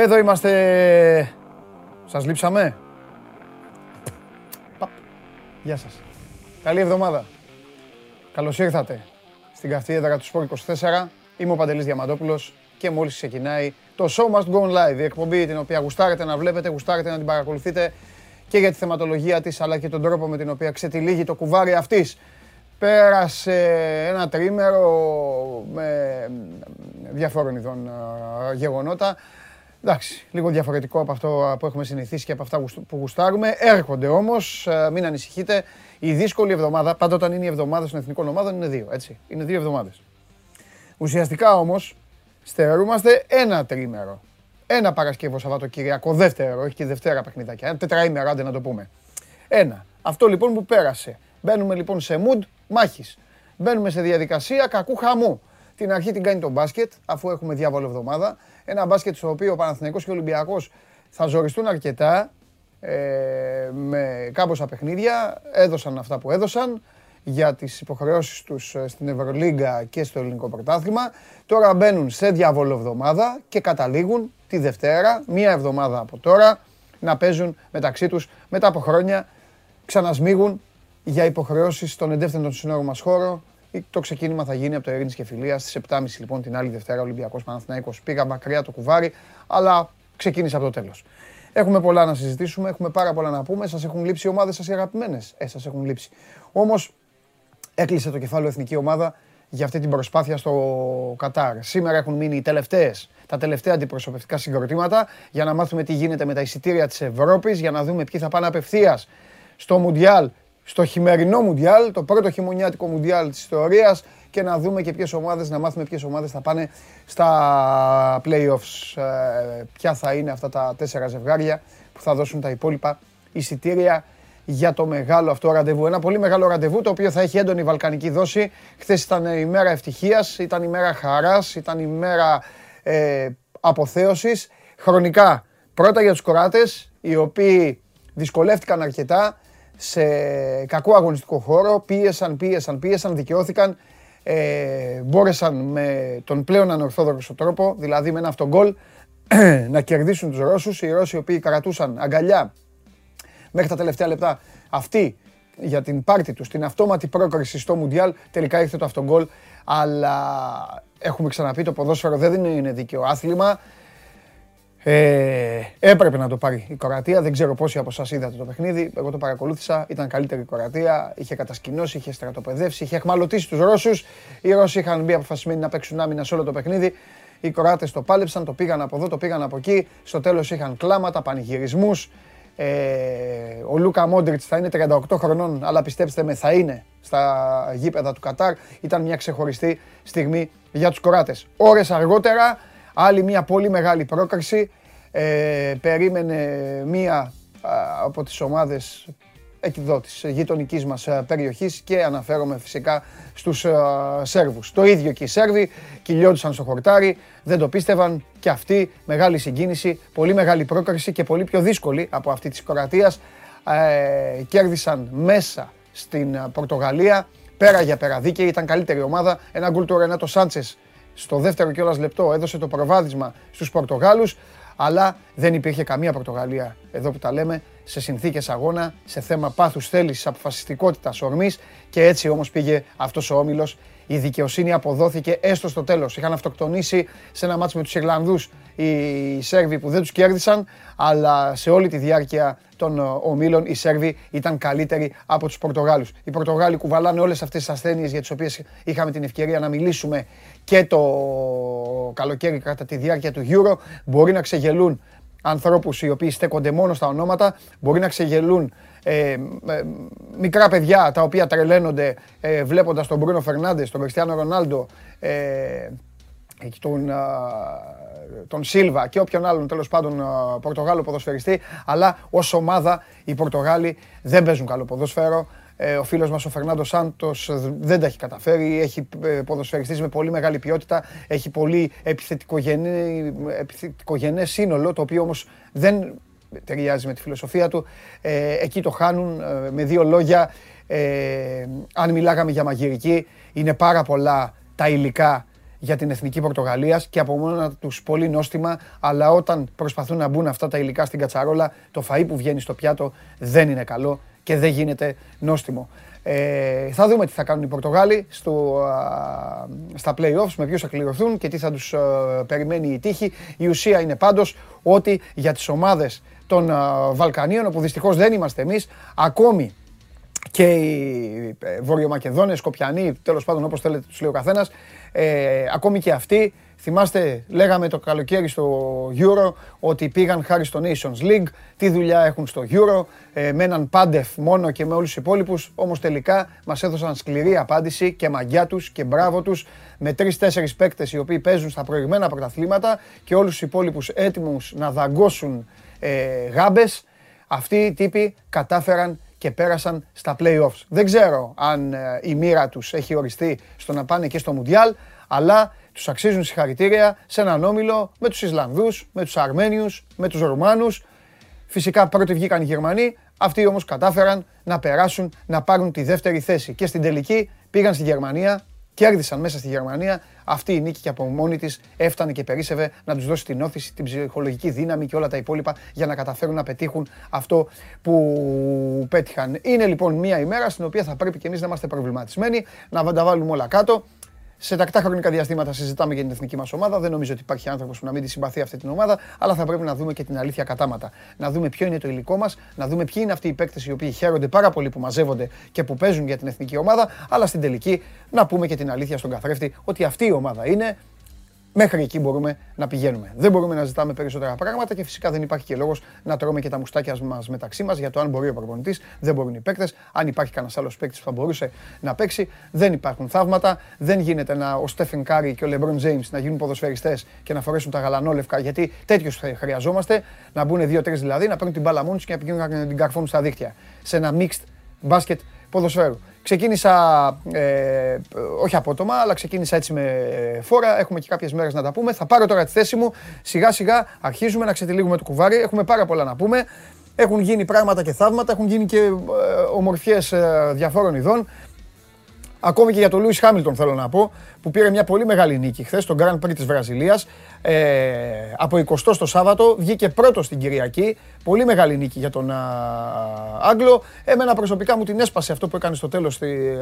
Εδώ είμαστε. Σας λείψαμε; Παπ. Γεια σας. Καλή εβδομάδα. Καλώς ήρθατε στην καυτή έδρα του Σπορ 24. Είμαι ο Παντελής Διαμαντόπουλος και μόλις ξεκινάει το Show Must Go On Live, η εκπομπή την οποία γουστάρετε να βλέπετε, γουστάρετε να την παρακολουθείτε και για τη θεματολογία της αλλά και τον τρόπο με την οποία ξετυλίγει το κουβάρι αυτής. Πέρασε ένα τρίμερο με διαφόρων ειδών γεγονότα. Εντάξει, λίγο διαφορετικό από αυτό που έχουμε συνηθίσει και από αυτά που γουστάρουμε. Έρχονται όμως, μην ανησυχείτε. Η δύσκολη εβδομάδα, πάντα όταν είναι η εβδομάδα των εθνικών ομάδων, είναι δύο. Έτσι. Είναι δύο εβδομάδες. Ουσιαστικά όμως, στερούμαστε ένα τρίμερο. Ένα Παρασκευό Σαββατοκύριακο, δεύτερο, όχι και Δευτέρα παιχνιδάκια. Ένα τετραήμερο, άντε να το πούμε. Ένα. Αυτό λοιπόν που πέρασε. Μπαίνουμε λοιπόν σε mood μάχης. Μπαίνουμε σε διαδικασία κακού χαμού. Την αρχή την κάνει το μπάσκετ, αφού έχουμε διάβολο εβδομάδα. Ένα μπάσκετ στο οποίο ο Παναθηναϊκός και ο Ολυμπιακός θα ζοριστούν αρκετά ε, με κάμποσα παιχνίδια. Έδωσαν αυτά που έδωσαν για τις υποχρεώσεις τους ε, στην Ευρωλίγκα και στο ελληνικό πρωτάθλημα. Τώρα μπαίνουν σε διάβολο εβδομάδα και καταλήγουν τη Δευτέρα, μία εβδομάδα από τώρα, να παίζουν μεταξύ τους μετά από χρόνια, ξανασμίγουν για υποχρεώσεις στον εντεύθυντο συνόρου μας χώρο. Το ξεκίνημα θα γίνει από το Ειρήνης και Φιλίας στις 7.30 λοιπόν την άλλη Δευτέρα Ολυμπιακός Παναθηναϊκός. Πήγα μακριά το κουβάρι, αλλά ξεκίνησε από το τέλος. Έχουμε πολλά να συζητήσουμε, έχουμε πάρα πολλά να πούμε. Σας έχουν λείψει οι ομάδες σας οι αγαπημένες; Ε, σας έχουν λείψει. Όμως έκλεισε το κεφάλαιο εθνική ομάδα για αυτή την προσπάθεια στο Κατάρ. Σήμερα έχουν μείνει οι τελευταίες, τα τελευταία αντιπροσωπευτικά συγκροτήματα για να μάθουμε τι γίνεται με τα εισιτήρια της Ευρώπης, για να δούμε ποιοι θα πάνε απευθείας στο Μουντιάλ στο χειμερινό Μουντιάλ, το πρώτο χειμωνιάτικο Μουντιάλ της ιστορίας και να δούμε και ποιες ομάδες, να μάθουμε ποιες ομάδες θα πάνε στα playoffs. Ε, ποια θα είναι αυτά τα τέσσερα ζευγάρια που θα δώσουν τα υπόλοιπα εισιτήρια για το μεγάλο αυτό ραντεβού. Ένα πολύ μεγάλο ραντεβού το οποίο θα έχει έντονη βαλκανική δόση. Χθες ήταν η μέρα ευτυχίας, ήταν η μέρα χαράς, ήταν η μέρα ε, αποθέωσης. Χρονικά πρώτα για τους κοράτες οι οποίοι δυσκολεύτηκαν αρκετά σε κακό αγωνιστικό χώρο, πίεσαν, πίεσαν, πίεσαν, δικαιώθηκαν, ε, μπόρεσαν με τον πλέον ανορθόδοξο τρόπο, δηλαδή με ένα αυτογκολ, να κερδίσουν τους Ρώσους. Οι Ρώσοι οι οποίοι κρατούσαν αγκαλιά μέχρι τα τελευταία λεπτά αυτοί για την πάρτη τους, την αυτόματη πρόκριση στο Μουντιάλ, τελικά ήρθε το αυτογκολ, αλλά έχουμε ξαναπεί το ποδόσφαιρο δεν είναι δίκαιο άθλημα. Ε, έπρεπε να το πάρει η Κορατία. Δεν ξέρω πόσοι από εσά είδατε το παιχνίδι. Εγώ το παρακολούθησα. Ήταν καλύτερη η Κορατία. Είχε κατασκηνώσει, είχε στρατοπεδεύσει, είχε εχμαλωτήσει τους Ρώσους. Οι Ρώσοι είχαν μπει αποφασισμένοι να παίξουν άμυνα σε όλο το παιχνίδι. Οι Κοράτε το πάλεψαν, το πήγαν από εδώ, το πήγαν από εκεί. Στο τέλος είχαν κλάματα, πανηγυρισμούς. Ε, ο Λούκα Μόντριτς θα είναι 38 χρονών, αλλά πιστέψτε με, θα είναι στα γήπεδα του Κατάρ. Ήταν μια ξεχωριστή στιγμή για τους Κοράτε. Ώρες αργότερα Άλλη μια πολύ μεγάλη πρόκριση. Ε, περίμενε μία από τις ομάδες εκεί εδώ της γειτονικής μας περιοχής και αναφέρομαι φυσικά στους Σέρβους. Το ίδιο και οι Σέρβοι κυλιόντουσαν στο χορτάρι, δεν το πίστευαν και αυτοί μεγάλη συγκίνηση, πολύ μεγάλη πρόκριση και πολύ πιο δύσκολη από αυτή της Κροατίας. Ε, κέρδισαν μέσα στην Πορτογαλία, πέρα για πέρα δίκαιη, ήταν καλύτερη ομάδα. Ένα γκολ του Ρενάτο Σάντσες στο δεύτερο κιόλας λεπτό έδωσε το προβάδισμα στους Πορτογάλους, αλλά δεν υπήρχε καμία Πορτογαλία εδώ που τα λέμε σε συνθήκες αγώνα, σε θέμα πάθους θέλησης, αποφασιστικότητας, ορμής και έτσι όμως πήγε αυτός ο όμιλος. Η δικαιοσύνη αποδόθηκε έστω στο τέλος. Είχαν αυτοκτονήσει σε ένα μάτσο με τους Ιρλανδούς οι Σέρβοι που δεν τους κέρδισαν, αλλά σε όλη τη διάρκεια των ομίλων οι Σέρβοι ήταν καλύτεροι από τους Πορτογάλους. Οι Πορτογάλοι κουβαλάνε όλες αυτές τις ασθένειες για τις οποίες είχαμε την ευκαιρία να μιλήσουμε και το καλοκαίρι κατά τη διάρκεια του Euro. Μπορεί να ξεγελούν ανθρώπους οι οποίοι στέκονται μόνο στα ονόματα, μπορεί να ξεγελούν ε, ε, μικρά παιδιά τα οποία τρελαίνονται ε, βλέποντας τον Μπρούνο Φερνάντες, τον Κριστιανό Ρονάλντο, ε, τον, τον Σίλβα και όποιον άλλον τέλος πάντων Πορτογάλο ποδοσφαιριστή. Αλλά ως ομάδα οι Πορτογάλοι δεν παίζουν καλό ποδόσφαιρο. Ε, ο φίλος μας ο Φερνάντο Σάντος δεν τα έχει καταφέρει, έχει ε, ποδοσφαιριστής με πολύ μεγάλη ποιότητα, έχει πολύ επιθετικογενέ σύνολο, το οποίο όμως δεν ταιριάζει με τη φιλοσοφία του. Ε, εκεί το χάνουν με δύο λόγια. αν μιλάγαμε για μαγειρική, είναι πάρα πολλά τα υλικά για την εθνική Πορτογαλίας και από μόνα τους πολύ νόστιμα, αλλά όταν προσπαθούν να μπουν αυτά τα υλικά στην κατσαρόλα, το φαΐ που βγαίνει στο πιάτο δεν είναι καλό και δεν γίνεται νόστιμο. Ε, θα δούμε τι θα κάνουν οι Πορτογάλοι στο, α, στα play-offs, με ποιους θα κληρωθούν και τι θα τους περιμένει η τύχη. Η ουσία είναι πάντως ότι για τις ομάδες των Βαλκανίων, όπου δυστυχώς δεν είμαστε εμείς, ακόμη και οι ε, Βορειομακεδόνες, Σκοπιανοί, τέλος πάντων όπως θέλετε τους λέει ο καθένας, ε, ακόμη και αυτοί, θυμάστε λέγαμε το καλοκαίρι στο Euro ότι πήγαν χάρη στο Nations League, τι δουλειά έχουν στο Euro, ε, με έναν Πάντεφ μόνο και με όλους τους υπόλοιπους, όμως τελικά μας έδωσαν σκληρή απάντηση και μαγιά τους και μπράβο τους. Με τρεις-τέσσερις παίκτες οι οποίοι παίζουν στα προηγμένα πρωταθλήματα και όλους τους υπόλοιπους έτοιμους να δαγκώσουν ε, γάμπες, αυτοί οι τύποι κατάφεραν και πέρασαν στα play-offs. Δεν ξέρω αν ε, η μοίρα τους έχει οριστεί στο να πάνε και στο Μουντιάλ, αλλά τους αξίζουν συγχαρητήρια σε έναν όμιλο με τους Ισλανδούς, με τους Αρμένιους, με τους Ρουμάνους. Φυσικά πρώτοι βγήκαν οι Γερμανοί, αυτοί όμως κατάφεραν να περάσουν, να πάρουν τη δεύτερη θέση. Και στην τελική πήγαν στη Γερμανία, κέρδισαν μέσα στη Γερμανία. Αυτή η νίκη και από μόνη της έφτανε και περίσευε να τους δώσει την όθηση, την ψυχολογική δύναμη και όλα τα υπόλοιπα για να καταφέρουν να πετύχουν αυτό που πέτυχαν. Είναι λοιπόν μια ημέρα στην οποία θα πρέπει και εμείς να είμαστε προβληματισμένοι, να τα βάλουμε όλα κάτω. Σε τακτά χρονικά διαστήματα συζητάμε για την εθνική μας ομάδα. Δεν νομίζω ότι υπάρχει άνθρωπος που να μην τη συμπαθεί αυτή την ομάδα, αλλά θα πρέπει να δούμε και την αλήθεια κατάματα. Να δούμε ποιο είναι το υλικό μας, να δούμε ποιοι είναι αυτοί οι παίκτες οι οποίοι χαίρονται πάρα πολύ που μαζεύονται και που παίζουν για την εθνική ομάδα, αλλά στην τελική να πούμε και την αλήθεια στον καθρέφτη ότι αυτή η ομάδα είναι Μέχρι εκεί μπορούμε να πηγαίνουμε. Δεν μπορούμε να ζητάμε περισσότερα πράγματα και φυσικά δεν υπάρχει και λόγος να τρώμε και τα μουστάκια μας μεταξύ μας για το αν μπορεί ο προπονητής, δεν μπορούν οι παίκτες. Αν υπάρχει κανένας άλλος παίκτης που θα μπορούσε να παίξει, δεν υπάρχουν θαύματα. Δεν γίνεται να, ο Στέφεν Κάρι και ο Λεμπρόν Τζέιμς να γίνουν ποδοσφαιριστές και να φορέσουν τα γαλανόλευκα γιατί τέτοιους χρειαζόμαστε. Να μπουν δύο-τρεις δηλαδή, να παίρνουν την μπάλα μόνοι και να πηγαίνουν να την καρφώνουν στα δίχτυα. Σε ένα mixed μπάσκετ ποδοσφαίρου. Ξεκίνησα, ε, όχι απότομα, αλλά ξεκίνησα έτσι με φόρα. Έχουμε και κάποιες μέρες να τα πούμε. Θα πάρω τώρα τη θέση μου. Σιγά σιγά αρχίζουμε να ξετυλίγουμε το κουβάρι. Έχουμε πάρα πολλά να πούμε. Έχουν γίνει πράγματα και θαύματα, έχουν γίνει και ε, ομορφιές ε, διαφόρων ειδών. Ακόμη και για τον Λούι Χάμιλτον θέλω να πω, που πήρε μια πολύ μεγάλη νίκη χθες στον Grand Prix της Βραζιλίας. Ε, από 20 το Σάββατο βγήκε πρώτος στην Κυριακή. Πολύ μεγάλη νίκη για τον Άγγλο. Εμένα προσωπικά μου την έσπασε αυτό που έκανε στο τέλος ε,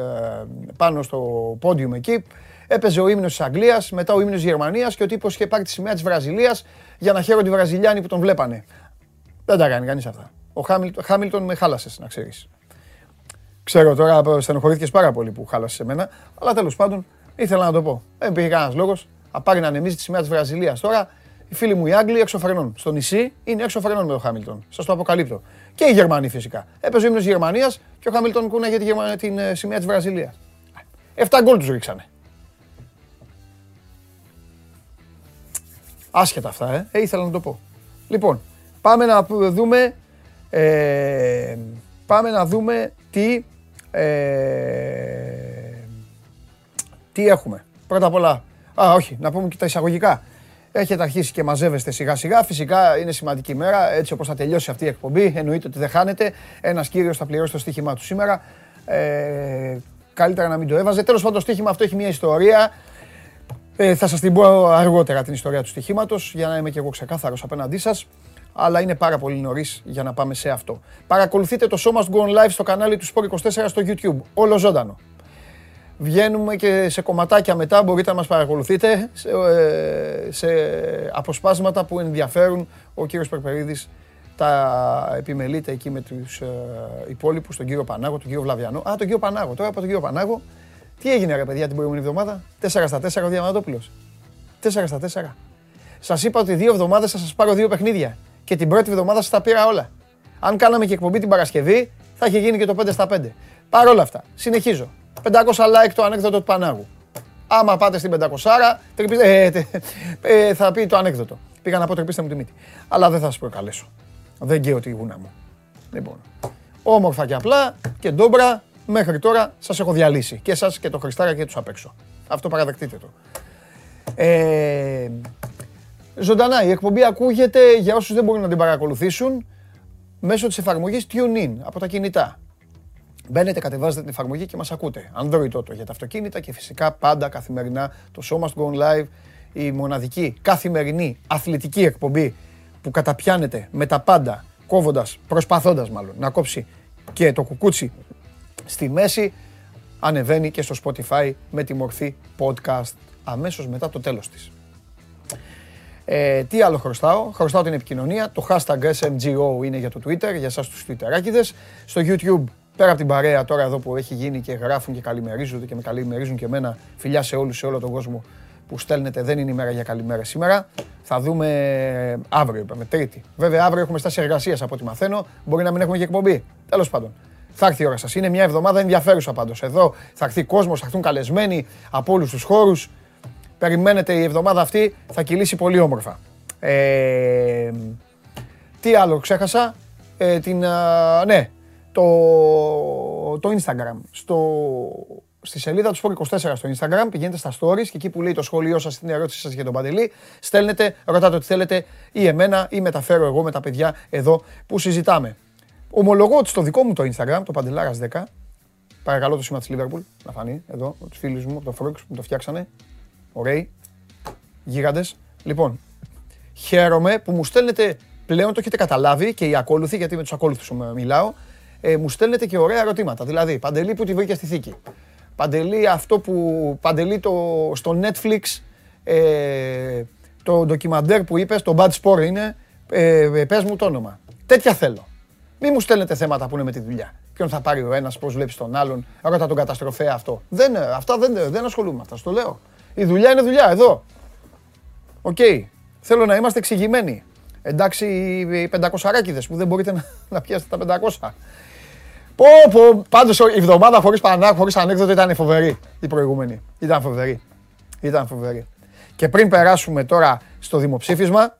πάνω στο πόντιουμ εκεί. Έπαιζε ο ύμνος της Αγγλίας, μετά ο ύμνος της Γερμανίας και ο τύπος είχε πάρει τη σημαία της Βραζιλίας για να χαίρονται οι Βραζιλιάνοι που τον βλέπανε. Δεν τα κάνει κανείς αυτά. Ο Χάμιλτον με χάλασες, να ξέρεις. Ξέρω τώρα στενοχωρήθηκες πάρα πολύ που χάλασες εμένα, αλλά τέλος πάντων ήθελα να το πω. Δεν υπήρχε κανένας λόγος. να πάρει να ανεμίζει τη σημαία της Βραζιλίας τώρα. Οι φίλοι μου οι Άγγλοι έξω φρενών. Στο νησί είναι έξω φρενών με τον Χάμιλτον. Σας το αποκαλύπτω. Και οι Γερμανοί φυσικά. Έπαιζε ο ύμνος Γερμανίας και ο Χάμιλτον κούναγε την, την ε, σημαία της Βραζιλίας. Εφτά γκολ τους ρίξανε. Άσχετα αυτά, ε. ε. ήθελα να το πω. Λοιπόν, πάμε να δούμε. Ε, πάμε να δούμε τι ε, τι έχουμε; Πρώτα απ' όλα, α, όχι, να πούμε και τα εισαγωγικά. Έχετε αρχίσει και μαζεύεστε σιγά σιγά. Φυσικά είναι σημαντική ημέρα. Έτσι όπως θα τελειώσει αυτή η εκπομπή, εννοείται ότι δεν χάνετε. Ένας κύριος θα πληρώσει το στοίχημά του σήμερα. Ε, καλύτερα να μην το έβαζε. Τέλος πάντων, το στοίχημα αυτό έχει μια ιστορία. Ε, θα σας την πω αργότερα την ιστορία του στοιχήματο για να είμαι και εγώ ξεκάθαρος απέναντί σας αλλά είναι πάρα πολύ νωρίς για να πάμε σε αυτό. Παρακολουθείτε το Show Must Go On Live στο κανάλι του Sport 24 στο YouTube. Όλο ζωντανό. Βγαίνουμε και σε κομματάκια μετά, μπορείτε να μας παρακολουθείτε σε, ε, σε αποσπάσματα που ενδιαφέρουν. Ο κύριος Περπερίδης τα επιμελείται εκεί με τους ε, υπόλοιπους, τον κύριο Πανάγο, τον κύριο Βλαβιανό. Α, τον κύριο Πανάγο, τώρα από τον κύριο Πανάγο. Τι έγινε ρε παιδιά την προηγούμενη εβδομάδα, 4 στα 4 ο Διαμαντόπουλος. 4 στα 4. Σας είπα ότι δύο εβδομάδες θα σας πάρω δύο παιχνίδια και την πρώτη εβδομάδα σας τα πήρα όλα. Αν κάναμε και εκπομπή την Παρασκευή, θα είχε γίνει και το 5 στα 5. Παρ' όλα αυτά, συνεχίζω. 500 like το ανέκδοτο του Πανάγου. Άμα πάτε στην 500, ε, ε, θα πει το ανέκδοτο. Πήγα να πω τρυπήστε μου τη μύτη. Αλλά δεν θα σας προκαλέσω. Δεν καίω τη γούνα μου. Λοιπόν, όμορφα και απλά και ντόμπρα, μέχρι τώρα σας έχω διαλύσει. Και εσά και το Χριστάρα και τους απ' έξω. Αυτό παραδεχτείτε το. Ε, Ζωντανά, η εκπομπή ακούγεται για όσους δεν μπορούν να την παρακολουθήσουν μέσω της εφαρμογής TuneIn από τα κινητά. Μπαίνετε, κατεβάζετε την εφαρμογή και μας ακούτε. Android Auto για τα αυτοκίνητα και φυσικά πάντα καθημερινά το Show Must Go On Live, η μοναδική καθημερινή αθλητική εκπομπή που καταπιάνεται με τα πάντα, κόβοντας, προσπαθώντας μάλλον, να κόψει και το κουκούτσι στη μέση, ανεβαίνει και στο Spotify με τη μορφή podcast αμέσως μετά το τέλος της. Ε, τι άλλο χρωστάω, χρωστάω την επικοινωνία, το hashtag SMGO είναι για το Twitter, για εσάς τους Twitterάκιδες, στο YouTube πέρα από την παρέα τώρα εδώ που έχει γίνει και γράφουν και καλημερίζονται και με καλημερίζουν και εμένα, φιλιά σε όλους, σε όλο τον κόσμο που στέλνετε, δεν είναι ημέρα για καλημέρα σήμερα. Θα δούμε αύριο, είπαμε, Τρίτη. Βέβαια, αύριο έχουμε στάση εργασίας από ό,τι μαθαίνω. Μπορεί να μην έχουμε και εκπομπή. Τέλος πάντων. Θα έρθει η ώρα σας. Είναι μια εβδομάδα ενδιαφέρουσα πάντως. Εδώ θα έρθει κόσμος, θα έρθουν καλεσμένοι από όλους τους χώρους. Περιμένετε η εβδομάδα αυτή, θα κυλήσει πολύ όμορφα. Ε, τι άλλο ξέχασα; Ε, την, ναι, το, το Instagram. Στο, στη σελίδα του Sport 24 στο Instagram, πηγαίνετε στα stories και εκεί που λέει το σχόλιο σας, την ερώτηση σας για τον Παντελή, στέλνετε, ρωτάτε ό,τι θέλετε ή εμένα ή μεταφέρω εγώ με τα παιδιά εδώ που συζητάμε. Ομολογώ ότι στο δικό μου το Instagram, το Παντελάρας 10, παρακαλώ το σήμα της Liverpool να φανεί εδώ, τους φίλους μου, το Frogs που μου το φτιάξανε, ωραίοι, γίγαντες. Λοιπόν, χαίρομαι που μου στέλνετε πλέον, το έχετε καταλάβει και οι ακόλουθοι, γιατί με τους ακόλουθους μιλάω, ε, μου στέλνετε και ωραία ερωτήματα. Δηλαδή, Παντελή που τη βρήκε στη θήκη. Παντελή αυτό που, Παντελή το, στο Netflix, ε, το ντοκιμαντέρ που είπες, το Bad Sport είναι, ε, πες μου το όνομα. Τέτοια θέλω. Μην μου στέλνετε θέματα που είναι με τη δουλειά. Ποιον θα πάρει ο ένας, πώς βλέπεις τον άλλον, ρώτα τον καταστροφέα αυτό. Δεν, αυτά δεν, δεν ασχολούμαι με αυτά, στο λέω. Η δουλειά είναι δουλειά, εδώ. Οκ. Θέλω να είμαστε εξηγημένοι. Εντάξει, οι 500 που δεν μπορείτε να, να πιάσετε τα 500. Πω, πω, πάντως η εβδομάδα χωρίς πανάκ, χωρίς ανέκδοτο ήταν φοβερή η προηγούμενη. Ήταν φοβερή. Ήταν φοβερή. Και πριν περάσουμε τώρα στο δημοψήφισμα,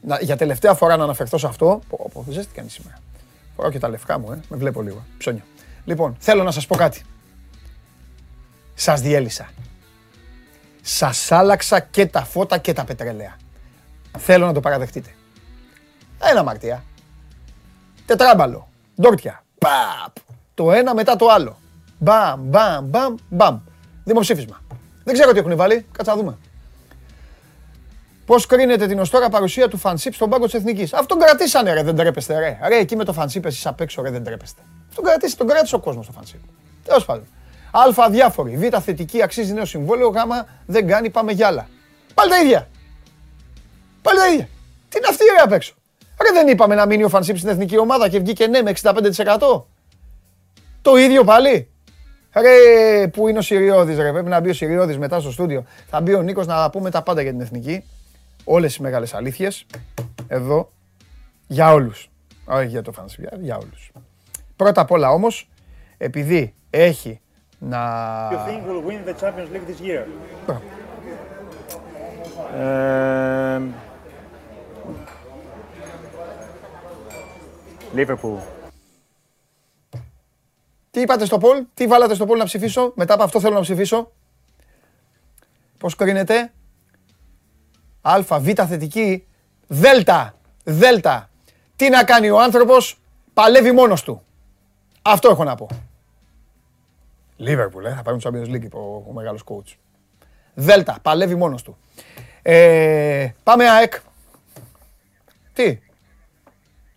να, για τελευταία φορά να αναφερθώ σε αυτό. Πω, πω, ζέστη κάνει σήμερα. Φοράω και τα λευκά μου, ε. με βλέπω λίγο. Ψώνιο. Λοιπόν, θέλω να σας πω κάτι. Σας διέλυσα. Σας άλλαξα και τα φώτα και τα πετρελαία. Θέλω να το παραδεχτείτε. Ένα μαρτία. Τετράμπαλο. Ντόρτια. Παπ. Το ένα μετά το άλλο. Μπαμ, μπαμ, μπαμ, μπαμ. Δημοψήφισμα. Δεν ξέρω τι έχουν βάλει. Κάτσε να δούμε. Πώς κρίνεται την ω τώρα παρουσία του φανσίπ στον πάγκο της Εθνικής; Αυτόν κρατήσανε, ρε, δεν τρέπεστε, ρε. Ρε, εκεί με το φανσίπ εσείς απ' έξω, ρε, δεν τρέπεστε. Αυτόν κρατήσει, τον κράτησε ο κόσμος το φανσίπ. Τέλος πάντων. Α διάφοροι. Β θετική αξίζει νέο συμβόλαιο. Γ δεν κάνει, πάμε για άλλα. Πάλι τα ίδια. Πάλι τα ίδια. Τι είναι αυτή, ρε, απ' έξω. Ρε δεν είπαμε να μείνει ο Φανσίπ στην εθνική ομάδα και βγήκε ναι με 65%. Το ίδιο πάλι. Ρε που είναι ο Σιριώδης ρε, πρέπει να μπει ο Σιριώδης μετά στο στούντιο. Θα μπει ο Νίκος να πούμε τα πάντα για την εθνική. Όλες οι μεγάλες αλήθειες. Εδώ. Για όλους. Όχι για το Φανσίπ, για όλους. Πρώτα απ' όλα όμως, επειδή έχει να... You think will win the Champions League this year? Liverpool. Τι είπατε στο Πολ, τι βάλατε στο Πολ να ψηφίσω, μετά από αυτό θέλω να ψηφίσω. Πώς κρίνεται. Α, Β θετική, Δέλτα, Δέλτα. Τι να κάνει ο άνθρωπος, παλεύει μόνος του. Αυτό έχω να πω. Λίβερπουλ, ε, θα πάρει το Champions League ο, ο μεγάλος coach. Δέλτα, παλεύει μόνος του. Ε, πάμε ΑΕΚ. Τι;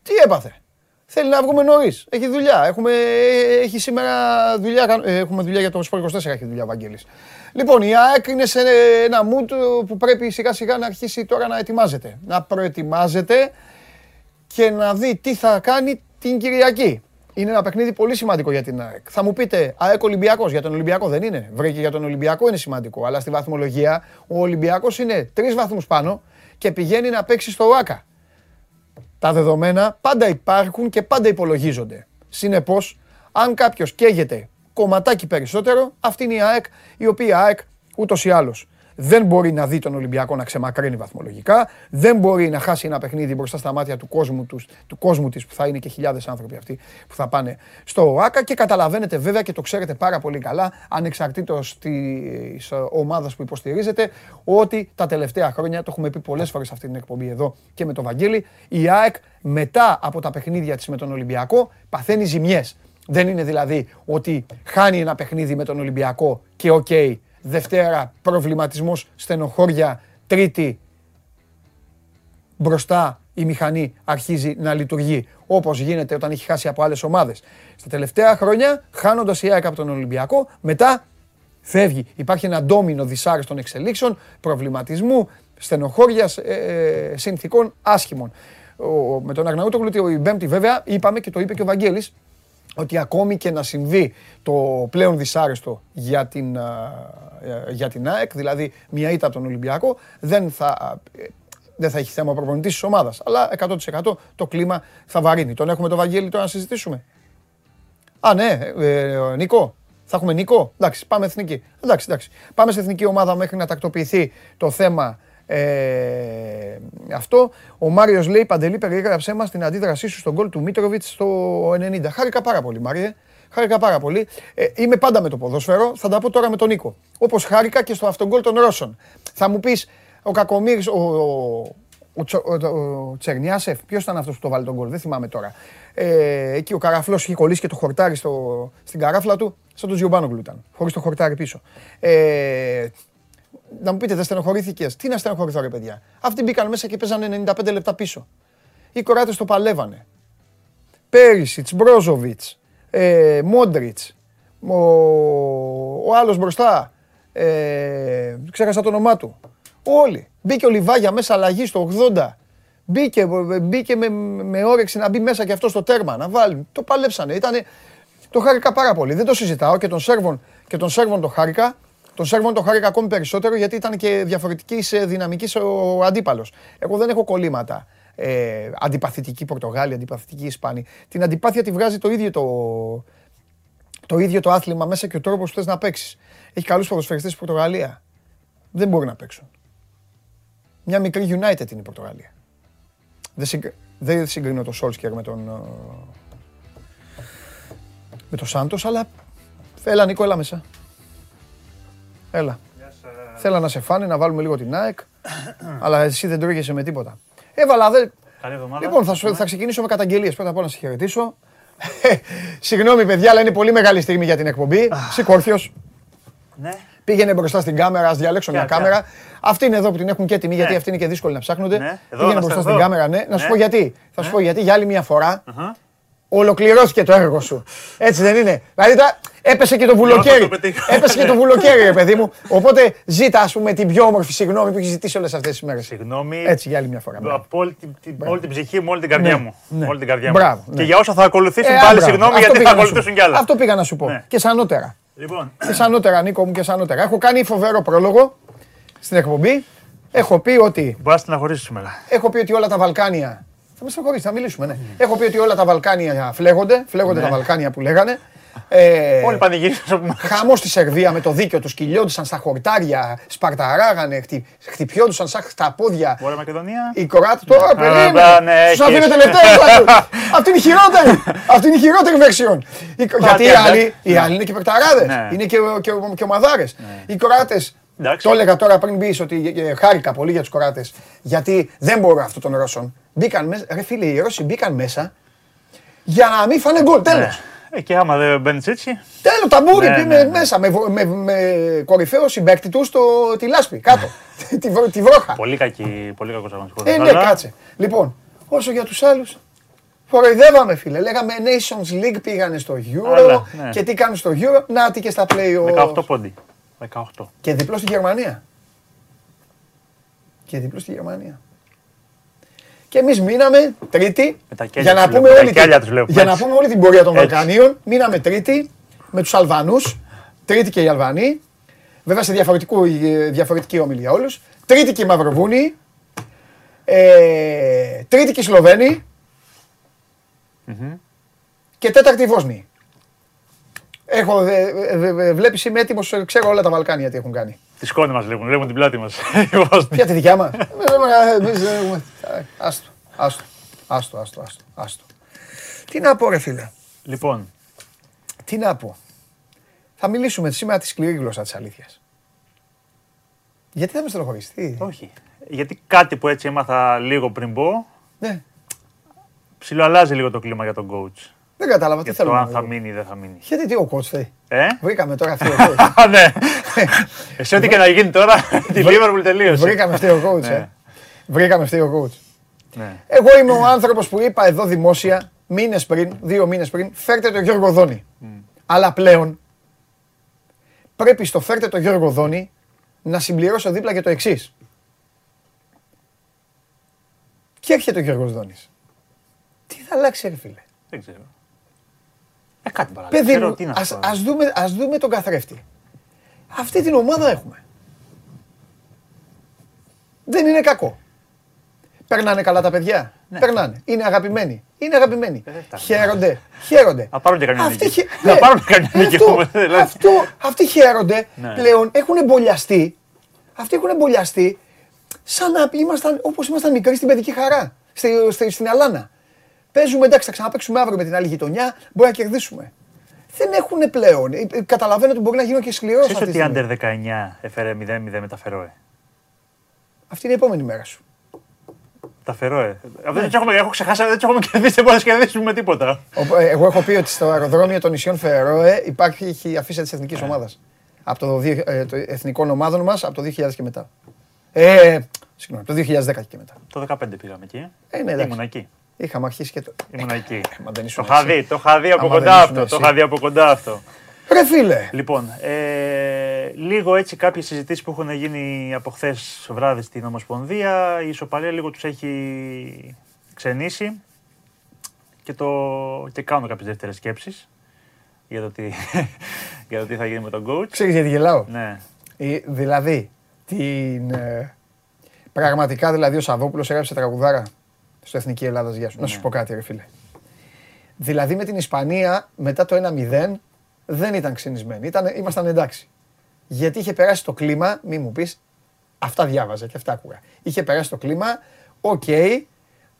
Τι έπαθε; Θέλει να βγούμε νωρίς. Έχει δουλειά. Έχουμε, έχει σήμερα δουλειά. Ε, έχουμε δουλειά για το Σπορ 24. Έχει δουλειά ο Βαγγέλης. Λοιπόν, η ΑΕΚ είναι σε ένα mood που πρέπει σιγά σιγά να αρχίσει τώρα να ετοιμάζεται. Να προετοιμάζεται και να δει τι θα κάνει την Κυριακή. Είναι ένα παιχνίδι πολύ σημαντικό για την ΑΕΚ. Θα μου πείτε, ΑΕΚ Ολυμπιακός. Για τον Ολυμπιακό δεν είναι. Βρήκε για τον Ολυμπιακό είναι σημαντικό. Αλλά στη βαθμολογία ο Ολυμπιακός είναι τρεις βαθμούς πάνω και πηγαίνει να παίξει στο ΟΑΚΑ τα δεδομένα πάντα υπάρχουν και πάντα υπολογίζονται. Συνεπώς, αν κάποιος καίγεται κομματάκι περισσότερο, αυτή είναι η ΑΕΚ, η οποία η ΑΕΚ ούτως ή άλλως δεν μπορεί να δει τον Ολυμπιακό να ξεμακρύνει βαθμολογικά, δεν μπορεί να χάσει ένα παιχνίδι μπροστά στα μάτια του κόσμου, τους, του κόσμου της, που θα είναι και χιλιάδες άνθρωποι αυτοί που θα πάνε στο ΟΑΚΑ και καταλαβαίνετε βέβαια και το ξέρετε πάρα πολύ καλά, ανεξαρτήτως της ομάδας που υποστηρίζετε, ότι τα τελευταία χρόνια, το έχουμε πει πολλές φορές αυτή την εκπομπή εδώ και με τον Βαγγέλη, η ΑΕΚ μετά από τα παιχνίδια της με τον Ολυμπιακό παθαίνει ζημιές. Δεν είναι δηλαδή ότι χάνει ένα παιχνίδι με τον Ολυμπιακό και οκ, Δευτέρα προβληματισμός, στενοχώρια, Τρίτη μπροστά η μηχανή αρχίζει να λειτουργεί όπως γίνεται όταν έχει χάσει από άλλες ομάδες. Στα τελευταία χρόνια, χάνοντας η ΑΕΚ από τον Ολυμπιακό, μετά φεύγει. Υπάρχει ένα ντόμινο δυσάρεστων εξελίξεων, προβληματισμού, στενοχώριας, ε, ε, συνθήκων άσχημων. Ο, με τον Αγναούτογλου η Πέμπτη βέβαια είπαμε και το είπε και ο Βαγγέλης ότι ακόμη και να συμβεί το πλέον δυσάρεστο για την, ε, για την ΑΕΚ, δηλαδή μια ήττα από τον Ολυμπιακό, δεν θα, ε, δεν θα έχει θέμα ο προπονητής της ομάδας. Αλλά 100% το κλίμα θα βαρύνει. Τον έχουμε το Βαγγέλη τώρα να συζητήσουμε. Α, ναι, ε, Νίκο. Θα έχουμε Νίκο. Εντάξει, πάμε εθνική. Εντάξει, εντάξει. Πάμε σε εθνική ομάδα μέχρι να τακτοποιηθεί το θέμα ε, αυτό. Ο Μάριος λέει: Παντελή, περιέγραψέ μας την αντίδρασή σου στον γκολ του Μίτροβιτς στο 90. Χάρηκα πάρα πολύ, Μάριε. Χάρηκα πάρα πολύ. Ε, είμαι πάντα με το ποδόσφαιρο. Θα τα πω τώρα με τον Νίκο. Όπως χάρηκα και στο αυτογκολ των Ρώσων. Θα μου πεις, ο Κακομήρη, ο, ο, ο, ο Τσερνιάσεφ, ποιος ήταν αυτός που το βάλει τον γκολ, δεν θυμάμαι τώρα. Ε, εκεί ο Καραφλός είχε κολλήσει και το χορτάρι στο, στην καράφλα του, σαν τον Τζιουμπάνογκλου ήταν. Χωρίς το χορτάρι πίσω. Ε, να μου πείτε, δεν στενοχωρήθηκες; Τι να στενοχωρηθώ, ρε παιδιά; Αυτοί μπήκαν μέσα και παίζανε 95 λεπτά πίσω. Οι κοράτες το παλεύανε. Πέρισιτ, Μπρόζοβιτς, ε, Μόντριτς, ο, ο άλλος μπροστά. Ε, ξέχασα το όνομά του. Όλοι. Μπήκε ο Λιβάγια μέσα αλλαγή στο 80. Μπήκε, μπήκε με, με όρεξη να μπει μέσα και αυτό στο τέρμα, να βάλει. Το παλέψανε. Ήτανε, το χάρηκα πάρα πολύ. Δεν το συζητάω και τον Σέρβον, και τον Σέρβον το χάρηκα. Τον Σέρβον το χάρηκα ακόμη περισσότερο γιατί ήταν και διαφορετικής δυναμικής ο αντίπαλος. Εγώ δεν έχω κολλήματα. Ε, αντιπαθητική Πορτογάλη, αντιπαθητική Ισπανή. Την αντιπάθεια τη βγάζει το ίδιο το, το, ίδιο το άθλημα μέσα και ο τρόπος που θες να παίξεις. Έχει καλούς ποδοσφαιριστές στην Πορτογαλία. Δεν μπορεί να παίξουν. Μια μικρή United είναι η Πορτογαλία. Δεν, συγκ... δεν συγκρίνω το Σόλσκερ με τον, ε, με τον Σάντος, αλλά έλα Νίκο, έλα μέσα. Έλα. Θέλω να σε φάνε, να βάλουμε λίγο την ΑΕΚ, αλλά εσύ δεν τρώγεσαι με τίποτα. Έβαλα, δε... Λοιπόν, θα, θα ξεκινήσω με καταγγελίες. Πρώτα απ' όλα να σε χαιρετήσω. Συγγνώμη, παιδιά, αλλά είναι πολύ μεγάλη στιγμή για την εκπομπή. Σηκώρθιο. Ναι. Πήγαινε μπροστά στην κάμερα, ας διαλέξω μια κάμερα. Αυτή είναι εδώ που την έχουν και έτοιμη, γιατί ναι. αυτή είναι και δύσκολη να ψάχνονται. Ναι. Πήγαινε μπροστά στην κάμερα, ναι. Να σου πω γιατί. Θα σου πω γιατί για άλλη μια φορά ολοκληρώθηκε το έργο σου. Έτσι δεν είναι. Δηλαδή έπεσε και το βουλοκαίρι. έπεσε και το βουλοκαίρι, ρε παιδί μου. Οπότε ζήτα, ας πούμε, την πιο όμορφη συγγνώμη που έχεις ζητήσει όλες αυτές τις μέρες. Συγγνώμη. Έτσι για άλλη μια φορά. Από όλη, την ψυχή μου, όλη την καρδιά ναι, μου. Ναι. Όλη την καρδιά μου. Και για όσα θα ακολουθήσουν ε, πάλι συγγνώμη, γιατί θα ακολουθήσουν κι άλλα. Αυτό πήγα να σου πω. Ναι. Και σανότερα. Λοιπόν. Και σανότερα, Νίκο μου, και σανότερα. Έχω κάνει φοβερό πρόλογο στην εκπομπή. Έχω πει ότι. Μπορεί να σήμερα. Έχω πει ότι όλα τα Βαλκάνια θα με στενοχωρήσει, θα μιλήσουμε. Ναι. Έχω πει ότι όλα τα Βαλκάνια φλέγονται, φλέγονται τα ναι. Βαλκάνια που λέγανε. Ε, Όλοι πανηγύρισαν. Χαμός στη Σερβία με το δίκιο τους, κυλιόντουσαν στα χορτάρια, σπαρταράγανε, χτυ, χτυπιόντουσαν σαν στα πόδια. Βόρεια Μακεδονία. Οι Κοράτε τώρα περίμενε. Τους αφήνω τελευταία. Αυτή είναι η χειρότερη. Αυτή είναι η χειρότερη βεξιόν. Γιατί οι άλλοι είναι και περταράδε. Ναι. Είναι και ομαδάρε. Ναι. Οι Κοράτε το έλεγα τώρα πριν μπεις ότι ε, χάρηκα πολύ για τους κοράτες. Γιατί δεν μπορώ αυτό των Ρώσων. Μπήκαν μέσα, ρε φίλε, οι Ρώσοι μπήκαν μέσα για να μην φάνε γκολ. Τέλος. Ε, και άμα δεν μπαίνεις έτσι. Τέλος, ταμπούρι ναι, ναι, ναι. μέσα με, με, με κορυφαίο συμπέκτη τους στο, τη λάσπη κάτω. τη, τη βρόχα. Πολύ κακή, πολύ κακός Ε, ναι, κάτσε. Λοιπόν, όσο για τους άλλους. Φοροϊδεύαμε, φίλε. Λέγαμε Nations League πήγανε στο Euro ναι. και τι κάνουν στο Euro. Να τι και στα play 18 πόντι. 18. Και διπλό στη Γερμανία. Και διπλό στη Γερμανία. Και εμείς μείναμε τρίτη. Για να, πούμε όλη, για να πούμε όλη την πορεία των Βαλκανίων. Μείναμε τρίτη με τους Αλβανούς. Τρίτη και οι Αλβανοί. Βέβαια σε διαφορετική ομιλία όλους. Τρίτη και οι Μαυροβούνοι. Ε, τρίτη και οι Σλοβαίνοι. Και τέταρτη οι Βόσνοι. Έχω, βλέπεις είμαι έτοιμος, ξέρω όλα τα Βαλκάνια τι έχουν κάνει. Τη σκόνη μας βλέπουν, βλέπουν την πλάτη μας. Ποια τη δικιά μας. Άστο, άστο, άστο, άστο, άστο. Τι να πω ρε φίλε. Λοιπόν. Τι να πω. Θα μιλήσουμε σήμερα τη σκληρή γλώσσα της αλήθειας. Γιατί θα με στενοχωρήσει, Όχι. Γιατί κάτι που έτσι έμαθα λίγο πριν πω. Ναι. Ψιλοαλλάζει λίγο το κλίμα για τον coach. Δεν κατάλαβα τι Για θέλω το να αν θα πω. μείνει ή δεν θα μείνει. Γιατί τι ο coach θέλει. Ε; Βρήκαμε τώρα αυτή ο coach. Α, ναι. Εσύ ό,τι και να γίνει τώρα, τη Liverpool τελείωσε. Βρήκαμε αυτή ο coach. ε. Ναι. Βρήκαμε αυτή ο coach. Ναι. Εγώ είμαι ο άνθρωπος που είπα εδώ δημόσια μήνες πριν, δύο μήνες πριν, φέρτε το Γιώργο Δόνη. Αλλά πλέον πρέπει στο φέρτε το Γιώργο Δόνη να συμπληρώσω δίπλα και το εξής. Και έρχεται ο Γιώργος Δόνης. Τι θα αλλάξει, ρε φίλε; Δεν ξέρω. Ε, κάτι παράδειγμα. Παιδί Ξέρω μου, τι να ας, σου πω. ας, δούμε, ας δούμε τον καθρέφτη. Αυτή την ομάδα έχουμε. Δεν είναι κακό. Περνάνε καλά τα παιδιά; Ναι. Περνάνε. Είναι αγαπημένοι. Είναι αγαπημένοι. Ε, δεν φτάνει. Χαίρονται. Χαίρονται. Να πάρουν και καμιά Αυτοί νίκη. χαι- Να ναι. πάρουν και καμιά νίκη, Αυτό, όμως, δηλαδή. αυτό, αυτοί χαίρονται. Ναι. Πλέον έχουν εμπολιαστεί. Αυτοί έχουν εμπολιαστεί σαν να ήμασταν όπως ήμασταν μικροί στην παιδική χαρά. Στη, στη- στην Αλάνα. Παίζουμε εντάξει, θα ξαναπαίξουμε αύριο με την άλλη γειτονιά. Μπορεί να κερδίσουμε. Δεν έχουν πλέον. Ε, ε, Καταλαβαίνω ότι μπορεί να γίνω και σκληρός Ξέρεις αυτή τη ότι η στιγμή. Under 19 έφερε 0-0 με τα Φερόε; Αυτή είναι η επόμενη μέρα σου. Τα Φερόε. Αυτό Ναι. δεν τους έχουμε, έχω ξεχάσει, δεν του έχουμε κερδίσει, δεν μπορούμε να κερδίσουμε με τίποτα. Ο- ε, Εγώ έχω πει ότι στο αεροδρόμιο των νησιών Φερόε υπάρχει η αφίσα τη εθνική ομάδα. Από το, δύο- ε, το εθνικών ομάδων μας από το 2000 και μετά. Ε, συγγνώμη, από το 2010 και μετά. Το 15 πήγαμε εκεί. Ε, ναι, εντάξει. Ήμουν εκεί. Είχαμε αρχίσει και το. Ήμουν εκεί. μα δεν Το ήσουν είχα εσύ. δει, το είχα δει από Άμα δεν κοντά ήσουν αυτό. Το εσύ. είχα δει από κοντά αυτό. Ρε φίλε! Λοιπόν, ε, λίγο έτσι κάποιες συζητήσεις που έχουν γίνει από χθες βράδυ στην Ομοσπονδία. Η ισοπαλία λίγο τους έχει ξενήσει και, το, και κάνω κάποιες δεύτερες σκέψεις για το, τι, για το τι θα γίνει με τον coach. Ξέρεις γιατί γελάω; Ναι, Ε, δηλαδή, την, ε, πραγματικά δηλαδή ο Σαββόπουλος έγραψε τραγουδάρα; Στο Εθνική Ελλάδα Γεια σου. Να σου Ναι. πω κάτι ρε φίλε. Δηλαδή με την Ισπανία μετά το 1-0 δεν ήταν ξυνισμένοι. Ήταν, ήμασταν εντάξει. Γιατί είχε περάσει το κλίμα, μη μου πεις, αυτά διάβαζα και αυτά άκουγα. Είχε περάσει το κλίμα, οκ,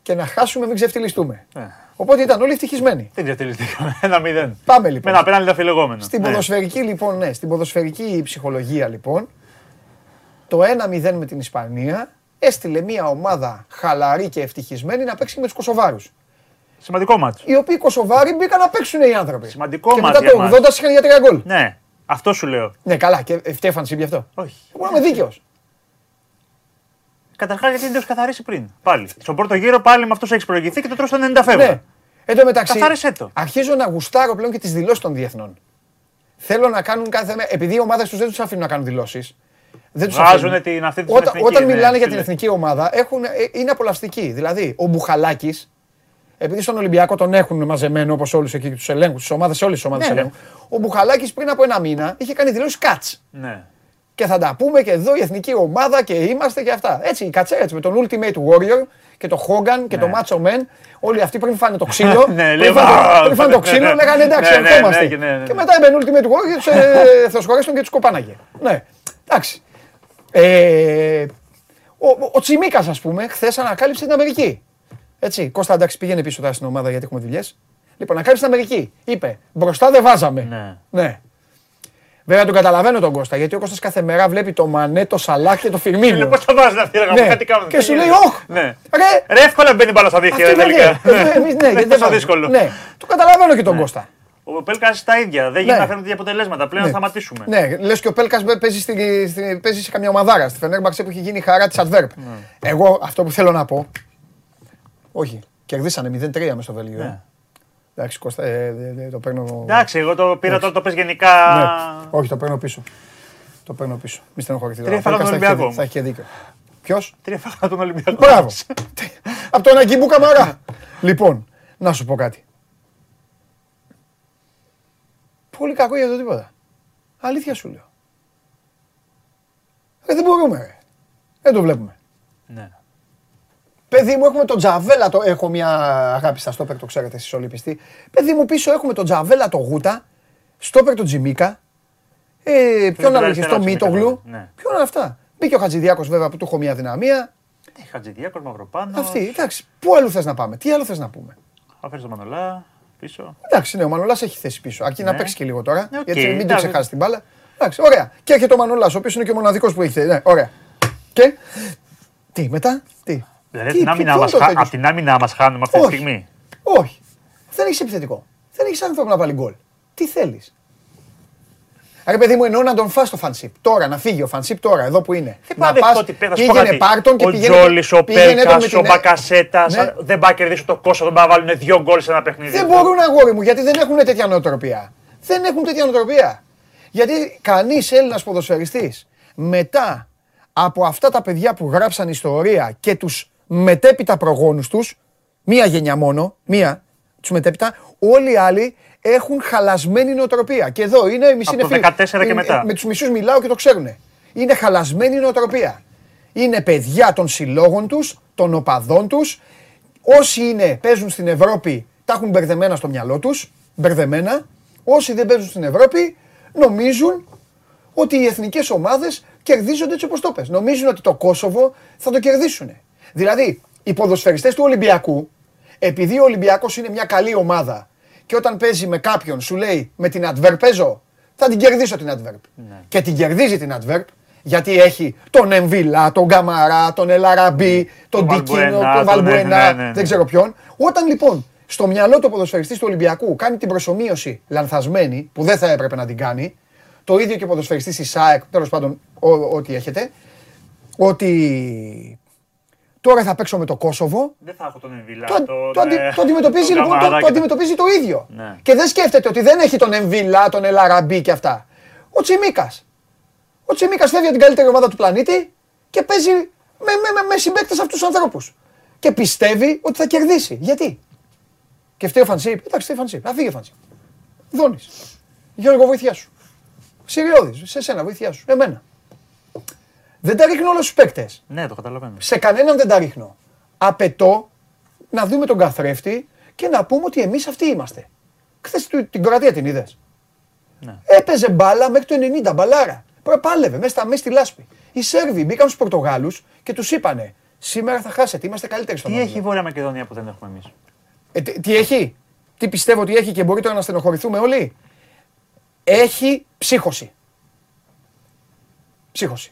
και να χάσουμε μην ξεφτιλιστούμε. ναι. Οπότε ήταν όλοι ευτυχισμένοι. Δεν ξεφτιλιστήκαμε. Ένα μηδέν. Πάμε Με λοιπόν. ένα πέναλτι αμφιλεγόμενο. Στην Ναι. ποδοσφαιρική λοιπόν, ναι, στην ποδοσφαιρική ψυχολογία λοιπόν, το 1-0 με την Ισπανία έστειλε μια ομάδα χαλαρή και ευτυχισμένη να παίξει με τους Κωσοβάρους. Σημαντικό ματς. Οι οποίοι Κωσοβάροι μπήκαν να παίξουν οι άνθρωποι. Σημαντικό και ματς μετά το για 80 είχαν για τρία γκολ. Ναι, αυτό σου λέω. Ναι, καλά, και φτέφανση γι' αυτό. Όχι. Εγώ είμαι δίκαιος. Καταρχάς γιατί δεν το έχεις καθαρίσει πριν. Πάλι. Στον πρώτο γύρο πάλι με αυτός έχεις προηγηθεί και το τρως στο 90 φεύγει. Ναι. Εν τω μεταξύ, Καθάρισέ το. αρχίζω να γουστάρω πλέον και τις δηλώσεις των διεθνών. Θέλω να κάνουν κάθε μέρα. Επειδή οι ομάδες τους δεν τους αφήνουν να κάνουν δηλώσεις. Δεν τους Βγάζουν αφήνουν. την αυτή τη Όταν, εθνική, όταν ναι, μιλάνε για την φίλε. εθνική ομάδα, έχουν, ε, είναι απολαυστικοί. Δηλαδή, ο Μπουχαλάκης, επειδή στον Ολυμπιακό τον έχουν μαζεμένο όπως όλους εκεί τους ελέγχους, τις ομάδες, όλες τις ομάδες Ναι, ναι. ελέγχου. Ο Μπουχαλάκης πριν από ένα μήνα είχε κάνει δηλώσεις κάτς. Ναι. Και θα τα πούμε και εδώ η εθνική ομάδα και είμαστε και αυτά. Έτσι, η κατσέρα έτσι, με τον Ultimate Warrior και το Hogan και το Macho Man. Όλοι αυτοί πριν φάνε το ξύλο. Ναι, πριν λέει, φάνε- «Α, πριν φάνε το ναι, ξύλο, ναι. λέγανε εντάξει, Ναι, ναι, ερχόμαστε. ναι, ναι, ναι. Και μετά έμπαινε Ultimate Warrior, του ε, θεοσχωρέστον και τους κοπάναγε. Ναι, εντάξει. Ε, ο, ο, ο Τσιμίκας, ας πούμε, χθες ανακάλυψε την Αμερική. Έτσι, Κώστα, εντάξει, πήγαινε πίσω τώρα στην ομάδα γιατί έχουμε δουλειές. Λοιπόν, ανακάλυψε την Αμερική. Είπε, μπροστά δεν βάζαμε. Ναι. ναι. Βέβαια τον καταλαβαίνω τον Κώστα, γιατί ο Κώστας κάθε μέρα βλέπει το Μανέ, το Σαλάχ και το Φιρμίνιο. Λοιπόν, πώς τα βάζουν αυτοί, ρε Ναι. γαμώ, κάτι κάνουν. Και τι σου λέει, γίνεται. όχ, Ναι. ρε, Ρε, εύκολα μπαίνει μπάλα στα δίχτυα, αυτή ρε, είναι τελικά. ναι. Εμείς, ναι, γιατί δεν τόσο βάζουμε. δύσκολο. Ναι, το καταλαβαίνω και τον Κώστα. Ο Πέλκας τα ίδια. Δεν γίνεται Ναι. να φέρνουν τέτοια αποτελέσματα. Πλέον Ναι. θα σταματήσουμε. Ναι, λες και ο Πέλκας παίζει, στη- στη- παίζει σε καμιά ομαδάρα. Στη Φενέρμπαξε που έχει γίνει η χαρά της Adverb. Ναι. Εγώ αυτό που θέλω να πω. Όχι, κερδίσανε 0-3 μες στο Βέλγιο. Ναι. ε. Εντάξει, Κώστα, ε, ε, ε, το παίρνω. Εντάξει, εγώ το πήρα τώρα το πες γενικά. Ναι. Όχι, το παίρνω πίσω. Το παίρνω πίσω. Μη στενοχωρηθείτε. Τρία Ο φάγαμε Πέλκας τον θα έχει- Ολυμπιακό. Θα έχει και δίκιο. Ποιος; Τρία φάγα τον Ολυμπιακό. Μπράβο. Από τον Αγκίμπου Καμαρά. Λοιπόν, να σου πω κάτι. Πολύ κακό για το τίποτα. Αλήθεια σου λέω. Ε, δεν μπορούμε. Ρε. Δεν το βλέπουμε. Ναι. Παιδί μου, έχουμε τον Τζαβέλα. Το... Έχω μια αγάπη στα στόπερ, το ξέρετε εσείς όλοι πιστοί. Παιδί μου, πίσω έχουμε τον Τζαβέλα, τον Γούτα. Στόπερ τον Τσιμίκα. Ε, ποιον τον άλλο είχες, αριστερά στο Τσιμίκα, Μίτογλου. ναι. Ποιον είναι αυτά; Μπήκε ο Χατζηδιάκος βέβαια που του έχω μια αδυναμία. Χατζηδιάκος, Μαυροπάνος. Αυτή, εντάξει. Πού άλλο θες να πάμε, τι άλλο θες να πούμε; Θα φέρεις τον Μανολά πίσω. Εντάξει, ναι, ο Μανολάς έχει θέση πίσω. Αρκεί να Ναι. παίξει και λίγο τώρα. Ναι, οκ, γιατί μην του εντάξει. ξεχάσει την μπάλα. Εντάξει, ωραία. Και έρχεται ο Μανολά, ο οποίος είναι και ο μοναδικός που έχει θέση. Ναι, ωραία. Και. Τι, μετά, τι. Δηλαδή Τι, από την ποιο- άμυνά ποιο μας είναι το χα- τέτοιο απ' την άμυνά μας χάνουμε αυτή τη Όχι. στιγμή; Όχι. Δεν έχεις επιθετικό. Δεν έχεις άνθρωπο να βάλει γκολ. Τι θέλεις; Ρε παιδί μου, εννοώ να τον φας το φανσίπ. Τώρα, να φύγει ο φανσίπ τώρα, εδώ που είναι. Δεν να πάω πας, ότι πέρα, σου πω πήγαινε κάτι. πάρτον και ο πήγαινε. Τζόλης, ο πήγαινε τον Πέλκα, με την- ο Μπακασέτας. Ναι. Δεν πάει να κερδίσει το κόσμο, δεν πάει να βάλουν δύο γκολ σε ένα παιχνίδι. Δεν μπορούν αγόρι μου γιατί δεν έχουν τέτοια νοοτροπία. Δεν έχουν τέτοια νοοτροπία. Γιατί κανείς Έλληνας ποδοσφαιριστής μετά από αυτά τα παιδιά που γράψαν ιστορία και τους μετέπειτα προγόνους τους, μία γενιά μόνο, μία, τους μετέπειτα, όλοι οι άλλοι έχουν χαλασμένη νοοτροπία. Και εδώ είναι οι μισοί Από το είναι φίλοι. 14 και Είναι- μετά. Με τους μισούς μιλάω και το ξέρουν. Είναι χαλασμένη νοοτροπία. Είναι παιδιά των συλλόγων τους, των οπαδών τους. Όσοι είναι, παίζουν στην Ευρώπη, τα έχουν μπερδεμένα στο μυαλό τους. Μπερδεμένα. Όσοι δεν παίζουν στην Ευρώπη, νομίζουν ότι οι εθνικές ομάδες κερδίζονται έτσι όπως το πες. Νομίζουν ότι το Κόσοβο θα το κερδίσουν. Δηλαδή, οι ποδοσφαιριστές του Ολυμπιακού, επειδή ο Ολυμπιακός είναι μια καλή ομάδα και όταν παίζει με κάποιον σου λέει με την Adverb παίζω, θα την κερδίσω την Adverb. Και την κερδίζει την Adverb γιατί έχει τον Εμβίλα, τον Καμαρά, τον Ελαραμπή, τον Τον Ντικίνο, Βαλμπουενά, τον τον- Βαλμπουενά, ναι, ναι, ναι. δεν ξέρω ποιον. Όταν λοιπόν στο μυαλό του ποδοσφαιριστής του Ολυμπιακού κάνει την προσωμείωση λανθασμένη, που δεν θα έπρεπε να την κάνει, το ίδιο και ο ποδοσφαιριστής της ΣΑΕΚ, τέλος πάντων, ό- ό,τι έχετε, ότι τώρα θα παίξω με το Κόσοβο. Δεν θα έχω τον Εμβιλά. Το, το, αντι- το αντιμετωπίζει τον λοιπόν, το, Καμαρά το και αντιμετωπίζει το ίδιο. Ναι. Και δεν σκέφτεται ότι δεν έχει τον Εμβιλά, τον Ελαραμπή και αυτά. Ο Τσιμίκας. Ο Τσιμίκας φεύγει από την καλύτερη ομάδα του πλανήτη και παίζει με, με, με, με συμπαίκτες αυτούς τους ανθρώπους. Και πιστεύει ότι θα κερδίσει. Γιατί; Και φταίει ο Φανσίπ. Εντάξει, φταίει ο Φανσίπ. Θα φύγει ο Φανσίπ. Δόνει. Γιώργο, βοήθειά σου. Σιριώδη, σε σένα, βοήθειά σου. Εμένα. Δεν τα ρίχνω όλους τους παίκτες. Ναι, το καταλαβαίνω. Σε κανέναν δεν τα ρίχνω. Απαιτώ να δούμε τον καθρέφτη και να πούμε ότι εμείς αυτοί είμαστε. Χθες την Κροατία την είδες. Ναι. Έπαιζε μπάλα μέχρι το 90, μπαλάρα. Προπάλευε μέσα, στα- μέσα στη λάσπη. Οι Σέρβοι μπήκαν στους Πορτογάλους και τους είπανε: Σήμερα θα χάσετε, είμαστε καλύτεροι στον Τι όμιλο». έχει η Βόρεια Μακεδονία που δεν έχουμε εμείς; Ε, τι, τι έχει, τι πιστεύω ότι έχει και μπορεί τώρα να στενοχωρηθούμε όλοι; Έχει ψύχωση. Ψύχωση.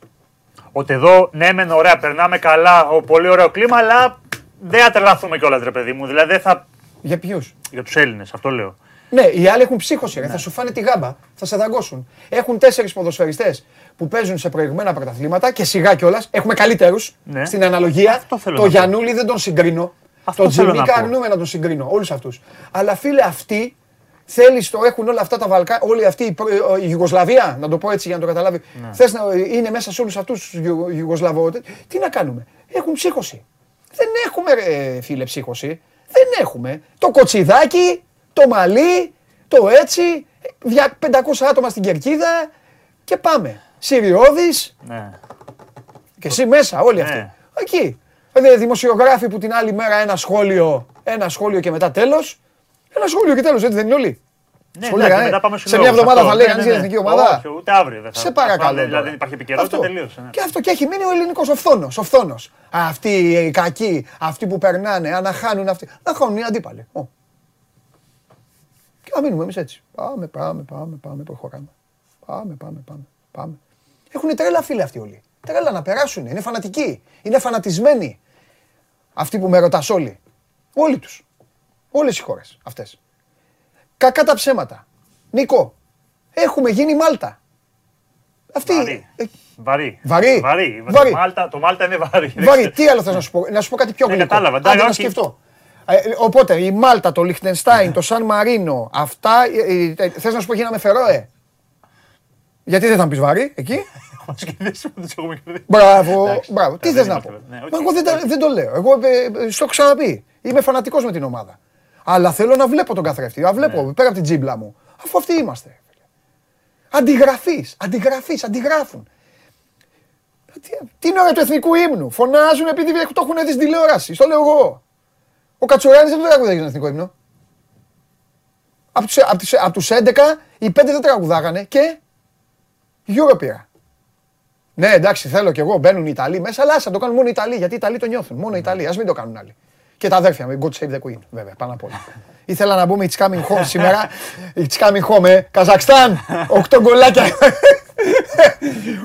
Ότι εδώ, ναι, μεν ωραία, περνάμε καλά, ο, πολύ ωραίο κλίμα, αλλά δεν θα τρελαθούμε κιόλας, ρε παιδί μου. Δηλαδή δεν θα. Για ποιους; Για τους Έλληνες, αυτό λέω. Ναι, οι άλλοι έχουν ψύχωση. ρε. Θα σου φάνε τη γάμπα, θα σε δαγκώσουν. Έχουν τέσσερις ποδοσφαιριστές που παίζουν σε προηγμένα πρωταθλήματα και σιγά κιόλας. Έχουμε καλύτερους Ναι. στην αναλογία. Αυτό θέλω το να πω. Γιανούλη δεν τον συγκρίνω. Αυτό τον θέλω να Τζιμίκα πω. αρνούμε να τον συγκρίνω. Όλους αυτούς. Αλλά φίλε, αυτοί θέλεις το έχουν όλα αυτά τα Βαλκά, όλη αυτή η, προ- η Ιουγκοσλαβία, να το πω έτσι για να το καταλάβει. Ναι. Θες να είναι μέσα σε όλους αυτούς τους Ιουγκοσλαβό. Τι να κάνουμε; Έχουν ψύχωση. Δεν έχουμε, ρε, φίλε, ψύχωση. Δεν έχουμε. Το κοτσιδάκι, το μαλλί, το έτσι, δια- 500 άτομα στην κερκίδα και πάμε. Συριώδης Ναι. και εσύ μέσα, όλοι αυτοί. Ναι. Εκεί. Δηλαδή, δημοσιογράφοι που την άλλη μέρα ένα σχόλιο, ένα σχόλιο και μετά τέλος. Ένα σχόλιο και τέλος, έτσι δεν είναι όλοι. Ναι, Σχόλια, εντάξει, ε. μετά πάμε στους Σε μια λόγους, εβδομάδα αυτό. θα λέει Ναι, κανείς ναι, για ναι. εθνική ομάδα. Όχι, ούτε αύριο δεν θα. Σε παρακαλώ. Δηλαδή τώρα. δεν υπάρχει επικαιρότητα, Αυτό. τελείωσε. ναι. Και αυτό και έχει μείνει ο ελληνικός οφθόνο. Οφθόνος. Αυτοί οι κακοί, αυτοί που περνάνε, αναχάνουν αυτοί. Να χάνουν οι αντίπαλοι. Ω. Και να μείνουμε εμείς έτσι. Πάμε, πάμε, πάμε, πάμε, προχωράμε. Πάμε, πάμε, πάμε. πάμε. Έχουν τρέλα φίλοι αυτοί όλοι. Τρέλα να περάσουν. Είναι φανατικοί. Είναι φανατισμένοι. Αυτοί που με ρωτάς όλοι. Όλοι τους. Όλες οι χώρες αυτές. Κακά τα ψέματα. Νίκο, έχουμε γίνει Μάλτα. Αυτή. Βαρύ. ε, Βαρύ. Βαρύ. Βαρύ. Βαρύ. Το Μάλτα, το Μάλτα είναι βαρύ. Βαρύ, τι άλλο θες να σου πω, να σου πω κάτι πιο Ναι, γλυκό. κατάλαβα, Άντε εντάξει, να όχι. σκεφτώ. Ε, οπότε η Μάλτα, το Λιχτενστάιν, το Σαν Μαρίνο, αυτά, ε, ε, θες να σου πω γίναμε Φερόε; Γιατί δεν θα μου πεις βαρύ, εκεί; Έχουμε κερδίσει, δεν τους έχουμε κερδίσει. Μπράβο, Εντάξει, μπράβο. Τι δεν θες να είμαστε, πω. ναι, οκ. Μα εγώ δεν, τα- δεν το λέω. Εγώ ε, ε, στο έχω ξαναπεί. Είμαι φανατικός με την ομάδα. Αλλά θέλω να βλέπω τον καθρέφτη. Να βλέπω Ναι. πέρα από την τζίμπλα μου. Αφού αυτοί είμαστε. Αντιγραφείς, αντιγραφείς, αντιγράφουν. Τι- Την ώρα του εθνικού ύμνου; Φωνάζουν επειδή το έχουν δει στην τηλεόραση. Στο λέω εγώ. Ο Κατσουράνης δεν τραγουδάγει τον εθνικό ύμνο. Από τους, από, τους, από τους 11, οι 5 δεν τραγουδάγανε και Euro πήρα. Ναι, εντάξει, θέλω κι εγώ. Μπαίνουν οι Ιταλοί μέσα, αλλά άσε να το κάνουν μόνο οι Ιταλοί. Γιατί οι Ιταλοί το νιώθουν. Μόνο οι Ιταλοί. Α μην το κάνουν άλλοι. Και τα αδέρφια με God Save the Queen, βέβαια, πάνω απ' όλα. Ήθελα να μπούμε It's coming home σήμερα. It's coming home, ε. Καζακστάν. Οκτώ γκολάκια.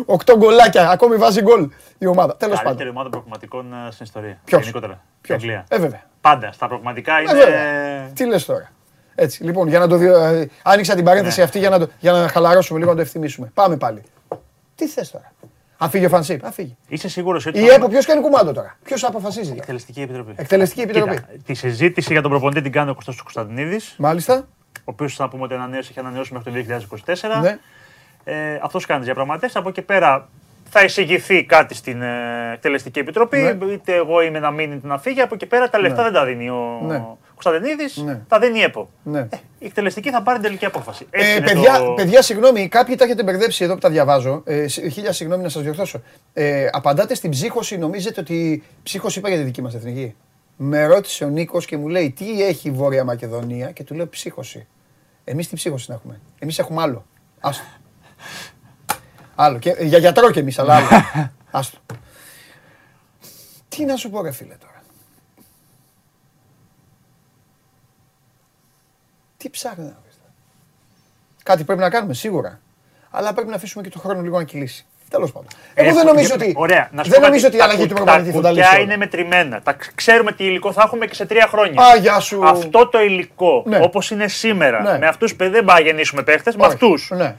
Οκτώ γκολάκια. Ακόμη βάζει γκολ η ομάδα. Τέλος Καλύτερη πάντων. ομάδα προγραμματικών ε, στην ιστορία. Ποιος; Γενικότερα. Ποιος; Η Αγγλία. Ε, βέβαια. Πάντα στα προγραμματικά Ε, είναι. βέβαια. Τι λες τώρα; Έτσι, λοιπόν, για να το δει, ε, άνοιξα την παρένθεση αυτή για να, το, για να χαλαρώσουμε λίγο, να το ευθυμίσουμε. Πάμε πάλι. Τι θες τώρα; Αν φύγει ο Φανσίπ, αν φύγει. Είσαι σίγουρος ότι. Η θα- ΕΠΟ, ποιος κάνει κουμάντο τώρα; Ποιος αποφασίζει. Εκτελεστική επιτροπή. Εκτελεστική επιτροπή. Κοίτα, τη συζήτηση για τον προπονητή την κάνει ο Κωστός Κωνσταντινίδης, Μάλιστα. ο οποίος θα πούμε ότι ανανέωσε, έχει ανανεώσει μέχρι το 2024. Ναι. Ε, Αυτός κάνει τις διαπραγματεύσεις. Από εκεί πέρα θα εισηγηθεί κάτι στην ε, εκτελεστική επιτροπή. Ναι. Είτε εγώ είμαι να μείνει είτε να φύγει. Από εκεί πέρα τα λεφτά Ναι. δεν τα δίνει ο Ναι. Κωνσταντινίδης, Ναι. τα δίνει η ΕΠΟ. Ναι. Ε, η εκτελεστική θα πάρει την τελική απόφαση. Έτσι Ε, είναι παιδιά, το... παιδιά, συγγνώμη, κάποιοι τα έχετε μπερδέψει εδώ που τα διαβάζω. Ε, σ- χίλια συγγνώμη να σας διορθώσω. Ε, απαντάτε στην ψύχωση, νομίζετε ότι. Ψύχωση είπα για τη δική μας εθνική; Με ρώτησε ο Νίκος και μου λέει τι έχει η Βόρεια Μακεδονία; Και του λέω ψύχωση. Εμείς τι ψύχωση να έχουμε; Εμείς έχουμε άλλο. Άστο. Άλλο. Και, για γιατρό κι εμείς, αλλά άλλο. Άστο. Τι να σου πω, ρε φίλε τώρα. Τι ψάχνει να βρεις τώρα. Κάτι πρέπει να κάνουμε σίγουρα. Αλλά πρέπει να αφήσουμε και τον χρόνο λίγο να κυλήσει. Τέλος πάντων. Εγώ δεν Έχω- νομίζω ότι. Ωραία, να σου δεν πω νομίζω κάτι. ότι η αλλαγή Τα του κου- προπονητή θα τα Τα λύσει. κουκιά όλα. είναι μετρημένα. Τα ξ- ξέρουμε τι υλικό θα έχουμε και σε τρία χρόνια. Α, γεια σου. Αυτό το υλικό, Ναι. όπως είναι σήμερα, Ναι. με αυτούς που δεν πάμε να γεννήσουμε παίχτες, με Όχι. αυτούς Ναι.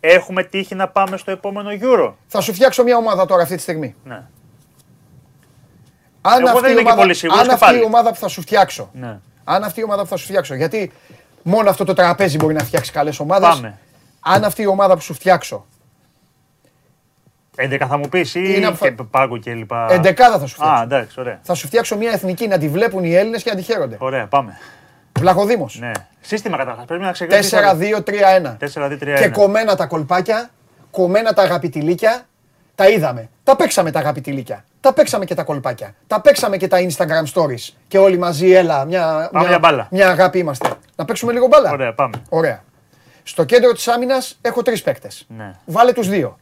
έχουμε τύχει να πάμε στο επόμενο Euro. Θα σου φτιάξω μια ομάδα τώρα αυτή τη στιγμή. Ναι. Αν Εγώ αυτή, δεν η είμαι και ομάδα, πολύ σίγουρος αν και αυτή πάλι. η ομάδα που θα σου φτιάξω. ναι. Αν αυτή η ομάδα που θα σου φτιάξω. Γιατί μόνο αυτό το τραπέζι μπορεί να φτιάξει καλές ομάδες. Πάμε. Αν αυτή η ομάδα που σου φτιάξω. 11 θα μου πεις ή Είναι αποφα- και πάγκο και λοιπά. Εντεκάδα θα σου φτιάξω. Α, εντάξει, ωραία. Θα σου φτιάξω μια εθνική να τη βλέπουν οι Έλληνες και να τη χαίρονται. Ωραία, πάμε. Βλαχοδήμος. Ναι. Σύστημα καταρχάς. Πρέπει να ξεκινήσει. 4-2-3-1. 4-2-3-1. Και κομμένα τα κολπάκια, κομμένα τα αγαπητηλίκια, τα είδαμε. Τα παίξαμε τα αγαπητηλίκια. Τα παίξαμε και τα κολπάκια. Τα παίξαμε και τα Instagram stories. Και όλοι μαζί, έλα, μια, Πάμε για μπάλα. μια αγάπη είμαστε. Να παίξουμε λίγο μπάλα; Ωραία, πάμε. Ωραία. Στο κέντρο της άμυνας έχω τρεις παίκτες. Ναι. Βάλε τους δύο.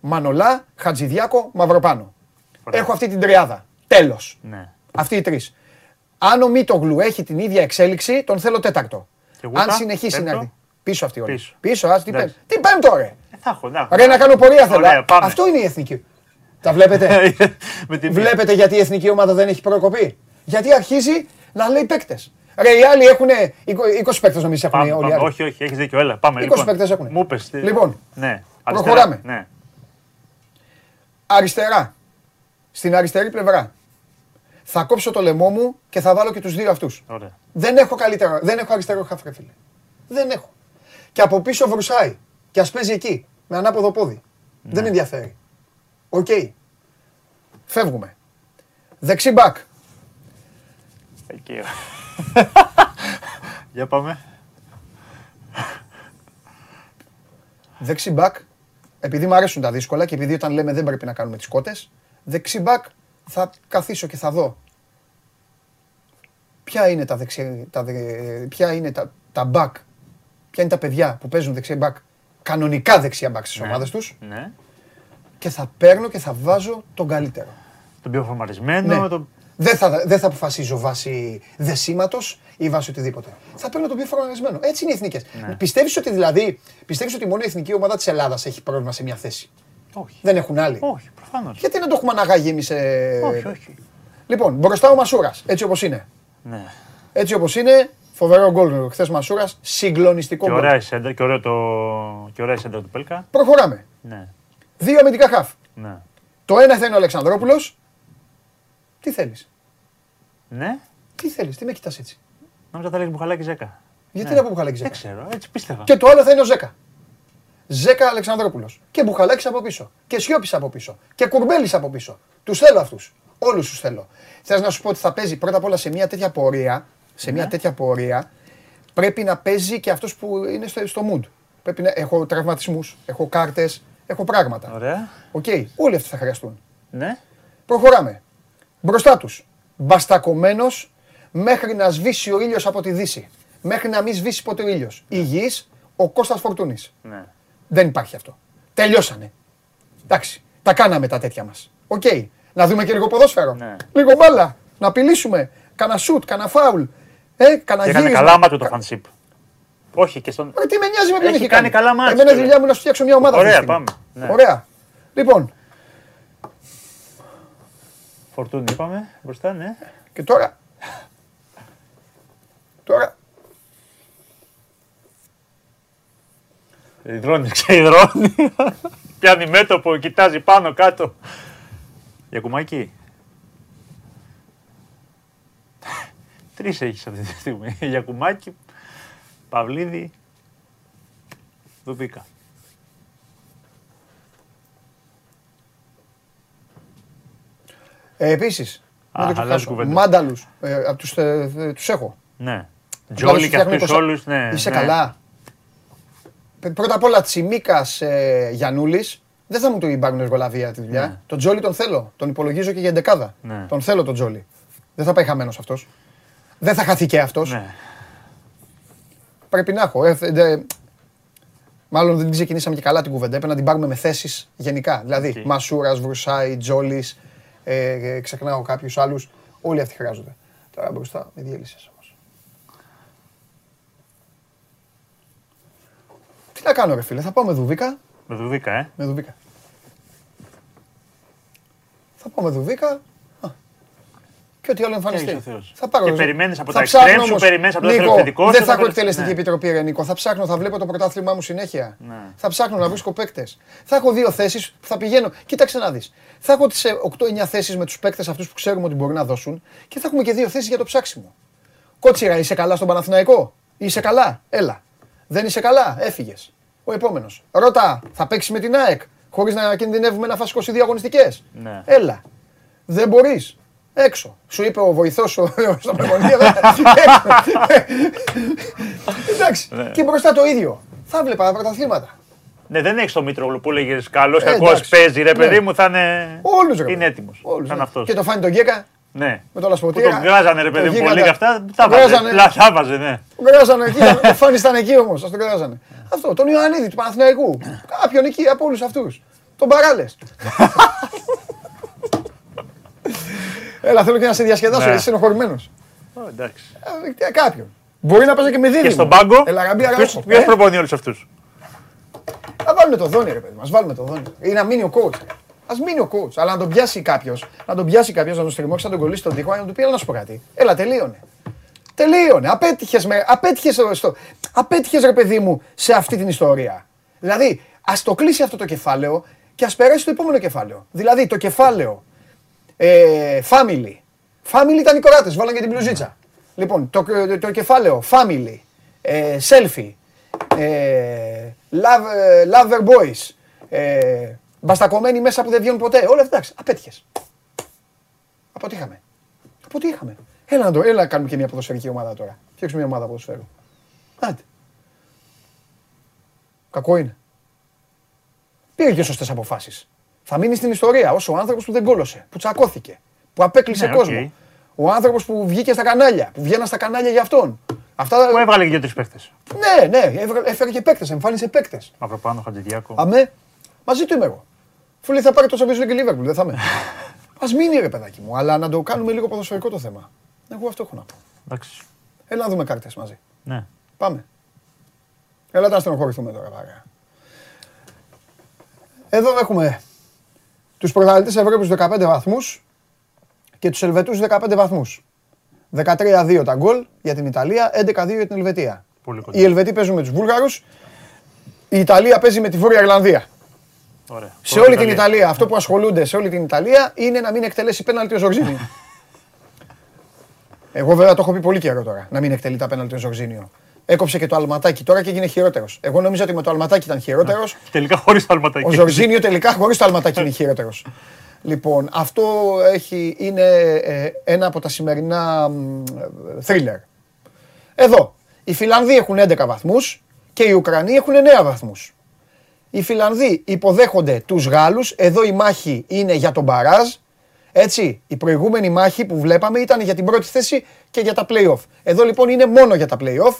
Μανολά, Χατζηδιάκο, Μαυροπάνο. Ωραία. Έχω αυτή την τριάδα. Τέλος. Ναι. Αυτοί οι τρεις. Αν ο Μίτογλου έχει την ίδια εξέλιξη, τον θέλω τέταρτο. Και Γούτα, Αν συνεχίσει να πέμπτο. έρθει. Πίσω αυτή όλη. Πίσω. Πίσω, ας, τι, Εντάξει. πέμπτο. τι πέμπτο, ρε. Ε, θα έχω, να έχω. Ρε να κάνω πορεία θέλω. Ωραία, πάμε. Αυτό είναι η εθνική. Τα βλέπετε; Με την βλέπετε γιατί η εθνική ομάδα δεν έχει προκοπή; Γιατί αρχίζει να λέει παίκτες. Ρε οι άλλοι έχουν 20 παίκτες νομίζω έχουν Πάμε, όλοι οι πάμε. άλλοι. Όχι, όχι, έχεις δίκιο. Έλα, πάμε. 20 λοιπόν. παίκτες έχουνε. Μου είπες, τι- Λοιπόν, ναι. προχωράμε. Ναι. Αριστερά. Στην αριστερή πλευρά. Θα κόψω το λαιμό μου και θα βάλω και τους δύο αυτούς. Ωραία. Δεν έχω καλύτερο, δεν έχω αριστερό χαφ, ρε φίλε. Δεν έχω. Και από πίσω Βρουσάι. Και ας παίζει εκεί, με ανάποδο πόδι. Δεν με ενδιαφέρει. Οκ. Φεύγουμε. Δεξί μπακ. Εκεί. Για πάμε. Δεξί μπακ. Επειδή μου αρέσουν τα δύσκολα και επειδή όταν λέμε δεν πρέπει να κάνουμε τις κότες, δεξί μπακ θα καθίσω και θα δω. Ποια είναι τα δεξιά, τα, δε- ποια είναι τα, τα μπακ, ποια είναι τα παιδιά που παίζουν δεξιά μπακ, κανονικά δεξιά μπακ στις ομάδες τους Ναι. Και θα παίρνω και θα βάζω τον καλύτερο. Τον πιο φορμαρισμένο. Ναι. τον- Δεν, θα, δεν θα αποφασίζω βάσει δεσίματος ή βάσει οτιδήποτε. Θα παίρνω τον πιο φορμαρισμένο. Έτσι είναι οι εθνικές. Ναι. Πιστεύεις ότι δηλαδή, πιστεύεις ότι μόνο η εθνική ομάδα της Ελλάδας έχει πρόβλημα σε μια θέση; Όχι. Δεν έχουν άλλοι; Όχι, προφανώς. Γιατί να το έχουμε αναγάγει εμείς. Όχι, όχι. Λοιπόν, μπροστά ο Μασούρας, έτσι όπως είναι. Ναι. Έτσι όπως είναι, φοβερό γκολ χθες Μασούρας, συγκλονιστικό Και γκολ. ωραία η σέντερ και, ωραίο το... και ωραία η σέντερ του Πέλκα. Προχωράμε. Ναι. Δύο αμυντικά χαφ. Ναι. Το ένα θα είναι ο Αλεξανδρόπουλος. Τι θέλεις; Ναι. Τι θέλεις, τι με κοιτάς έτσι; Νόμιζα θα λέγει Μπουχαλάκη Ζέκα. Γιατί Ναι. να πω Μπουχαλάκη Δεν Ζέκα. ξέρω, έτσι πίστευα. Και το άλλο θα είναι ο Ζέκα. Ζέκα Αλεξανδρόπουλος. Και Μπουχαλάκης από πίσω. Και Σιώπης από πίσω. Και Κουρμπέλης από πίσω. Τους θέλω αυτούς. Όλους τους θέλω. Θες να σου πω ότι θα παίζει πρώτα απ' όλα σε μια τέτοια πορεία. Σε μια Ναι. τέτοια πορεία πρέπει να παίζει και αυτός που είναι στο, στο mood. Πρέπει να, έχω τραυματισμούς, έχω κάρτες, έχω πράγματα. Ωραία. Οκ. Όλοι αυτοί θα χρειαστούν. Ναι. Προχωράμε. Μπροστά τους. Μπαστακωμένος μέχρι να σβήσει ο ήλιος από τη δύση. Μέχρι να μην σβήσει ποτέ ο ήλιος. Υγιής ο Κώστας Φορτούνης. ναι. Δεν υπάρχει αυτό. Τελειώσανε. Εντάξει. Τα κάναμε τα τέτοια μας. Οκ. Να δούμε και λίγο ποδόσφαιρο. Ναι. Λίγο μπάλα. Να απειλήσουμε. Κάνα σουτ, κάνα φάουλ. Ε, κάνα Και έκανε γύρισμα. καλά μάτι το fan ship. Όχι και στον. Ρε, τι με νοιάζει με ποιον έχει, έχει κάνει. καλά μάτια. Εμένα δουλειά μου να φτιάξω μια ομάδα. Ωραία, πάμε. Ναι. Ωραία. Λοιπόν. Φορτούνι είπαμε μπροστά, ναι. Και τώρα. τώρα. Ιδρώνει, ξεϊδρώνει. Πιάνει μέτωπο, κοιτάζει πάνω κάτω. Για κουμάκι. Τρεις έχεις αυτή τη στιγμή. Για κουμάκι, Παυλίδη, Δουβίκα. Ε, Επίσης, Α, αλλάζει κουβέντα. Μάνταλους. Ε, τους ε, τους έχω. Ναι. Τους Τζόλι και φτιάχνουν αυτούς το σα- όλους. Ναι, Είσαι ναι. καλά. Π- Πρώτα απ' όλα Τσιμίκας ε, Γιανούλη. Δεν θα μου το πάρουν εργολαβία τη δουλειά. Ναι. Τον Τζόλι τον θέλω. Τον υπολογίζω και για εντεκάδα. Ναι. Τον θέλω τον Τζόλι. Δεν θα πάει χαμένος αυτός. Δεν θα χαθεί και αυτός. Ναι. Πρέπει να έχω. Ε, δε- μάλλον δεν ξεκινήσαμε και καλά την κουβέντα. Έπρεπε να την πάρουμε με θέσεις γενικά. Δηλαδή, Οκ. Μασούρας, Βρουσάη, Τζόλι, ε, ε, ξεχνάω κάποιους άλλους. Όλοι αυτοί χρειάζονται. Τώρα μπροστά με διέλυσες όμως. Τι να κάνω, ρε φίλε, θα πάω με Δουβίκα. Με Δουβίκα, ε. Με Δουβίκα. Θα πάω με δουβίκα. Α. Και ό,τι άλλο εμφανιστεί. Και ο Θεός. Θα πάρω. Και περιμένεις από θα τα ψάχνω extreme σου, όμως. περιμένεις από το Νίκο, δεύτερο επιθετικό Δεν σου, θα έχω θα εκτελεστική ναι. επιτροπή, ρε Νίκο. Θα ψάχνω, θα βλέπω το πρωτάθλημά μου συνέχεια. Ναι. Θα ψάχνω να βρίσκω παίκτες. Θα έχω δύο θέσεις που θα πηγαίνω. Κοίταξε να δεις. Θα έχω τις 8-9 θέσεις με τους παίκτες αυτούς που ξέρουμε ότι μπορεί να δώσουν και θα έχουμε και δύο θέσεις για το ψάξιμο. Κότσιρα, είσαι καλά στον Παναθηναϊκό; Είσαι καλά; Έλα. Δεν είσαι καλά; Έφυγες. Ο επόμενος. Ρώτα, θα παίξεις με την ΑΕΚ χωρίς να κινδυνεύουμε να φας 22 αγωνιστικές; Ναι. Έλα. Δεν μπορείς. Έξω. Σου είπε ο βοηθός στο πνευμονία. Εντάξει. Ναι. Και μπροστά το ίδιο. Θα βλέπα τα πρωταθλήματα. Ναι, δεν έχεις το Μήτρογλου που έλεγε καλός, Ε, κακός εντάξει. παίζει, ρε παιδί Ναι. μου, θα είναι. Όλους ρε. Είναι έτοιμος. Όλους, Σαν ναι. αυτός. Και το φάνη τον Γκέκα Ναι. με το λασποτήρα. Που τον γκράζανε, ρε παιδί Το μου, γίγαντα. πολύ για αυτά. Τον Τα βάζε. γκράζανε. πλά- Τα βάζε, ναι. Τον κράζανε εκεί. Ο Φάνη ήταν εκεί όμως. Α τον κράζανε. Αυτό. Τον Ιωαννίδη του Παναθηναϊκού. Κάποιον εκεί από όλους αυτούς. Τον Παράλε. Έλα, θέλω και να σε διασκεδάσω, Ναι. είσαι στενοχωρημένο. Ω, Εντάξει. Κάποιον. Μπορεί να παίζει και με δίδυμο. Και στον πάγκο. Έλα, γαμπή, αγάπη. Ποιο προπονεί όλους αυτούς; Θα βάλουμε το δόνι, ρε παιδί μας. Βάλουμε το δόνι. Ή να μείνει ο coach. Α μείνει ο coach. Αλλά να τον πιάσει κάποιος, να τον πιάσει κάποιος, να τον στριμώξει, να τον κολλήσει στον τοίχο, να του πει: Έλα να σου πω κάτι. Έλα, τελείωνε. Τελείωνε. Απέτυχες με. Απέτυχες στο. Απέτυχες, ρε παιδί μου, σε αυτή την ιστορία. Δηλαδή, ας το κλείσει αυτό το κεφάλαιο και ας περάσει στο επόμενο κεφάλαιο. Δηλαδή, το κεφάλαιο ε, family. Family ήταν οι κοράτες, βάλαν και την μπλουζίτσα. Λοιπόν, το, το, το κεφάλαιο family, ε, selfie, ε, love, ε, lover boys, ε, μπαστακωμένοι μέσα που δεν βγαίνουν ποτέ. Όλα αυτά εντάξει, απέτυχες. Αποτύχαμε. Αποτύχαμε. Έλα να, το, έλα να κάνουμε και μια ποδοσφαιρική ομάδα τώρα. Φτιάξουμε μια ομάδα ποδοσφαίρου. Άντε. Κακό είναι. Πήρε και σωστές αποφάσεις. Θα μείνει στην ιστορία ως ο άνθρωπος που δεν κόλωσε, που τσακώθηκε, που απέκλεισε Ναι, οκ. κόσμο. Ο άνθρωπος που βγήκε στα κανάλια, που βγαίναν στα κανάλια για αυτόν. Αυτά. Που έβγαλε και δύο-τρεις παίχτες. Ναι, ναι, έβγα- έφερε και παίκτες, εμφάνισε παίκτες. Μαυροπάνο, Χατζηδιάκο. Αμέ, μαζί του είμαι εγώ. Αφού λέει θα πάρει το Champions League και Liverpool, δεν θα είμαι. Α μείνει ρε παιδάκι μου, αλλά να το κάνουμε λίγο ποδοσφαιρικό το θέμα. Εγώ αυτό έχω να πω. Εντάξει. Έλα να δούμε κάρτες μαζί. Ναι. Πάμε. Έλα να στενοχωρηθούμε τώρα παρέα. Εδώ έχουμε τους πρωταθλητές Ευρώπης 15 βαθμούς και τους Ελβετούς 15 βαθμούς. 13-2 τα γκολ για την Ιταλία, 11-2 για την Ελβετία. Πολύ κοντά. Οι Ελβετοί παίζουν με τους Βούλγαρους, η Ιταλία παίζει με τη Βόρεια Ιρλανδία. Ωραία. Σε όλη την Ιταλία, αυτό που ασχολούνται σε όλη την Ιταλία είναι να μην εκτελέσει πέναλτι ο Ζορζίνιο. Εγώ βέβαια το έχω πει πολύ καιρό τώρα, να μην εκτελεί τα πέναλτι ο Ζορζίνιο. Έκοψε και το αλματάκι τώρα και έγινε χειρότερος. Εγώ νόμιζα ότι με το αλματάκι ήταν χειρότερος. Τελικά χωρίς τα αλματάκια. Ο Ζορζίνιο τελικά χωρίς το αλματάκι είναι χειρότερος. Λοιπόν, αυτό έχει, είναι ε, ένα από τα σημερινά θρίλερ. Εδώ, οι Φιλανδοί έχουν 11 βαθμούς και οι Ουκρανοί έχουν 9 βαθμούς. Οι Φιλανδοί υποδέχονται τους Γάλλους, εδώ η μάχη είναι για τον Μπαράζ. Έτσι, η προηγούμενη μάχη που βλέπαμε ήταν για την πρώτη θέση και για τα play-off. Εδώ λοιπόν είναι μόνο για τα play-off.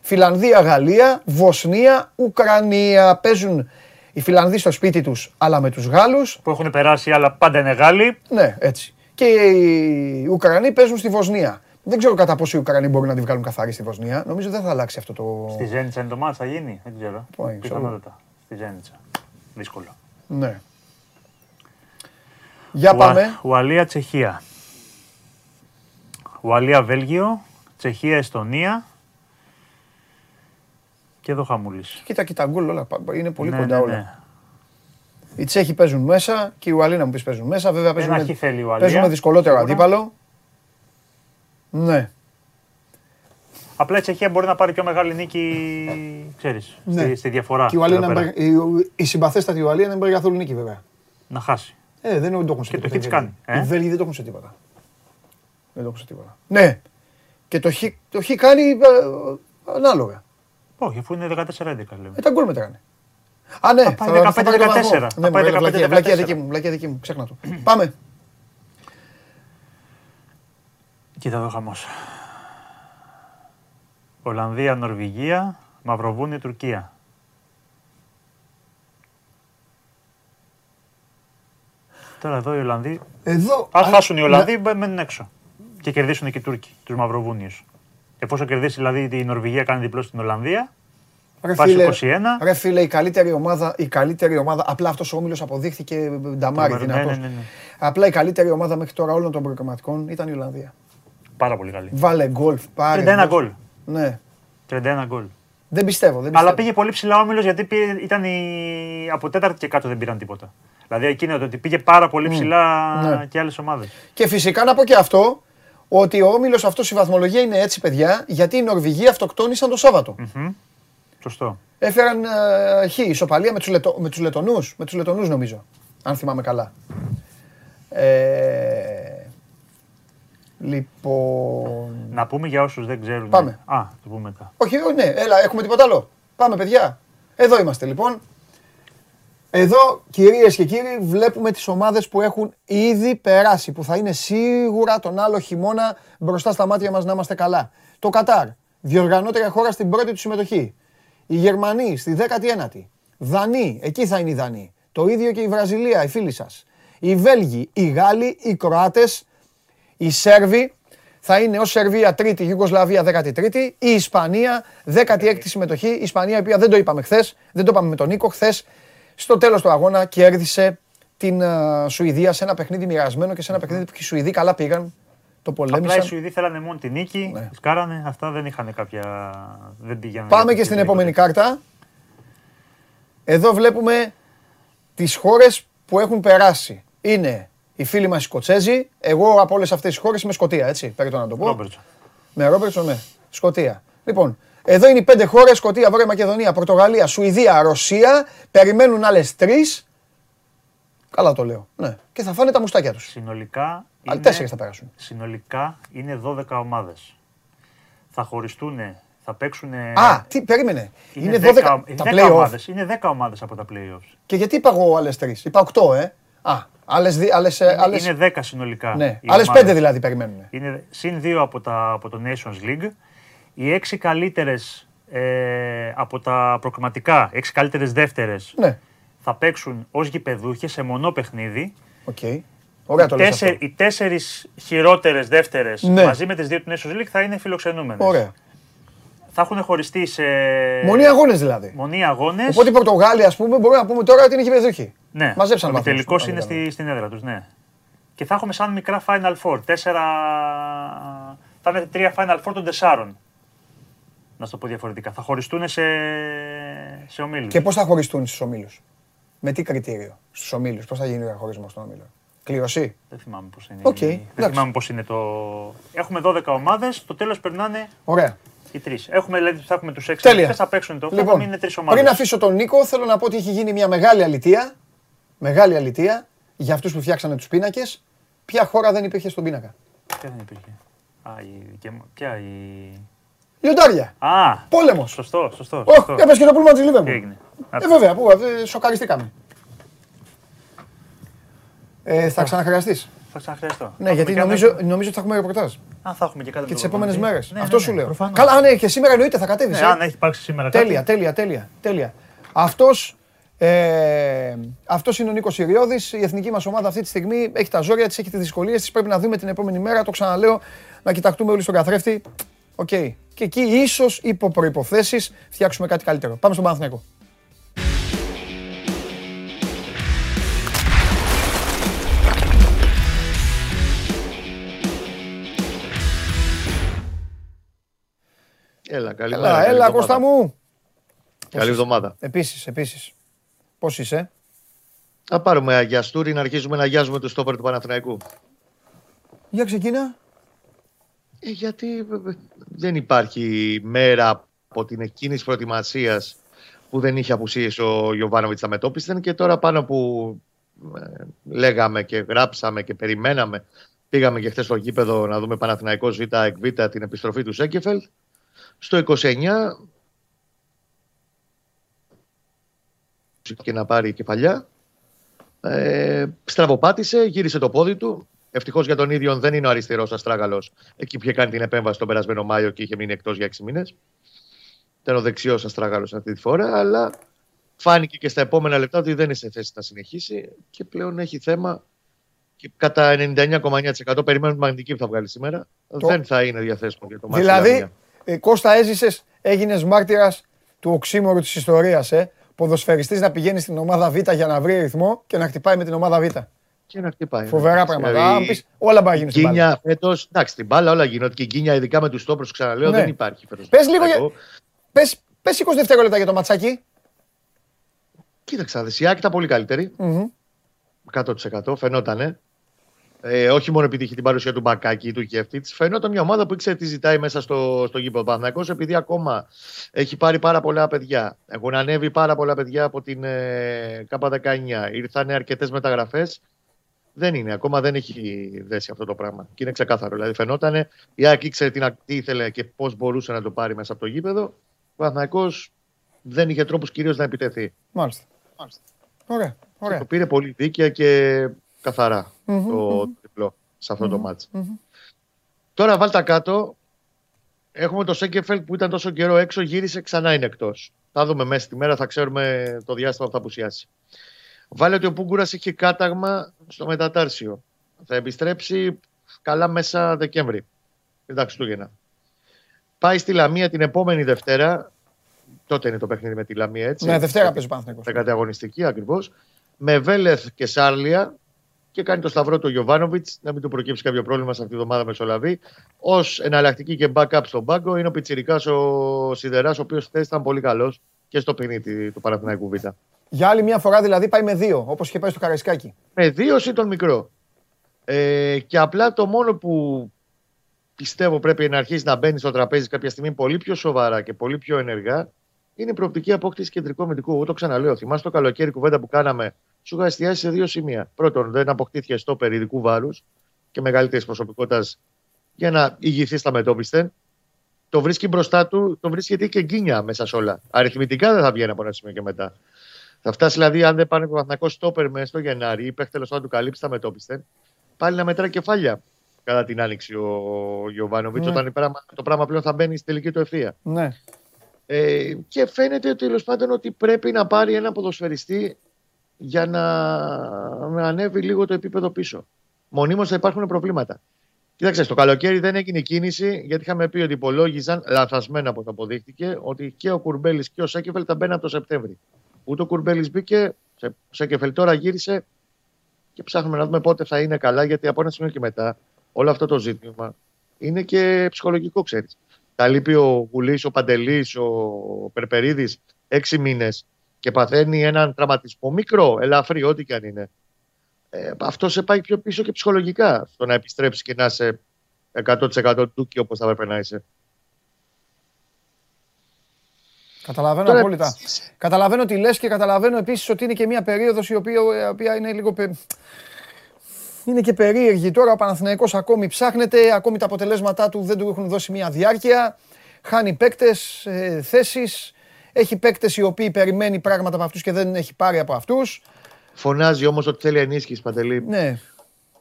Φιλανδία, Γαλλία, Βοσνία, Ουκρανία. Παίζουν οι Φιλανδοί στο σπίτι τους, αλλά με τους Γάλλους. Που έχουν περάσει, αλλά πάντα είναι Γάλλοι. Ναι, έτσι. Και οι Ουκρανοί παίζουν στη Βοσνία. Δεν ξέρω κατά πόσο οι Ουκρανοί μπορούν να τη βγάλουν καθαρή στη Βοσνία. Νομίζω δεν θα αλλάξει αυτό το. Στη Ζένιτσα είναι το μάτς, θα γίνει; Δεν ξέρω. Πού είναι, ξέρω. Πιθανότατα. Στη Ζένιτσα. Δύσκολο. Ναι. Για πάμε. Ουαλία, Τσεχία. Ουαλία, Βέλγιο. Τσεχία, Εστονία. Και Και εδώ χαμούλη. Κοίτα και τα γκολ όλα. πα- Είναι πολύ Ναι, κοντά ναι, όλα. ναι. Οι Τσέχοι παίζουν μέσα και οι Ουαλοί να μου πεις παίζουν μέσα. Βέβαια παίζουν, Ένα με, χ θέλει η Ουαλία, παίζουν με δυσκολότερο σίγουρα. αντίπαλο. Ναι. Απλά η Τσεχία μπορεί να πάρει πιο μεγάλη νίκη, ξέρεις, Ναι. στη, στη διαφορά. Και η, Ουαλία εδώ είναι πέρα. μπε- η, η συμπαθέστατη Ουαλία δεν μπορεί καθόλου νίκη βέβαια. Να χάσει. Ε, δεν το έχουν σε Και το τίποτα. χ οι τις Βέλγοι. κάνει, ε. Οι Βέλγοι δεν το έχουν σε τίποτα. Δεν το έχουν σε τίποτα. Ναι. Και το χ, το χ κάνει ε, ανάλογα. Όχι, αφού είναι 14-11 λέμε. Ε, τα γκολ μετράνε. Α, ναι, Θα πάει 15-14. πάρει το βαθμό. Θα Ναι, πάει μωρέ, 15-14. βλακεία, βλακεία δική μου, βλακεία δική μου, ξέχνα το. Πάμε. Κοίτα εδώ χαμός. Ολλανδία, Νορβηγία, Μαυροβούνιο, Τουρκία. Τώρα εδώ οι Ολλανδοί, Εδώ. αν α, χάσουν οι να- Ολλανδοί, μπα- μένουν έξω. Και κερδίσουν και οι Τούρκοι, τους Μαυροβούνιους. Εφόσον κερδίσει δηλαδή η Νορβηγία κάνει διπλό στην Ολλανδία, Ρε πάει φίλε, 21. Ρε φίλε, η καλύτερη ομάδα, η καλύτερη ομάδα, απλά αυτός ο όμιλος αποδείχθηκε νταμάρι Τρομερό, ναι, δυνατός. ναι, ναι, ναι. Απλά η καλύτερη ομάδα μέχρι τώρα όλων των προκριματικών ήταν η Ολλανδία. Πάρα πολύ καλή. Βάλε γκολ, πάρε. 31 δώσε. γκολ. Ναι. 31 γκολ. Δεν πιστεύω, δεν πιστεύω. Αλλά πήγε πολύ ψηλά ο Όμιλος γιατί πήγε, ήταν η... από τέταρτη και κάτω δεν πήραν τίποτα. Δηλαδή εκείνο το ότι πήγε πάρα πολύ ψηλά Ναι. και άλλες ομάδες. Και φυσικά να πω και αυτό, ότι ο όμιλος αυτός η βαθμολογία είναι έτσι, παιδιά, γιατί οι Νορβηγοί αυτοκτόνησαν το Σάββατο. Μμμ. Σωστό. Έφεραν ε, χ, ισοπαλία με τους, Λετο, με τους Λετονούς, με τους Λετονούς νομίζω, αν θυμάμαι καλά. Ε, λοιπόν... Να πούμε για όσους δεν ξέρουν. Πάμε. Α, το πούμε μετά. Όχι, όχι, ναι, έλα, έχουμε τίποτα άλλο. Πάμε, παιδιά. Εδώ είμαστε λοιπόν. Εδώ, κυρίες και κύριοι, βλέπουμε τις ομάδες που έχουν ήδη περάσει, που θα είναι σίγουρα τον άλλο χειμώνα μπροστά στα μάτια μας να είμαστε καλά. Το Κατάρ, διοργανώτρια χώρα στην πρώτη του συμμετοχή. Οι Γερμανοί στη 19η. Δανείοι, εκεί θα είναι οι Δανείοι. Το ίδιο και η Βραζιλία, οι φίλοι σας. Οι Βέλγοι, οι Γάλλοι, οι Κροάτες, οι Σέρβοι θα είναι ως Σερβία τρίτη, Ιουγκοσλαβία 13η, η Ισπανία 16η συμμετοχή. Η Ισπανία, η οποία δεν το είπαμε χθες, δεν το είπαμε με τον Νίκο, χθες στο τέλος του αγώνα κέρδισε την ε, Σουηδία σε ένα παιχνίδι μοιρασμένο και σε ένα παιχνίδι που και οι Σουηδοί καλά πήγαν. Το Απλά οι πολέμησαν. Σουηδοί θέλανε μόνο τη νίκη, Ναι. τις κάρανε, αυτά δεν είχαν κάποια... δεν πήγαιναν. Πάμε για και στην οτιδήποτε. επόμενη κάρτα. Εδώ βλέπουμε τις χώρες που έχουν περάσει. Είναι οι φίλοι μας οι Σκοτσέζοι. Εγώ από όλες αυτές τις χώρες είμαι Σκοτία, έτσι, περί το να το πω. Ρόμπερτσον. Με Ρόμπερτσον, ναι. Σκοτία. Λοιπόν, εδώ είναι οι πέντε χώρες: Σκοτία, Βόρεια Μακεδονία, Πορτογαλία, Σουηδία, Ρωσία. Περιμένουν άλλες τρεις. Καλά το λέω. Ναι. Και θα φάνε τα μουστάκια τους. Συνολικά Αλλά είναι, τέσσερις θα περάσουν. συνολικά είναι 12 ομάδες. Θα χωριστούν, θα παίξουν... Α, τι, περίμενε. Είναι 12 10, τα 10 playoff. ομάδες. Είναι 10 ομάδες από τα playoffs. Και γιατί είπα εγώ άλλες τρεις; Είπα 8, ε. Α, άλλες. Άλλες, άλλες, Είναι 10 συνολικά. ναι. οι άλλες ομάδες. πέντε δηλαδή περιμένουν. Είναι συν 2 από, τα, από το Nations League. Οι 6 καλύτερες ε, από τα προκριματικά, 6 καλύτερες δεύτερες, Ναι. θα παίξουν ως γηπεδούχες σε μονό παιχνίδι. Οκ. Ωραία το λες Τέσσερ, αυτό. οι τέσσερις χειρότερες δεύτερες Ναι. μαζί με τις δύο του Nations League θα είναι φιλοξενούμενες. Ωραία. Θα έχουν χωριστεί σε Μονοί αγώνες δηλαδή. μονοί αγώνες. Οπότε οι Πορτογάλοι, ας πούμε, μπορούμε να πούμε τώρα ότι είναι γηπεδούχοι. Ναι, Μαζέψαν ο βαθμούς, τελικός αν είναι δεν κάνω. στη, στην έδρα τους, ναι. Και θα έχουμε σαν μικρά Final Four, τέσσερα... Θα είναι τρία Final Four των τεσσάρων. Να σου το πω διαφορετικά. Θα χωριστούν σε, σε ομίλους. Και πώς θα χωριστούν στους ομίλους; Με τι κριτήριο στους ομίλους, πώς θα γίνει ο διαχωρισμός των ομίλων; Κλήρωση; Δεν θυμάμαι πώς είναι. Οκ, η- εντάξει. Δεν θυμάμαι πώς είναι το... Έχουμε 12 ομάδες, στο τέλος περνάνε Ωραία. οι τρεις. Έχουμε, δηλαδή, θα έχουμε τους έξι Τέλεια. νικητές, θα παίξουν το λοιπόν, Λοιπόν, είναι τρεις ομάδες. πριν αφήσω τον Νίκο, θέλω να πω ότι έχει γίνει μια μεγάλη αλητεία. Μεγάλη αλητεία για αυτούς που φτιάξανε τους πίνακες. Ποια χώρα δεν υπήρχε στον πίνακα; Ποια δεν υπήρχε; Α, η δικιά μου. Ποια η... Λιοντάρια. Α, Πόλεμος. σωστό, σωστό. Όχι, σωστό. έπεσε και το πούλμα της Τι Λίβερπουλ. έγινε. Ε, βέβαια, πού, ε, σοκαριστήκαμε. Ε, θα ξαναχρειαστεί. Θα ξαναχρειαστώ. Ναι, Θα γιατί έχουμε και νομίζω, ένα- νομίζω ότι θα έχουμε ρεπορτάζ. Α, θα έχουμε και κάτι Και τις με το επόμενες προπονητή. μέρες. Ναι, Αυτό ναι, σου ναι, λέω. προφανώς. Καλά, ναι, και σήμερα εννοείται θα κατέβεις. Ναι, αν έχει υπάρξει σήμερα κάτι. Τέλεια, τέλεια, τέλεια, τέλεια. Αυτός, ε, αυτός είναι ο Νίκος Ιριώδης. Η εθνική μας ομάδα αυτή τη στιγμή έχει τα ζόρια της, έχει τις δυσκολίες της. Πρέπει να δούμε την επόμενη μέρα, το ξαναλέω, να κοιταχτούμε όλοι στον καθρέφτη. Οκ. Και εκεί ίσως υπό προϋποθέσεις φτιάξουμε κάτι καλύτερο. Πάμε στον Παναθηναϊκό. Έλα, καλημέρα. Έλα, καλή έλα εβδομάδα. Κώστα μου. Καλή εβδομάδα. Επίσης, επίσης. Πώς είσαι, Θα πάρουμε αγιαστούρι να αρχίσουμε να αγιάζουμε το στόπερ του Παναθηναϊκού. Για ξεκίνα. Ε, γιατί ε, δεν υπάρχει μέρα από την εκκίνηση προετοιμασίας που δεν είχε απουσίες ο Γιωβάνοβιτς στα μετόπισθεν και τώρα πάνω που ε, λέγαμε και γράψαμε και περιμέναμε. Πήγαμε και χθες στο γήπεδο να δούμε Παναθηναϊκός Β' εκ Β' την επιστροφή του Σέκεφελτ. Στο 29 και να πάρει κεφαλιά ε, στραβοπάτησε, γύρισε το πόδι του Ευτυχώς για τον ίδιο δεν είναι ο αριστερός Αστράγαλος. Εκεί που είχε κάνει την επέμβαση τον περασμένο Μάιο και είχε μείνει εκτός για 6 μήνες. Ήταν ο δεξιός Αστράγαλος αυτή τη φορά, αλλά φάνηκε και στα επόμενα λεπτά ότι δεν είναι σε θέση να συνεχίσει και πλέον έχει θέμα. Και κατά 99,9% περιμένουν τη μαγνητική που θα βγάλει σήμερα. Το... Δεν θα είναι διαθέσιμο για το μάτι. Δηλαδή, ε, Κώστα, έζησες, έγινες μάρτυρας του οξύμορου της ιστορίας. Ε. Ποδοσφαιριστής να πηγαίνει στην ομάδα Β για να βρει ρυθμό και να χτυπάει με την ομάδα Β και να χτυπάει. Φοβερά πράγματα. Δηλαδή, πεις, όλα μπορεί να γίνουν στην μπάλα. Φέτος, εντάξει, στην μπάλα όλα γίνονται και η γκίνια ειδικά με τους τόπου, ξαναλέω, ναι. δεν υπάρχει φέτος. Πες λίγο, για... πες, πες 20 δευτερόλεπτα για το ματσάκι. Κοίταξα, Δεσιάκη ήταν πολύ καλύτερη. Mm-hmm. 100% φαινότανε. Ε, όχι μόνο επειδή είχε την παρουσία του Μπακάκη ή του Γεύτιτ, φαινόταν μια ομάδα που ήξερε τι ζητάει μέσα στο, στο γήπεδο Παναθυνακό, επειδή ακόμα έχει πάρει πάρα πολλά παιδιά. Έχουν ανέβει πάρα πολλά παιδιά από την ε, ΚΑΠΑ19. Ήρθαν αρκετές μεταγραφές δεν είναι. Ακόμα δεν έχει δέσει αυτό το πράγμα. Και είναι ξεκάθαρο. Δηλαδή φαινόταν η Άκη ήξερε τι ήθελε και πώς μπορούσε να το πάρει μέσα από το γήπεδο. Ο Παναθυναϊκό δεν είχε τρόπους κυρίως να επιτεθεί. Μάλιστα. Μάλιστα. Ωραία. Ωραία. το πήρε πολύ δίκαια και καθαρα το διπλό σε αυτό το μάτς. Τώρα βάλτε κάτω. Έχουμε το Σέγκεφελ που ήταν τόσο καιρό έξω, γύρισε, ξανά είναι εκτός. Θα δούμε μέσα στη μέρα, θα ξέρουμε το διάστημα που θα απουσιάσει. Βάλε ότι ο Πούγκουρας είχε κάταγμα στο μετατάρσιο. Θα επιστρέψει καλά μέσα Δεκέμβρη. τα Χριστούγεννα. Πάει στη Λαμία την επόμενη Δευτέρα. Τότε είναι το παιχνίδι με τη Λαμία, έτσι. Ναι, Δευτέρα παίζει πάνω. Σε αγωνιστική ακριβώς. Με Βέλεθ και Σάρλια και κάνει το σταυρό του Γιωβάνοβιτς, να μην του προκύψει κάποιο πρόβλημα σε αυτή τη βδομάδα Μεσολαβή. Ω εναλλακτική και backup στον πάγκο είναι ο Πιτσυρικά ο Σιδεράς, ο οποίος χθες ήταν πολύ καλός και στο παιχνίδι του Παναθηναϊκού Β. Για άλλη μια φορά δηλαδή πάει με δύο, όπως είχε πάει στο Καραϊσκάκι. Με δύο ή τον μικρό. Ε, και απλά το μόνο που πιστεύω πρέπει να αρχίσει να μπαίνει στο τραπέζι κάποια στιγμή πολύ πιο σοβαρά και πολύ πιο ενεργά είναι η προοπτική απόκτηση κεντρικού αμυντικού. Εγώ το ξαναλέω. Θυμάστε το καλοκαίρι κουβέντα που κάναμε. Σου είχα εστιάσει σε δύο σημεία. Πρώτον, δεν αποκτήθηκε στο περιδικού βάρους και μεγαλύτερης προσωπικότητας για να ηγηθεί στα μετόπισθεν. Το βρίσκει μπροστά του, το βρίσκει και γκίνια μέσα σε όλα. Αριθμητικά δεν θα βγαίνει από ένα σημείο και μετά. Θα φτάσει δηλαδή, αν δεν πάνε το βαθνακό στόπερ με στο Γενάρη ή παίχτε τέλος πάντων του καλύψει τα μετόπιστε, πάλι να μετρά κεφάλια κατά την άνοιξη ο Γιωβάνοβιτς, ναι. όταν το πράγμα πλέον θα μπαίνει στη τελική του ευθεία. Ναι. Ε, και φαίνεται τέλος πάντων ότι πρέπει να πάρει ένα ποδοσφαιριστή για να, να ανέβει λίγο το επίπεδο πίσω. Μονίμως θα υπάρχουν προβλήματα. Κοίταξε, το καλοκαίρι δεν έγινε κίνηση γιατί είχαμε πει ότι υπολόγιζαν, λαθασμένα όπως αποδείχτηκε, ότι και ο Κουρμπέλης και ο Σέκεφελ θα μπαίνουν από το Σεπτέμβρη. Ούτε ο Κουρμπέλης μπήκε, σε, σε κεφαλή τώρα γύρισε και ψάχνουμε να δούμε πότε θα είναι καλά, γιατί από ένα σημείο και μετά όλο αυτό το ζήτημα είναι και ψυχολογικό, ξέρεις. Τα λείπει ο Γουλής, ο Παντελής, ο Περπερίδης έξι μήνες και παθαίνει έναν τραυματισμό μικρό, ελαφρύ, ό,τι και αν είναι. Ε, αυτό σε πάει πιο πίσω και ψυχολογικά στο να επιστρέψει και να είσαι 100% και όπως θα έπρεπε να είσαι. Καταλαβαίνω Τώρα... απόλυτα. Καταλαβαίνω τι λες και καταλαβαίνω επίσης ότι είναι και μια περίοδος η οποία, η οποία είναι λίγο... Είναι και περίεργη. Τώρα ο Παναθηναϊκός ακόμη ψάχνεται, ακόμη τα αποτελέσματά του δεν του έχουν δώσει μια διάρκεια. Χάνει παίκτες, ε, θέσεις. Έχει παίκτες οι οποίοι περιμένει πράγματα από αυτούς και δεν έχει πάρει από αυτούς. Φωνάζει όμως ότι θέλει ενίσχυση, Παντελή. Ναι.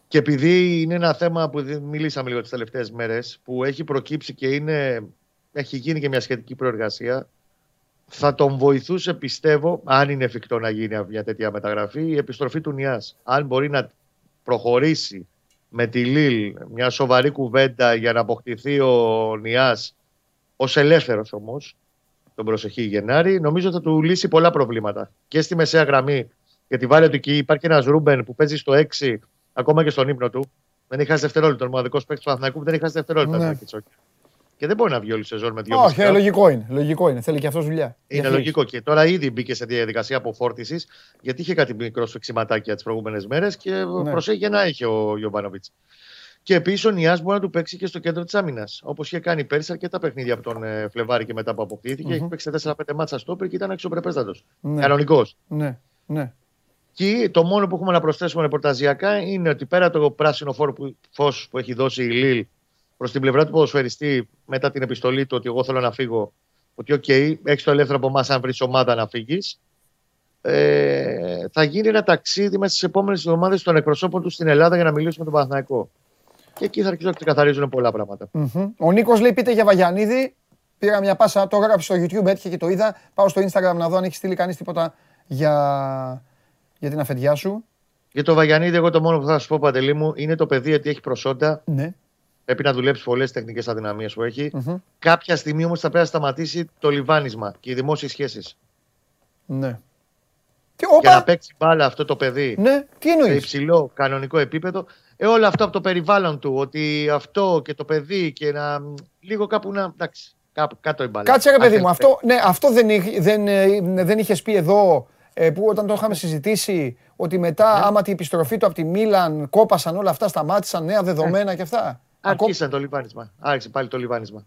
Και επειδή είναι ένα θέμα που μιλήσαμε λίγο τις τελευταίες μέρες, που έχει προκύψει και είναι, έχει γίνει και μια σχετική προεργασία, θα τον βοηθούσε, πιστεύω, αν είναι εφικτό να γίνει μια τέτοια μεταγραφή, η επιστροφή του Νιάς. Αν μπορεί να προχωρήσει με τη Λίλ μια σοβαρή κουβέντα για να αποκτηθεί ο Νιάς ως ελεύθερος όμως, τον προσεχή Γενάρη, νομίζω θα του λύσει πολλά προβλήματα. Και στη μεσαία γραμμή, γιατί βάλει ότι εκεί υπάρχει ένας Ρούμπεν που παίζει στο 6, ακόμα και στον ύπνο του. Δεν είχα δευτερόλεπτο. Ο μοναδικό παίκτης του Αθηναϊκού δεν είχα δευτερόλεπτο. Ναι. Και δεν μπορεί να βγει όλη η σεζόν με δύο Όχι, ε, λογικό είναι. Λογικό είναι. Θέλει και αυτός δουλειά. Είναι Διαφύγεις. λογικό. Και τώρα ήδη μπήκε σε διαδικασία αποφόρτηση, γιατί είχε κάτι μικρό σφιξιματάκια τις προηγούμενες μέρες και Ναι. προσέχει να έχει ο Ιωβάνοβιτ. Και επίσης ο Νιάς μπορεί να του παίξει και στο κέντρο της άμυνας. Όπως είχε κάνει πέρσι αρκετά παιχνίδια από τον ε, Φλεβάρη και μετά που αποκτήθηκε. Έχει παίξει 4-5 μάτσα στόπερ και ήταν αξιοπρεπέστατο. Ναι. Κανονικός. Ναι, ναι. Και το μόνο που έχουμε να προσθέσουμε ρεπορταζιακά είναι ότι πέρα το πράσινο φόρο που, φως που έχει δώσει η Λίλ προς την πλευρά του ποδοσφαιριστή μετά την επιστολή του ότι εγώ θέλω να φύγω, ότι οκ, έχεις το ελεύθερο από εμάς αν βρεις ομάδα να φύγεις. Ε, θα γίνει ένα ταξίδι μέσα στις επόμενες εβδομάδες των εκπροσώπων του στην Ελλάδα για να μιλήσουμε με τον Παναθηναϊκό. Και εκεί θα αρχίσουν να ξεκαθαρίζουν πολλά πράγματα. Μμμ. Ο Νίκος λέει: Πείτε για Βαγιανίδη. Πήρα μια πάσα, το έγραψε στο YouTube, έτυχε και το είδα. Πάω στο Instagram να δω αν έχει στείλει κανείς τίποτα για, για την αφεντιά σου. Για το Βαγιανίδη, εγώ το μόνο που θα σου πω, Παντελή μου, είναι το παιδί ότι έχει προσόντα. Ναι. Πρέπει να δουλέψει πολλές τεχνικές αδυναμίες που έχει. Μμμ. Κάποια στιγμή όμως θα πρέπει να σταματήσει το λιβάνισμα και οι δημόσιες σχέσεις. Ναι. Τι, Για να όπα, παίξει μπάλα αυτό το παιδί ναι, τι σε εννοεί. υψηλό κανονικό επίπεδο. Ε, όλο αυτό από το περιβάλλον του, ότι αυτό και το παιδί και να. λίγο κάπου να. εντάξει, κάπου κάτω η μπάλα. Κάτσε ρε παιδί Αν μου, θέλει. αυτό, ναι, αυτό δεν, είχε- δεν, ε, δεν είχες πει εδώ ε, που όταν το είχαμε συζητήσει ότι μετά Ναι. άμα την επιστροφή του από τη Μίλαν κόπασαν όλα αυτά, σταμάτησαν νέα δεδομένα και αυτά; Ακό- Άρχισαν το λιβάνισμα. Άρχισε πάλι το λιβάνισμα.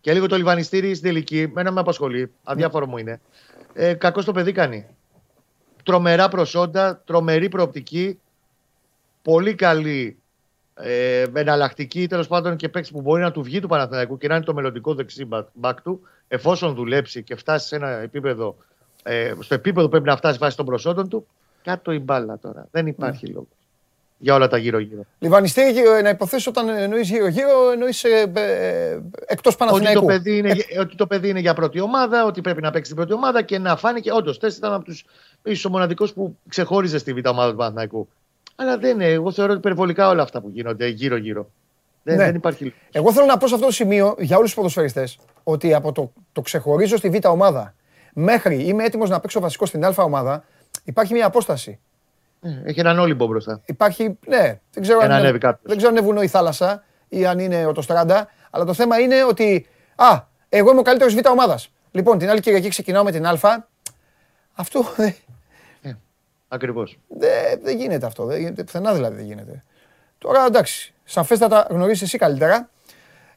Και λίγο το λιβανιστήρι στην τελική, μένα με απασχολεί. Αδιάφορο μου είναι. Ε, κακό το παιδί κάνει. Τρομερά προσόντα, τρομερή προοπτική. Πολύ καλή ε, εναλλακτική τέλος πάντων και παίξει που μπορεί να του βγει του Παναθηναϊκού και να είναι το μελλοντικό δεξί μπακ του, εφόσον δουλέψει και φτάσει σε ένα επίπεδο, ε, στο επίπεδο που πρέπει να φτάσει βάσει των προσόντων του, κάτω η μπάλα τώρα. Δεν υπάρχει λόγο. Για όλα τα γύρω-γύρω. Λιβανιστή, ε, να υποθέσει όταν εννοείς γύρω-γύρω, εννοείς ε, εκτός Ότι το, Παναθηναϊκού. παιδί είναι, για- ότι το παιδί είναι για πρώτη ομάδα, ότι πρέπει να παίξει την πρώτη ομάδα και να φάνηκε. Όντως, τεστ ήταν από τους ίσως ο μοναδικός που ξεχώριζε στη β' ομάδα του Παναθηναϊκού. Αλλά δεν είναι. Εγώ θεωρώ ότι υπερβολικά όλα αυτά που γίνονται γύρω-γύρω. Δεν, Ναι. δεν υπάρχει. Εγώ θέλω να πω σε αυτό το σημείο για όλους τους ποδοσφαιριστές ότι από το, το ξεχωρίζω στη β' ομάδα μέχρι είμαι έτοιμος να παίξω βασικό στην α ομάδα, υπάρχει μια απόσταση. Ε, Έχει έναν όλυμπο μπροστά. Υπάρχει, ναι, δεν ξέρω, Για αν να είναι, ανέβει κάποιος. δεν ξέρω αν είναι βουνό η θάλασσα ή αν είναι ο Στράντα, αλλά το θέμα είναι ότι, α, εγώ είμαι ο καλύτερος β' ομάδας. Λοιπόν, την άλλη Κυριακή ξεκινάω με την Α. Αυτό δεν Ακριβώς. δε, δεν γίνεται αυτό. Δεν γίνεται, πουθενά δηλαδή δεν γίνεται. Τώρα εντάξει, σαφέστατα γνωρίζεις εσύ καλύτερα.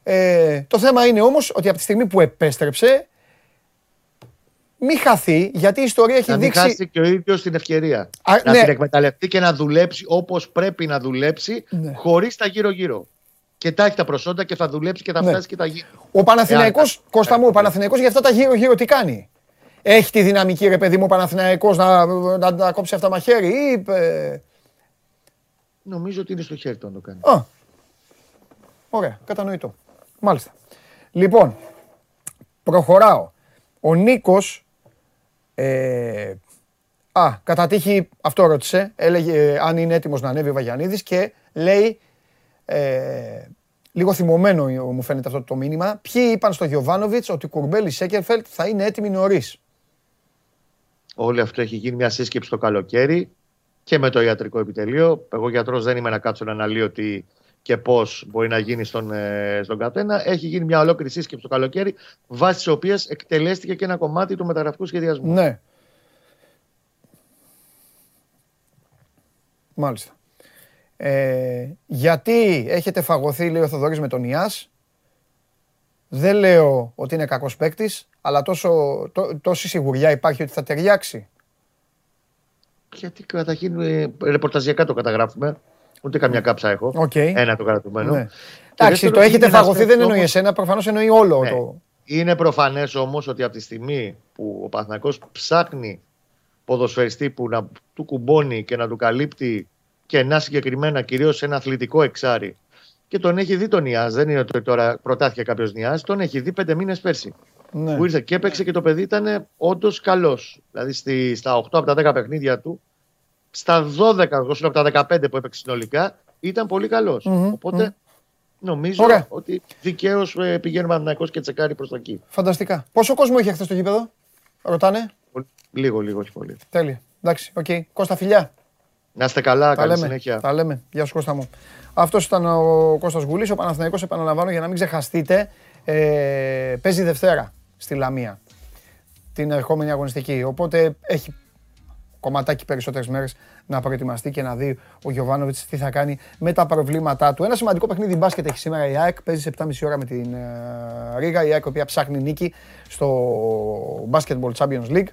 Ε, το θέμα είναι όμως ότι από τη στιγμή που επέστρεψε, μη χαθεί, γιατί η ιστορία έχει Να μην δείξει. χάσει και ο ίδιος την ευκαιρία. Α, να ναι. την εκμεταλλευτεί και να δουλέψει όπως πρέπει να δουλέψει, Ναι. χωρίς τα γύρω-γύρω. Και τα έχει τα προσόντα και θα δουλέψει και θα Ναι. φτάσει και τα γύρω. Ο Παναθηναϊκός, Εάν- Κώστα μου, ο Παναθηναϊκός για αυτά τα γύρω-γύρω τι κάνει; Έχει τη δυναμική ρε παιδί μου ο Παναθηναϊκός να, να, να κόψει αυτά μαχαίρι ή... ε, Νομίζω ότι είναι στο χέρι του να το κάνει. Α, ωραία, κατανοητό. Μάλιστα. Λοιπόν, προχωράω. Ο Νίκος, ε, α, κατά τύχη, αυτό ρώτησε, έλεγε ε, αν είναι έτοιμος να ανέβει ο Βαγιανίδης και λέει, ε, λίγο θυμωμένο μου φαίνεται αυτό το μήνυμα, ποιοι είπαν στο Γιωβάνοβιτς ότι Κουρμπέλη Σέκερφελτ θα είναι έτοιμοι νωρίς; Όλο αυτό έχει γίνει μια σύσκεψη το καλοκαίρι και με το ιατρικό επιτελείο. Εγώ γιατρός δεν είμαι να κάτσω να αναλύω τι και πώς μπορεί να γίνει στον, ε, στον καθένα. Έχει γίνει μια ολόκληρη σύσκεψη το καλοκαίρι, βάσει της οποίας εκτελέστηκε και ένα κομμάτι του μεταγραφικού σχεδιασμού. Ναι. Μάλιστα. Ε, γιατί έχετε φαγωθεί, λέει ο Θοδωρής, με τον Ιάς. Δεν λέω ότι είναι κακός παίκτης, αλλά τόσο, τό- τόση σιγουριά υπάρχει ότι θα ταιριάξει. Γιατί καταρχήν ε, ρεπορταζιακά το καταγράφουμε. Ούτε καμιά κάψα έχω. Οκ. Ένα το κρατούμενο. Ναι. Και Εντάξει, δεύτερον, το έχετε είναι ένας φαγωθεί δεν παίκτης εννοεί όμως- εσένα, προφανώς εννοεί όλο Ναι. το... Είναι προφανές όμως ότι από τη στιγμή που ο Παναθηναϊκός ψάχνει ποδοσφαιριστή που να του κουμπώνει και να του καλύπτει κενά συγκεκριμένα, κυρίως σε ένα αθλητικό εξάρι. Και τον έχει δει τον Ιάς, δεν είναι ότι τώρα προτάθηκε κάποιος Ιάς, τον έχει δει πέντε μήνες πέρσι. Ναι. Που ήρθε και έπαιξε και το παιδί ήταν όντως καλός. Δηλαδή στη, στα 8 από τα 10 παιχνίδια του, στα 12, εγώ σου λέω από τα 15 που έπαιξε συνολικά, ήταν πολύ καλός. Μμμ, Οπότε μμμ. νομίζω Ωραία. ότι δικαίως πηγαίνει ο Παναθηναϊκός και τσεκάρει προς τα εκεί. Φανταστικά. Πόσο κόσμο είχε χθες στο γήπεδο, ρωτάνε; Πολύ- Λίγο, λίγο, όχι πολύ. Τέλεια. Εντάξει, οκ. Κώστα φιλιά. Να είστε καλά, Τα καλή λέμε. συνέχεια. Τα λέμε. Γεια σου Κώστα μου. Αυτός ήταν ο Κώστας Γουλής, ο Παναθηναϊκός, επαναλαμβάνω για να μην ξεχαστείτε. Ε, παίζει Δευτέρα στη Λαμία την ερχόμενη αγωνιστική. Οπότε έχει κομματάκι περισσότερες μέρες να προετοιμαστεί και να δει ο Γιωβάνοβιτς τι θα κάνει με τα προβλήματά του. Ένα σημαντικό παιχνίδι μπάσκετ έχει σήμερα η ΑΕΚ. Παίζει σε 7,5 ώρα με την ε, Ρίγα. Η ΑΕΚ η οποία ψάχνει νίκη στο Basketball Champions League.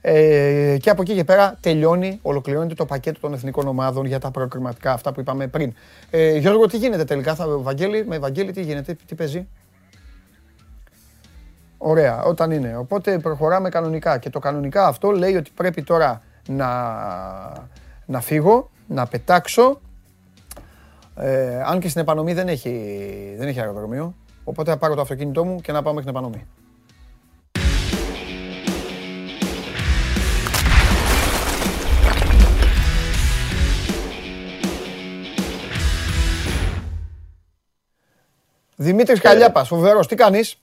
Ε, και από εκεί και πέρα τελειώνει, ολοκληρώνεται το πακέτο των εθνικών ομάδων για τα προκριματικά, αυτά που είπαμε πριν. Ε, Γιώργο, τι γίνεται τελικά, θα, Βαγγέλη, με Βαγγέλη τι γίνεται, τι παίζει; Ωραία, όταν είναι. Οπότε προχωράμε κανονικά. Και το κανονικά αυτό λέει ότι πρέπει τώρα να, να φύγω, να πετάξω. Ε, αν και στην επανομή δεν έχει, δεν έχει αεροδρομίο. Οπότε θα πάρω το αυτοκίνητό μου και να πάω μέχρι την επανομή. Δημήτρης Καλιάπας, φοβερός. Τι κάνεις;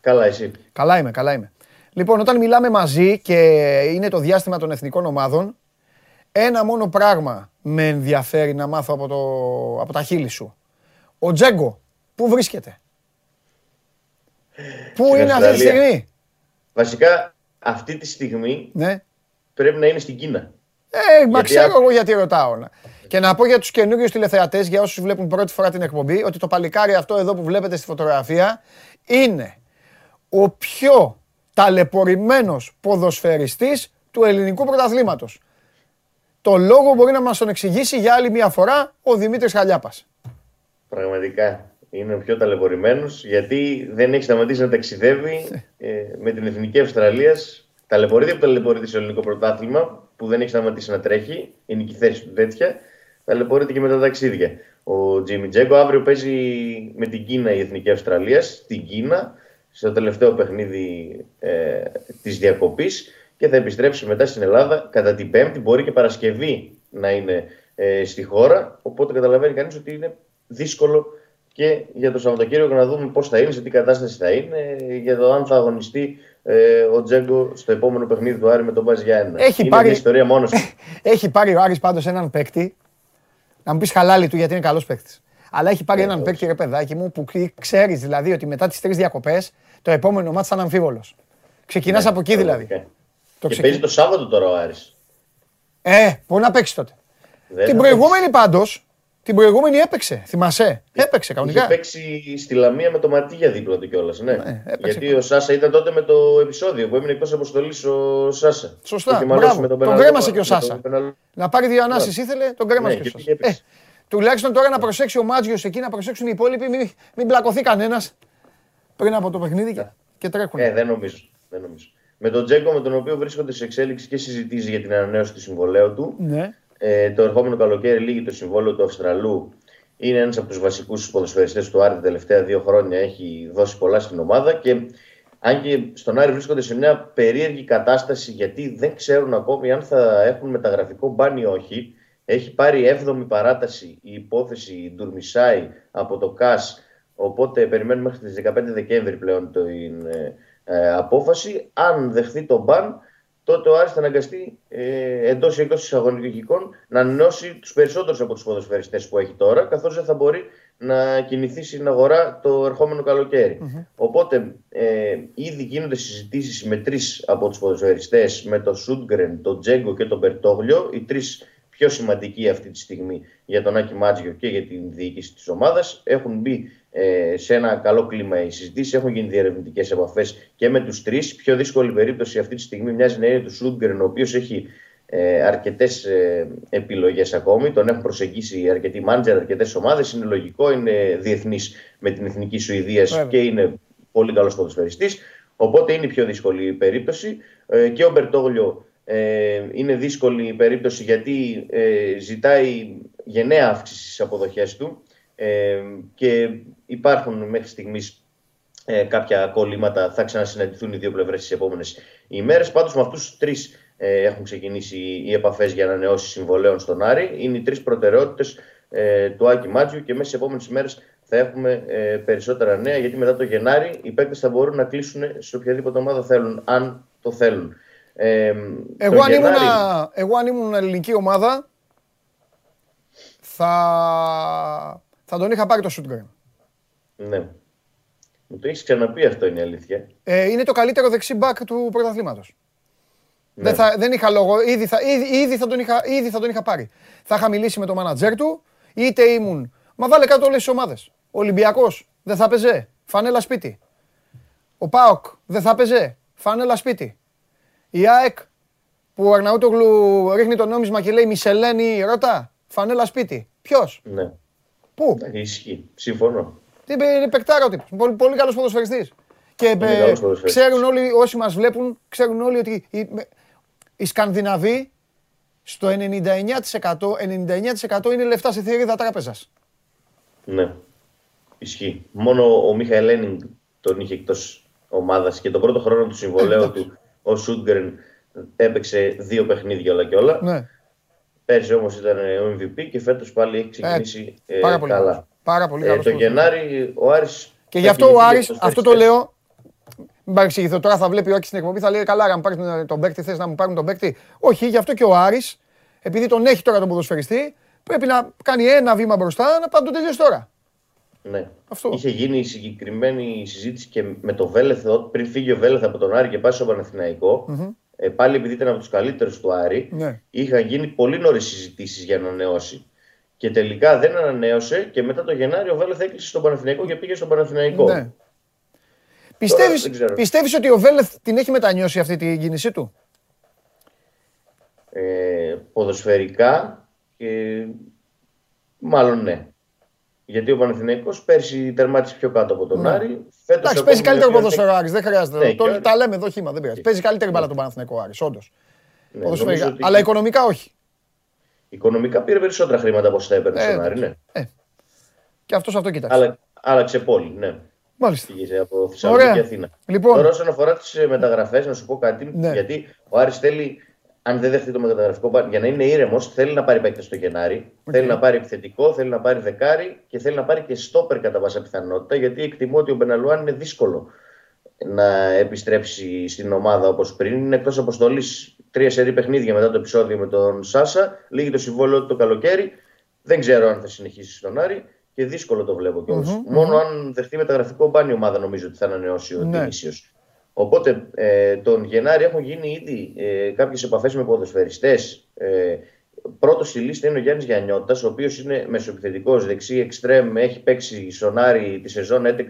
Καλά, εσύ. Καλά είμαι, καλά είμαι. Λοιπόν, όταν μιλάμε μαζί και είναι το διάστημα των εθνικών ομάδων, ένα μόνο πράγμα με ενδιαφέρει να μάθω από, το, από τα χείλη σου. Ο Τζέγκο, πού βρίσκεται; Πού Στην είναι αυτή τη Αυστραλία. στιγμή; Βασικά, αυτή τη στιγμή Ναι. πρέπει να είναι στην Κίνα. Ε, μα Γιατί ξέρω α- εγώ γιατί ρωτάω. να. Και να πω για τους καινούριους τηλεθεατές, για όσους βλέπουν πρώτη φορά την εκπομπή, ότι το παλικάρι αυτό εδώ που βλέπετε στη φωτογραφία είναι ο πιο ταλαιπωρημένος ποδοσφαιριστής του ελληνικού πρωταθλήματος. Το λόγο μπορεί να μας τον εξηγήσει για άλλη μια φορά ο Δημήτρης Χαλιάπας. Πραγματικά. Είναι ο πιο ταλαιπωρημένος γιατί δεν έχει σταματήσει να ταξιδεύει ε, με την εθνική Αυστραλία. Ταλαιπωρείται που ταλαιπωρείται στο ελληνικό πρωτάθλημα που δεν έχει σταματήσει να τρέχει. Είναι και η θέση του τέτοια. Ταλαιπωρείται και με τα ταξίδια. Ο Τζίμι Τζέγκο αύριο παίζει με την Κίνα η εθνική Αυστραλία. Στην Κίνα, στο τελευταίο παιχνίδι ε, της διακοπής και θα επιστρέψει μετά στην Ελλάδα κατά την Πέμπτη. Μπορεί και Παρασκευή να είναι ε, στη χώρα. Οπότε καταλαβαίνει κανείς ότι είναι δύσκολο και για το Σαββατοκύριακο να δούμε πώς θα είναι, σε τι κατάσταση θα είναι, για το αν θα αγωνιστεί ε, ο Τζέγκο στο επόμενο παιχνίδι του Άρη με τον Μπάζ Γιάννη. Έχει είναι πάρει- μια ιστορία μόνος Έχει πάρει ο Άρης πάντως έναν παίκτη, να μου πεις χαλάλι του γιατί είναι καλός παίκτης. Αλλά έχει πάρει Ναι, έναν όχι. παίκτη ρε παιδάκι μου που ξέρεις δηλαδή ότι μετά τις τρεις διακοπές το επόμενο μάτς θα είναι αμφίβολος. Ξεκινάς από εκεί δηλαδή. Ναι, Πραγματικά. Το και ξεκι- παίζει το Σάββατο τώρα ο Άρης. Ε, μπορεί να παίξει τότε. Δεν την θα προηγούμενη πάντως, την προηγούμενη έπαιξε. Θυμάσαι; Έπαιξε Είχε κανονικά. παίξει στη Λαμία με το Μαρτίγια δίπλα του κιόλας. Ναι. Ναι, έπαιξε. Γιατί ο Σάσα ήταν τότε με το επεισόδιο που έμεινε εκτός αποστολής ο Σάσα. Σωστά, Που ετοιμαζόταν μπράβο. με Τον Πεναλό- κρέμασε και ο με τον Σάσα. Πεναλό- Να πάρει δύο ανάσεις ήθελε, τον κρέμασε Ναι, και ο γιατί Σάσα. Ε, έπαιξε. τουλάχιστον τώρα να προσέξει ο Μάτζιος εκεί, να προσέξουν οι υπόλοιποι, μην, μην μπλακωθεί κανένας πριν από το παιχνίδι και, και τρέχουν. Ε, δεν νομίζω. δεν νομίζω. Με τον Τζέκο, με τον οποίο βρίσκονται σε εξέλιξη και συζητήσει για την ανανέωση του συμβολέου του. Ναι. Ε, το ερχόμενο καλοκαίρι λύγει το συμβόλαιο του Αυστραλού. Είναι ένας από τους βασικούς ποδοσφαιριστές του Άρη τα τελευταία δύο χρόνια. Έχει δώσει πολλά στην ομάδα και αν και στον Άρη βρίσκονται σε μια περίεργη κατάσταση γιατί δεν ξέρουν ακόμη αν θα έχουν μεταγραφικό μπαν ή όχι. Έχει πάρει 7η παράταση η υπόθεση Ντουρμισάη από το ΚΑΣ. Οπότε περιμένουμε μέχρι τις 15 Δεκέμβρη πλέον την ε, ε, απόφαση. Αν δεχθεί το μπαν, τότε ο Άρης θα αναγκαστεί ε, εντός ή εκτός εισαγωγικών να ανανεώσει τους περισσότερους από τους ποδοσφαιριστές που έχει τώρα, καθώς δεν θα μπορεί να κινηθεί στην αγορά το ερχόμενο καλοκαίρι. Οπότε ε, ήδη γίνονται συζητήσεις με τρεις από τους ποδοσφαιριστές, με τον Σούντγκρεν, τον Τζέγκο και τον Μπερτόγλιο, οι τρεις πιο σημαντικοί αυτή τη στιγμή για τον Άκη Μάτζιο και για την διοίκηση της ομάδας. Έχουν μπει ε, σε ένα καλό κλίμα οι συζητήσεις, έχουν γίνει διερευνητικές επαφές και με τους τρεις. Πιο δύσκολη περίπτωση αυτή τη στιγμή μοιάζει να είναι του Σούντγκρεν, ο οποίος έχει ε, αρκετές ε, επιλογές ακόμη. Τον έχουν προσεγγίσει αρκετοί μάντζερ, αρκετές ομάδες. Είναι λογικό, είναι διεθνής με την εθνική Σουηδία Βέβαια. και είναι πολύ καλός ποδοσφαιριστής. Οπότε είναι η πιο δύσκολη η περίπτωση. Ε, και ο Μπερτόγλιο ε, είναι δύσκολη η περίπτωση γιατί ε, ζητάει γενναία αύξηση στις αποδοχές του ε, και υπάρχουν μέχρι στιγμής ε, κάποια κολλήματα. Θα ξανασυναντηθούν οι δύο πλευρές τις επόμενες ημέρες. Πάντως με αυτούς τους τρεις ε, έχουν ξεκινήσει οι επαφές για ανανεώσεις συμβολέων στον Άρη. Είναι οι τρεις προτεραιότητες ε, του Άκη Μάτζιου και μέσα στις επόμενες ημέρες θα έχουμε ε, περισσότερα νέα γιατί μετά το Γενάρη οι παίκτες θα μπορούν να κλείσουν σε οποιαδήποτε ομάδα θέλουν, αν το θέλουν. Ε, Εγώ το αν, ήμουν, Γενάρη- εγώ αν ήμουν ελληνική ομάδα θα, θα τον είχα πάρει το Σούτγκρεν. Ναι. Μου το έχεις ξαναπεί αυτό είναι η αλήθεια. Ε, είναι το καλύτερο δεξί μπακ του πρωταθλήματος. Ναι. Δεν, θα, δεν είχα λόγο. Ήδη θα, ήδη, ήδη, θα τον είχα, ήδη θα τον είχα πάρει. Θα είχα μιλήσει με τον μάνατζερ του, είτε ήμουν. Μα βάλε κάτω όλες τις ομάδες. Ο Ολυμπιακός δεν θα παίζε. Φανέλα σπίτι. Ο Πάοκ δεν θα παίζε. Φανέλα σπίτι. Η ΑΕΚ που ο Αρναούτογλου ρίχνει το νόμισμα και λέει Μισελένη ρώτα. Φανέλα σπίτι. Ποιος; Ναι. Πού; Εντάξει, Ισχύει. Συμφωνώ. Τι είπε, είναι παικτάρα ο τύπος. Πολύ, πολύ καλός ποδοσφαιριστής. Και ε, καλός ποδοσφαιριστής. ξέρουν όλοι, όσοι μας βλέπουν, ξέρουν όλοι ότι οι, με- οι Σκανδιναβοί στο 99%, 99% είναι λεφτά σε θηρίδα τράπεζας. Ναι. Ισχύει. Μόνο ο Μίχαελ Λένινγκ τον είχε εκτός ομάδας και τον πρώτο χρόνο του συμβολέου εντάξει. του ο Σούντγκρεν έπαιξε δύο παιχνίδια όλα και όλα. Ναι, Πέρσι όμως ήταν ο MVP και φέτος πάλι έχει ξεκινήσει ε, πάρα πολύ καλά. καλός. Πάρα πολύ Ε, καλός το ποδοσφαιριστής. Γενάρη ο Άρης Και θα γι' αυτό ο κινηθεί Άρης, για αυτό το λέω, μην παρεξηγηθώ, τώρα θα βλέπει ο Άκης στην εκπομπή, θα λέει καλά, αν πάρεις τον- τον παίκτη, θες να μου πάρουν τον παίκτη. Όχι, γι' αυτό και ο Άρης, επειδή τον έχει τώρα τον ποδοσφαιριστή, πρέπει να κάνει ένα βήμα μπροστά, να πάει να τον τελειώσει τώρα. Ναι. Αυτό. Είχε γίνει η συγκεκριμένη συζήτηση και με το Βέλεθ, ό- πριν φύγει ο Βέλεθ από τον Άρη και πάει στο παναθηναικο ε, πάλι επειδή ήταν από τους καλύτερους του Άρη, Ναι. είχαν γίνει πολύ νωρίς συζητήσεις για να ανανεώσει. Και τελικά δεν ανανέωσε και μετά το Γενάριο ο Βέλεθ έκλεισε στον Παναθηναϊκό και πήγε στον Παναθηναϊκό. Ναι. Πιστεύεις, δεν ξέρω. πιστεύεις ότι ο Βέλεθ την έχει μετανιώσει αυτή την κίνησή του; Ε, ποδοσφαιρικά και μάλλον ναι. Γιατί ο Παναθηναϊκός πέρσι τερμάτισε πιο κάτω από τον Ναι. Άρη. Φέτος Εντάξει, ακόμη παίζει καλύτερο μια- ποδόσφαιρο ο Άρης, δεν χρειάζεται. Ναι, Το- και- τα λέμε εδώ χήμα, δεν πειράζει. Παίζει καλύτερη μπάλα τον Παναθηναϊκό ο Άρης, όντως. Ναι, Ποδοσφαιρικά. νομίζω ότι Αλλά οικονομικά όχι. Οικονομικά πήρε περισσότερα χρήματα από όσα τα έπαιρνε Ε, στον Άρη, ναι. Ε. Και αυτός αυτό κοίταξε. Αλλά, άλλαξε πόλη, ναι. Μάλιστα. Πήγε από Θεσσαλονίκη Ωραία. και Αθήνα. Λοιπόν. Τώρα, όσον αφορά τις μεταγραφές, να σου πω κάτι. Ναι. Γιατί ο Άρης θέλει, αν δεν δεχτεί το μεταγραφικό πάνελ, για να είναι ήρεμος, θέλει να πάρει παίκτες στο Γενάρη. Θέλει να πάρει επιθετικό, θέλει να πάρει δεκάρι και θέλει να πάρει και στόπερ κατά πάσα πιθανότητα. Γιατί εκτιμώ ότι ο Μπεναλουάν είναι δύσκολο να επιστρέψει στην ομάδα όπως πριν. Είναι εκτός αποστολής τρία σερή παιχνίδια μετά το επεισόδιο με τον Σάσα. Λύγει το συμβόλαιο του το καλοκαίρι. Δεν ξέρω αν θα συνεχίσει στον Άρη και δύσκολο το βλέπω κιόλας. Μόνο αν δεχτεί μεταγραφικό μπάνι η ομάδα νομίζω ότι θα ανανεώσει ο Ναι. ναι. Οπότε ε, τον Γενάρη έχουν γίνει ήδη ε, κάποιες επαφές με ποδοσφαιριστές. Ε, Πρώτος στη λίστα είναι ο Γιάννης Γιαννιώτας, ο οποίος είναι μεσοεπιθετικός, δεξί, εξτρέμ, έχει παίξει στον Άρη τη σεζόν 11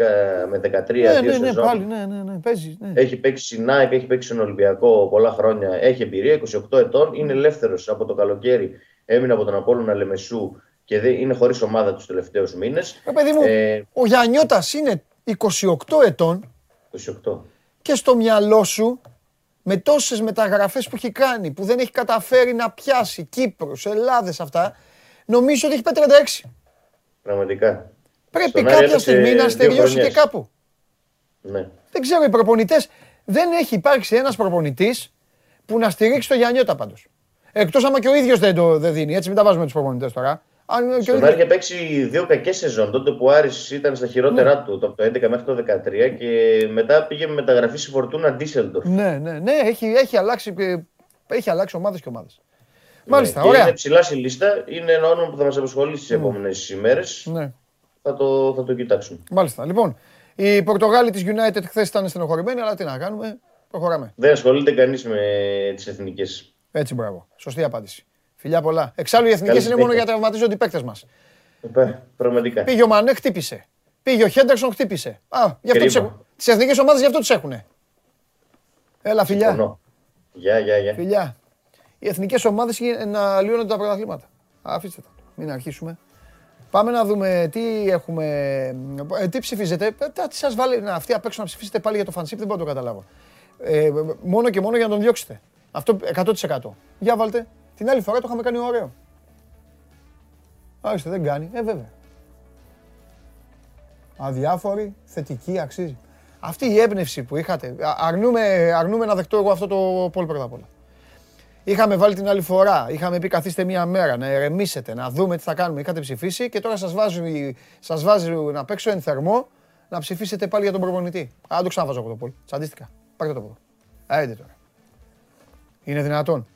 με 13, Ναι, δύο ναι, ναι, σεζόν. πάλι, ναι, ναι, ναι, παίζει. Ναι. Έχει παίξει στην ΑΕΚ, έχει παίξει στον Ολυμπιακό πολλά χρόνια. Έχει εμπειρία, 28 ετών. Είναι ελεύθερος από το καλοκαίρι. Έμεινε από τον Απόλλωνα Λεμεσού και δεν- είναι χωρίς ομάδα τους τελευταίους μήνες. Ρε παιδί μου, Ε, ο Γιαννιώτας είναι 28 ετών 28. Και στο μυαλό σου με τόσες μεταγραφές που έχει κάνει, που δεν έχει καταφέρει να πιάσει Κύπρους, Ελλάδες αυτά, νομίζω ότι έχει πάει 36. Πραγματικά. Πρέπει Στον Άρη κάποια έπαιξε στιγμή να δύο στεριώσει και χρονιές. κάπου. Ναι. Δεν ξέρω, οι προπονητές, δεν έχει υπάρξει ένας προπονητής που να στηρίξει το Γιαννιώτα πάντως. Εκτός άμα και ο ίδιος δεν το δεν δίνει, έτσι μην τα βάζουμε τους προπονητές τώρα. Αν και ο Στον ίδιος- Άρη είχε παίξει δύο κακές σεζόν. Τότε που ο Άρης ήταν στα χειρότερά του, το από το 11 μέχρι το 13 και μετά πήγε με μεταγραφή στη Φορτούνα Ντίσσελντορφ. Ναι, ναι, ναι, έχει, έχει αλλάξει, ε, έχει αλλάξει ομάδες και ομάδες. Μάλιστα, Ναι, και ωραία. είναι ψηλά στη λίστα. Είναι ένα όνομα που θα μας απασχολήσει τις επόμενες ημέρες. Ναι. Θα, το, θα το κοιτάξουμε. Μάλιστα. Λοιπόν, οι Πορτογάλοι της United χθες ήταν στενοχωρημένοι, αλλά τι να κάνουμε, προχωράμε. Δεν ασχολείται κανείς με τις εθνικές. Έτσι, μπράβο. Σωστή απάντηση. Φιλιά πολλά. Εξάλλου οι εθνικές Καλή είναι μόνο συνέχεια. για τραυματίζονται οι παίκτες μας. Πραγματικά. Πήγε ο Μανέ, χτύπησε. Πήγε ο Χέντερσον, χτύπησε. Α, γι' αυτό Κρίμα. τις έχουν. Τις εθνικές ομάδες γι' αυτό τις έχουνε. Έλα, φιλιά. Συμφωνώ. Γεια, γεια, γεια. Φιλιά. Οι εθνικές ομάδες είναι να λύνονται τα πρωταθλήματα. Αφήστε τα. Μην αρχίσουμε. Πάμε να δούμε τι έχουμε. Ε, τι ψηφίζετε. Ε, τα- Τι σας βάλει να αυτοί απ' έξω να ψηφίσετε πάλι για το φανσίπ, δεν μπορώ να το καταλάβω. Ε, μόνο και μόνο για να τον διώξετε. Αυτό 100%. Για βάλτε. Την άλλη φορά το είχαμε κάνει ωραίο. Άριστε, δεν κάνει. Ε, βέβαια. Αδιάφορη, θετική, αξίζει. Αυτή η έμπνευση που είχατε. α- Αρνούμε, αρνούμε να δεχτώ εγώ αυτό το πόλ πρώτα απ' όλα. Είχαμε βάλει την άλλη φορά. Είχαμε πει καθίστε μία μέρα να ερεμήσετε, να δούμε τι θα κάνουμε. Είχατε ψηφίσει και τώρα σας βάζει, σας βάζει να παίξω εν θερμό να ψηφίσετε πάλι για τον προπονητή. Α, δεν το ξαναβάζω εγώ το πόλ. Τσαντίστηκα. Πάρτε το από εδώ. Άιντε τώρα. Είναι δυνατόν.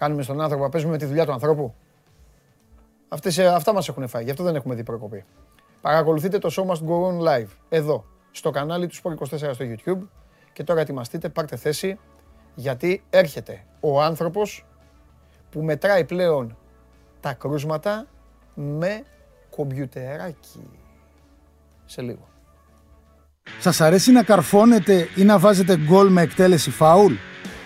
Κάνουμε στον άνθρωπο, παίζουμε με τη δουλειά του ανθρώπου. Αυτές, ε, αυτά μας έχουν φάει, γι' αυτό δεν έχουμε δει προκοπή. Παρακολουθείτε το Show Must Go On Live, εδώ, στο κανάλι του Sport 24 στο YouTube και τώρα ετοιμαστείτε, πάρτε θέση γιατί έρχεται ο άνθρωπος που μετράει πλέον τα κρούσματα με κομπιουτεράκι. Σε λίγο. Σας αρέσει να καρφώνετε ή να βάζετε γκολ με εκτέλεση φάουλ;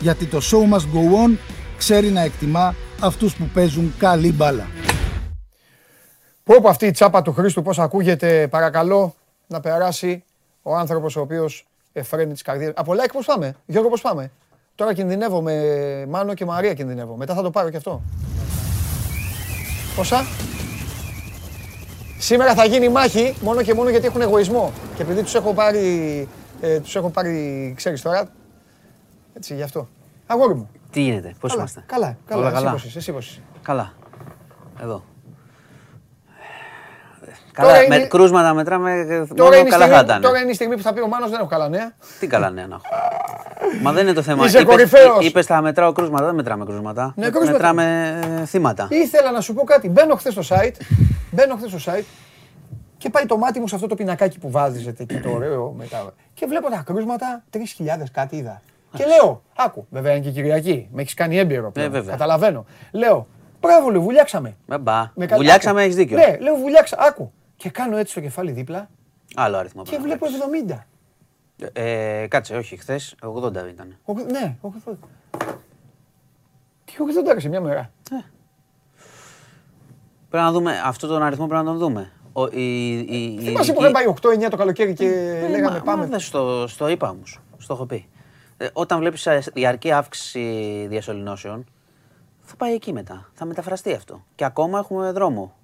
Γιατί το show must go on ξέρει να εκτιμά αυτούς που παίζουν καλή μπάλα. Πού από αυτή η τσάπα του Χρήστου πώς ακούγεται παρακαλώ να περάσει ο άνθρωπος ο οποίος εφραίνει τις καρδιές. Από like πώς πάμε, Γιώργο πώς πάμε; Τώρα κινδυνεύω με Μάνο και Μαρία κινδυνεύω. Μετά θα το πάρω και αυτό. Πόσα; Σήμερα θα γίνει μάχη μόνο και μόνο γιατί έχουν εγωισμό. Και επειδή τους έχω πάρει, ε, τους έχω πάρει, ξέρεις τώρα, έτσι γι' αυτό. Αγόρι μου. Τι γίνεται, πώς Καλά, είμαστε; καλά, καλά. Όλα Εσύ καλά; πώς είσαι, εσύ πώς είσαι. Καλά. Εδώ. Τώρα Καλά, είναι- με κρούσματα μετράμε, ε, Τώρα μόνο είναι, η καλά θα στιγμή, ήταν. τώρα είναι η στιγμή που θα πει ο Μάνος δεν έχω καλά νέα. Τι καλά νέα να έχω. Μα δεν είναι το θέμα. Είσαι Είπες- κορυφαίος. Είπες θα μετράω κρούσματα, δεν μετράμε κρούσματα. Ναι, κρούσματα. Μετράμε ε, θύματα. Ήθελα να σου πω κάτι. Μπαίνω χθες στο site. Μπαίνω χθες στο site και πάει το μάτι μου σε αυτό το πινακάκι που βάζετε εκεί το ωραίο μετά. Και βλέπω τα κρούσματα 3.000 κάτι είδα. Και λέω, άκου, βέβαια είναι και Κυριακή. Με έχεις κάνει έμπειρο. πλέον, Ε, βέβαια. Καταλαβαίνω. Λέω, μπράβο, λέω, βουλιάξαμε. Με μπα. Με κα- Βουλιάξαμε, άκου. έχεις δίκιο. Ναι, λέω, βουλιάξα, άκου. Και κάνω έτσι το κεφάλι δίπλα Άλλο αριθμό. και πρέπει να βλέπω παίξεις. 70. Ε, κάτσε, όχι, χθες 80 ήταν. Ο- Ναι, 80. Τι 80 σε μια μέρα. Πρέπει να δούμε, αυτό τον αριθμό πρέπει να τον δούμε. Ο, η, η, η Θυμάσαι που ειδική- είχαμε πάει 8-9 το καλοκαίρι και Ε, λέγαμε μα- πάμε. Μα δεν στο, στο είπα όμως. Στο έχω πει. Ε, όταν βλέπεις διαρκή αύξηση διασωληνώσεων, θα πάει εκεί μετά. Θα μεταφραστεί αυτό. Και ακόμα έχουμε δρόμο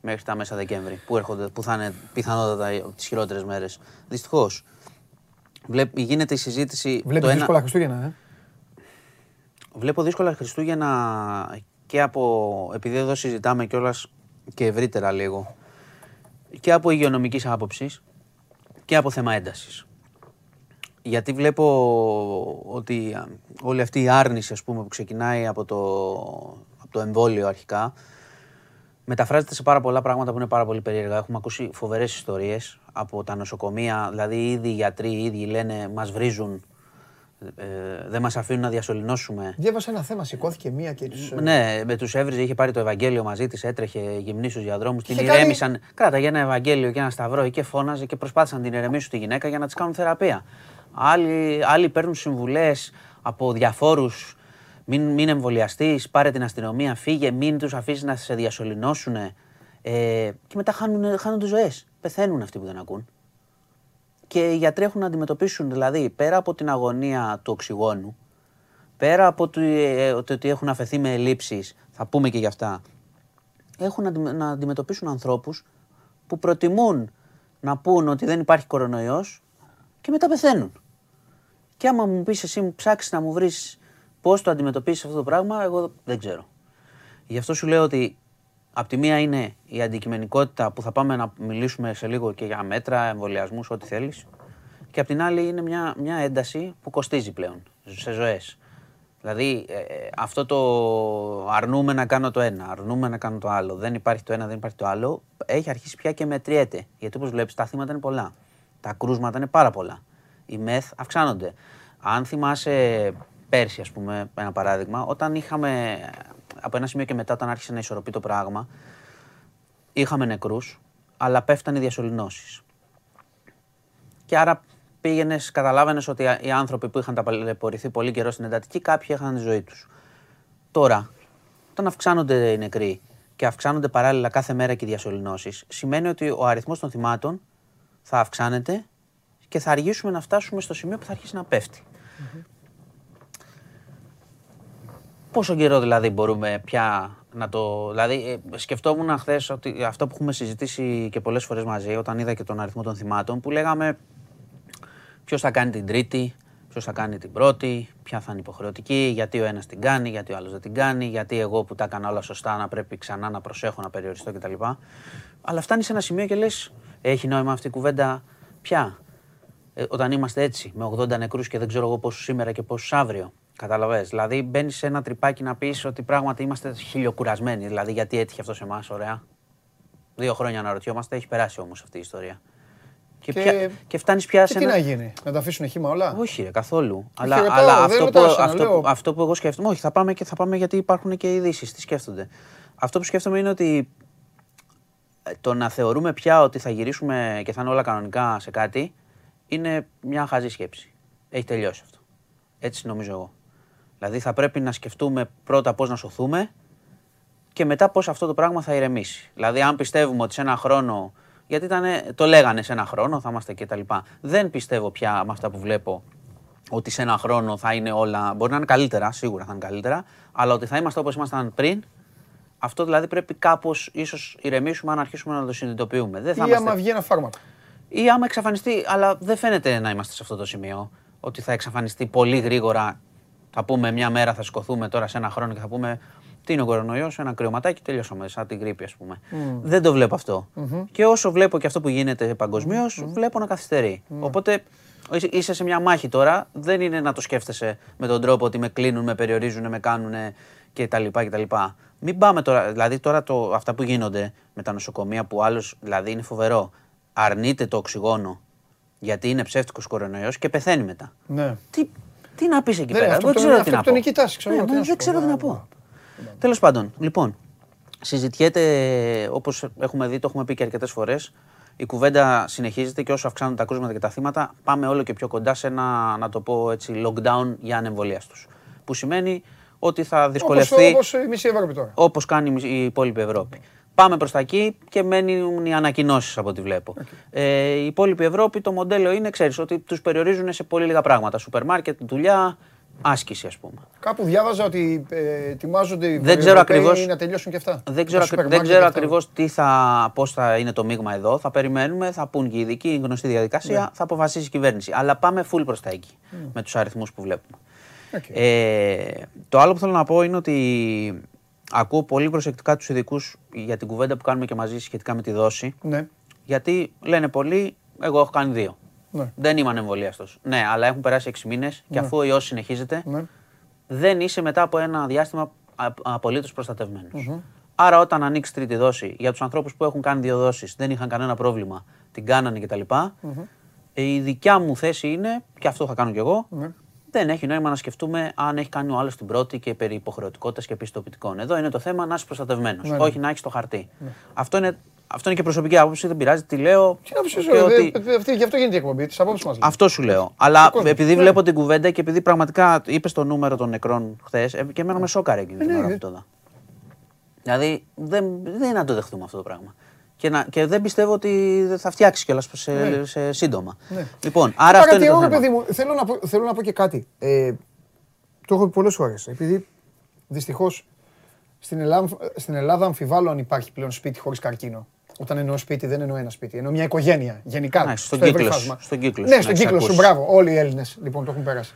μέχρι τα μέσα Δεκέμβρη που, έρχονται, που θα είναι πιθανότατα τις χειρότερες μέρες. Δυστυχώς. Γίνεται η συζήτηση. Βλέπεις το ένα- δύσκολα Χριστούγεννα, ε; Βλέπω δύσκολα Χριστούγεννα και από. επειδή εδώ συζητάμε κιόλας και ευρύτερα λίγο. και από υγειονομικής άποψης και από θέμα έντασης. Γιατί βλέπω ότι α, όλη αυτή η άρνηση ας πούμε, που ξεκινάει από το, από το εμβόλιο αρχικά μεταφράζεται σε πάρα πολλά πράγματα που είναι πάρα πολύ περίεργα. Έχουμε ακούσει φοβερές ιστορίες από τα νοσοκομεία, δηλαδή ήδη οι γιατροί οι ίδιοι λένε μας βρίζουν, ε, δεν μας αφήνουν να διασωληνώσουμε. Διάβασα ένα θέμα, σηκώθηκε μία και τους... ε, Ναι, με τους έβριζε, είχε πάρει το Ευαγγέλιο μαζί της, έτρεχε γυμνή για δρόμου. Την είχε κάνει- ηρέμησαν. Κράταγε ένα Ευαγγέλιο και ένα σταυρό και φώναζε και προσπάθησαν να την ηρεμήσουν τη γυναίκα για να της κάνουν θεραπεία. Άλλοι, άλλοι παίρνουν συμβουλές από διαφόρους. Μην, μην εμβολιαστείς, πάρε την αστυνομία, φύγε, μην τους αφήσεις να σε διασωληνώσουν. Ε, και μετά χάνουν, χάνονται ζωές. Πεθαίνουν αυτοί που δεν ακούν. Και οι γιατροί έχουν να αντιμετωπίσουν, δηλαδή, πέρα από την αγωνία του οξυγόνου, πέρα από το, ε, το ότι έχουν αφαιθεί με ελλείψεις, θα πούμε και γι' αυτά, έχουν να, αντιμε- να αντιμετωπίσουν ανθρώπους που προτιμούν να πούν ότι δεν υπάρχει κορονοϊός και μετά πεθαίνουν. Και άμα μου πεις εσύ, μου ψάξεις να μου βρεις πώς το αντιμετωπίσεις αυτό το πράγμα, εγώ δεν ξέρω. Γι' αυτό σου λέω ότι απ' τη μία είναι η αντικειμενικότητα που θα πάμε να μιλήσουμε σε λίγο και για μέτρα, εμβολιασμούς, ό,τι θέλεις. Και απ' την άλλη είναι μια, μια ένταση που κοστίζει πλέον σε ζωές. Δηλαδή ε, ε, αυτό το αρνούμε να κάνω το ένα, αρνούμε να κάνω το άλλο, δεν υπάρχει το ένα, δεν υπάρχει το άλλο, έχει αρχίσει πια και μετριέται. Γιατί όπως βλέπεις τα θύματα είναι πολλά. Τα κρούσματα είναι πάρα πολλά. Οι μεθ αυξάνονται. Αν θυμάσαι πέρσι, ας πούμε, ένα παράδειγμα, όταν είχαμε από ένα σημείο και μετά, όταν άρχισε να ισορροπεί το πράγμα, είχαμε νεκρούς, αλλά πέφτανε οι διασωληνώσεις. Και άρα πήγαινες, καταλάβαινες ότι οι άνθρωποι που είχαν ταλαιπωρηθεί πολύ καιρό στην εντατική, κάποιοι είχαν τη ζωή τους. Τώρα, όταν αυξάνονται οι νεκροί και αυξάνονται παράλληλα κάθε μέρα και οι διασωληνώσεις, σημαίνει ότι ο αριθμός των θυμάτων θα αυξάνεται και θα αργήσουμε να φτάσουμε στο σημείο που θα αρχίσει να πέφτει. Πόσο καιρό δηλαδή μπορούμε πια να το. Δηλαδή, ε, σκεφτόμουν χθες ότι αυτό που έχουμε συζητήσει και πολλές φορές μαζί, όταν είδα και τον αριθμό των θυμάτων, που λέγαμε Ποιος θα κάνει την τρίτη, ποιος θα κάνει την πρώτη, ποια θα είναι υποχρεωτική, γιατί ο ένας την κάνει, γιατί ο άλλος δεν την κάνει, γιατί εγώ που τα έκανα όλα σωστά να πρέπει ξανά να προσέχω, να περιοριστώ κτλ. Αλλά φτάνεις σε ένα σημείο και λες: Έχει νόημα αυτή η κουβέντα πια; Ε, όταν είμαστε έτσι, με 80 νεκρούς και δεν ξέρω εγώ πόσου σήμερα και πόσου αύριο. Καταλαβες. Δηλαδή μπαίνεις σε ένα τρυπάκι να πεις ότι πράγματι είμαστε χιλιοκουρασμένοι. Δηλαδή γιατί έτυχε αυτό σε εμάς, ωραία. Δύο χρόνια αναρωτιόμαστε, έχει περάσει όμως αυτή η ιστορία. Και, Και- πια, και φτάνεις πια Και σε τι ένα. να γίνει, να τα αφήσουν χήμα όλα; Όχι, ρε, καθόλου. Αλλά, ρωτάω, αλλά δεν αυτό, που, ρωτάω, σαν να αυτό, λέω. που- αυτό που εγώ σκέφτομαι. Όχι, θα πάμε, και, θα πάμε γιατί υπάρχουν και ειδήσεις. Τι σκέφτονται. Αυτό που σκέφτομαι είναι ότι ε, το να θεωρούμε πια ότι θα γυρίσουμε και θα είναι όλα κανονικά σε κάτι είναι μια χαζή σκέψη. Έχει τελειώσει αυτό. Έτσι νομίζω εγώ. Δηλαδή θα πρέπει να σκεφτούμε πρώτα πώς να σωθούμε και μετά πώς αυτό το πράγμα θα ηρεμήσει. Δηλαδή αν πιστεύουμε ότι σε ένα χρόνο, γιατί ήταν, το λέγανε σε ένα χρόνο, θα είμαστε και τα λοιπά. Δεν πιστεύω πια με αυτά που βλέπω ότι σε ένα χρόνο θα είναι όλα, μπορεί να είναι καλύτερα, σίγουρα θα είναι καλύτερα, αλλά ότι θα είμαστε όπως ήμασταν πριν, αυτό δηλαδή πρέπει κάπως ίσως ηρεμήσουμε αν αρχίσουμε να το συνειδητοποιούμε. Δεν θα Ή είμαστε άμα βγει ένα φάρμακο. Ή άμα εξαφανιστεί, αλλά δεν φαίνεται να είμαστε σε αυτό το σημείο. Ότι θα εξαφανιστεί πολύ γρήγορα. Θα πούμε μια μέρα, θα σκοθούμε τώρα σε ένα χρόνο και θα πούμε τι είναι ο κορονοϊός, ένα κρυωματάκι, τελειώσαμε. Σαν την γρήπη, ας πούμε. Δεν το βλέπω αυτό. Και όσο βλέπω και αυτό που γίνεται παγκοσμίως, βλέπω να καθυστερεί. Οπότε είσαι- είσαι σε μια μάχη τώρα. Δεν είναι να το σκέφτεσαι με τον τρόπο ότι με κλείνουν, με περιορίζουν, με κάνουν κτλ. κτλ. Μην πάμε τώρα, δηλαδή τώρα το, αυτά που γίνονται με τα νοσοκομεία που άλλος, δηλαδή είναι φοβερό. Αρνείται το οξυγόνο γιατί είναι ψεύτικος κορονοϊός και πεθαίνει μετά. Ναι. Τι, τι να πεις εκεί Δεν, πέρα, αυτό δεν το- ξέρω τι να πω. αυτοκτονική τάση, ξέρω Ναι, εγώ, τι μα να σου δεν πω. ξέρω τι Ναι, να πω. Τέλος πάντων, λοιπόν, συζητιέται όπως έχουμε δει, το έχουμε πει και αρκετές φορές. Η κουβέντα συνεχίζεται και όσο αυξάνονται τα κρούσματα και τα θύματα, πάμε όλο και πιο κοντά σε ένα, να το πω έτσι, lockdown για ανεμβολίαστου. Που σημαίνει ότι θα δυσκολευτεί Όπως, όπως η μισή Ευρώπη τώρα. όπως κάνει η υπόλοιπη Ευρώπη. Πάμε προς τα εκεί και μένουν οι ανακοινώσεις από ό,τι βλέπω. Ε, η υπόλοιπη Ευρώπη το μοντέλο είναι, ξέρεις, ότι τους περιορίζουν σε πολύ λίγα πράγματα. Σούπερ μάρκετ, δουλειά, άσκηση, ας πούμε. Κάπου διάβαζα ότι ε, ετοιμάζονται οι Δεν ξέρω Ευρωπαίοι ακριβώς- να τελειώσουν και αυτά. Δεν ξέρω, Τα σούπερ δεν μάρκετ ξέρω και αυτά. ακριβώς τι θα, πώς θα είναι το μείγμα εδώ. Θα περιμένουμε, θα πούν και οι ειδικοί, η γνωστή διαδικασία, Ναι. θα αποφασίσει η κυβέρνηση. Αλλά πάμε full προς τα εκεί με τους αριθμούς που βλέπουμε. Οκ. Ε, το άλλο που θέλω να πω είναι ότι ακούω πολύ προσεκτικά τους ειδικούς για την κουβέντα που κάνουμε και μαζί σχετικά με τη δόση. Ναι. Γιατί λένε πολλοί, εγώ έχω κάνει δύο. Ναι. Δεν είμαι ανεμβολίαστος. Ναι, αλλά έχουν περάσει έξι μήνες και αφού ο ιός συνεχίζεται, Ναι. δεν είσαι μετά από ένα διάστημα απολύτως προστατευμένος. Άρα, όταν ανοίξεις τρίτη δόση, για τους ανθρώπους που έχουν κάνει δύο δόσεις, δεν είχαν κανένα πρόβλημα, την κάνανε κτλ. Ε, η δικιά μου θέση είναι, και αυτό θα κάνω κι εγώ, Ναι. Δεν έχει νόημα να σκεφτούμε αν έχει κάνει ο άλλος την πρώτη και περί υποχρεωτικότητας και πιστοποιητικών. Εδώ είναι το θέμα να είσαι προστατευμένος, Ναι, ναι. όχι να έχεις το χαρτί. Αυτό, είναι, αυτό είναι και προσωπική άποψη, δεν πειράζει, τη λέω. Τι να πεις εσύ, και ρε, ότι- δε- δε- αυτή- Γι' αυτό γίνεται η εκπομπή, τις απόψεις μας. λέει. αυτό σου λέω. Αλλά κόσμος. επειδή Ναι. βλέπω την κουβέντα και επειδή πραγματικά είπες το νούμερο των νεκρών χθες και εμένα με σόκαρε εκείνη την ναι, ώρα ναι. που το είδα. Δηλαδή δεν, δεν είναι να το δεχτούμε αυτό το πράγμα. Και, να, και δεν πιστεύω ότι θα φτιάξει κιόλας σε, Ναι. σε σύντομα. Ναι. Λοιπόν, άρα αυτό είναι το εγώ, ρε θέμα. παιδί μου, θέλω να, πω, θέλω να πω και κάτι. Ε, το έχω πει πολλές φορές. Επειδή δυστυχώς στην Ελλάδα, στην Ελλάδα αμφιβάλλω αν υπάρχει πλέον σπίτι χωρίς καρκίνο. Όταν εννοώ σπίτι, δεν εννοώ ένα σπίτι. Εννοώ μια οικογένεια. Γενικά. Ναι, στον στο ευρύ κύκλος σου, φάσμα. στον κύκλος σου, Ναι, να στον έχεις κύκλος σου. ακούσει. Μπράβο. Όλοι οι Έλληνες λοιπόν το έχουν περάσει.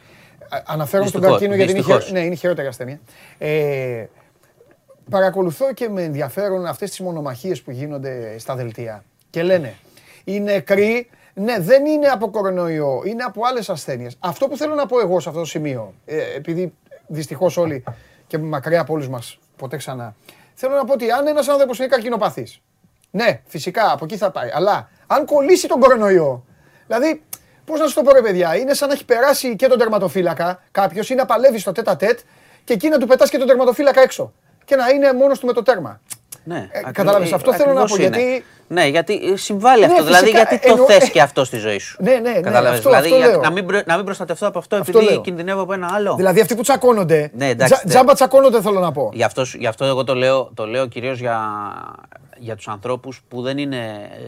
Α, Αναφέρομαι στον Δυστυχώς, καρκίνο γιατί είναι, δυστυχώς. χειρο- ναι, είναι η χειρότερη ασθένεια. Ε, παρακολουθώ και με ενδιαφέρον αυτές τις μονομαχίες που γίνονται στα δελτία. Και λένε, οι νεκροί, ναι, δεν είναι από κορονοϊό, είναι από άλλες ασθένειες. Αυτό που θέλω να πω εγώ σε αυτό το σημείο, ε, επειδή δυστυχώς όλοι και μακριά από όλους μας, ποτέ ξανά, θέλω να πω ότι αν ένας άνθρωπος είναι καρκινοπαθής, ναι, φυσικά από εκεί θα πάει, αλλά αν κολλήσει τον κορονοϊό, δηλαδή Πώς να σου το πω, ρε παιδιά, είναι σαν να έχει περάσει και τον τερματοφύλακα κάποιος ή να παλεύει στο τέτα τέτ και εκεί να του πετάς και τον τερματοφύλακα έξω. Και να είναι μόνος του με το τέρμα. Ναι, Ε, ακριβώς- κατάλαβες, αυτό θέλω να ακριβώς πω, είναι. γιατί- Ναι, γιατί ε, συμβάλλει Ναι, αυτό. Δηλαδή, φυσικά, γιατί το εννοώ- θες και αυτό στη ζωή σου. Ναι, ναι, ναι, Κατάλαβες. αυτό- δηλαδή, αυτό για- λέω. να, μην, προ- να μην προστατευτώ από αυτό, Αυτό επειδή λέω. κινδυνεύω από ένα άλλο. Δηλαδή αυτοί που τσακώνονται. Ναι, εντάξει, τζα- ναι. τζάμπα τσακώνονται, θέλω να πω. Γι' αυτό, σου- γι' αυτό εγώ το λέω, το λέω κυρίως για, για τους ανθρώπους που δεν είναι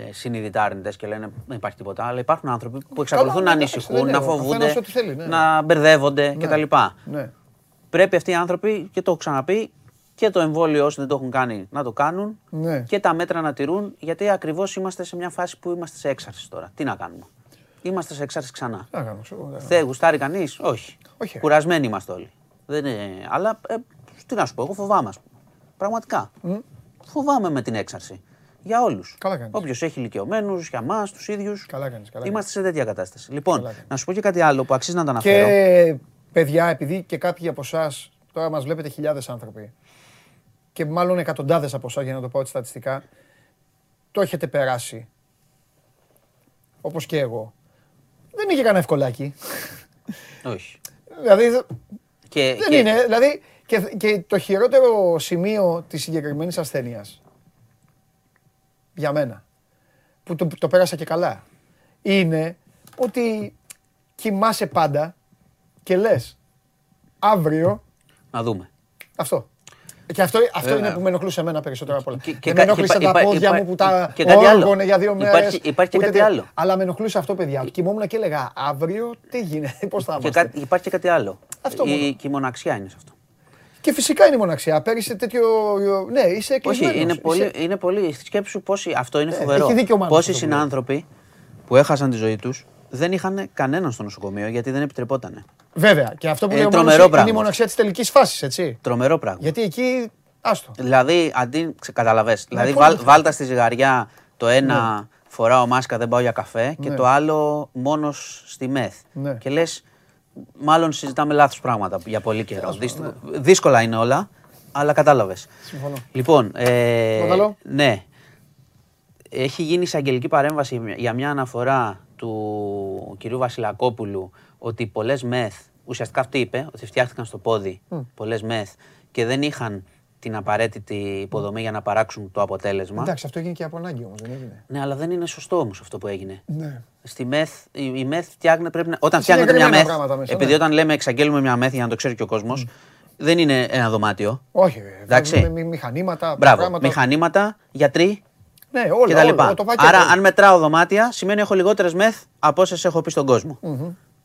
ε, συνειδητά αρνητές και λένε δεν υπάρχει τίποτα, αλλά υπάρχουν άνθρωποι που εξακολουθούν να ναι, εντάξει, ανησυχούν, δεν να λέω, ο φοβούνται, καθένας ό,τι θέλει, ναι. να μπερδεύονται Ναι. κτλ. Ναι. Πρέπει αυτοί οι άνθρωποι, και το έχω ξαναπεί, και το εμβόλιο όσοι δεν το έχουν κάνει να το κάνουν Ναι. και τα μέτρα να τηρούν, γιατί ακριβώς είμαστε σε μια φάση που είμαστε σε έξαρση τώρα. Τι να κάνουμε; είμαστε σε έξαρση ξανά. Τι να κάνω, ξέρω, δεν- Θε, γουστάρει κανείς, όχι. Όχι. Κουρασμένοι είμαστε όλοι. Δεν είναι... Αλλά ε, τι να σου πω, εγώ φοβάμαι. ας πούμε. Πραγματικά. Φοβάμαι με την έξαρση. Για όλους. Καλά κάνεις. Όποιος έχει ηλικιωμένους, για εμά, τους ίδιους. Καλά κάνεις, καλά Είμαστε σε τέτοια κατάσταση. Λοιπόν, Καλά κάνεις. να σου πω και κάτι άλλο που αξίζει να το αναφέρω. Και παιδιά, επειδή και κάποιοι από εσάς, τώρα μας βλέπετε χιλιάδες άνθρωποι, και μάλλον εκατοντάδες από εσά, για να το πω έτσι στατιστικά, το έχετε περάσει. Όπως και εγώ. Δεν είχε κανένα ευκολάκι. Όχι. δηλαδή, δεν Και, και- είναι. Δηλαδή, και, και το χειρότερο σημείο της συγκεκριμένης ασθένειας. Για μένα. Που το, το πέρασα και καλά. Είναι ότι κοιμάσαι πάντα και λες αύριο Να δούμε. αυτό. Και αυτό, αυτό Βέβαια. είναι που με ενοχλούσε εμένα περισσότερο απ' όλα. Και- και Δεν με κα- ενοχλούσε υπά- τα υπά- πόδια υπά- μου που τα και κάτι άλλο. όργωνε για δύο Υπάρχει- μέρες. υπάρχει και ούτε κάτι τέτοια. άλλο. Αλλά με ενοχλούσε αυτό, παιδιά. Κοιμόμουν και έλεγα αύριο τι γίνεται, πώς θα Και είμαστε. κάτι, υπάρχει και κάτι άλλο. Αυτό η, μόνο. και η μοναξιά είναι σε αυτό. Και φυσικά είναι η μοναξιά. Πέρυσι τέτοιο. Ναι, είσαι κλεισμένος. Όχι, είναι Είσαι- πολύ, είναι πολύ. Σκέψου πόσοι. Αυτό είναι Ε, φοβερό. έχει δίκιο ο Μάνος Πόσοι αυτό που λέει. συνάνθρωποι που έχασαν τη ζωή τους δεν είχαν κανέναν στο νοσοκομείο γιατί δεν επιτρεπότανε. Βέβαια. Και αυτό που Ε, λέει ο τρομερό Μάνος είναι η πράγμα. μοναξιά της τελικής φάσης, έτσι. Τρομερό πράγμα. Γιατί εκεί. Άστο. Δηλαδή, αντί. Καταλαβέ. Δηλαδή, πώς βάλ, δεν βάλτα στη ζυγαριά το ένα φοράω μάσκα, δεν πάω για καφέ και Ναι. το άλλο μόνος στη μεθ. Ναι. Και λες, μάλλον συζητάμε λάθος πράγματα για πολύ καιρό. Δυστυχ- Δύσκολα είναι όλα, αλλά κατάλαβες. Συμφωνώ. Λοιπόν, ε, Παρακαλώ. ναι. Έχει γίνει εισαγγελική παρέμβαση για μια αναφορά του κυρίου Βασιλακόπουλου ότι πολλές μεθ, ουσιαστικά αυτή είπε, ότι φτιάχτηκαν στο πόδι πολλές μεθ και δεν είχαν την απαραίτητη υποδομή για να παράξουν το αποτέλεσμα. Εντάξει, αυτό έγινε και από ανάγκη όμως, δεν έγινε. Ναι, αλλά δεν είναι σωστό όμως αυτό που έγινε. Ναι. Στη μεθ, η, η μεθ φτιάχνεται, πρέπει να. Όταν φτιάχνεται μια Συγκεκριμένα μεθ, πράγματα μέσα, επειδή ναι. όταν λέμε εξαγγέλουμε μια μεθ για να το ξέρει και ο κόσμος, δεν είναι ένα δωμάτιο. Όχι, Εντάξει. με μη- μηχανήματα, Μπράβο. προγράμματα. Μηχανήματα, γιατροί Ναι, όλα, και τα όλα, λοιπά. όλα, το πακέτο. Άρα, αν μετράω δωμάτια, σημαίνει έχω λιγότερες μεθ από όσες έχω πει στον κόσμο.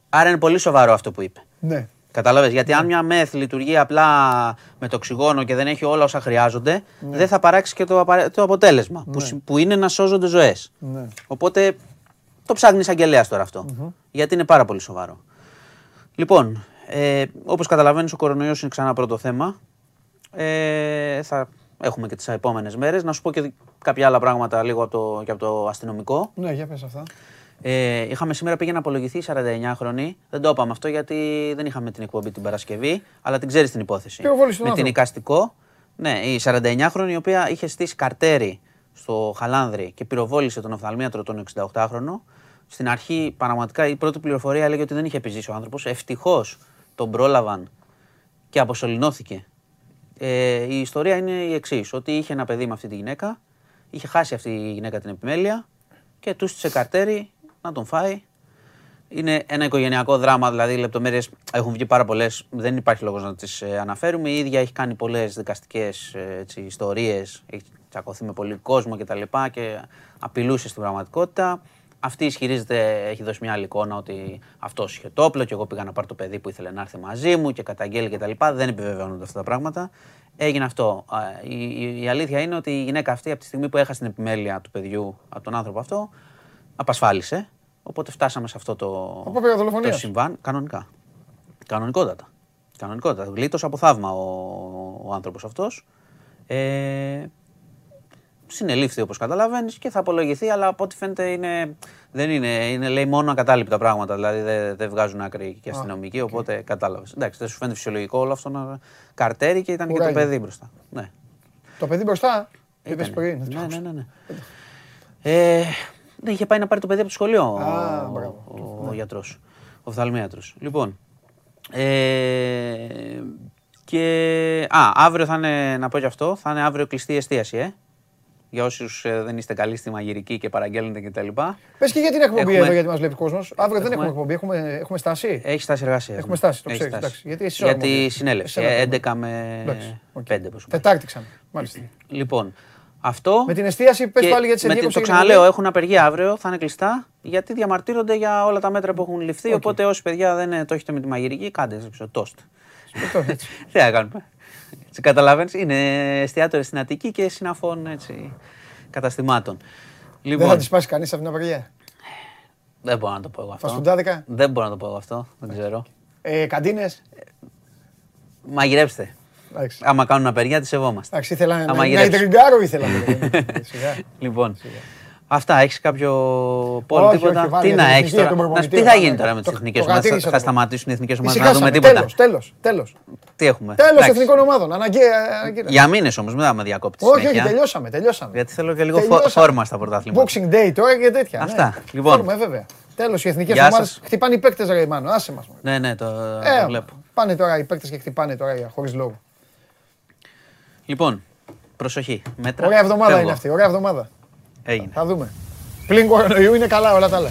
Άρα είναι πολύ σοβαρό αυτό που είπε. Ναι. Κατάλαβε. Γιατί αν μια μεθ λειτουργεί απλά με το οξυγόνο και δεν έχει όλα όσα χρειάζονται, δεν θα παράξει και το, απαρα- το αποτέλεσμα. Που, συ- που είναι να σώζονται ζωές. Ναι. Οπότε το ψάχνει εισαγγελέα τώρα αυτό. Γιατί είναι πάρα πολύ σοβαρό. Λοιπόν, ε, όπως καταλαβαίνεις, ο κορονοϊός είναι ξανά πρώτο θέμα. Ε, θα έχουμε και τις επόμενες μέρες. Να σου πω και δι- κάποια άλλα πράγματα λίγο από το, και από το αστυνομικό. Ναι, για πες αυτά. Ε, είχαμε σήμερα πήγε να απολογηθεί η 49χρονη. Δεν το είπαμε αυτό γιατί δεν είχαμε την εκπομπή την Παρασκευή, αλλά την ξέρεις την υπόθεση. Πυροβόλησε τον Με την άνθρωπο. οικαστικό. Ναι, η 49χρονη η οποία είχε στήσει καρτέρι στο Χαλάνδρη και πυροβόλησε τον οφθαλμίατρο τον 68χρονο. Στην αρχή, πραγματικά, η πρώτη πληροφορία έλεγε ότι δεν είχε επιζήσει ο άνθρωπος. Ευτυχώς τον πρόλαβαν και αποσωληνώθηκε. Ε, η ιστορία είναι η εξής: Ότι είχε ένα παιδί με αυτή τη γυναίκα, είχε χάσει αυτή η γυναίκα την επιμέλεια και τους στήσε καρτέρι να τον φάει. Είναι ένα οικογενειακό δράμα, δηλαδή οι λεπτομέρειες έχουν βγει πάρα πολλές. Δεν υπάρχει λόγος να τις αναφέρουμε. Η ίδια έχει κάνει πολλές δικαστικές ιστορίες, έχει τσακωθεί με πολύ κόσμο κτλ. Και, και απειλούσε στην πραγματικότητα. Αυτή ισχυρίζεται, έχει δώσει μια άλλη εικόνα ότι αυτός είχε το όπλο και εγώ πήγα να πάρω το παιδί που ήθελε να έρθει μαζί μου και καταγγέλει κτλ. Δεν επιβεβαιώνονται αυτά τα πράγματα. Έγινε αυτό. Α, Η, η, η αλήθεια είναι ότι η γυναίκα αυτή από τη στιγμή που έχασε την επιμέλεια του παιδιού από τον άνθρωπο αυτό, απασφάλισε. Οπότε φτάσαμε σε αυτό το, Απόπειρα το δολοφονίας. συμβάν κανονικά. Κανονικότατα. Κανονικότατα. Γλίτωσε από θαύμα ο, ο άνθρωπος αυτός. Ε, συνελήφθη όπως καταλαβαίνεις και θα απολογηθεί, αλλά από ό,τι φαίνεται είναι, δεν είναι, είναι λέει μόνο ακατάληπτα πράγματα, δηλαδή δεν, δεν βγάζουν άκρη και αστυνομικοί, οπότε κατάλαβες. Εντάξει, δεν σου φαίνεται φυσιολογικό όλο αυτό να καρτέρι και ήταν και Κουράγιο. το παιδί μπροστά. Ναι. Το παιδί μπροστά. Είπες Ήτανε. πριν. Ναι, ναι, ναι. ναι. Ε, ναι, είχε πάει να πάρει το παιδί από το σχολείο ο, Α, μπράβο. ο, ο γιατρός, ο οφθαλμίατρος. Λοιπόν, ε, και, α, αύριο θα είναι, να πω και αυτό, θα είναι αύριο κλειστή εστίαση, ε. Για όσους ε, δεν είστε καλοί στη μαγειρική και παραγγέλνετε κτλ. Πες και για την εκπομπή Έχουμε- εδώ γιατί μας βλέπει κόσμος. Αύριο δεν Έχουμε- έχουμε εκπομπή, έχουμε, έχουμε στάση. Έχει στάση εργασίας. Έχουμε στάση, το ξέρεις, εντάξει. Γιατί εσύ Για τη όρμο. συνέλευση, Εσένα ε, το 11 με Εντάξει, οκ. 5 πόσο. Τετάρτη ξανά. Μάλιστα. Λοιπόν, αυτό. Με την εστίαση, πες Και πάλι για τις με την- ενδίκες Το ξαναλέω, έχουν απεργία αύριο, θα είναι κλειστά, γιατί διαμαρτύρονται για όλα τα μέτρα που έχουν ληφθεί. Οπότε όσοι παιδιά δεν ε, το έχετε με τη μαγειρική, κάντε σε τοστ. Τι θα κάνουμε. Έτσι, καταλαβαίνεις, είναι εστιατόρια στην Αττική και συναφών έτσι, καταστημάτων. Δεν Λοιπόν, θα τη σπάσει κανείς από την απεργία. Δεν μπορώ να το πω εγώ αυτό. Φασφουντάδικα. Δεν μπορώ να το πω εγώ αυτό. Δεν ξέρω. Ε, Καντίνες; Μαγειρέψτε. Εντάξει. Άμα κάνουν απεργία, τη σεβόμαστε. Εντάξει, ήθελα να, Άμα να γυρέψω. τριγκάρω ήθελα. Σιγά. Λοιπόν. Αυτά, έχεις κάποιο πόλ, Όχι, τίποτα; όχι, βάλε τι για να την έχεις εθνική, για τώρα; τον Να σου- προπονητή, Τι θα βάλε. γίνει τώρα με τις Το- εθνικές το ομάδε. κατήργησα Θα το. σταματήσουν οι εθνικές ομάδες να δούμε τίποτα; Τέλος, τέλος, τέλος. Τι έχουμε; Τέλος Εντάξει. εθνικών ομάδων. Αναγκαία. αναγκαία. Για μήνες όμως, μην θα με διακόπτει. Όχι, όχι, τελειώσαμε, τελειώσαμε. Γιατί θέλω και λίγο φο- Τελειώσαμε. φόρμα στα πρωτάθληματα. Boxing Day τώρα και τέτοια. Αυτά. Ναι. Λοιπόν. Φόρμα, βέβαια. Τέλος, οι εθνικές Γεια ομάδες σας. χτυπάνε οι παίκτες ρε Μάνο. Άσε μας. μωρέ. Ναι, ναι, το, Ε, το βλέπω. πάνε τώρα οι παίκτες και χτυπάνε τώρα χωρίς λόγο. Λοιπόν, προσοχή. Μέτρα. Ωραία εβδομάδα Φεύγω. είναι αυτή, ωραία εβδομάδα. Έγινε. Θα δούμε. Πλην κορονοϊού είναι καλά όλα τα άλλα.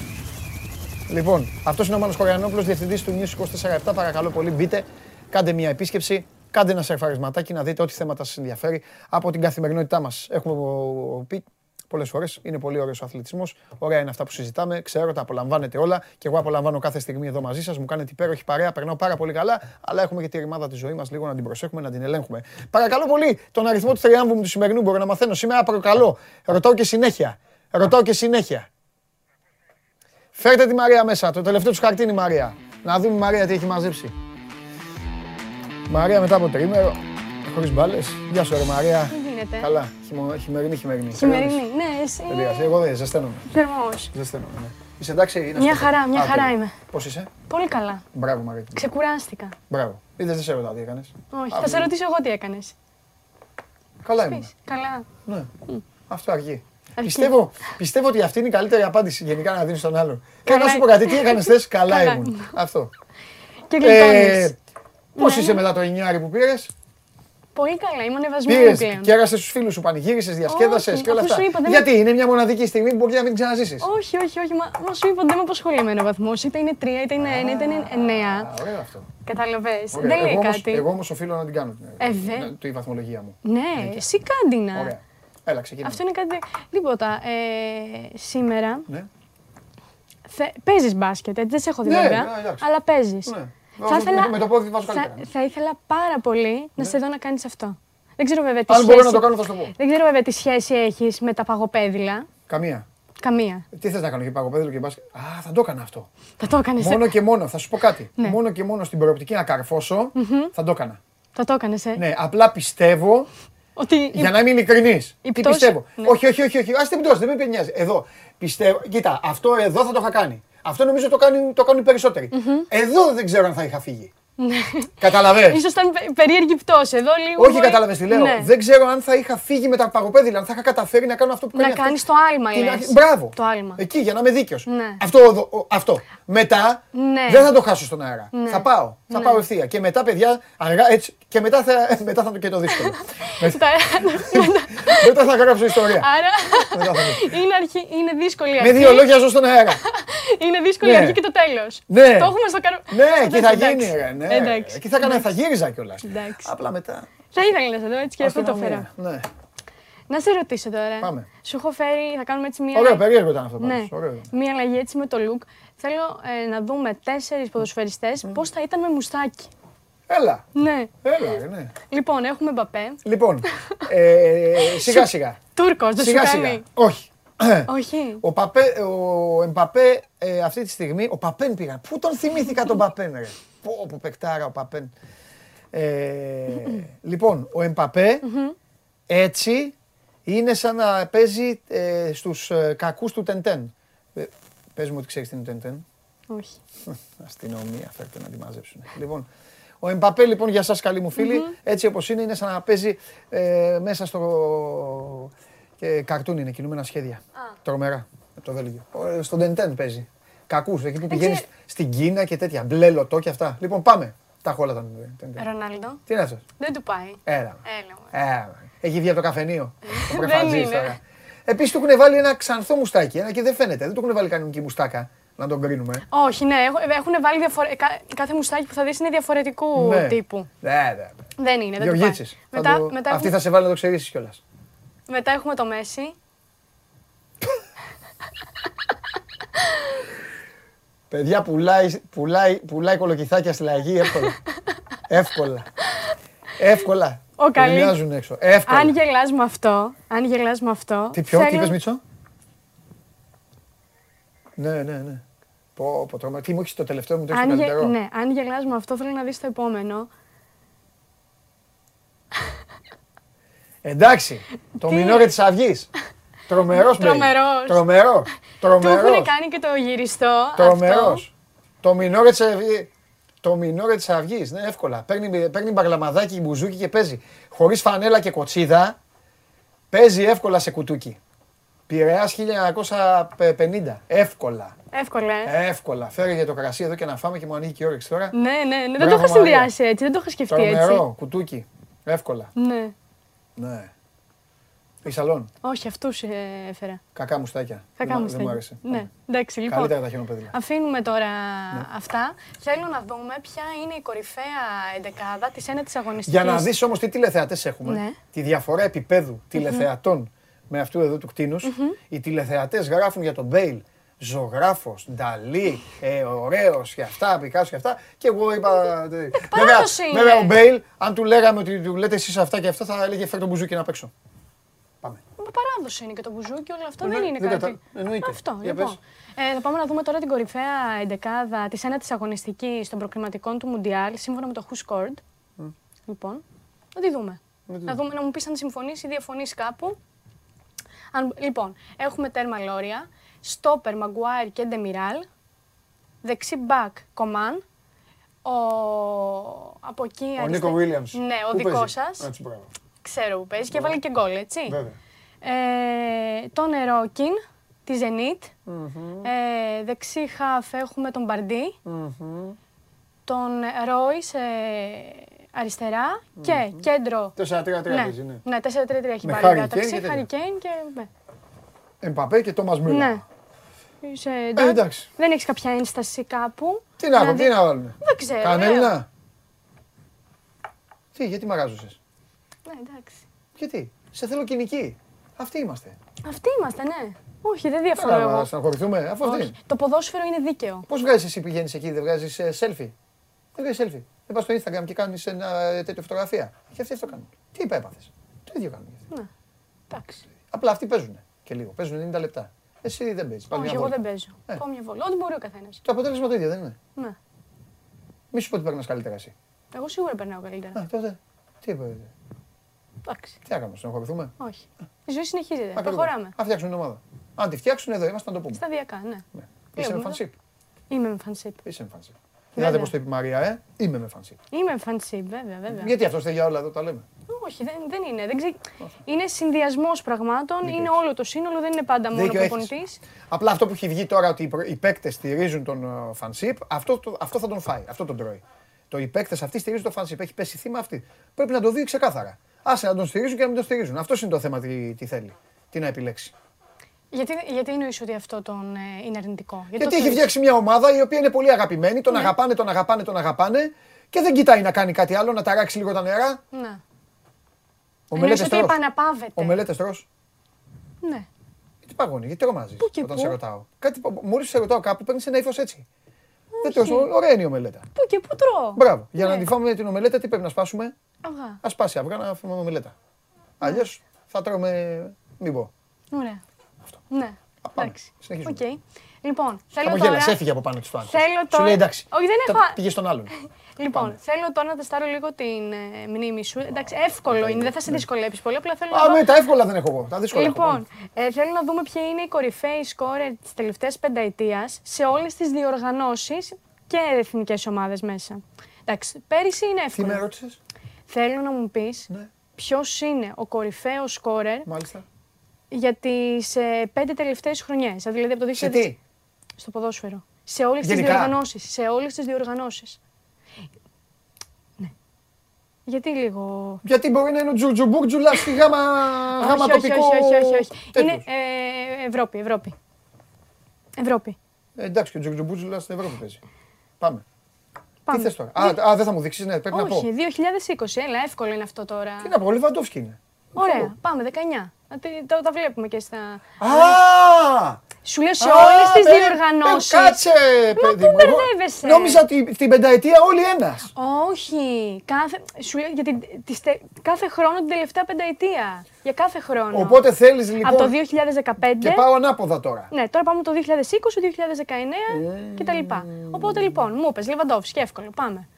Λοιπόν, αυτός είναι ο Μάνος Κοριανόπουλος, διευθυντής του News 24-7. Παρακαλώ πολύ, μπείτε, κάντε μια επίσκεψη, κάντε ένα σερφαρισματάκι να δείτε ό,τι θέματα σας ενδιαφέρει από την καθημερινότητά μας. Έχουμε πει πολλές φορές, είναι πολύ ωραίος ο αθλητισμός, ωραία είναι αυτά που συζητάμε, ξέρω, τα απολαμβάνετε όλα και εγώ απολαμβάνω κάθε στιγμή εδώ μαζί σας, μου κάνετε υπέροχη παρέα, περνάω πάρα πολύ καλά, αλλά έχουμε και τη ρημάδα της ζωής μας λίγο να την προσέχουμε, να την ελέγχουμε. Παρακαλώ πολύ, τον αριθμό του τριάμβου μου του σημερινού μπορώ να μαθαίνω σήμερα, παρακαλώ, ρωτάω και συνέχεια. Ρωτάω και συνέχεια. Φέρτε τη Μαρία μέσα. Το τελευταίο του χαρτί είναι η Μαρία. Να δούμε η Μαρία τι έχει μαζέψει. Μαρία μετά από τρίμερο. Χωρίς μπάλες. Γεια σου, ρε Μαρία. Τι γίνεται. Καλά. Χειμω- Χειμερινή, χειμερινή. Χειμερινή. Ναι, εσύ. Δεν πειράζει. Εγώ δεν ζεσταίνομαι. Θερμός. Ζεσταίνομαι, ναι. Είσαι εντάξει, είναι Μια αυτό. χαρά, μια Α, χαρά τέλεια. είμαι. Πώς είσαι; Πολύ καλά. Μπράβο, Μαρία. Ξεκουράστηκα. Μπράβο. Είδες, δεν σε ρωτάω τι έκανες. Όχι, Α, θα σε ρωτήσω εγώ τι έκανες. Καλά ήμουν. Πεις. Καλά. Ναι. Αυτό αρκεί. Αρκεί. Πιστεύω, πιστεύω ότι αυτή είναι η καλύτερη απάντηση γενικά να δίνεις στον άλλον. Και Καλά να σου πω κάτι, τι έκανες θες, καλά Καλά ήμουν. ήμουν. Αυτό. Και Ε, γλιτώνεις. Πώς Ναι. είσαι μετά το 9 που πήρες, Πολύ καλά, είμαι ανεβασμένη Πήρες, πλέον. κέρασε τους φίλους σου, πανηγύρισες, διασκέδασες Όχι, και όλα αφού αυτά. σου είπα, δεν Γιατί είναι μια μοναδική στιγμή που μπορεί να μην ξαναζήσεις. Όχι, όχι, όχι. Μα, μα σου είπα ότι δεν με απασχολεί εμένα ο βαθμό. Είτε είναι 3, είτε είναι 1, είτε είναι 9. Ωραίο αυτό. Καταλαβέ. Ωραία. Δεν λέει εγώ, όμως, κάτι. εγώ όμως οφείλω να την κάνω την- Ε, δε. ναι, τη βαθμολογία μου. Ναι, εσύ κάντινα. Ωραία. Έλα, ξεκινάμε. Αυτό είναι κάτι. Τίποτα. Ε, σήμερα Ναι. θε... παίζεις μπάσκετ, έτσι δεν σε έχω δει Ναι, βέβαια. ναι, εντάξει. αλλά παίζεις. Ναι. Θα Βάζω- ήθελα, με το πόδι βάζω θα, καλύτερα. Ναι. θα ήθελα πάρα πολύ να σε δω να κάνεις αυτό. Δεν ξέρω βέβαια τι Αν σχέση... μπορώ να το κάνω, θα σου το πω. Δεν ξέρω βέβαια τι σχέση έχεις με τα παγοπέδιλα. Καμία. Καμία. Τι θες να κάνω, και παγοπέδιλο και μπάσκετ; Α, θα το έκανα αυτό. Θα το έκανες. Μόνο και μόνο, θα σου πω κάτι. Ναι. Μόνο και μόνο στην προοπτική να καρφώσω, θα το έκανα. Θα το έκανες, ε. Ναι, απλά πιστεύω, Ότι. η- για να είμαι ειλικρινή. η Τι πτώση- πιστεύω; ναι. Όχι, όχι, όχι, όχι. Α την πτώση, δεν με νοιάζει. Εδώ. Πιστεύω. Κοίτα, αυτό εδώ θα το είχα κάνει. Αυτό νομίζω το, κάνει, το κάνουν οι περισσότεροι. Εδώ δεν ξέρω αν θα είχα φύγει. Καταλαβες; Ναι. Ίσως ήταν πε- περίεργη πτώση. Εδώ λίγο. Όχι, μπορεί- κατάλαβες τι λέω. Ναι. Δεν ξέρω αν θα είχα φύγει με τα παγοπέδιλα, αν θα είχα καταφέρει να κάνω αυτό που Να κάνει. αυτό. κάνεις το άλμα, Την λες. αρχή- Μπράβο. Το άλμα. Εκεί για να είμαι δίκαιος. Ναι. Αυτό, εδώ- ο- αυτό. Μετά Ναι. δεν θα το χάσω στον αέρα. Ναι. Θα πάω. Θα πάω ευθεία. Και μετά, παιδιά, αργά έτσι. Και μετά θα, μετά θα είναι και το δύσκολο. Τα- μετά θα γράψω ιστορία. Άρα Μετά θα δω. είναι, αρχή, είναι δύσκολη η Με αρχή. δύο λόγια ζω στον αέρα. Είναι δύσκολη η Ναι. αρχή και το τέλος. Ναι. Το έχουμε στο καρό. Ναι, εκεί θα Εντάξει. γίνει. Ρε, Ναι. Εντάξει. Εκεί θα, έκανα, θα γύριζα κιόλας. Εντάξει. Απλά μετά. Θα ήθελα να σε δω έτσι και αυτό το αστυνομία. φέρω. Ναι. Να σε ρωτήσω τώρα. Πάμε. Σου έχω φέρει, θα κάνουμε έτσι μία. Ωραίο, περίεργο ήταν αυτό. Ναι, πάντως. Ωραίο ήταν. μία αλλαγή έτσι με το look. Θέλω ε, να δούμε τέσσερις ποδοσφαιριστές πώς θα ήταν με μουστάκι. Έλα. Ναι. Έλα, ρε, ναι. Λοιπόν, έχουμε Μπαπέ. Λοιπόν, ε, σιγά σιγά. Τούρκος, δεν σου Σιγά σιγά. κάνει. Όχι. Όχι. Ο, Παπέ, ο Εμπαπέ ε, αυτή τη στιγμή, ο Παπέν πήγα. Πού τον θυμήθηκα τον Παπέν, ρε; Πω, πω, παικτάρα ο Παπέν. Ε, λοιπόν, ο Εμπαπέ έτσι είναι σαν να παίζει ε, στους ε, κακούς του Τεντέν. Ε, πες μου ότι ξέρεις τι είναι Τεντέν. Όχι. Αστυνομία, φέρτε να τη μαζέψουν. Λοιπόν, ο Εμπαπέ, λοιπόν, για σας καλοί μου φίλοι, έτσι όπως είναι, είναι σαν να παίζει ε, μέσα στο... Και καρτούν είναι, κινούμενα σχέδια. Τρομερά, από το Βέλγιο. Ο- Στον Τεντέν παίζει. Κακούς, εκεί που πηγαίνεις Έτσι. στην Κίνα και τέτοια. Μπλε λωτό και αυτά. Λοιπόν, πάμε. Τα έχω όλα τα Τεντέν. Ρονάλντο. Τι είναι αυτό. Δεν του πάει. Έλα. Έλα. μου. Έλα. Έχει βγει από το καφενείο. Ο Δεν πρεφατζής είναι. τώρα. Επίσης του έχουν βάλει ένα ξανθό μουστάκι ένα και δεν φαίνεται. Δεν του έχουν βάλει κανονική μουστάκα να τον κρίνουμε. Όχι, ναι, έχουν βάλει διαφορε... κα- κάθε μουστάκι που θα δεις είναι διαφορετικού Ναι. τύπου. Ναι, ναι. Δεν είναι, δεν του πάει. Γεωργίτσης. Θα Μετά, το- μετά, Αυτή έχουμε, θα σε βάλει να το ξέρεις κιόλας. μετά έχουμε το Μέση. Παιδιά πουλάει, πουλάει, πουλάει κολοκυθάκια στη λαγή εύκολα. εύκολα. Εύκολα. Ο Καλή. Μοιάζουν έξω. Εύκολα. Αν γελάς με αυτό, αν γελάς με αυτό... Τι πιο, τι θέλω- είπες Μίτσο; Ναι, ναι, ναι. Πω, πω, τρώμα. Τι μου έχεις το τελευταίο μου το έχεις Αν, το γε- καλύτερο; ναι, αν γελάς με αυτό, θέλω να δεις το επόμενο. Εντάξει, το Τι; μινόρε της Αυγής. Τρομερός, Μπέι. Τρομερός. Τρομερός. Του έχουν Τρομερός. κάνει και το γυριστό. αυτό. Τρομερός. Το μινόρε της Αυγής. Το μινόρε της Αυγής, ναι, εύκολα. Παίρνει, παίρνει μπαγλαμαδάκι, μπουζούκι και παίζει. Χωρίς φανέλα και κοτσίδα, παίζει εύκολα σε κουτούκι. Πειραιάς 1950. Εύκολα. Εύκολα, ε. Εύκολα. Φέρε για το κρασί εδώ και να φάμε και μου ανοίγει και η όρεξη τώρα. Ναι, ναι, ναι. Δεν το Μπράβο, είχα Μαρία. συνδυάσει έτσι, δεν το είχα σκεφτεί έτσι. Τρομερό, κουτούκι. Εύκολα. Ναι. Ναι. Έχει σαλόν; Όχι, αυτούς έφερα. Κακά μουστάκια. Κακά Δεν μου μ' Δεν μου άρεσε. Ναι, εντάξει, λοιπόν. Καλύτερα τα χιονοπέδιλα. Αφήνουμε τώρα Ναι. αυτά. Θέλω να δούμε ποια είναι η κορυφαία εντεκάδα της ένατη αγωνιστικής. Για να δεις όμως τι τηλεθεατές έχουμε, Ναι. τη διαφορά επίπεδου τηλεθεατών με αυτού εδώ του κτίνους, οι τηλεθεατές γράφουν για τον Μπέιλ ζωγράφος, Νταλή, ε, ωραίος και αυτά, Πικάσο και αυτά. Και εγώ είπα. ε, Βέβαια, παράδοση είναι. βέβαια ο Μπέιλ, αν του λέγαμε ότι του λέτε εσείς αυτά και αυτά, θα έλεγε φέρ το μπουζούκι να παίξω. Πάμε. Μα παράδοση είναι και το μπουζούκι, όλο αυτό Ναι, δεν είναι δεν κάτι. κατα- εννοείται. Αυτό, Για λοιπόν. πες. Ε, θα πάμε να δούμε τώρα την κορυφαία εντεκάδα τη ένατη αγωνιστική των προκριματικών του Μουντιάλ, σύμφωνα με το Who Scored. Λοιπόν, να τη δούμε. Να δούμε, να μου πεις αν συμφωνήσει ή διαφωνήσει κάπου. Αν, λοιπόν, έχουμε τέρμα Λόρια, στόπερ Μαγκουάιρ και Ντεμιράλ, δεξί μπακ Κομάν, ο... από εκεί Ο αριστε- Νίκο Βίλιαμς. Ναι, ο Πού δικό παίζει; σας. Έτσι, μπράβο. Ξέρω που παίζει και έβαλε και γκολ, έτσι. Βέβαια. Ε, τον Ερόκιν, τη Zenit. Ε, δεξί χαφ έχουμε τον μπαρντι Τον Ρόις ε, αριστερά και κέντρο. 4-3-3 Ναι, παίζει, ναι. ναι, 4-3-3 έχει Με πάρει Harry διάταξη. Kane και τέτοια. Harry Kane και. ναι. Εμπαπέ και Τόμας Μίλλερ. Ναι. Είσαι Ε, εντάξει. εντάξει. Δεν έχεις κάποια ένσταση κάπου. Τι να έχω, Δηλαδή, τι να βάλουμε. Δεν ξέρω. Κανένα. Τι, γιατί μαγάζωσες; Ναι, εντάξει. Γιατί, σε θέλω κοινική. Αυτοί είμαστε. Αυτοί είμαστε, ναι. Όχι, δεν διαφωνώ Καλά, εγώ. να στεναχωρηθούμε, αφού αυτή Όχι. είναι. Το ποδόσφαιρο είναι δίκαιο. Πώς βγάζεις εσύ πηγαίνεις εκεί, δεν βγάζεις ε, selfie; Δεν βγάζεις selfie. Δεν πας στο Instagram και κάνεις ένα ε, τέτοιο φωτογραφία. Και αυτοί αυτό κάνουν. Τι είπα, έπαθες; Το ίδιο κάνουν. και αυτοί. Ναι. Εντάξει. Απλά αυτοί παίζουν και λίγο. Παίζουν 90 λεπτά. Εσύ δεν παίζεις. Πας Όχι, μια εγώ βόλτα. δεν παίζω. Ε. Πάω μια βόλτα. Ό,τι μπορεί ο καθένας. Το αποτέλεσμα το ίδιο δεν είναι; Ναι. Μη σου πω ότι παίρνεις καλύτερα εσύ. Εγώ σίγουρα περνάω καλύτερα. Α, τότε. Τι είπα, ε, Εντάξει. τι έκανα, στεναχωρηθούμε. Όχι. Η ζωή συνεχίζεται. Ακριβώς. Προχωράμε. Α φτιάξουν την ομάδα. Αν τη φτιάξουν εδώ είμαστε να το πούμε. Σταδιακά, ναι. Ναι. Είσαι με Βλέπουμε. φανσίπ. Είμαι με φανσίπ. Είσαι με φανσίπ. Βέβαια. Είδατε πώ το είπε η Μαρία, ε. Είμαι με φανσίπ. Είμαι με φανσίπ, βέβαια, βέβαια. Γιατί αυτό θέλει για όλα εδώ τα λέμε; Όχι, δεν, δεν είναι. Δεν ξε... Είναι συνδυασμός πραγμάτων. είναι όλο το σύνολο, δεν είναι πάντα μόνο Δίκιο ο έχεις. προπονητή. Απλά αυτό που έχει βγει τώρα ότι οι προ- οι παίκτες στηρίζουν τον ε, φανσίπ, αυτό, το- αυτό θα τον φάει. Αυτό τον τρώει. Το οι παίκτες αυτοί στηρίζουν τον φανσίπ. Έχει πέσει θύμα αυτή. Πρέπει να το δει ξεκάθαρα. Άσε να τον στηρίζουν και να μην τον στηρίζουν. Αυτός είναι το θέμα τι, τι θέλει. Τι να επιλέξει. Γιατί, γιατί εννοείς ότι αυτό τον, ε, είναι αρνητικό; Γιατί το έχει θεωρείς; φτιάξει μια ομάδα η οποία είναι πολύ αγαπημένη, Ναι. τον αγαπάνε, τον αγαπάνε, τον αγαπάνε και δεν κοιτάει να κάνει κάτι άλλο, να ταράξει λίγο τα νερά. Ναι. Ο Εννοείς μελέτες ότι τρως. επαναπάβεται. Ο μελέτες τρως. Ναι. Τι παγώνει, γιατί τρομάζεις Πού και όταν πού; σε ρωτάω. Κάτι, μόλις σε ρωτάω κάπου παίρνεις ένα ύφος έτσι. Δεν τρως, ωραία είναι η ομελέτα. Πού και πού τρώω. Μπράβο. Για να Ναι. τη φάμε την ομελέτα, τι πρέπει να σπάσουμε; Αυγά. Α σπάσει αυγά να φάμε ομελέτα. Αλλιώς θα τρώμε. Μην πω. Ωραία. Ναι. Α, πάμε. Εντάξει. Συνεχίζουμε. Οκ. Λοιπόν, θέλω Χαμογέλασε, τώρα... έφυγε από πάνω της το άγχος. Θέλω Σου τώρα- λέει εντάξει. Όχι, δεν τα έχω- Πήγες στον άλλον. Λοιπόν, Πάμε. θέλω τώρα να τεστάρω λίγο την ε, μνήμη σου. Εντάξει, εύκολο είναι, δεν θα σε δυσκολέψει πολύ. Απλά θέλω να Ναι. Α, δω- με τα εύκολα δεν έχω εγώ. Τα δύσκολα. έχω. Λοιπόν, ε, θέλω να δούμε ποια είναι η κορυφαίοι σκόρερ της τελευταίας πενταετίας σε όλες τις διοργανώσεις και εθνικές ομάδες μέσα. Εντάξει, πέρυσι είναι Τι με εύκολο. ρώτησες; Θέλω να μου πεις Ναι, ποιος είναι ο κορυφαίος σκόρερ μάλιστα. για τις ε, πέντε τελευταίες χρονιές. Δηλαδή από το 2000 Σε τι; στο ποδόσφαιρο. Σε όλες τις Γενικά. διοργανώσεις. Σε όλες τις διοργανώσεις. Ναι. Γιατί λίγο. Γιατί μπορεί να είναι ο Τζουτζουμπούρτζουλα στη γάμα, γάμα όχι, όχι, τοπικό. όχι, όχι, όχι, όχι. τέτοιος. Είναι ε, Ευρώπη, Ευρώπη. Ευρώπη. Ε, εντάξει, και ο Τζουτζουμπούρτζουλα στην Ευρώπη παίζει. Πάμε. Πάμε. Τι θες τώρα; Α, α, δεν θα μου δείξεις, ναι, πρέπει να πω. Όχι, 2020, έλα, εύκολο είναι αυτό τώρα. Τι να πω, ο Λεβαντόφσκι είναι. Ωραία, πάμε, 19. Να τη- τα, τα βλέπουμε και στα... Α! Σου λέω σε Α, όλες τις περί- διοργανώσεις. ε, Κάτσε, παιδί πού μου. εγώ μπερδεύεσαι; Νόμιζα ότι την πενταετία όλοι ένας. Όχι. Κάθε, σου λέω, γιατί τις τε- κάθε χρόνο την τελευταία πενταετία. Για κάθε χρόνο. Οπότε θέλεις λοιπόν. Από το 2015. Και πάω ανάποδα τώρα. Ναι, τώρα πάμε το 2020, 2019 κτλ. Οπότε λοιπόν, μου είπες Λεβαντόφσκι, εύκολο. Πάμε.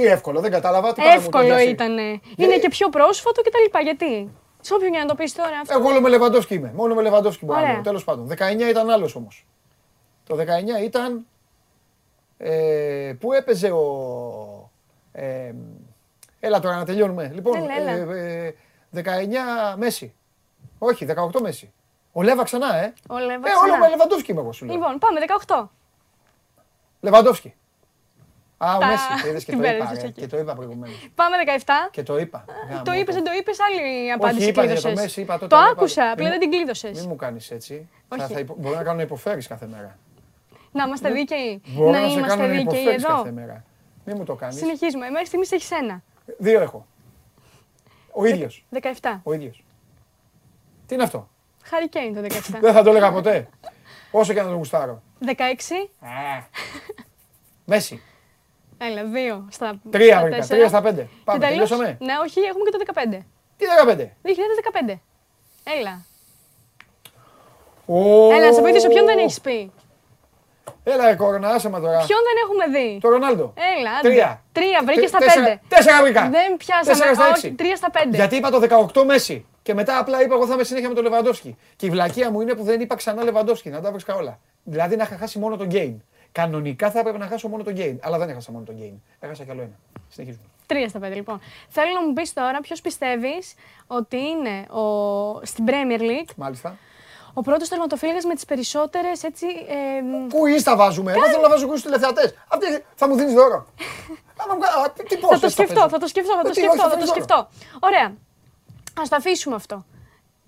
Τι εύκολο, δεν κατάλαβα. Τι παρά μου το Εύκολο πιάσει. ήταν. Είναι και πιο πρόσφατο κτλ. Γιατί; Σε όποιον για να το πεις τώρα αυτό. Εγώ όλο με Λεβαντόφσκι είμαι. Μόνο με Λεβαντόφσκι μπορώ να Ωραία. λέω. Τέλος πάντων. 19 ήταν άλλος όμως. Το 19 ήταν. Ε, πού έπαιζε ο. Ε, έλα τώρα να τελειώνουμε. Λοιπόν, Έλα, έλα. ε, ε, 19 Μέση. Όχι, 18 Μέση. Ο Λέβα ξανά, ε. Ο Λέβα ε, ξανά. όλο με Λεβαντόφσκι είμαι εγώ σου λέω. Λοιπόν, πάμε 18. Λεβαντόφσκι. Α, ο Τα- Μέση. Το είδες και την το είπα. μπέρδεψες ρε, εκεί. Και το είπα προηγουμένως. Πάμε 17. Και το είπα. Το Γάμο είπες, δεν το είπες, άλλη απάντηση είπα για το κλείδωσες. Μέση, είπα τότε, Το αλλά άκουσα, πάλι. απλά Μην δεν μου- την κλείδωσες. Μην μου κάνεις έτσι. Θα, Όχι. θα υπο... Μπορώ να κάνω να υποφέρεις κάθε μέρα. Να είμαστε δίκαιοι. Μπορώ Να να σε είμαστε κάνω να δίκαιοι υποφέρεις εδώ. κάθε μέρα. Μην μου το κάνεις. Συνεχίζουμε. Μέχρι στιγμής έχεις ένα. Δύο έχω. Ο ίδιος. 17. Ο ίδιος. Τι είναι αυτό; Χάρη Κέιν το 17. Δεν θα το έλεγα ποτέ. Όσο και να τον γουστάρω. 16. Μέση. Έλα, δύο στα Τρία στα βρήκα. τέσσερα. Τρία στα πέντε. Πάμε. Και τελείως- Τελειώσαμε. Ναι, όχι, έχουμε και το 15. Τι 15. 2015. Έλα. Ω, Έλα, να σε βοηθήσω, ποιον δεν έχεις πει; Έλα, ρε κόρνα, άσε με τώρα. Ποιον δεν έχουμε δει; Το Ρονάλντο. Έλα, άντε. Τρία. Τρία, βρήκε Τε- στα τέσσερα- πέντε. Τέσσερα βρήκα. Δεν πιάσαμε. Τέσσερα στα όχι, έξι. τρία στα πέντε. Γιατί είπα το 18 Μέση. Και μετά απλά είπα εγώ θα είμαι συνέχεια με τον Λεβαντόφσκι. Και η βλακεία μου είναι που δεν είπα ξανά Λεβαντόφσκι, να τα βρίσκα όλα. Δηλαδή να είχα χάσει μόνο τον game. Κανονικά θα έπρεπε να χάσω μόνο τον game. Αλλά δεν έχασα μόνο τον game. Έχασα κι άλλο ένα. Συνεχίζουμε. Τρία στα πέντε, λοιπόν. Θέλω να μου πεις τώρα ποιος πιστεύεις ότι είναι ο... στην Premier League Μάλιστα. ο πρώτος τερματοφύλακας με τις περισσότερες έτσι. Ε, μ, Κουί τα βάζουμε; Εγώ θέλω να βάζω κουί στου τηλεθεατές. Αυτή θα μου δίνεις δώρο. Άμα μου κα- α, τι- τι θα πόσες το θα σκεφτώ, παίζω. θα το σκεφτώ, θα Ε, το τι, σκεφτώ, όχι, θα το φέρεις δώρο. σκεφτώ. Ωραία. Α το αφήσουμε αυτό.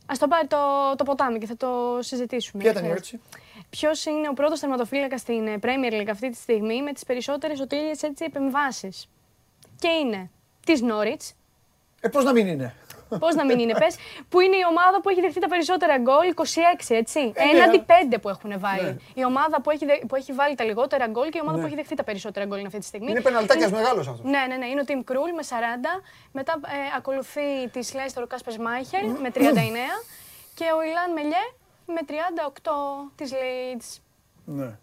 Α το πάρει το, το ποτάμι και θα το συζητήσουμε. Ποια ήταν η ερώτηση; Ποιος είναι ο πρώτος τερματοφύλακα στην ε, Premier League αυτή τη στιγμή με τις περισσότερες οτήλιε επεμβάσεις. Και είναι της Νόριτ, Ε, πώς να μην είναι; Πώς να μην είναι, πες, που είναι η ομάδα που έχει δεχτεί τα περισσότερα γκολ, 26, έτσι. Ε, ναι. Έναντι 5 που έχουν βάλει. Ναι. Η ομάδα που έχει, δε- που έχει βάλει τα λιγότερα γκολ και η ομάδα που έχει δεχτεί τα περισσότερα γκολ είναι αυτή τη στιγμή. Είναι πεναλτάκιας μεγάλος αυτός. Ναι, ναι, ναι. Είναι ο Τιμ Κρούλ με 40. Μετά ε, ακολουθεί της Λέιστερ ο Κάσπερ Σμάιχελ με 39. και ο Ιλάν Μελιέ με 38 της Leeds. Ναι.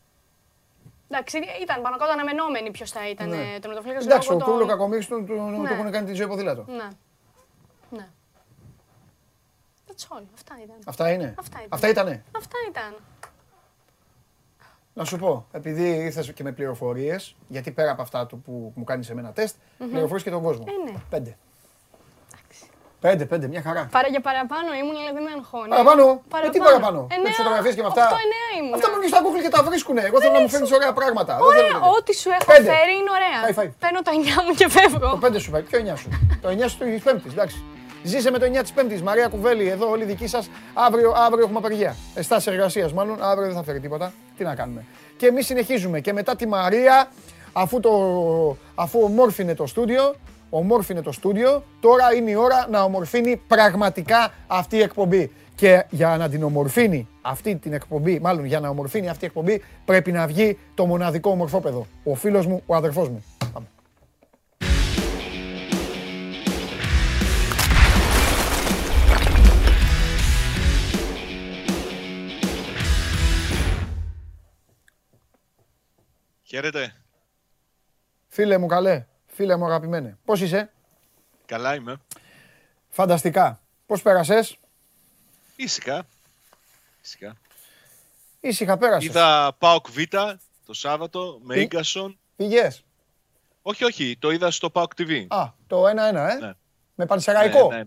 Εντάξει, ήταν πάνω κάτω αναμενόμενοι ποιος θα ήταν Ναι. ναι. το τερματοφύλακα. Εντάξει, ο Κούλο Κακομίρη του του- του Ναι. έχουν κάνει τη ζωή ποδήλατο. Ναι. Ναι. That's all. Αυτά ήταν. Αυτά είναι. Αυτά ήταν. Αυτά ήτανε. Αυτά ήταν. Να σου πω, επειδή ήρθες και με πληροφορίες, γιατί πέρα από αυτά του που μου κάνεις εμένα τεστ, πληροφορίες και τον κόσμο. Ε, ναι. Πέντε. Πέντε, πέντε, μια χαρά. Παρά για παραπάνω ήμουν, αλλά δεν με αγχώνει. Παραπάνω; Ε, τι παραπάνω; Με Εννέα, τι φωτογραφίες και με αυτά; οκτώ, εννέα ήμουν. Αυτά που στα Google και τα βρίσκουνε. Εγώ θέλω να μου φέρνεις ωραία πράγματα. Δεν Ωραία, θέλω τέτοια. ό,τι σου έχω Πέντε. φέρει είναι ωραία. High five. Παίρνω το 9 μου και φεύγω. Το πέντε σου πάει. Ποιο 9 σου; το 9 σου της Πέμπτης, εντάξει. Ζήσε με το 9 της Πέμπτης. Μαρία Κουβέλη, εδώ όλοι δικοί σας. Αύριο, αύριο έχουμε απεργία. Εστάσει εργασίας μάλλον. Αύριο δεν θα φέρει τίποτα. Τι να κάνουμε. Και εμείς συνεχίζουμε. Και μετά τη Μαρία, αφού, το, αφού ομόρφινε το στούντιο, ομόρφινε το στούντιο, τώρα είναι η ώρα να ομορφύνει πραγματικά αυτή η εκπομπή. Και για να την ομορφύνει αυτή την εκπομπή, μάλλον για να ομορφύνει αυτή η εκπομπή, πρέπει να βγει το μοναδικό ομορφόπεδο. Ο φίλος μου, ο αδερφός μου. Πάμε. Χαίρετε. Φίλε μου καλέ, φίλε μου αγαπημένε. Πώς είσαι, Καλά είμαι. φανταστικά. Πώς πέρασες, Ήσυχα. Ήσυχα. ήσυχα πέρασες. Είδα ΠΑΟΚ Β το Σάββατο με Τι; Ίγκασον. Πήγες; Όχι, όχι, το είδα στο ΠΑΟΚ TV. Α, το 1-1, ε; Ναι. Με πανσεραϊκό; Ναι, ναι.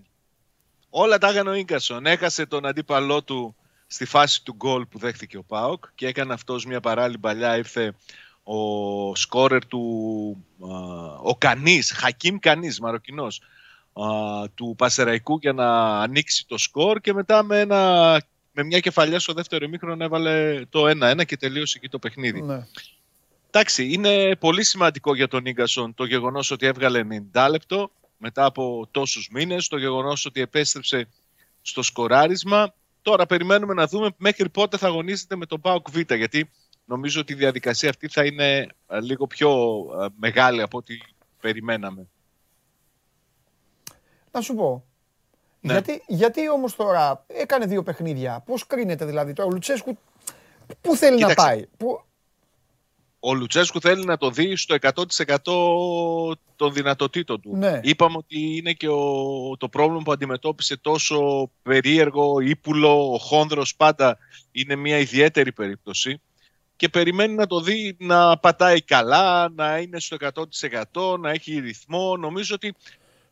Όλα τα έκανε ο Ίγκασον. Έχασε τον αντίπαλό του στη φάση του γκολ που δέχτηκε ο ΠΑΟΚ και έκανε αυτός μια παράλληλη παλιά. Ήρθε ο σκόρερ του, α, ο Κανής, Χακίμ Κανής, Μαροκινός, α, του Πασεραϊκού για να ανοίξει το σκορ και μετά με, ένα, με μια κεφαλιά στο δεύτερο ημίχρονο έβαλε το 1-1 και τελείωσε εκεί το παιχνίδι. Ναι. Εντάξει, είναι πολύ σημαντικό για τον Ίγκασον το γεγονός ότι έβγαλε 90 λεπτό μετά από τόσους μήνες, το γεγονός ότι επέστρεψε στο σκοράρισμα Τώρα περιμένουμε να δούμε μέχρι πότε θα αγωνίζεται με τον ΠΑΟΚ Β, γιατί νομίζω ότι η διαδικασία αυτή θα είναι ε, λίγο πιο ε, μεγάλη από ό,τι περιμέναμε. Να σου πω. Ναι. Γιατί, γιατί όμως τώρα έκανε δύο παιχνίδια. Πώς κρίνεται δηλαδή τώρα ο Λουτσέσκου πού θέλει Κοίταξε. να πάει; Πού... Ο Λουτσέσκου θέλει να το δει στο 100% των δυνατοτήτων του. Ναι. Είπαμε ότι είναι και ο, το πρόβλημα που αντιμετώπισε τόσο περίεργο, ύπουλο, ο Χόνδρος πάντα είναι μια ιδιαίτερη περίπτωση και περιμένει να το δει να πατάει καλά, να είναι στο 100%, να έχει ρυθμό. Νομίζω ότι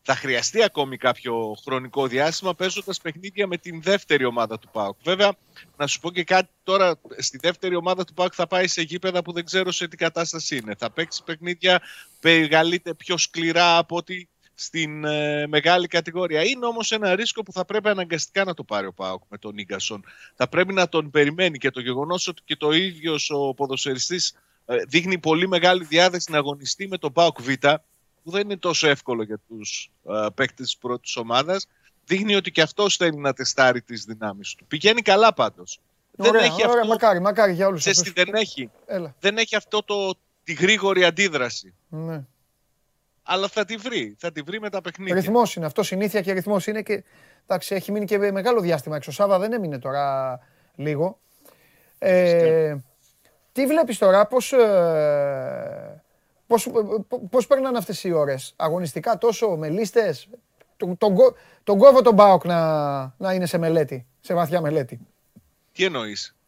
θα χρειαστεί ακόμη κάποιο χρονικό διάστημα παίζοντας παιχνίδια με την δεύτερη ομάδα του ΠΑΟΚ. Βέβαια, να σου πω και κάτι τώρα, στη δεύτερη ομάδα του ΠΑΟΚ θα πάει σε γήπεδα που δεν ξέρω σε τι κατάσταση είναι. Θα παίξει παιχνίδια περιγαλείται πιο σκληρά από ότι στην ε, μεγάλη κατηγορία. Είναι όμως ένα ρίσκο που θα πρέπει αναγκαστικά να το πάρει ο ΠΑΟΚ με τον Ίγκασον. Θα πρέπει να τον περιμένει και το γεγονός ότι και το ίδιος ο ποδοσφαιριστής ε, δείχνει πολύ μεγάλη διάθεση να αγωνιστεί με τον ΠΑΟΚ Β, που δεν είναι τόσο εύκολο για τους ε, παίκτες της πρώτης ομάδας, δείχνει ότι και αυτός θέλει να τεστάρει τις δυνάμεις του. Πηγαίνει καλά πάντως. Ωραία, δεν έχει ωραία, αυτό, μακάρι, μακάρι για όλους ξέρεις αυτούς. τι δεν έχει. Έλα. Δεν έχει αυτό το, τη γρήγορη αντίδραση. Ναι. Αλλά θα τη βρει. Θα τη βρει με τα παιχνίδια. Ρυθμός είναι αυτό, συνήθεια και ρυθμός είναι και. Εντάξει, έχει μείνει και μεγάλο διάστημα έξω. Σάβα δεν έμεινε τώρα λίγο. Ε, τι βλέπεις τώρα, πώς, ε, πώς, ε, πώς περνάνε αυτές οι ώρες, αγωνιστικά τόσο, με λίστες, τον, τον, κο- τον κόβω τον Μπάοκ να, να είναι σε μελέτη, σε βαθιά μελέτη. Τι εννοείς; Με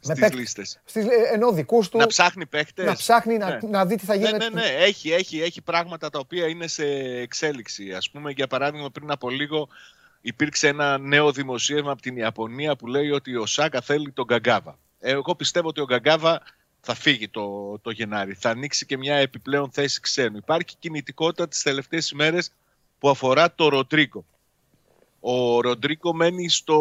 στις παίκ- λίστες. Στις, ε, ενώ δικούς του, Να ψάχνει παίχτες. να ψάχνει να, Ναι. να δει τι θα Ναι, γίνει. ναι, ναι. Έχει, έχει, έχει πράγματα τα οποία είναι σε εξέλιξη. Α πούμε, για παράδειγμα, πριν από λίγο υπήρξε ένα νέο δημοσίευμα από την Ιαπωνία που λέει ότι ο Σάκα θέλει τον Γκαγκάβα. Ε, Εγώ πιστεύω ότι ο Γκαγκάβα θα φύγει το, το Γενάρη. Θα ανοίξει και μια επιπλέον θέση ξένου. Υπάρχει κινητικότητα τις τελευταίες ημέρες που αφορά το Ροντρίκο. Ο Ροντρίκο μένει στο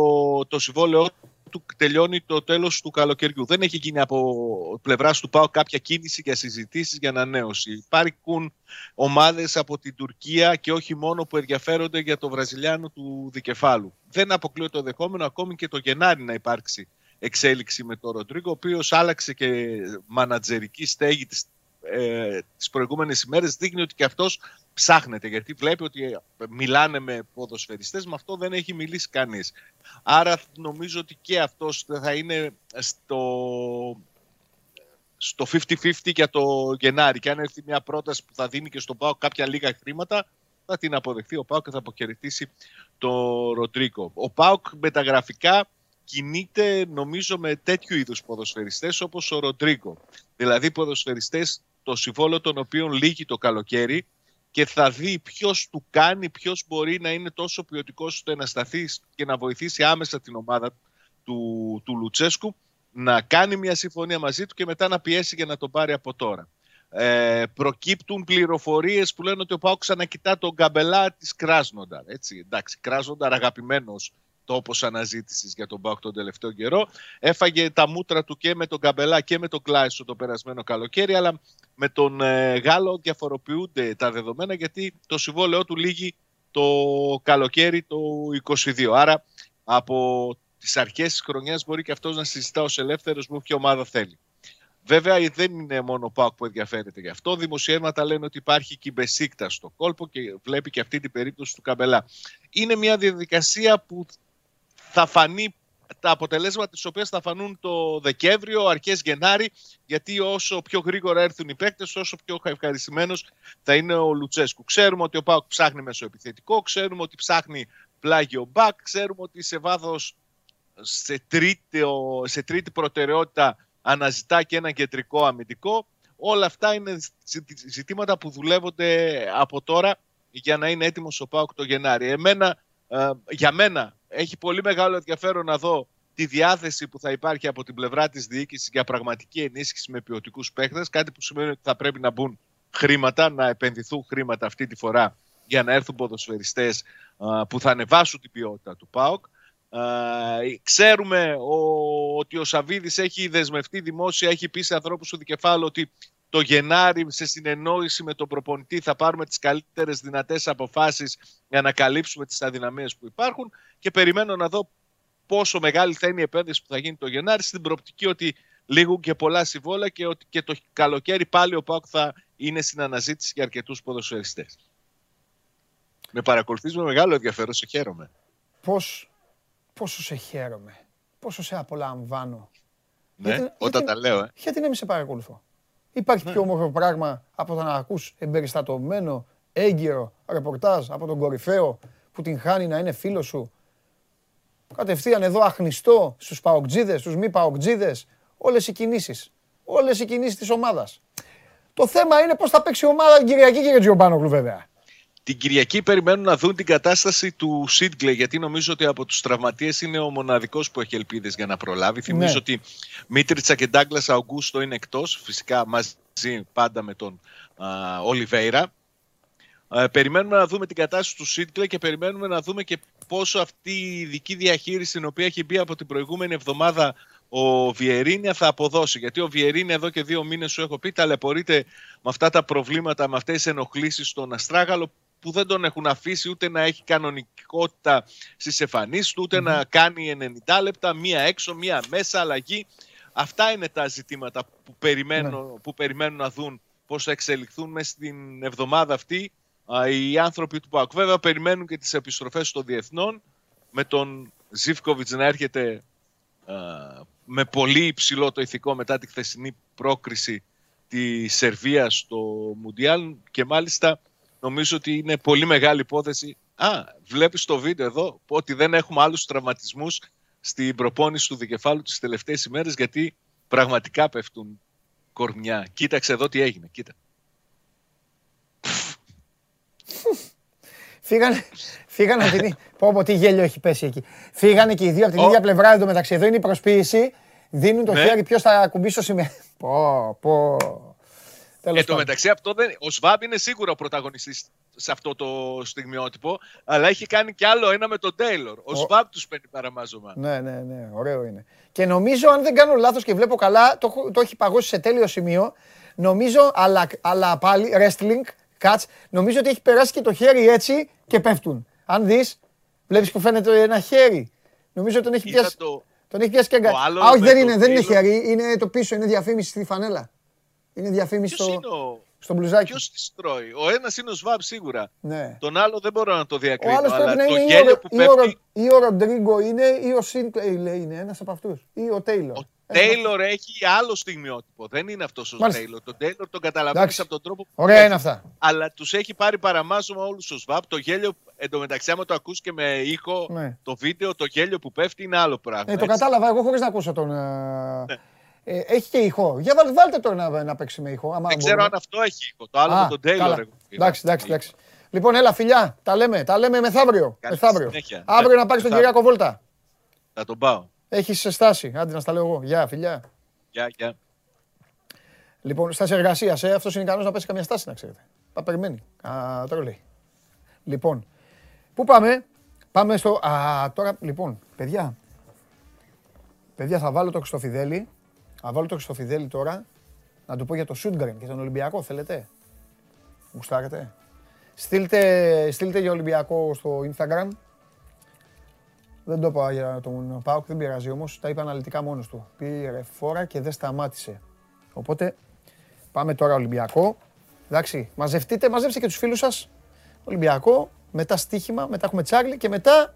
το συμβόλαιό του τελειώνει το τέλος του καλοκαιριού. Δεν έχει γίνει από πλευράς του ΠΑΟ κάποια κίνηση για συζητήσεις για ανανέωση. Υπάρχουν ομάδες από την Τουρκία και όχι μόνο που ενδιαφέρονται για το Βραζιλιάνο του δικεφάλου. Δεν αποκλείω το δεχόμενο ακόμη και το Γενάρη να υπάρξει εξέλιξη με τον Ροντρίγκο, ο οποίος άλλαξε και μανατζερική στέγη τις, ε, τις προηγούμενες ημέρες. Δείχνει ότι και αυτός ψάχνεται, γιατί βλέπει ότι μιλάνε με ποδοσφαιριστές, με αυτό δεν έχει μιλήσει κανείς. Άρα νομίζω ότι και αυτός θα είναι στο, στο 50-50 για το Γενάρη. Και αν έρθει μια πρόταση που θα δίνει και στον ΠΑΟ κάποια λίγα χρήματα, θα την αποδεχθεί ο ΠΑΟΚ και θα αποχαιρετήσει το Ροντρίκο. Ο ΠΑΟΚ μεταγραφικά κινείται νομίζω με τέτοιου είδους ποδοσφαιριστές όπως ο Ροντρίκο. Δηλαδή ποδοσφαιριστές το συμβόλαιο των οποίων λύγει το καλοκαίρι και θα δει ποιος του κάνει, ποιος μπορεί να είναι τόσο ποιοτικός ώστε να σταθεί και να βοηθήσει άμεσα την ομάδα του, του Λουτσέσκου να κάνει μια συμφωνία μαζί του και μετά να πιέσει για να τον πάρει από τώρα. Ε, προκύπτουν πληροφορίες που λένε ότι ο Πάο ξανακοιτά τον καμπελά της Κράσνονταρ. Έτσι, εντάξει, Κράσνονταρ αγαπημένος τόπος αναζήτησης για τον Πάοκ τον τελευταίο καιρό. Έφαγε τα μούτρα του και με τον Καμπελά και με τον Κλάισο το περασμένο καλοκαίρι, αλλά με τον ε, Γάλλο διαφοροποιούνται τα δεδομένα γιατί το συμβόλαιό του λύγει το καλοκαίρι το 22. Άρα από τις αρχές της χρονιάς μπορεί και αυτός να συζητά ως ελεύθερος μου ποια ομάδα θέλει. Βέβαια δεν είναι μόνο ο ΠΑΟΚ που ενδιαφέρεται γι' αυτό. Δημοσιεύματα λένε ότι υπάρχει και η Μπεσίκτα στο κόλπο και βλέπει και αυτή την περίπτωση του Καμπελά. Είναι μια διαδικασία που θα φανεί τα αποτελέσματα τις οποίες θα φανούν το Δεκέμβριο, αρχές Γενάρη, γιατί όσο πιο γρήγορα έρθουν οι παίκτες, όσο πιο ευχαριστημένος θα είναι ο Λουτσέσκου. Ξέρουμε ότι ο Πάουκ ψάχνει μεσοεπιθετικό, ξέρουμε ότι ψάχνει πλάγιο μπακ, ξέρουμε ότι σε βάθος σε τρίτη, σε τρίτη προτεραιότητα αναζητά και ένα κεντρικό αμυντικό. Όλα αυτά είναι ζητήματα που δουλεύονται από τώρα για να είναι έτοιμος ο Πάουκ το Γενάρη. Εμένα, για μένα έχει πολύ μεγάλο ενδιαφέρον να δω τη διάθεση που θα υπάρχει από την πλευρά της διοίκησης για πραγματική ενίσχυση με ποιοτικούς παίχτες, κάτι που σημαίνει ότι θα πρέπει να μπουν χρήματα, να επενδυθούν χρήματα αυτή τη φορά για να έρθουν ποδοσφαιριστές που θα ανεβάσουν την ποιότητα του ΠΑΟΚ. Ξέρουμε ότι ο Σαββίδης έχει δεσμευτεί δημόσια, έχει πει σε ανθρώπους του δικεφάλου ότι το Γενάρη σε συνεννόηση με τον προπονητή θα πάρουμε τις καλύτερες δυνατές αποφάσεις για να καλύψουμε τις αδυναμίες που υπάρχουν και περιμένω να δω πόσο μεγάλη θα είναι η επένδυση που θα γίνει το Γενάρη, στην προοπτική ότι λήγουν και πολλά συμβόλαια και ότι και το καλοκαίρι πάλι ο Πάουκ θα είναι στην αναζήτηση για αρκετούς ποδοσφαιριστές. Με παρακολουθείς με μεγάλο ενδιαφέρον, σε χαίρομαι. Πώς, πόσο σε χαίρομαι. Πόσο σε απολαμβάνω. Ναι, Γιατί- όταν γιατί- τα λέω, ε. Γιατί να μην σε παρακολουθώ; Υπάρχει πιο όμορφο πράγμα από το να ακούς εμπεριστατωμένο, έγκυρο ρεπορτάζ από τον κορυφαίο που την χάνει να είναι φίλος σου. Κατευθείαν εδώ αχνιστό στους παοκτζίδες, στους μη παοκτζίδες, όλες οι κινήσεις. Όλες οι κινήσεις της ομάδας. Το θέμα είναι πώς θα παίξει η ομάδα την Κυριακή, κύριε Τζιομπάνογλου, βέβαια. Την Κυριακή περιμένουν να δουν την κατάσταση του Σίτγκλε, γιατί νομίζω ότι από τους τραυματίες είναι ο μοναδικός που έχει ελπίδες για να προλάβει. Θυμίζω Ναι. ότι Μίτριτσα και Ντάγκλας Αουγκούστο είναι εκτός, φυσικά μαζί πάντα με τον α, Ολιβέηρα. Ε, περιμένουμε να δούμε την κατάσταση του Σίτγκλε και περιμένουμε να δούμε και πόσο αυτή η ειδική διαχείριση στην οποία έχει μπει από την προηγούμενη εβδομάδα ο Βιερίνια θα αποδώσει. Γιατί ο Βιερίνια εδώ και δύο μήνες σου έχω πει ταλαιπωρείται με αυτά τα προβλήματα, με αυτές τις ενοχλήσεις στον Αστράγαλο που δεν τον έχουν αφήσει ούτε να έχει κανονικότητα στις εμφανίσεις του, ουτε να κάνει 90 λεπτά, μία έξω, μία μέσα αλλαγή. Αυτά είναι τα ζητήματα που, περιμένω, που περιμένουν να δουν πώς θα εξελιχθούν μέσα στην εβδομάδα αυτή α, οι άνθρωποι του ΠΑΟΚ. Βέβαια περιμένουν και τις επιστροφές των διεθνών με τον Ζίβκοβιτς να έρχεται α, με πολύ υψηλό το ηθικό μετά τη χθεσινή πρόκριση της Σερβίας στο Μουντιάλ και μάλιστα νομίζω ότι είναι πολύ μεγάλη υπόθεση. Α, βλέπεις το βίντεο εδώ ότι δεν έχουμε άλλους τραυματισμούς στην προπόνηση του δικεφάλου τις τελευταίες ημέρες γιατί πραγματικά πέφτουν κορμιά. Κοίταξε εδώ τι έγινε, κοίτα. Φύγανε, φύγανε από την. Πω, πω, τι γέλιο έχει πέσει εκεί. Φύγανε και οι δύο από την Ω. ίδια πλευρά εδώ μεταξύ. Εδώ είναι η προσποίηση. Δίνουν το Ναι. χέρι ποιος θα κουμπίσει στο σημείο. Πω, πω. Τέλος Εν τω πάντων. μεταξύ, αυτό δεν... ο Σβάμπ είναι σίγουρα ο πρωταγωνιστής σε αυτό το στιγμιότυπο, αλλά έχει κάνει κι άλλο ένα με τον Τέιλορ. Ο, Σβάμπ τους παίρνει παραμάζωμα. Ναι, ναι, ναι, ωραίο είναι. Και νομίζω, αν δεν κάνω λάθος και βλέπω καλά, το, έχω- το έχει παγώσει σε τέλειο σημείο. Νομίζω, αλλά, αλλά πάλι, wrestling, cuts, νομίζω ότι έχει περάσει και το χέρι έτσι και πέφτουν. Αν δεις, βλέπεις που φαίνεται ένα χέρι. Νομίζω ότι τον έχει Είδα πιάσει. το... Τον έχει πιάσει και αγκα- Το άλλο Α, όχι, με δεν το είναι, δεν είναι Taylor. χέρι, είναι το πίσω, είναι διαφήμιση στη φανέλα. Είναι διαφήμιση Ποιος στο, είναι ο... στο μπλουζάκι. Ποιος τις τρώει; Ο ένας είναι ο Σβάμπ σίγουρα. Ναι. Τον άλλο δεν μπορώ να το Ο διακρίνω, άλλος αλλά πρέπει να το είναι ή γέλιο ο, που ή ο, πέφτει... ή ο Ροντρίγκο είναι ή ο Σίνκλεϊ είναι ένας από αυτούς. Ή ο Τέιλορ. Ο Τέιλορ έχει άλλο στιγμιότυπο. Δεν είναι αυτός ο Μάλιστα. Τέιλορ. Τον Τέιλορ τον καταλαβαίνεις Εντάξει. από τον τρόπο που. Ωραία παίζει. είναι αυτά. Αλλά τους έχει πάρει παραμάζωμα όλους ο Σβάμπ. Το γέλιο, εντωμεταξύ, άμα το ακούς και με ήχο, Ναι. το βίντεο, το γέλιο που πέφτει είναι άλλο πράγμα. Ε, το έτσι. κατάλαβα εγώ χωρίς να ακούσω τον... ε, ε, έχει και ηχό. Για βάλ- βάλτε τώρα να, να παίξει με ηχό. άμα Δεν ξέρω μπορούμε. αν αυτό έχει ήχο. Το άλλο Α, με τον Τέιλορ. καλά. εγώ είδα. Εντάξει, εντάξει, εντάξει. Λοιπόν, έλα φιλιά, τα λέμε. Τα λέμε μεθαύριο. Καλή μεθαύριο. συνέχεια. Αύριο Ναι, να πάρεις τον μεθαύριο. Κυριάκο Βόλτα. Θα τον πάω. Έχεις στάση. Άντε να στα λέω εγώ. Γεια, φιλιά. Γεια, γεια. Λοιπόν, στάση εργασίας, ε, αυτός είναι ικανός να πέσει καμία στάση, να ξέρετε. Θα περιμένει. Α, τώρα λέει. Λοιπόν, πού πάμε; Πάμε στο. Α, τώρα, λοιπόν, παιδιά. Παιδιά, θα βάλω το Χριστοφιδέλη. Θα βάλω το Χριστοφιδέλη τώρα. Να του πω για το Σούντγκρεν και τον Ολυμπιακό. Θέλετε; Γουστάρετε; Στείλτε, στείλτε για Ολυμπιακό στο Instagram. Δεν το είπα για τον Πάουκ, δεν πειράζει όμως. Τα είπα αναλυτικά μόνος του. Πήρε φόρα και δεν σταμάτησε. Οπότε πάμε τώρα Ολυμπιακό. Εντάξει, μαζευτείτε, μαζέψτε και τους φίλους σας. Ολυμπιακό, μετά στοίχημα, μετά έχουμε τσάρλι και μετά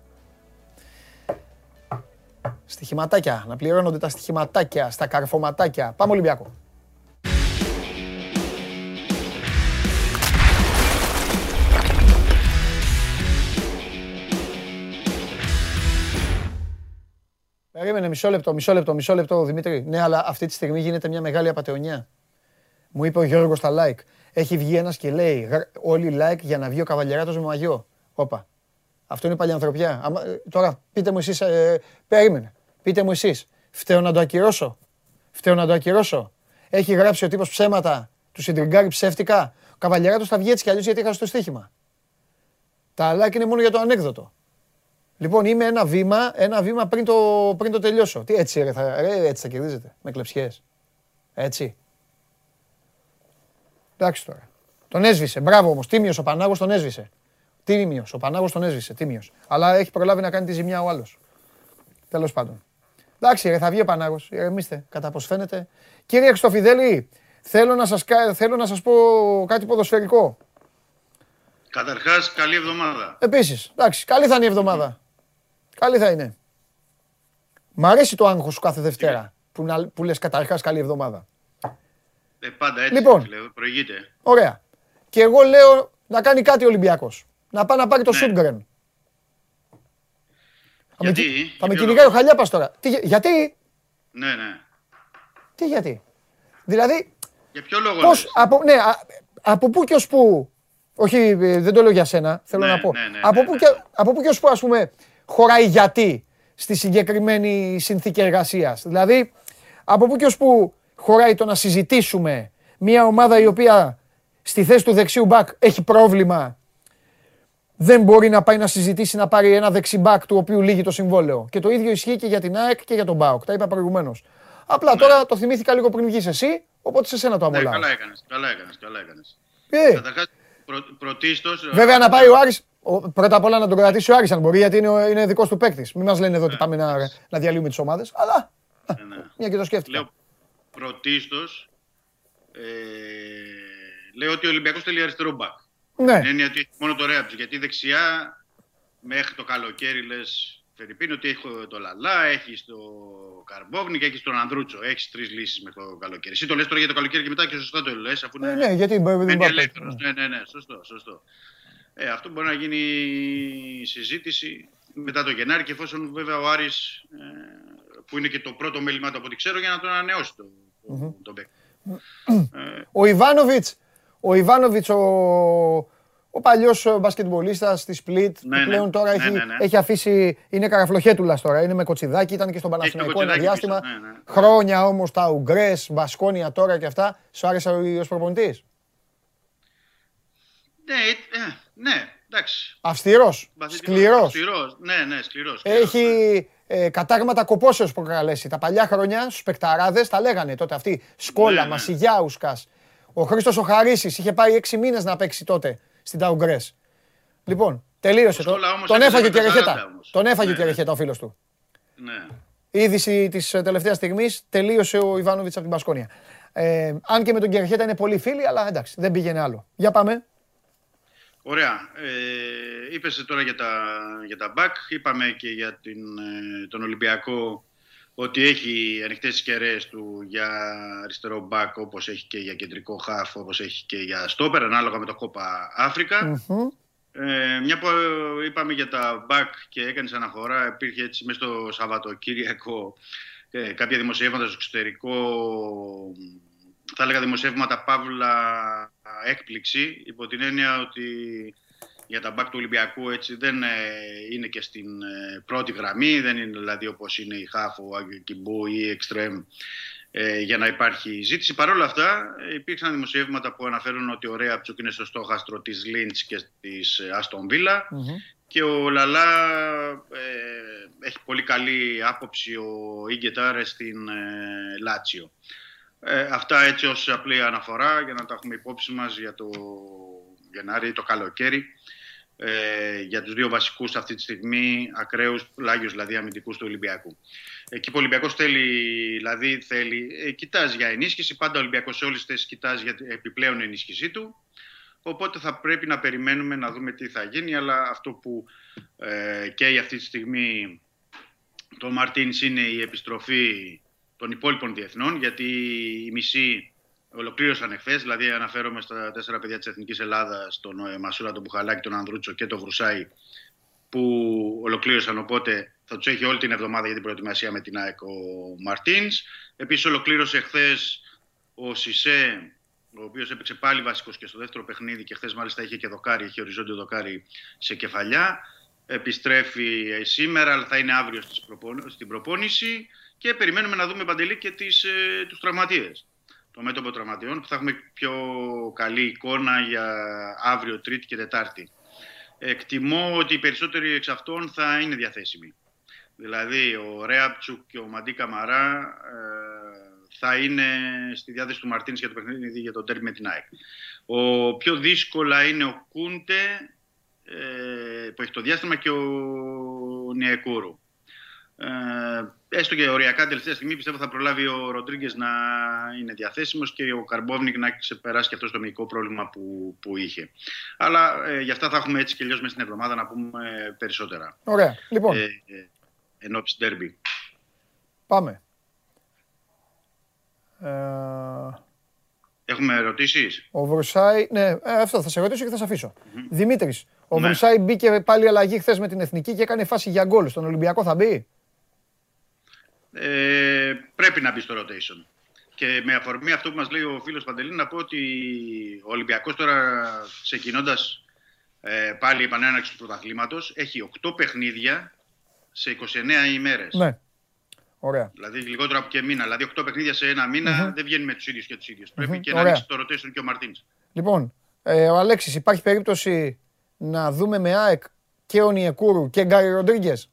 στοιχηματάκια. Να πληρώνονται τα στοιχηματάκια, στα καρφωματάκια. Πάμε Ολυμπιακό. Περίμενε μισό λεπτό, μισό λεπτό, μισό λεπτό, Δημήτρη. Ναι, αλλά αυτή τη στιγμή γίνεται μια μεγάλη απαταιωνιά. Μου είπε ο Γιώργος στα like. Έχει βγει ένας και λέει «Γρα- όλοι like για να βγει ο καβαλιαράτος με μαγιό. Όπα. Αυτό είναι παλιανθρωπιά. Άμα, ε, τώρα πείτε μου εσείς, περίμενε. Πείτε μου εσείς, φταίω να το ακυρώσω; Φταίω να το ακυρώσω; Έχει γράψει ο τύπος ψέματα, του συντριγκάρει ψεύτικα; Ο καβαλιαράτο θα βγει έτσι κι αλλιώς γιατί έχασε το στοίχημα; Τα like είναι μόνο για το ανέκδοτο. Λοιπόν, είμαι ένα βήμα, ένα βήμα πριν το, πριν το τελειώσω. Τι έτσι, ρε, θα, ρε, έτσι θα κερδίζετε, με κλεψιές. Έτσι. Εντάξει τώρα. Τον έσβησε. Μπράβο όμως. Τίμιος ο Πανάγος τον έσβησε. Τίμιος. Ο Πανάγος τον έσβησε. Τίμιος. Αλλά έχει προλάβει να κάνει τη ζημιά ο άλλος. Τέλος πάντων. Εντάξει, ρε, θα βγει ο Πανάγος. Ηρεμήστε, κατά πώ φαίνεται. Κύριε Χρυστοφιδέλη, θέλω να σας, κα- θέλω να σας πω κάτι ποδοσφαιρικό. Καταρχάς, καλή εβδομάδα. Επίσης, εντάξει, καλή θα είναι η εβδομάδα. Καλή θα είναι. Μ' αρέσει το άγχος σου κάθε Δευτέρα που, να, που λες καταρχάς καλή εβδομάδα. Ε, πάντα έτσι, Λοιπόν. φίλε, προηγείται. Ωραία. Και εγώ λέω να κάνει κάτι ο Ολυμπιακός. Να πάει να πάρει το Ναι. Σούτγκρεν. Θα με, Γιατί, κι- για θα με ποιο κυνηγάει ο λόγο; Χαλιάπας τώρα. Τι, γε- γιατί, Ναι, ναι. τι γιατί; Δηλαδή, Για ποιο λόγο πώς, λες; από, ναι, α- από πού και ως πού, όχι ε, δεν το λέω για σένα, θέλω Ναι, να πω. ναι, ναι, από, ναι, πού ναι. και, από πού και ως πού ας πούμε χωράει γιατί στη συγκεκριμένη συνθήκη εργασίας. Δηλαδή, από πού και ως πού χωράει το να συζητήσουμε μια ομάδα η οποία στη θέση του δεξιού μπακ έχει πρόβλημα δεν μπορεί να πάει να συζητήσει να πάρει ένα δεξιμπάκ του οποίου λύγει το συμβόλαιο. Και το ίδιο ισχύει και για την ΑΕΚ και για τον ΠΑΟΚ. Τα είπα προηγουμένως. Απλά τώρα το θυμήθηκα λίγο πριν βγεις εσύ, οπότε σε σένα το Ναι, αμολάω. καλά έκανες, καλά έκανες, καλά έκανες. Ε, Καταρχάς, πρω, πρωτίστως... βέβαια να πάει ο Άρης, ο- πρώτα απ' όλα να τον κρατήσει ο Άρης αν μπορεί, γιατί είναι, ο- είναι δικός του παίκτης. Μην μας λένε εδώ ότι πάμε να, να διαλύουμε τις ομάδες. Αλλά Ναι, ναι. μια και το σκέφτηκα. Λέω πρωτίστως, ε, λέω ότι ο Ολυμπιακός θέλει αριστερό μπακ. Ναι, Είναι έννοια ότι έχει μόνο το Ρέαμπτς, γιατί δεξιά μέχρι το καλοκαίρι λες Φερρυπίν ότι έχει το Λαλά, έχει το Καρμπόβνη και έχει τον Ανδρούτσο. Έχεις τρεις λύσεις με το καλοκαίρι. Εσύ το λες τώρα για το καλοκαίρι και μετά και σωστά το λες, αφού ναι, είναι. ναι, γιατί δεν μένει μπορεί ελεύθερος. Ναι, ναι, ναι, σωστό, σωστό. Ε, αυτό μπορεί να γίνει συζήτηση μετά το Γενάρη και εφόσον βέβαια ο Άρης, ε, που είναι και το πρώτο μέλημά του από ό,τι ξέρω, για να τον ανανεώσει το, το, τον παίκτη. Ε, Ο Ιβάνοβιτς, ο Ιβάνοβιτς, ο, ο παλιός μπασκετμπολίστας της Split, που Ναι, ναι. πλέον τώρα Ναι, έχει, ναι, ναι. έχει αφήσει, είναι καραφλοχέτουλας τώρα, είναι με κοτσιδάκι, ήταν και στον Έχει το Παναθηναϊκό ένα κοτσιδάκι διάστημα. πίσω, ναι, ναι. Χρόνια όμως τα Ουγγρές, Μπασκόνια τώρα και αυτά. Σου άρεσε ο- ως προπονητής; ναι, ε, ναι, εντάξει. Αυστηρός, Βαθυτικός, σκληρός. Αυστηρός, ναι, ναι, σκληρός. σκληρός, Έχει ε, κατάγματα κοπόσεως προκαλέσει. Τα παλιά χρόνια στους παικταράδες τα λέγανε τότε αυτοί. Σκόλα, Ναι, ναι. Μασιγιάουσκας. Ο Χρήστος ο Χαρίσης είχε πάει έξι μήνες να παίξει τότε στην Ταουγκρές. Λοιπόν, τελείωσε. Ο Τον, Σκόλα όμως τον έπαιζε έφαγε με και τα Ρεχέτα. 40 όμως. Τον έφαγε Ναι, και ναι. Ρεχέτα ο φίλος του. Ναι. Η είδηση της ε, τελευταίας στιγμής τελείωσε ο Ιβάνοβιτς από την Πασκόνια. Ε, αν και με τον Κερχέτα είναι πολύ φίλοι, αλλά εντάξει, δεν πήγαινε άλλο. Για πάμε. Ωραία. Ε, είπες τώρα για τα, για τα back. Είπαμε και για την, ε, τον Ολυμπιακό ότι έχει ανοιχτές τις κεραίες του για αριστερό back όπως έχει και για κεντρικό half, όπως έχει και για stopper, ανάλογα με το κόπα Αφρικα. Μμμ. Ε, μια που είπαμε για τα back και έκανες αναφορά, υπήρχε έτσι μέσα στο Σαββατοκύριακο ε, κάποια δημοσιεύματα στο εξωτερικό, θα έλεγα δημοσιεύματα παύλα έκπληξη, υπό την έννοια ότι για τα back του Ολυμπιακού έτσι δεν ε, είναι και στην ε, πρώτη γραμμή, δεν είναι δηλαδή όπως είναι η Χάφο, ο Άγιο Κιμπού ή η Extreme ε, για να υπάρχει ζήτηση. Παρ' όλα αυτά, ε, υπήρξαν δημοσιεύματα που αναφέρουν ότι ο Ρέαπτσουκ είναι στο στόχαστρο της Λίντς και της Αστον Βίλα Μμμ. και ο Λαλά ε, έχει πολύ καλή άποψη ο Ιγκετάρε στην ε, Λάτσιο. Ε, αυτά έτσι ως απλή αναφορά για να τα έχουμε υπόψη μας για το Γενάρη, το καλοκαίρι ε, για τους δύο βασικούς αυτή τη στιγμή ακραίους πλάγιους δηλαδή αμυντικούς του Ολυμπιακού. Εκεί που ο Ολυμπιακός θέλει, δηλαδή θέλει, ε, κοιτάζει για ενίσχυση, πάντα ο Ολυμπιακός σε όλες τις θέσεις κοιτάζει για την επιπλέον ενίσχυσή του. Οπότε θα πρέπει να περιμένουμε να δούμε τι θα γίνει, αλλά αυτό που ε, καίει αυτή τη στιγμή το Μαρτίνς είναι η επιστροφή των υπόλοιπων διεθνών, γιατί οι μισοί ολοκλήρωσαν εχθές. Δηλαδή, αναφέρομαι στα τέσσερα παιδιά της Εθνικής Ελλάδας, τον ε, Μασούρα, τον Μπουχαλάκη, τον Ανδρούτσο και τον Βρουσάη, που ολοκλήρωσαν. Οπότε θα τους έχει όλη την εβδομάδα για την προετοιμασία με την ΑΕΚ ο Μαρτίνς. Επίσης, ολοκλήρωσε εχθές ο Σισε, ο οποίος έπαιξε πάλι βασικός και στο δεύτερο παιχνίδι και χθες μάλιστα είχε και δοκάρι, είχε οριζόντιο δοκάρι σε κεφαλιά. Επιστρέφει ε, σήμερα, αλλά θα είναι αύριο στις προπο- στην προπόνηση και περιμένουμε να δούμε παντελή και τις, ε, τους τραυματίες το μέτωπο τραυματιών που θα έχουμε πιο καλή εικόνα για αύριο, Τρίτη και Τετάρτη. Εκτιμώ ότι οι περισσότεροι εξ αυτών θα είναι διαθέσιμοι. Δηλαδή ο Ρέαπτσουκ και ο Μαντί Καμαρά ε, θα είναι στη διάθεση του Μαρτίνης για το παιχνίδι για τον τέρμι με την ΑΕΚ. Ο πιο δύσκολα είναι ο Κούντε ε, που έχει το διάστημα και ο Νιεκούρου. Ε, έστω και οριακά τελευταία στιγμή πιστεύω θα προλάβει ο Ροντρίγκες να είναι διαθέσιμος και ο Καρμπόβνικ να έχει ξεπεράσει και αυτό το μυϊκό πρόβλημα που, που είχε. Αλλά ε, γι' αυτά θα έχουμε έτσι και αλλιώς μέσα στην εβδομάδα να πούμε περισσότερα. Ωραία. Λοιπόν, Ε, ε, εν ώψη ντέρμπι. πάμε. Ε, Έχουμε ερωτήσεις; ο Βρουσάη, ναι, ε, αυτό θα σε ρωτήσω και θα σε αφήσω. Δημήτρης, ο Βρουσάη μπήκε πάλι αλλαγή χθες με την Εθνική και έκανε φάση για γκολ. Στον Ολυμπιακό θα μπει; Ε, πρέπει να μπει στο rotation. Και με αφορμή αυτό που μας λέει ο φίλος Παντελή να πω ότι ο Ολυμπιακός τώρα ξεκινώντας ε, πάλι η επανέναρξη του πρωταθλήματος έχει 8 παιχνίδια σε 29 ημέρες. Ναι. Ωραία. Δηλαδή λιγότερο από και μήνα. Δηλαδή 8 παιχνίδια σε ένα μήνα δεν βγαίνει με τους ίδιους και τους ίδιους. Πρέπει και να Ωραία. ανοίξει το rotation και ο Μαρτίνς. Λοιπόν, ε, ο Αλέξης, υπάρχει περίπτωση να δούμε με ΑΕΚ και ο Ονιεκούρου και Γκάρι Ροντρίγκες;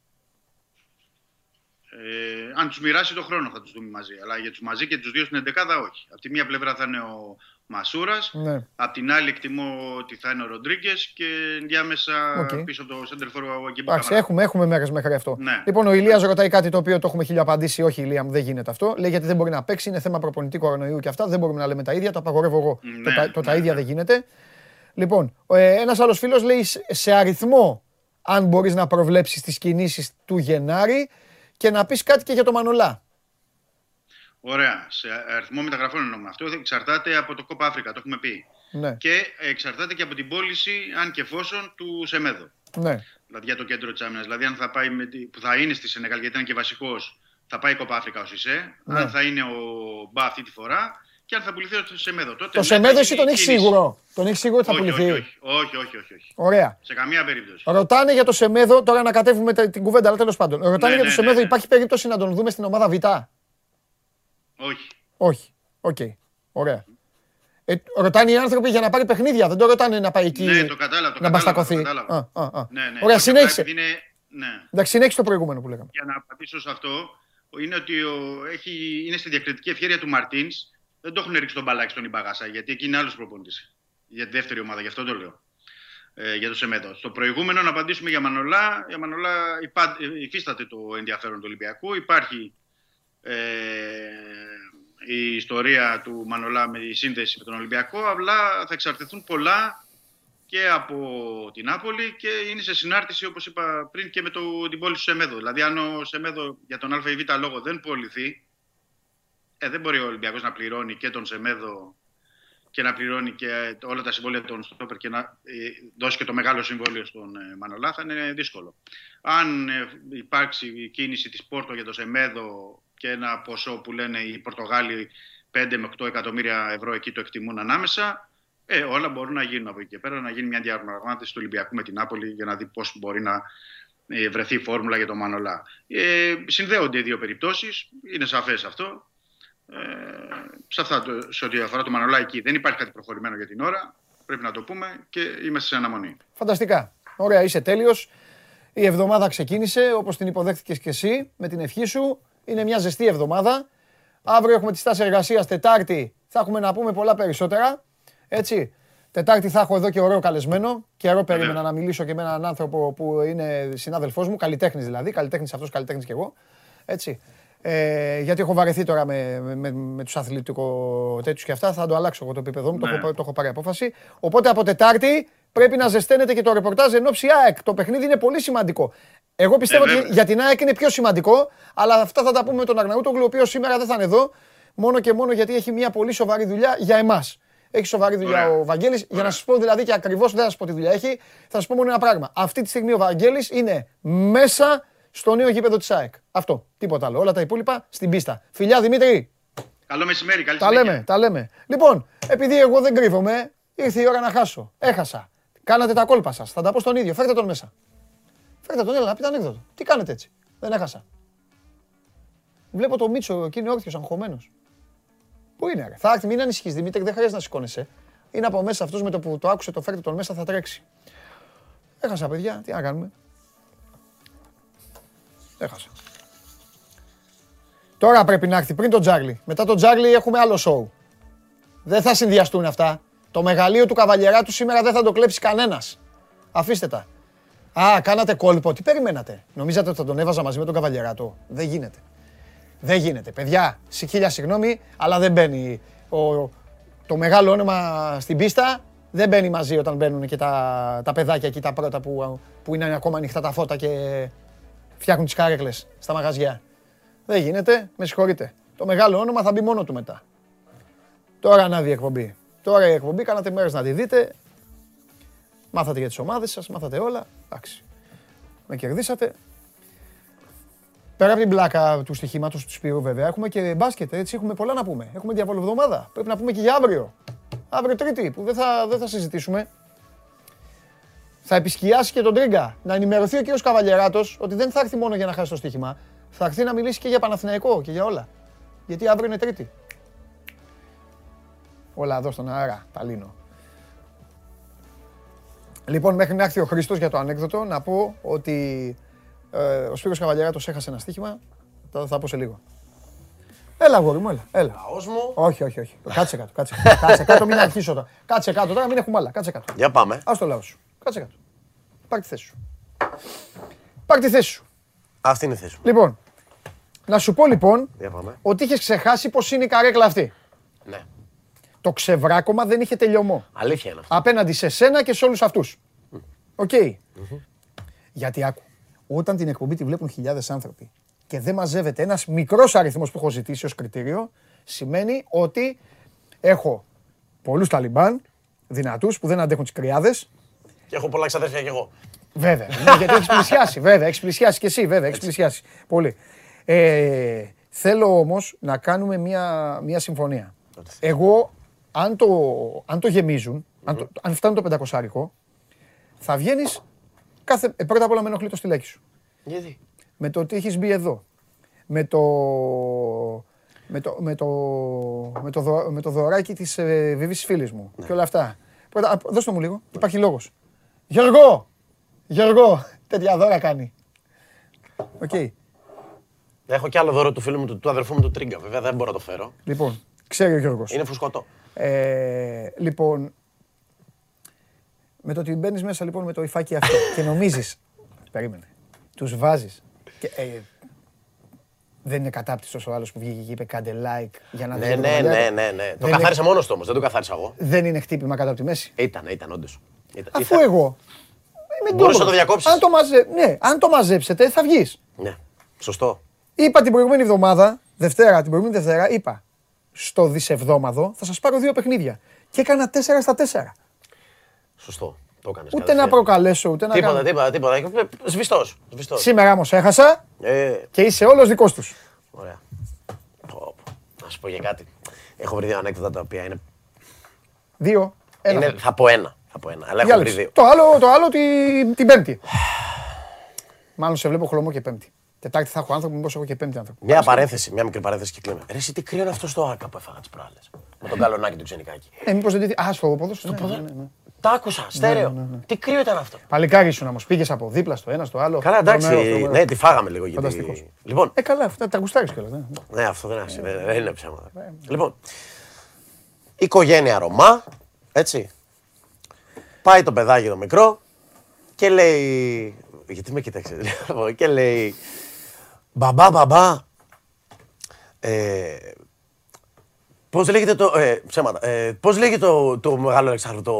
Ε, αν τους μοιράσει το χρόνο θα τους δούμε μαζί. Αλλά για τους μαζί και τους δύο στην 11 όχι. Από τη μία πλευρά θα είναι ο Μασούρας. Ναι. Απ' την άλλη εκτιμώ ότι θα είναι ο Ροντρίγκες και ενδιάμεσα Οκ. πίσω από το center for ο Αγκιμπού Εντάξει, έχουμε, έχουμε μέρες μέχρι αυτό. Ναι. Λοιπόν, ο Ηλίας ρωτάει κάτι το οποίο το έχουμε χίλιο απαντήσει. Όχι, Ηλία μου, δεν γίνεται αυτό. Λέει γιατί δεν μπορεί να παίξει, είναι θέμα προπονητή κορονοϊού και αυτά. Δεν μπορούμε να λέμε τα ίδια, το απαγορεύω εγώ. το, Ναι, τα, το τα ναι, ίδια ναι. δεν γίνεται. Λοιπόν, ε, ένας άλλος φίλος λέει σε- σε αριθμό, αν μπορείς να προβλέψεις τις κινήσεις του Γενάρη και να πεις κάτι και για το Μανολά. Ωραία. Σε αριθμό μεταγραφών εννοούμε. Αυτό εξαρτάται από το Κόπα Αφρικα, το έχουμε πει. Ναι, Και εξαρτάται και από την πώληση, αν και εφόσον, του Σεμέδο. ναι. Δηλαδή για το κέντρο της άμυνας. Δηλαδή, αν θα πάει με τη, που θα είναι στη Σενεγάλ, γιατί ήταν και βασικός, θα πάει η Κόπα Αφρικα ω Ισέ. Ναι. Αν θα είναι ο Μπα αυτή τη φορά και αν θα πουληθεί ο Σεμέδο. Τότε Το ναι, Σεμέδο θα εσύ γίνει τον έχεις κίνηση. σίγουρο. Τον έχεις σίγουρο ότι θα όχι, πουληθεί. όχι, όχι, όχι, όχι, όχι. Ωραία. Σε καμία περίπτωση. Ρωτάνε για το Σεμέδο, τώρα να κατέβουμε τε- την κουβέντα, αλλά τέλος πάντων. Ρωτάνε Ναι, για το ναι, Σεμέδο, ναι, ναι. υπάρχει περίπτωση να τον δούμε στην ομάδα Β; Όχι. Όχι. Οκ. Ωραία. Ε, ρωτάνε οι άνθρωποι για να πάρει παιχνίδια. Δεν το ρωτάνε να πάει εκεί Ναι, το κατάλαβα. Το να κατάλαβα, μπαστακωθεί. το κατάλαβα. Α, α, α. Ναι, ναι. Ωραία, Όχι, συνέχισε. απλά επειδή Είναι, ναι. Εντάξει, συνέχισε το προηγούμενο που λέγαμε. Για να απαντήσω σε αυτό, είναι ότι ο, έχει, είναι στη διακριτική ευχαίρεια του Μαρτίνς. Δεν το έχουν ρίξει τον μπαλάκι στον Ιμπαγάσα, γιατί εκεί είναι άλλος προπονητής. Για τη δεύτερη ομάδα, γι' αυτό το λέω. Ε, για το Σεμέδο. Στο προηγούμενο, να απαντήσουμε για Μανολά. Για Μανολά υπά, ε, υφίσταται το ενδιαφέρον του Ολυμπιακού. Υπάρχει ε, η ιστορία του Μανολά με τη σύνδεση με τον Ολυμπιακό. Απλά θα εξαρτηθούν πολλά και από την Νάπολη και είναι σε συνάρτηση, όπως είπα πριν, και με το, την πόλη του Σεμέδο. Δηλαδή, αν ο Σεμέδο για τον Α ή Β λόγο δεν πωληθεί, ε, δεν μπορεί ο Ολυμπιακός να πληρώνει και τον Σεμέδο και να πληρώνει και όλα τα συμβόλαια των Στόπερ και να ε, δώσει και το μεγάλο συμβόλαιο στον ε, Μανολά, θα είναι δύσκολο. Αν ε, υπάρξει η κίνηση της Πόρτο για το Σεμέδο και ένα ποσό που λένε οι Πορτογάλοι 5 με 8 εκατομμύρια ευρώ εκεί το εκτιμούν ανάμεσα, ε, όλα μπορούν να γίνουν από εκεί και πέρα, να γίνει μια διαπραγμάτευση του Ολυμπιακού με την Νάπολη για να δει πώς μπορεί να ε, βρεθεί η φόρμουλα για τον Μανολά. Ε, συνδέονται οι δύο περιπτώσεις, είναι σαφές αυτό. Ε, σε, αυτά, το- σε ό,τι αφορά το Μανολά εκεί δεν υπάρχει κάτι προχωρημένο για την ώρα. Πρέπει να το πούμε και είμαστε σε αναμονή. Φανταστικά. Ωραία, είσαι τέλειος. Η εβδομάδα ξεκίνησε όπως την υποδέχτηκες και εσύ με την ευχή σου. Είναι μια ζεστή εβδομάδα. Αύριο έχουμε τη στάση εργασίας. Τετάρτη θα έχουμε να πούμε πολλά περισσότερα. Έτσι. Τετάρτη θα έχω εδώ και ωραίο καλεσμένο. Καιρό περίμενα να μιλήσω και με έναν άνθρωπο που είναι συνάδελφός μου, καλλιτέχνης δηλαδή. Καλλιτέχνης αυτός, καλλιτέχνης κι εγώ. Έτσι. Ε, γιατί έχω βαρεθεί τώρα με, με, με, με τους αθλητικό τέτοιους και αυτά. Θα το αλλάξω εγώ το επίπεδό μου. Το, Ναι. έχω, το έχω πάρει απόφαση. Οπότε από Τετάρτη πρέπει να ζεσταίνετε και το ρεπορτάζ εν ώψη ΑΕΚ. Το παιχνίδι είναι πολύ σημαντικό. Εγώ πιστεύω Ε, ότι βέβαια. για την ΑΕΚ είναι πιο σημαντικό, αλλά αυτά θα τα πούμε με τον Αγναούτογλου, ο οποίος σήμερα δεν θα είναι εδώ, μόνο και μόνο γιατί έχει μια πολύ σοβαρή δουλειά για εμάς. Έχει σοβαρή δουλειά Ωραία. ο Βαγγέλης. Για να σας πω δηλαδή και ακριβώς δεν θα σας πω τι δουλειά έχει, θα σας πω μόνο ένα πράγμα. Αυτή τη στιγμή ο Βαγγέλης είναι μέσα στο νέο γήπεδο της ΑΕΚ. Αυτό. Τίποτα άλλο. Όλα τα υπόλοιπα στην πίστα. Φιλιά Δημήτρη. Καλό μεσημέρι, καλή Τα συνέχεια. λέμε, τα λέμε. Λοιπόν, επειδή εγώ δεν κρύβομαι, ήρθε η ώρα να χάσω. Έχασα. Κάνατε τα κόλπα σας. Θα τα πω στον ίδιο. Φέρτε τον μέσα. Φέρτε τον, έλα, να πείτε ανέκδοτο. Τι κάνετε έτσι. Δεν έχασα. Βλέπω το Μίτσο εκεί είναι όρθιος, αγχωμένος. Πού είναι, ρε; Θα έρθει, μην ανησυχείς Δημήτρη, δεν χρειάζεται να σηκώνεσαι. Είναι από μέσα αυτό με το που το άκουσε το φέρτε τον μέσα θα τρέξει. Έχασα, παιδιά. Τι να κάνουμε. Έχασα. Τώρα πρέπει να έρθει πριν τον Τζάρλι. Μετά τον Τζάρλι έχουμε άλλο σοου. Δεν θα συνδυαστούν αυτά. Το μεγαλείο του καβαλιεράτου σήμερα δεν θα το κλέψει κανένας. Αφήστε τα. Α, κάνατε κόλπο. Τι περιμένατε; Νομίζατε ότι θα τον έβαζα μαζί με τον Καβαλιεράτο. Δεν γίνεται. Δεν γίνεται. Παιδιά, σε χίλια συγγνώμη, αλλά δεν μπαίνει. Ο, το μεγάλο όνομα στην πίστα δεν μπαίνει μαζί όταν μπαίνουν και τα, τα παιδάκια εκεί τα πρώτα που, που είναι ακόμα ανοιχτά τα φώτα και φτιάχνουν τις κάρεκλες στα μαγαζιά. Δεν γίνεται, με συγχωρείτε. Το μεγάλο όνομα θα μπει μόνο του μετά. Τώρα ανάδει η εκπομπή. Τώρα η εκπομπή, κάνατε μέρες να τη δείτε. Μάθατε για τις ομάδες σας, μάθατε όλα. Εντάξει. Με κερδίσατε. Πέρα από την πλάκα του στοιχήματος του Σπύρου βέβαια, έχουμε και μπάσκετ, έτσι, έχουμε πολλά να πούμε. Έχουμε διαβολοβδομάδα. Πρέπει να πούμε και για αύριο. Αύριο Τρίτη, που δεν θα, δεν θα συζητήσουμε. Θα επισκιάσει και τον Τρίγκα. Να ενημερωθεί ο κύριος Καβαλιεράτος ότι δεν θα έρθει μόνο για να χάσει το στοίχημα. Θα έρθει να μιλήσει και για Παναθηναϊκό και για όλα. Γιατί αύριο είναι Τρίτη. Όλα εδώ στον αέρα, τα λύνω. Λοιπόν, μέχρι να έρθει ο Χρήστος για το ανέκδοτο, να πω ότι ε, ο Σπύρος Καβαλιεράτος έχασε ένα στοίχημα. Θα, θα πω σε λίγο. Έλα, αγόρι μου, έλα. έλα. Λαός μου. Όχι, όχι, όχι. Κάτσε κάτω. Κάτσε, κάτσε κάτω, μην αρχίσω τώρα. Κάτσε κάτω τώρα, μην έχουμε άλλα. Κάτσε κάτω. Για πάμε. Α το λαό σου. Κάτσε κάτω. Πάρ τη θέση σου. Πάρ τη θέση σου. Αυτή είναι η θέση μου. Λοιπόν, να σου πω λοιπόν Για πάμε. ότι είχες ξεχάσει πώς είναι η καρέκλα αυτή. Ναι. Το ξεβράκωμα δεν είχε τελειωμό. Αλήθεια είναι αυτό. Απέναντι σε σένα και σε όλους αυτούς. Οκ. Γιατί άκου, όταν την εκπομπή τη βλέπουν χιλιάδες άνθρωποι και δεν μαζεύεται ένας μικρός αριθμός που έχω ζητήσει ως κριτήριο, σημαίνει ότι έχω πολλούς Ταλιμπάν, δυνατούς που δεν αντέχουν τις κρυάδες. Και έχω πολλά ξαδέρφια κι εγώ. Βέβαια. ναι, γιατί έχεις πλησιάσει, βέβαια. Έχεις πλησιάσει και εσύ, βέβαια. Έχεις πλησιάσει. Πολύ. Ε, θέλω όμως να κάνουμε μια, μια συμφωνία. Εγώ, αν το, αν το γεμίζουν, αν, το, αν φτάνει το 500 θα βγαίνεις. Κάθε, ε, πρώτα απ' όλα με ενοχλεί το στυλάκι σου. Γιατί; Με το ότι έχεις μπει εδώ. Με το. Με το, με το, με το, δω- με το δωράκι της ε, Βιβής φίλης μου και όλα αυτά. Πρώτα, α, δώσ' το μου λίγο, υπάρχει λόγος. Γιώργο! Γιώργο! Τέτοια δώρα κάνει. Οκ. Έχω κι άλλο δώρο του φίλου μου, του, του αδερφού μου του Τρίγκα. Βέβαια δεν μπορώ να το φέρω. Λοιπόν, ξέρει ο Γιώργος. Είναι φουσκωτό. Ε, λοιπόν, με το ότι μπαίνεις μέσα λοιπόν με το υφάκι αυτό και νομίζεις, περίμενε, τους βάζεις και ε, δεν είναι κατάπτυστος ο άλλος που βγήκε και είπε κάντε like για να Ναι, δείτε το ναι, ναι, μαλλιάκι». ναι, ναι. Το Δεν καθάρισα είναι- μόνος του όμως, δεν το καθάρισα εγώ. Δεν είναι χτύπημα κάτω από τη μέση. Ήταν, ήταν όντως. Αφού εγώ. Είμαι Μπορείς να ντόπρος. το διακόψεις. Αν το, μαζε... ναι, αν το μαζέψετε θα βγεις. Ναι, σωστό. Είπα την προηγούμενη εβδομάδα, Δευτέρα, την προηγούμενη Δευτέρα, είπα στο δισεβδόμαδο θα σας πάρω δύο παιχνίδια. Και έκανα 4 στα 4. Σωστό. Το έκανες. Ούτε να προκαλέσω, ούτε να Τίποτα, κάνω. τίποτα, τίποτα. Σβηστός. Σβηστός. Σήμερα όμως έχασα Ε, και είσαι όλος δικός τους. ωραία. Πω, πω. Να σου πω για κάτι. Έχω βρει δύο ανέκδοτα τα οποία είναι. Δύο. Ένα. είναι θα πω ένα. Θα πω ένα. Αλλά έχω βρει Διάλεξε. δύο. Το άλλο, το άλλο την, την Πέμπτη. Μάλλον σε βλέπω χλωμό και Πέμπτη. Τετάρτη θα έχω άνθρωπο, μήπως έχω και Πέμπτη άνθρωπο. Μια παρένθεση, μια μικρή παρένθεση και κλείνουμε. Ρε, εσύ τι κρύο είναι αυτό στο άκα που έφαγα τις προάλλες; Με τον καλονάκι του ξενικάκι. Ε, μήπως δεν τη... Α, στο ποδόσφαιρο. Ναι, ναι, ναι. Τα άκουσα, στέρεο. Τι κρύο ήταν αυτό. Παλικάρι ήσουν όμως. Πήγες από δίπλα στο ένα, στο άλλο. Καλά, εντάξει. Τρομερό, τρομερό. Ναι, τη φάγαμε λίγο γιατί. Φανταστικός. Λοιπόν, Ε, καλά, αυτά τα γουστάρεις κιόλας. ναι. ναι, αυτό δεν είναι, δεν- δεν είναι ψέματα. Λοιπόν, οικογένεια Ρωμά, έτσι. Πάει το παιδάκι το μικρό και λέει. Γιατί με κοίταξε, και λέει. Μπαμπά, μπαμπά. Ε, Πώς λέγεται το. Ε, ψέματα. Ε, Πώς λέγεται το, το μεγάλο Αλεξάνδρου, το.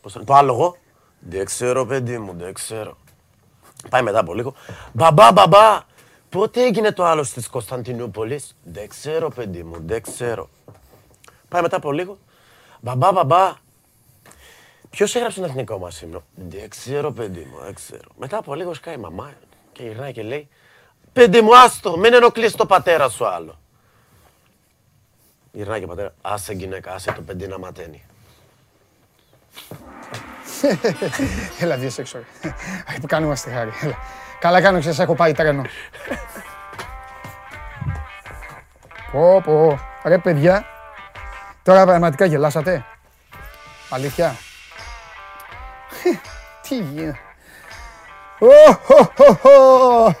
Πώς το, λένε, το άλογο; Δεν ξέρω, παιδί μου, δεν ξέρω. Πάει μετά από λίγο. Μπαμπά, μπαμπά, πότε έγινε το άλλο τη Κωνσταντινούπολης; Δεν ξέρω, παιδί μου, δεν ξέρω. Πάει μετά από λίγο. Μπαμπά, μπαμπά, ποιος έγραψε τον εθνικό μας ύμνο. Δεν ξέρω, παιδί μου, δεν ξέρω. Μετά από λίγο σκάει η μαμά και γυρνάει και λέει: Παιδί μου, άστο, μην ενοχλείς το πατέρα σου άλλο. Γυρνάει και ο πατέρας, άσε γυναίκα, άσε το παιδί να ματένει. Έλα, βγες έξω. ρε. Που κάνουμε στη χάρη. Έλα. Καλά κάνω, ξέρεις, έχω πάει τρένο. Πω, πω. Ρε, παιδιά. Τώρα πραγματικά γελάσατε. Αλήθεια. Τι γίνεται. Ω, χω, χω, χω.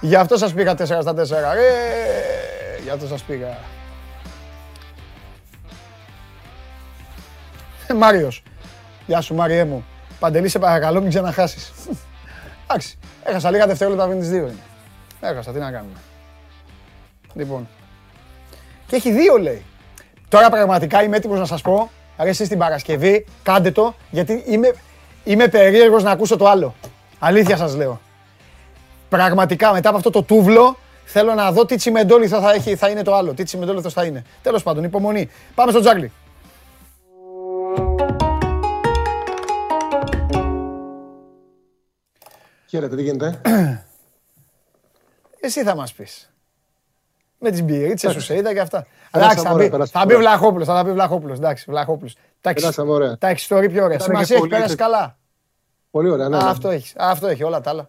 Γι' αυτό σας πήγα 4 στα 4. Ρε, γι' αυτό σας πήγα. Μάριος. Γεια σου Μάριέ μου. Παντελή σε παρακαλώ μην ξαναχάσεις. Εντάξει, έχασα λίγα δευτερόλεπτα πριν τις δύο είναι. Έχασα, τι να κάνουμε. Λοιπόν. Και έχει δύο λέει. Τώρα πραγματικά είμαι έτοιμος να σας πω, ρε εσείς την Παρασκευή, κάντε το, γιατί είμαι, είμαι περίεργος να ακούσω το άλλο. Αλήθεια σας λέω. Πραγματικά μετά από αυτό το τούβλο, θέλω να δω τι τσιμεντόλιθο θα, έχει, θα είναι το άλλο. Τι τσιμεντόλιθος θα είναι. Τέλος πάντων, υπομονή. Πάμε στο Τζάγκλι. Χαίρετε, τι γίνεται; Εσύ θα μας πεις. Με τις μπυρίτσες σου σε είδα και αυτά. Περάσαμε Εντάξει, θα ωραία, πει- περάσαμε θα πει ωραία. Βλαχόπουλος, θα τα πει Βλαχόπουλος. Εντάξει, Βλαχόπουλος. Τα έχεις- Περάσαμε ωραία. Τα έχεις story πιο ωραία. Ήταν και Σημασία έχει, πολύ πέρασε έτσι. καλά. Πολύ ωραία, ναι. Α, ναι. Αυτό έχεις. Αυτό έχει, όλα τα άλλα.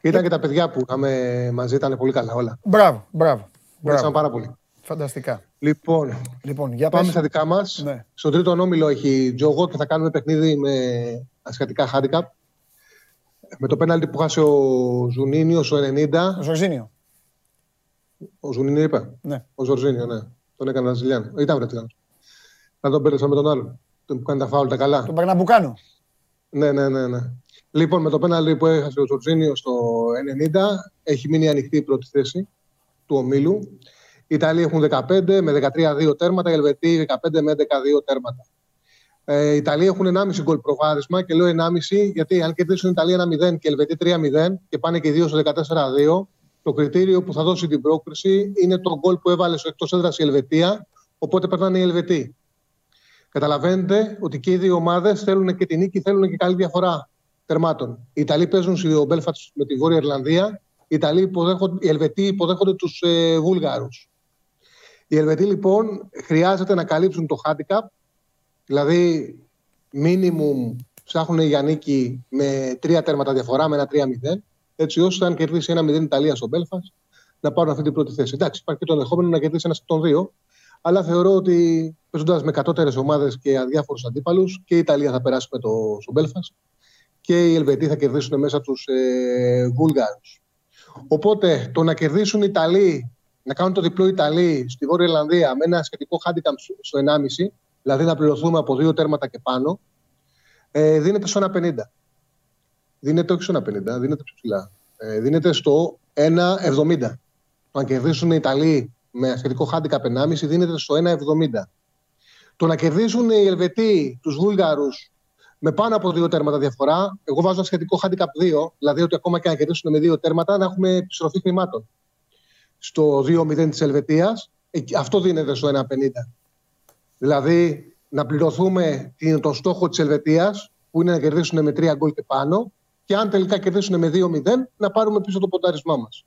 Και ήταν και τα παιδιά που είχαμε μαζί, ήταν πολύ καλά όλα. Μπράβο, μπράβο. Βοήθησαν μπράβο. πάρα πολύ. Φανταστικά. Λοιπόν, Λοιπόν, για πάμε πες. στα δικά μας. Ναι. Στον τρίτο όμιλο έχει Τζογό και θα κάνουμε παιχνίδι με ασιατικά handicap. Με το πέναλτι που έχασε ο Ζουνίνιος στο 90. Ο Ζορζίνιο. Ο Ζουνίνιο είπε. Ναι. Ο Ζορζίνιο, ναι. Τον έκανε Βραζιλιάνο. Ήταν Βραζιλιάνο. Να τον πέρασαν με τον άλλον. Τον που κάνει τα φάουλ τα καλά. Τον Περναμπουκάνο. Ναι, ναι, ναι, ναι. Λοιπόν, με το πέναλτι που έχασε ο Τζορτζίνιο στο 90, έχει μείνει ανοιχτή η πρώτη θέση του ομίλου. Οι Ιταλοί έχουν 15 με 13-2 τέρματα, οι Ελβετοί 15 με 11-2 τέρματα. Ε, οι Ιταλοί έχουν 1,5 γκολ προβάδισμα και λέω 1,5 γιατί αν κερδίσουν οι Ιταλοί 1-0 και οι Ελβετοί 3-0 και πάνε και οι δύο στο 14-2, το κριτήριο που θα δώσει την πρόκριση είναι το γκολ που έβαλε στο εκτός έδρας η Ελβετία, οπότε περνάνε οι Ελβετοί. Καταλαβαίνετε ότι και οι δύο ομάδες θέλουν και την νίκη, θέλουν και καλή διαφορά τερμάτων. Οι Ιταλοί παίζουν στο Μπέλφατ με τη Βόρεια Ιρλανδία. Οι, Ιταλοί υποδέχονται, οι Ελβετοί υποδέχονται τους ε, Βούλγαρους. Οι Ελβετοί λοιπόν χρειάζεται να καλύψουν το handicap, δηλαδή minimum ψάχνουν για νίκη με τρία τέρματα διαφορά, με ένα 3-0, έτσι ώστε αν κερδίσει ένα 0 η Ιταλία στο Μπέλφατ να πάρουν αυτή την πρώτη θέση. Εντάξει, υπάρχει και το ενδεχόμενο να κερδίσει ένας από των δύο, αλλά θεωρώ ότι παίζοντας με κατώτερες ομάδες και αδιάφορους αντίπαλους και η Ιταλία θα περάσει με το στο Belfast και οι Ελβετοί θα κερδίσουν μέσα τους ε, Βούλγαρου. Οπότε το να κερδίσουν οι Ιταλοί, να κάνουν το διπλό Ιταλοί στη Βόρεια Ιρλανδία με ένα σχετικό handicap στο 1,5, δηλαδή να πληρωθούμε από δύο τέρματα και πάνω, ε, δίνεται στο 1,50. Δίνεται όχι στο 1,50, δίνεται πιο ψηλά. Ε, δίνεται στο 1,70. Το να κερδίσουν οι Ιταλοί με σχετικό handicap 1,5 δίνεται στο 1,70. Το να κερδίσουν οι Ελβετοί τους Βούλγαρους με πάνω από δύο τέρματα διαφορά, εγώ βάζω ένα σχετικό handicap 2, δηλαδή ότι ακόμα και να κερδίσουν με δύο τέρματα να έχουμε επιστροφή χρημάτων. Στο 2-0 της Ελβετίας, αυτό δίνεται στο 1,50. Δηλαδή να πληρωθούμε την- τον στόχο της Ελβετίας, που είναι να κερδίσουν με τρία γκολ και πάνω, και αν τελικά κερδίσουν με 2-0, να πάρουμε πίσω το ποντάρισμά μας.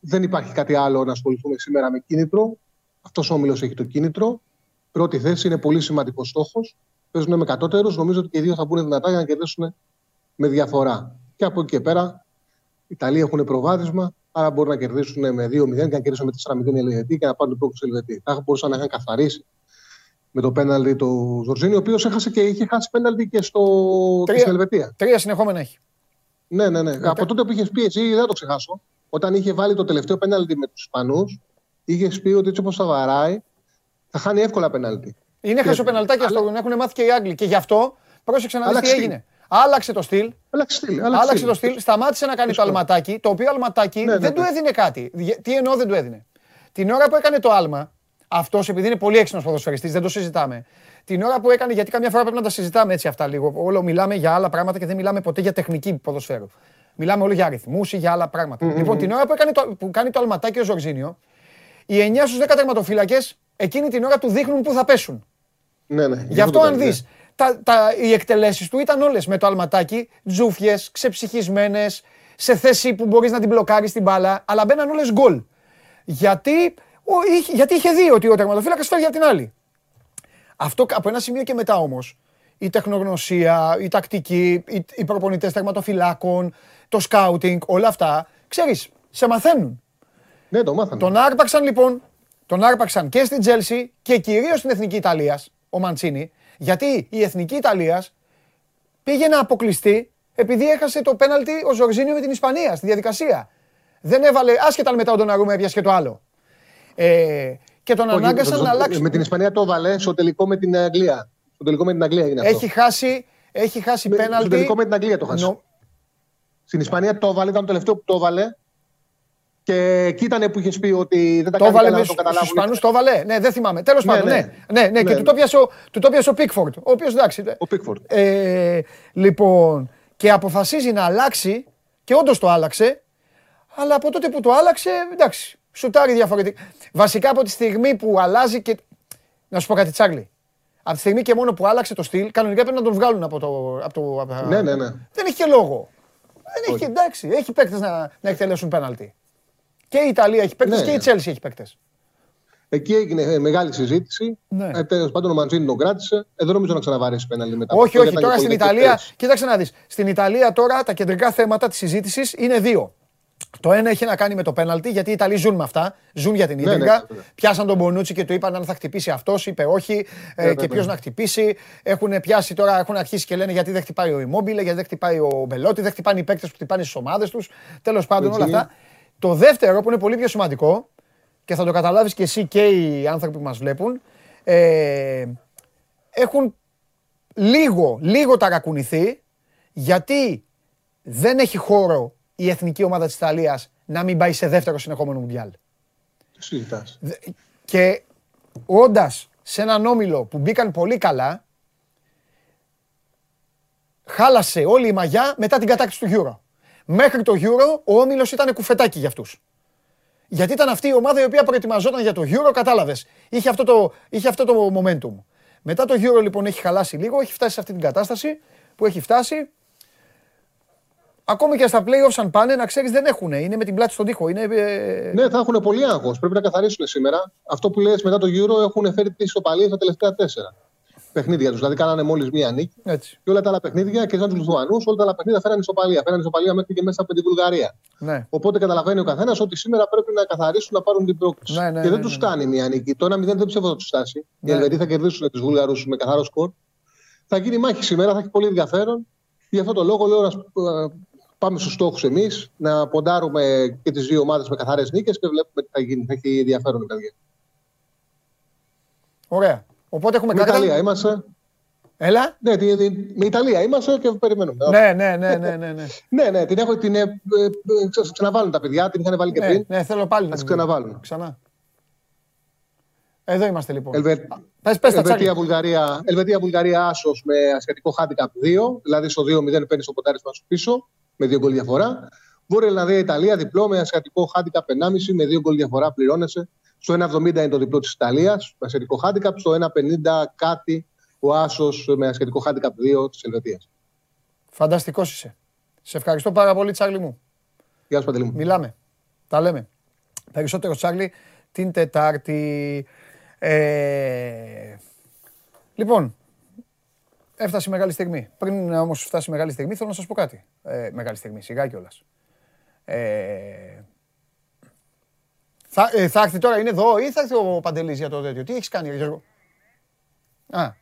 Δεν υπάρχει κάτι άλλο να ασχοληθούμε σήμερα με κίνητρο. Αυτός ο όμιλος έχει το κίνητρο. Πρώτη θέση είναι πολύ σημαντικός στόχος. Παίζουν με κατώτερους. Νομίζω ότι και οι δύο θα μπουν δυνατά για να κερδίσουν με διαφορά. Και από εκεί και πέρα, οι Ιταλοί έχουν προβάδισμα. Άρα μπορούν να κερδίσουν με 2-0 και να κερδίσουν με 4-0 οι Ελβετοί και να πάρουν την πρόκληση Ελβετοί. Θα μπορούσαν να είχαν καθαρίσει με το πέναλτι του Ζορζίνη, ο οποίος έχασε και είχε χάσει πέναλτι και στο... Τρία. και στην Ελβετία. Τρία συνεχόμενα έχει. Ναι, ναι, ναι. Από τότε που είχες πει εσύ, δεν θα το ξεχάσω. Όταν είχε βάλει το τελευταίο πέναλτι με τους Ισπανούς, είχες πει ότι έτσι όπως θα βαράει, θα χάνει εύκολα πέναλτι. Είναι Και- χασοπεναλτάκια στο τον έχουν μάθει και οι Άγγλοι. Και γι' αυτό πρόσεξε να δεις τι Άλλαξε έγινε. Άλλαξε το στυλ. Άλλαξε στυλ. Άλλαξε το στυλ, σταμάτησε να κάνει το αλματάκι, το οποίο αλματάκι Ναι, ναι, δεν του ναι. έδινε κάτι. Διε- Τι εννοώ δεν του έδινε. Την ώρα που έκανε το άλμα, αυτός επειδή είναι πολύ έξυπνος ποδοσφαιριστής, δεν το συζητάμε. Την ώρα που έκανε, γιατί καμιά φορά πρέπει να τα συζητάμε έτσι αυτά λίγο. Όλο μιλάμε για άλλα πράγματα και δεν μιλάμε ποτέ για τεχνική ποδοσφαίρου. Μιλάμε όλο για αριθμούς ή για άλλα πράγματα. Λοιπόν, την ώρα που, έκανε το, που κάνει το αλματάκι ο Ζορζίνιο, οι 9 στους 10 τερματοφύλακες εκείνη την ώρα του δείχνουν πού θα πέσουν. Ναι, ναι. Γι' αυτό το αν κάνει, ναι. δεις, τα, τα, οι εκτελέσεις του ήταν όλες με το αλματάκι, τζούφιες, ξεψυχισμένες, σε θέση που μπορείς να την μπλοκάρεις την μπάλα, αλλά μπαίναν όλες γκολ. Γιατί, ο, είχε, γιατί είχε δει ότι ο τερματοφύλακας φέρει για την άλλη. Αυτό από ένα σημείο και μετά όμως, η τεχνογνωσία, η τακτική, οι, οι προπονητές τερματοφυλάκων, το σκάουτινγκ, όλα αυτά, ξέρεις, σε μαθαίνουν. Ναι, το μάθανε. Τον άρπαξαν λοιπόν, τον άρπαξαν και στην Τζέλσι και κυρίως στην Εθνική Ιταλίας, ο Μαντσίνη, γιατί η Εθνική Ιταλίας πήγε να αποκλειστεί επειδή έχασε το πέναλτι ο Ζορζίνιο με την Ισπανία στη διαδικασία. Δεν έβαλε, άσχετα αν μετά ο Ντοναρούμα έπιασε και το άλλο. Ε, και τον Όχι, ανάγκασαν το- να αλλάξει. Με την Ισπανία το βάλε στο τελικό με την Αγγλία. Στο τελικό με την Αγγλία έγινε αυτό. Έχει χάσει, έχει χάσει Με- πέναλτι. Στο τελικό με την Αγγλία το χάσει. Νο- Στην Ισπανία το έβαλε, ήταν το τελευταίο που το έβαλε. Και εκεί ήταν που είχες πει ότι δεν τα Το κάνει έβαλε καλά με να το στους καταλάβουν. Ισπανούς, το έβαλε. Ναι, δεν θυμάμαι. Τέλος Ναι, πάντων, ναι. ναι. Ναι, ναι, και Ναι. του το πιάσε ο, του το πιάσε ο Πίκφορντ. Ο οποίος εντάξει. Ο Πίκφορντ. Ε, λοιπόν, και αποφασίζει να αλλάξει και όντως το άλλαξε. Αλλά από τότε που το άλλαξε, εντάξει, σουτάρει διαφορετικά. Βασικά από τη στιγμή που αλλάζει και. Να σου πω κάτι, Τσάρλι. Από τη στιγμή και μόνο που άλλαξε το στυλ, κανονικά πρέπει να τον βγάλουν από το. Από το από τα- Ναι, ναι, ναι. Δεν έχει και λόγο. Δεν έχει, εντάξει, έχει παίκτες να, να εκτελέσουν πέναλτι. Και η Ιταλία έχει παίκτες Ναι. και η Τσέλση έχει παίκτες. Εκεί έγινε ε, μεγάλη συζήτηση. Ναι. Ε, Τέλος πάντων, ο Μαντζίνη τον κράτησε. Ε, δεν νομίζω να ξαναβαρέσει πέναλτι μετά. Όχι, Αυτό, όχι. γιατί Τώρα ήταν στην και πολύ Ιταλία, τέτοιο. κοίταξε να δεις. Στην Ιταλία τώρα τα κεντρικά θέματα της συζήτησης είναι δύο. Το ένα έχει να κάνει με το πέναλτι, γιατί οι Ιταλοί ζουν με αυτά. Ζουν για την ναι, ίδρυγα. ναι, ναι. Πιάσαν τον Μπονούτσι και του είπαν αν θα χτυπήσει αυτός, είπε όχι. ε, Ναι, και ναι, ποιος ναι. να χτυπήσει. Έχουν πιάσει τώρα, έχουν αρχίσει και λένε γιατί δεν χτυπάει ο Immobile, γιατί δεν χτυπάει ο Μπελότη, δεν χτυπάνε οι παίκτες που χτυπάνε στις ομάδες τους. Τέλος πάντων, όλα Έτσι. αυτά. Το δεύτερο που είναι πολύ πιο σημαντικό και θα το καταλάβεις και εσύ και οι άνθρωποι που μας βλέπουν. Ε, έχουν λίγο, λίγο ταρακουνηθεί γιατί δεν έχει χώρο η εθνική ομάδα της Ιταλίας να μην πάει σε δεύτερο συνεχόμενο Μουντιάλ. Τι συζητάς; Και όντας σε έναν όμιλο που μπήκαν πολύ καλά, χάλασε όλη η μαγιά μετά την κατάκτηση του Euro. Μέχρι το Euro ο όμιλος ήταν κουφετάκι για αυτούς. Γιατί ήταν αυτή η ομάδα η οποία προετοιμαζόταν για το Euro, κατάλαβες. Είχε αυτό το, είχε αυτό το momentum. Μετά το Euro λοιπόν έχει χαλάσει λίγο, έχει φτάσει σε αυτή την κατάσταση που έχει φτάσει. Ακόμη και στα playoffs αν πάνε, να ξέρεις δεν έχουν. Είναι με την πλάτη στον τοίχο. Είναι, ε, Ναι, θα έχουν πολύ άγχος. Πρέπει να καθαρίσουν σήμερα. Αυτό που λες μετά το Euro έχουν φέρει τις ισοπαλίε στα τελευταία τέσσερα παιχνίδια τους. Δηλαδή, κάνανε μόλις μία νίκη. Έτσι. Και όλα τα άλλα παιχνίδια και σαν τους Λιθουανούς, όλα τα άλλα παιχνίδια φέραν ισοπαλία. Φέραν ισοπαλία μέχρι και μέσα από τη Βουλγαρία. Ναι. Οπότε καταλαβαίνει ο καθένας ότι σήμερα πρέπει να καθαρίσουν να πάρουν την πρόκληση. Ναι, ναι, και δεν ναι, τους ναι. κάνει μία νίκη. Το 1-0 δεν πιστεύω θα τους φτάσει. Οι Ναι. Ελβετοί θα κερδίσουν τους Βούλγαρους με καθαρό σκορ. Θα γίνει μάχη σήμερα, θα έχει πολύ ενδιαφέρον. Γι' αυτό το λόγο λέω να σ- ε, πάμε στους στόχους εμείς, να ποντάρουμε και τις δύο ομάδες με καθαρές νίκες και βλέπουμε τι θα γίνει. Θα έχει ενδιαφέρον η καρδιά. Ωραία. Οπότε έχουμε Με κάρτα. Ιταλία είμαστε. Έλα. Ναι, τη- τη- με Ιταλία είμαστε και περιμένουμε. Ναι, ναι, ναι, ναι, ναι. ναι. ναι, ναι, την έχω. Την, ε, ε, ε, ξα- ξαναβάλουν τα παιδιά, την είχαν βάλει και ναι, πριν. ναι, θέλω πάλι να Θα τις την δω. ξαναβάλουν. Ξανά. Εδώ είμαστε λοιπόν. Ελβε... Πες, πες τα τσάκια. Ελβετία, Βουλγαρία, Ελβετία, Βουλγαρία, άσος με ασιατικό handicap 2, δηλαδή στο 2-0 παίρνεις το ποτάρισμα σου πίσω με δύο γκολ διαφορά. Βόρεια Ελλανδία, Ιταλία, διπλό με ασιατικό handicap 1,5 με δύο γκολ διαφορά πληρώνεσαι. Στο 1,70 είναι το διπλό της Ιταλίας, με ασιατικό handicap. Στο 1,50 κάτι ο άσος με ασιατικό handicap 2 της Ελβετίας. Φανταστικός είσαι. Σε ευχαριστώ πάρα πολύ, Τσάρλι μου. Γεια σου, Παντελή μου. Μιλάμε. Τα λέμε. Περισσότερο, Τσάρλι, την Τετάρτη. Ε... Λοιπόν, έφτασε η μεγάλη στιγμή. Πριν όμως φτάσει η μεγάλη στιγμή, θέλω να σας πω κάτι. Ε, μεγάλη στιγμή, σιγά κιόλας. Ε... Θα, ε, θα έρθει τώρα, είναι εδώ ή θα έρθει ο Παντελής για το τέτοιο; Τι έχεις κάνει, ρε Γιώργο; Α,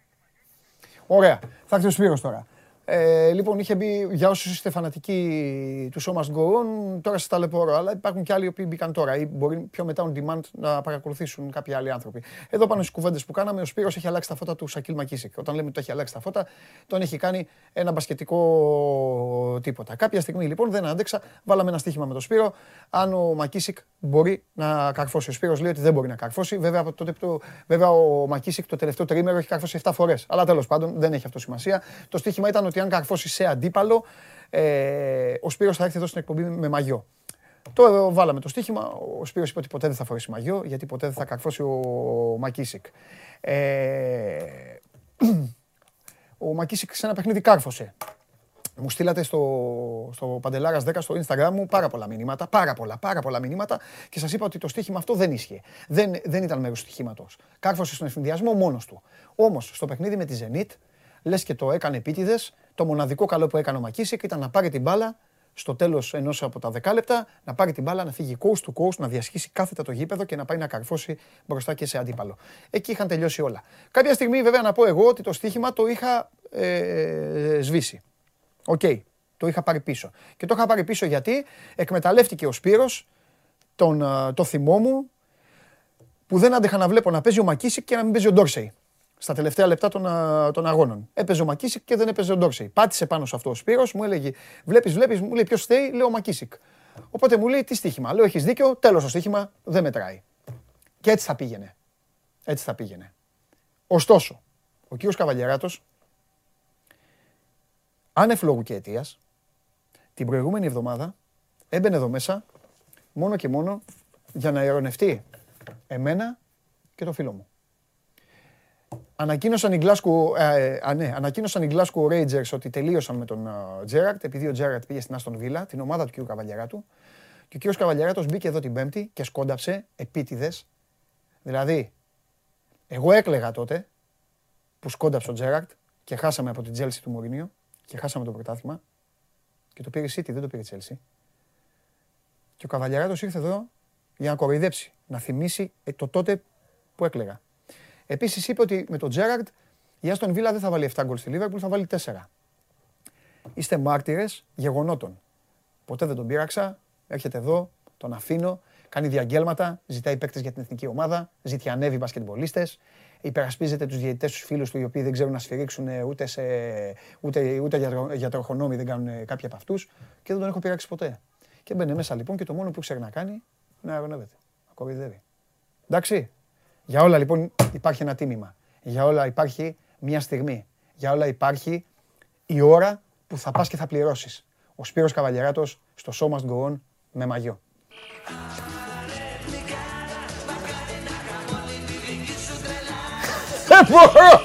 Ωραία. Θα έρθει ο Σπύρος τώρα. Ε, λοιπόν, είχε μπει για όσους είστε φανατικοί του Show Must Go On, τώρα σας ταλαιπωρώ. Αλλά υπάρχουν και άλλοι οι οποίοι μπήκαν τώρα ή μπορεί πιο μετά on demand να παρακολουθήσουν κάποιοι άλλοι άνθρωποι. Εδώ πάνω στις κουβέντες που κάναμε, ο Σπύρος έχει αλλάξει τα φώτα του Σακίλ Μακίσικ. Όταν λέμε ότι το έχει αλλάξει τα φώτα, τον έχει κάνει ένα μπασκετικό τίποτα. Κάποια στιγμή λοιπόν δεν άντεξα, βάλαμε ένα στοίχημα με τον Σπύρο. Αν ο Μακίσικ μπορεί να καρφώσει. Ο Σπύρος λέει ότι δεν μπορεί να καρφώσει. Βέβαια, από τότε που το, βέβαια ο Μακίσικ το τελευταίο τρίμερο έχει καρφώσει 7 φορές. Αλλά τέλος πάντων δεν έχει αυτό σημασία. Το στοίχημα ήταν ότι αν καρφώσει σε αντίπαλο, ε, ο Σπύρος θα έρθει εδώ στην εκπομπή με μαγιό. Το βάλαμε το στοίχημα. Ο Σπύρος είπε ότι ποτέ δεν θα φορέσει μαγιό, γιατί ποτέ δεν θα καρφώσει ο Μακίσικ. Ε, ο Μακίσικ σε ένα παιχνίδι κάρφωσε. Μου στείλατε στο, στο Παντελάρας 10 στο Instagram μου πάρα πολλά μηνύματα, πάρα πολλά, πάρα πολλά μηνύματα και σας είπα ότι το στοίχημα αυτό δεν ίσχυε. Δεν, δεν ήταν μέρος του στοιχήματο. Κάρφωσε στον εφημδιασμό μόνος του. Όμως στο παιχνίδι με τη Zenit, λες και το έκανε επίτηδες, το μοναδικό καλό που έκανε ο Μακίσικ ήταν να πάρει την μπάλα στο τέλος ενός από τα δεκάλεπτα, να πάρει την μπάλα, να φύγει coast to coast, να διασχίσει κάθετα το γήπεδο και να πάει να καρφώσει μπροστά και σε αντίπαλο. Εκεί είχαν τελειώσει όλα. Κάποια στιγμή, βέβαια, να πω εγώ ότι το στοίχημα το είχα ε, σβήσει. Οκ, το είχα πάρει πίσω. Και το είχα πάρει πίσω γιατί εκμεταλλεύτηκε ο Σπύρος τον, α, το θυμό μου που δεν άντεχα να βλέπω να παίζει ο Μακίσικ και να μην παίζει ο Ντόρσεϊ στα τελευταία λεπτά των, α, των αγώνων. Έπαιζε ο Μακίσικ και δεν έπαιζε ο Ντόρσεϊ. Πάτησε πάνω σε αυτό ο Σπύρος, μου έλεγε: Βλέπεις, βλέπεις, μου λέει ποιος φταίει, λέω ο Μακίσικ. Οπότε μου λέει: Τι στοίχημα. Λέω: Έχεις δίκιο, τέλος το στοίχημα, δεν μετράει. Και έτσι θα πήγαινε. Έτσι θα πήγαινε. Ωστόσο, ο κύριος Καβαλιαράτος, άνευ λόγου και αιτίας, την προηγούμενη εβδομάδα έμπαινε εδώ μέσα μόνο και μόνο για να ειρωνευτεί εμένα και το φίλο μου. Ανακοίνωσαν οι Glasgow, ε, α, ναι, ανακοίνωσαν οι Glasgow Rangers ότι τελείωσαν με τον Τζέραρτ, επειδή ο Τζέραρτ πήγε στην Άστον Βίλα, την ομάδα του κ. Καβαλιαράτου. Και ο κ. Καβαλιαράτος μπήκε εδώ την Πέμπτη και σκόνταψε επίτηδες. Δηλαδή, εγώ έκλεγα τότε που σκόνταψε ο Τζέραρτ και χάσαμε από την Τσέλσι του Μουρίνιο και χάσαμε το πρωτάθλημα και το πήρε η City, δεν το πήρε η Chelsea. Και ο Καβαλιαράτος ήρθε εδώ για να κοροϊδέψει, να θυμίσει ε, το τότε που έκλεγα. Επίσης είπε ότι με τον Τζέραρτ η Άστον Βίλα δεν θα βάλει 7 γκολ στη Λίβερπουλ, θα βάλει 4. Είστε μάρτυρες γεγονότων. Ποτέ δεν τον πείραξα, έρχεται εδώ, τον αφήνω, κάνει διαγγέλματα, ζητάει παίκτες για την εθνική ομάδα, ζητιανεύει μπασκετμπολίστες, υπερασπίζεται τους διαιτητές, τους φίλους του, οι οποίοι δεν ξέρουν να σφυρίξουν ε, ούτε, σε, ούτε, ούτε για, για τροχονόμοι δεν κάνουν ε, κάποιοι από αυτούς και δεν τον έχω πειράξει ποτέ. Και μπαίνει μέσα λοιπόν και το μόνο που ξέρει να κάνει είναι να αγωνεύεται. Να κοροϊδεύει. Εντάξει. Για όλα λοιπόν υπάρχει ένα τίμημα. Για όλα υπάρχει μια στιγμή. Για όλα υπάρχει η ώρα που θα πας και θα πληρώσεις. Ο Σπύρος Καβαλιαράτος στο Show Must Go On με μαγιό. Δεν μπορώ!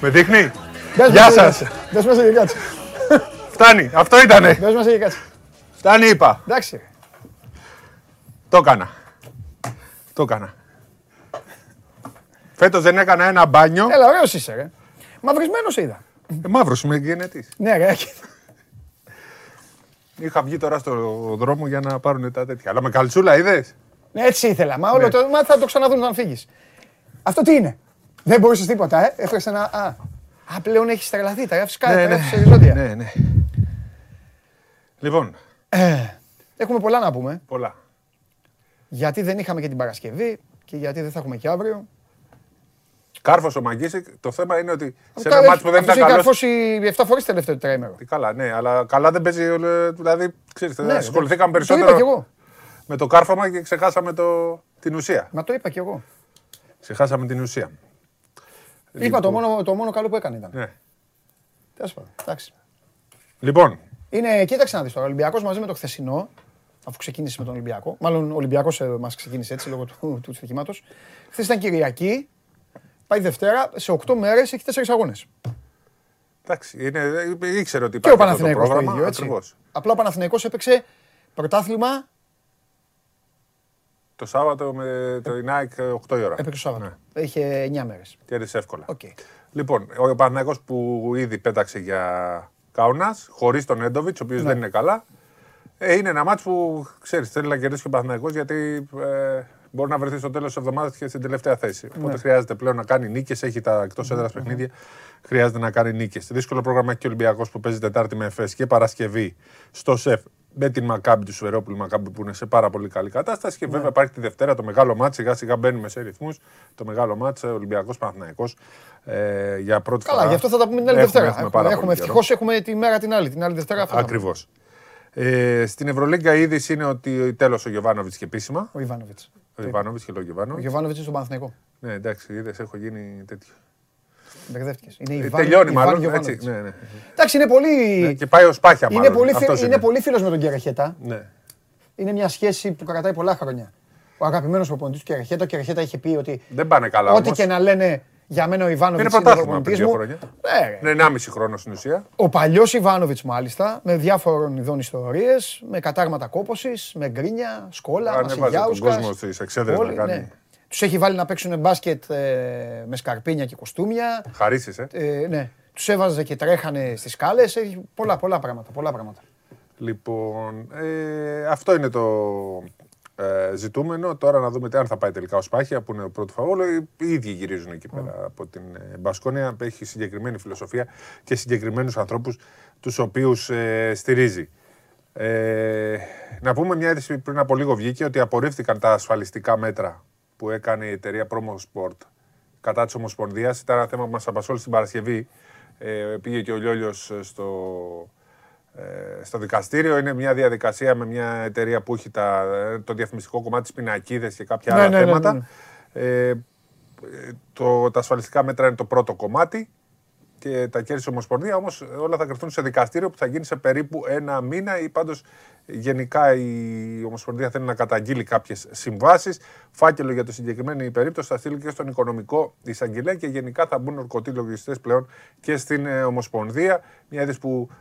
Με δείχνει; Μπες Γεια μέσα σας. και κάτσε. Μπες μέσα και κάτσε. Φτάνει. Αυτό ήτανε. Μπες μέσα και κάτσε. Φτάνει είπα. Εντάξει. ρε. Το έκανα. Το έκανα. Φέτος δεν έκανα ένα μπάνιο. Έλα, ωραίος είσαι ρε. Μαυρισμένος είδα. Ε, μαύρος είμαι γενετής. Ναι ρε. Είχα βγει τώρα στο δρόμο για να πάρουν τα τέτοια. Αλλά με καλτσούλα είδες; Ναι, έτσι ήθελα. Μα, όλο το, μα θα το ξαναδούν όταν φύγεις. Αυτό τι είναι; Δεν μπορούσε τίποτα, ε; Έφερε ένα. Α, α πλέον έχεις τρελαθεί. Τα γράφεις κάτι. Ναι, τα ναι. γράφεις οριζόντια. Ναι, ναι. Λοιπόν, Έχουμε πολλά να πούμε. πολλά. Γιατί δεν είχαμε και την Παρασκευή και γιατί δεν θα έχουμε και αύριο. Κάρφος ο Μαγκίσικ, το θέμα είναι ότι σε Καλά, ένα μάτσο που δεν αυτός ήταν έχει καλός... καρφώσει 7 φορές τελευταίο τετραήμερο. Καλά, ναι, αλλά καλά δεν παίζει. ε, Δηλαδή, ξέρεις, Ναι, ασχοληθήκαμε Το είπα κι περισσότερο εγώ. με το κάρφωμα και ξεχάσαμε το, την ουσία. Μα το είπα κι εγώ. Ξεχάσαμε την ουσία. Είπα το μόνο, το μόνο καλό που έκανε ήταν. Ναι. Τέλος πάντων. Εντάξει. Λοιπόν, Είναι, κοίταξε να δεις τώρα. Ο Ολυμπιακός μαζί με το χθεσινό, αφού ξεκίνησε με τον Ολυμπιακό, μάλλον ο Ολυμπιακός μας ξεκίνησε έτσι λόγω του, του στοιχήματο. Χθες ήταν Κυριακή, πάει Δευτέρα, σε 8 μέρες έχει 4 αγώνες. εντάξει, είναι, ε, ήξερε ότι Και ο υπάρχει αυτό το Παναθηναϊκός το πρόγραμμα. ίδιο, έτσι. Ακριβώς. Απλά ο Παναθηναϊκός έπαιξε πρωτάθλημα, Το Σάββατο με το Ινάικ 8 η ώρα. έπαιξε το Σάββατο. Ναι. Είχε 9 μέρες. Κέρδισε εύκολα. Οκ. Λοιπόν, ο Παναθηναϊκός που ήδη πέταξε για Κάουνας, χωρίς τον Νέντοβιτς, ο οποίος Ναι. δεν είναι καλά. Ε, είναι ένα μάτς που ξέρεις, θέλει να κερδίσει και ο Παναθηναϊκός γιατί ε, μπορεί να βρεθεί στο τέλος της εβδομάδας και στην τελευταία θέση. Ναι. Οπότε χρειάζεται πλέον να κάνει νίκες, έχει τα εκτός έδρας παιχνίδια. Χρειάζεται να κάνει νίκες. Δύσκολο πρόγραμμα έχει και ο Ολυμπιακός που παίζει Τετάρτη με ΕΦΕΣ και Παρασκευή στο ΣΕΦ με την Μακάμπη του Σουερόπουλου Μακάμπη που είναι σε πάρα πολύ καλή κατάσταση. Ναι. Και βέβαια υπάρχει τη Δευτέρα το μεγάλο μάτς. Σιγά σιγά μπαίνουμε σε ρυθμούς. Το μεγάλο μάτς Ολυμπιακός Παναθυναϊκό. Ε, για πρώτη Καλά, φορά. γι' αυτό θα τα πούμε την άλλη Έχουμε- Δευτέρα. έχουμε Έχουμε, πάρα έχουμε πολύ καιρό. ευτυχώς έχουμε τη μέρα την άλλη. Την άλλη Δευτέρα αυτό. θα πούμε. Ακριβώς. Ε, στην Ευρωλίγκα η είδηση είναι ότι τέλος ο Γιωβάνοβιτς και επίσημα. Ο Ιβάνοβιτς. Ο Ιβάνοβιτς και λέω Ο Γιωβάνοβιτς. Γιωβάνοβιτ στον Παναθηναϊκό. Ναι, εντάξει, είδες, έχω γίνει τέτοιο. Μπερδεύτηκες. Είναι Ε, Ιβάν, τελειώνει Ιβάν μάλλον. Γιωβάνοβιτς. Έτσι, ναι, ναι. Εντάξει, είναι πολύ. Ναι, και πάει ως πάχια είναι μάλλον. πολύ, φι- Αυτός είναι πολύ φίλος με τον Κεραχέτα. Ναι. Είναι μια σχέση που κρατάει πολλά χρόνια. Ο αγαπημένος προπονητής του Κεραχέτα. Ο Κεραχέτα είχε πει ότι Δεν πάνε καλά ό,τι όμως. και να λένε για μένα ο Ιβάνοβιτς Είναι είναι, πρωτάθλημα πριν προπονητής δύο μου. χρόνια. Ναι, ρε. Είναι 1,5 χρόνος στην ουσία. Ο παλιός Ιβάνοβιτς, μάλιστα, με διάφορων ειδών ιστορίες, με κατάρματα κόπωσης, με γκρίνια, σκόλα, Ανέβαζε τον μασιγιάουσκα. κόσμο στις εξέδρες να κάνει. Τους έχει βάλει να παίξουν μπάσκετ ε, με σκαρπίνια και κοστούμια. Χαρίσεις, ε. Ε, ναι. Τους έβαζε και τρέχανε στις σκάλες. Έχει πολλά, πολλά πράγματα. Πολλά πράγματα. Λοιπόν, ε, αυτό είναι το ε, ζητούμενο. Τώρα να δούμε τι αν θα πάει τελικά ο Σπάχια που είναι ο πρώτος φαγόλο. Οι οι ίδιοι γυρίζουν εκεί πέρα από την ε, Μπασκόνια. Έχει συγκεκριμένη φιλοσοφία και συγκεκριμένους ανθρώπους τους οποίους ε, στηρίζει. Ε, να πούμε μια είδηση πριν από λίγο βγήκε ότι απορρίφθηκαν τα ασφαλιστικά μέτρα που έκανε η εταιρεία Promo Sport κατά της Ομοσπονδίας. Ήταν ένα θέμα που μας απασχόλησε την Παρασκευή. Ε, πήγε και ο Λιόλιος στο, ε, στο δικαστήριο. Είναι μια διαδικασία με μια εταιρεία που έχει τα, το διαφημιστικό κομμάτι τη πινακίδες και κάποια Ναι, άλλα ναι, ναι, θέματα. ναι. Ε, το, τα ασφαλιστικά μέτρα είναι το πρώτο κομμάτι και τα κέρδισε η Ομοσπονδία. Όμως όλα θα κρυφθούν σε δικαστήριο που θα γίνει σε περίπου ένα μήνα ή πάντως γενικά η Ομοσπονδία θέλει να καταγγείλει κάποιες συμβάσεις. Φάκελο για το συγκεκριμένη περίπτωση θα στείλει και στον οικονομικό εισαγγελέα και γενικά θα μπουν ορκωτοί λογιστές πλέον και στην ε, Ομοσπονδία. Μια είδηση που ε,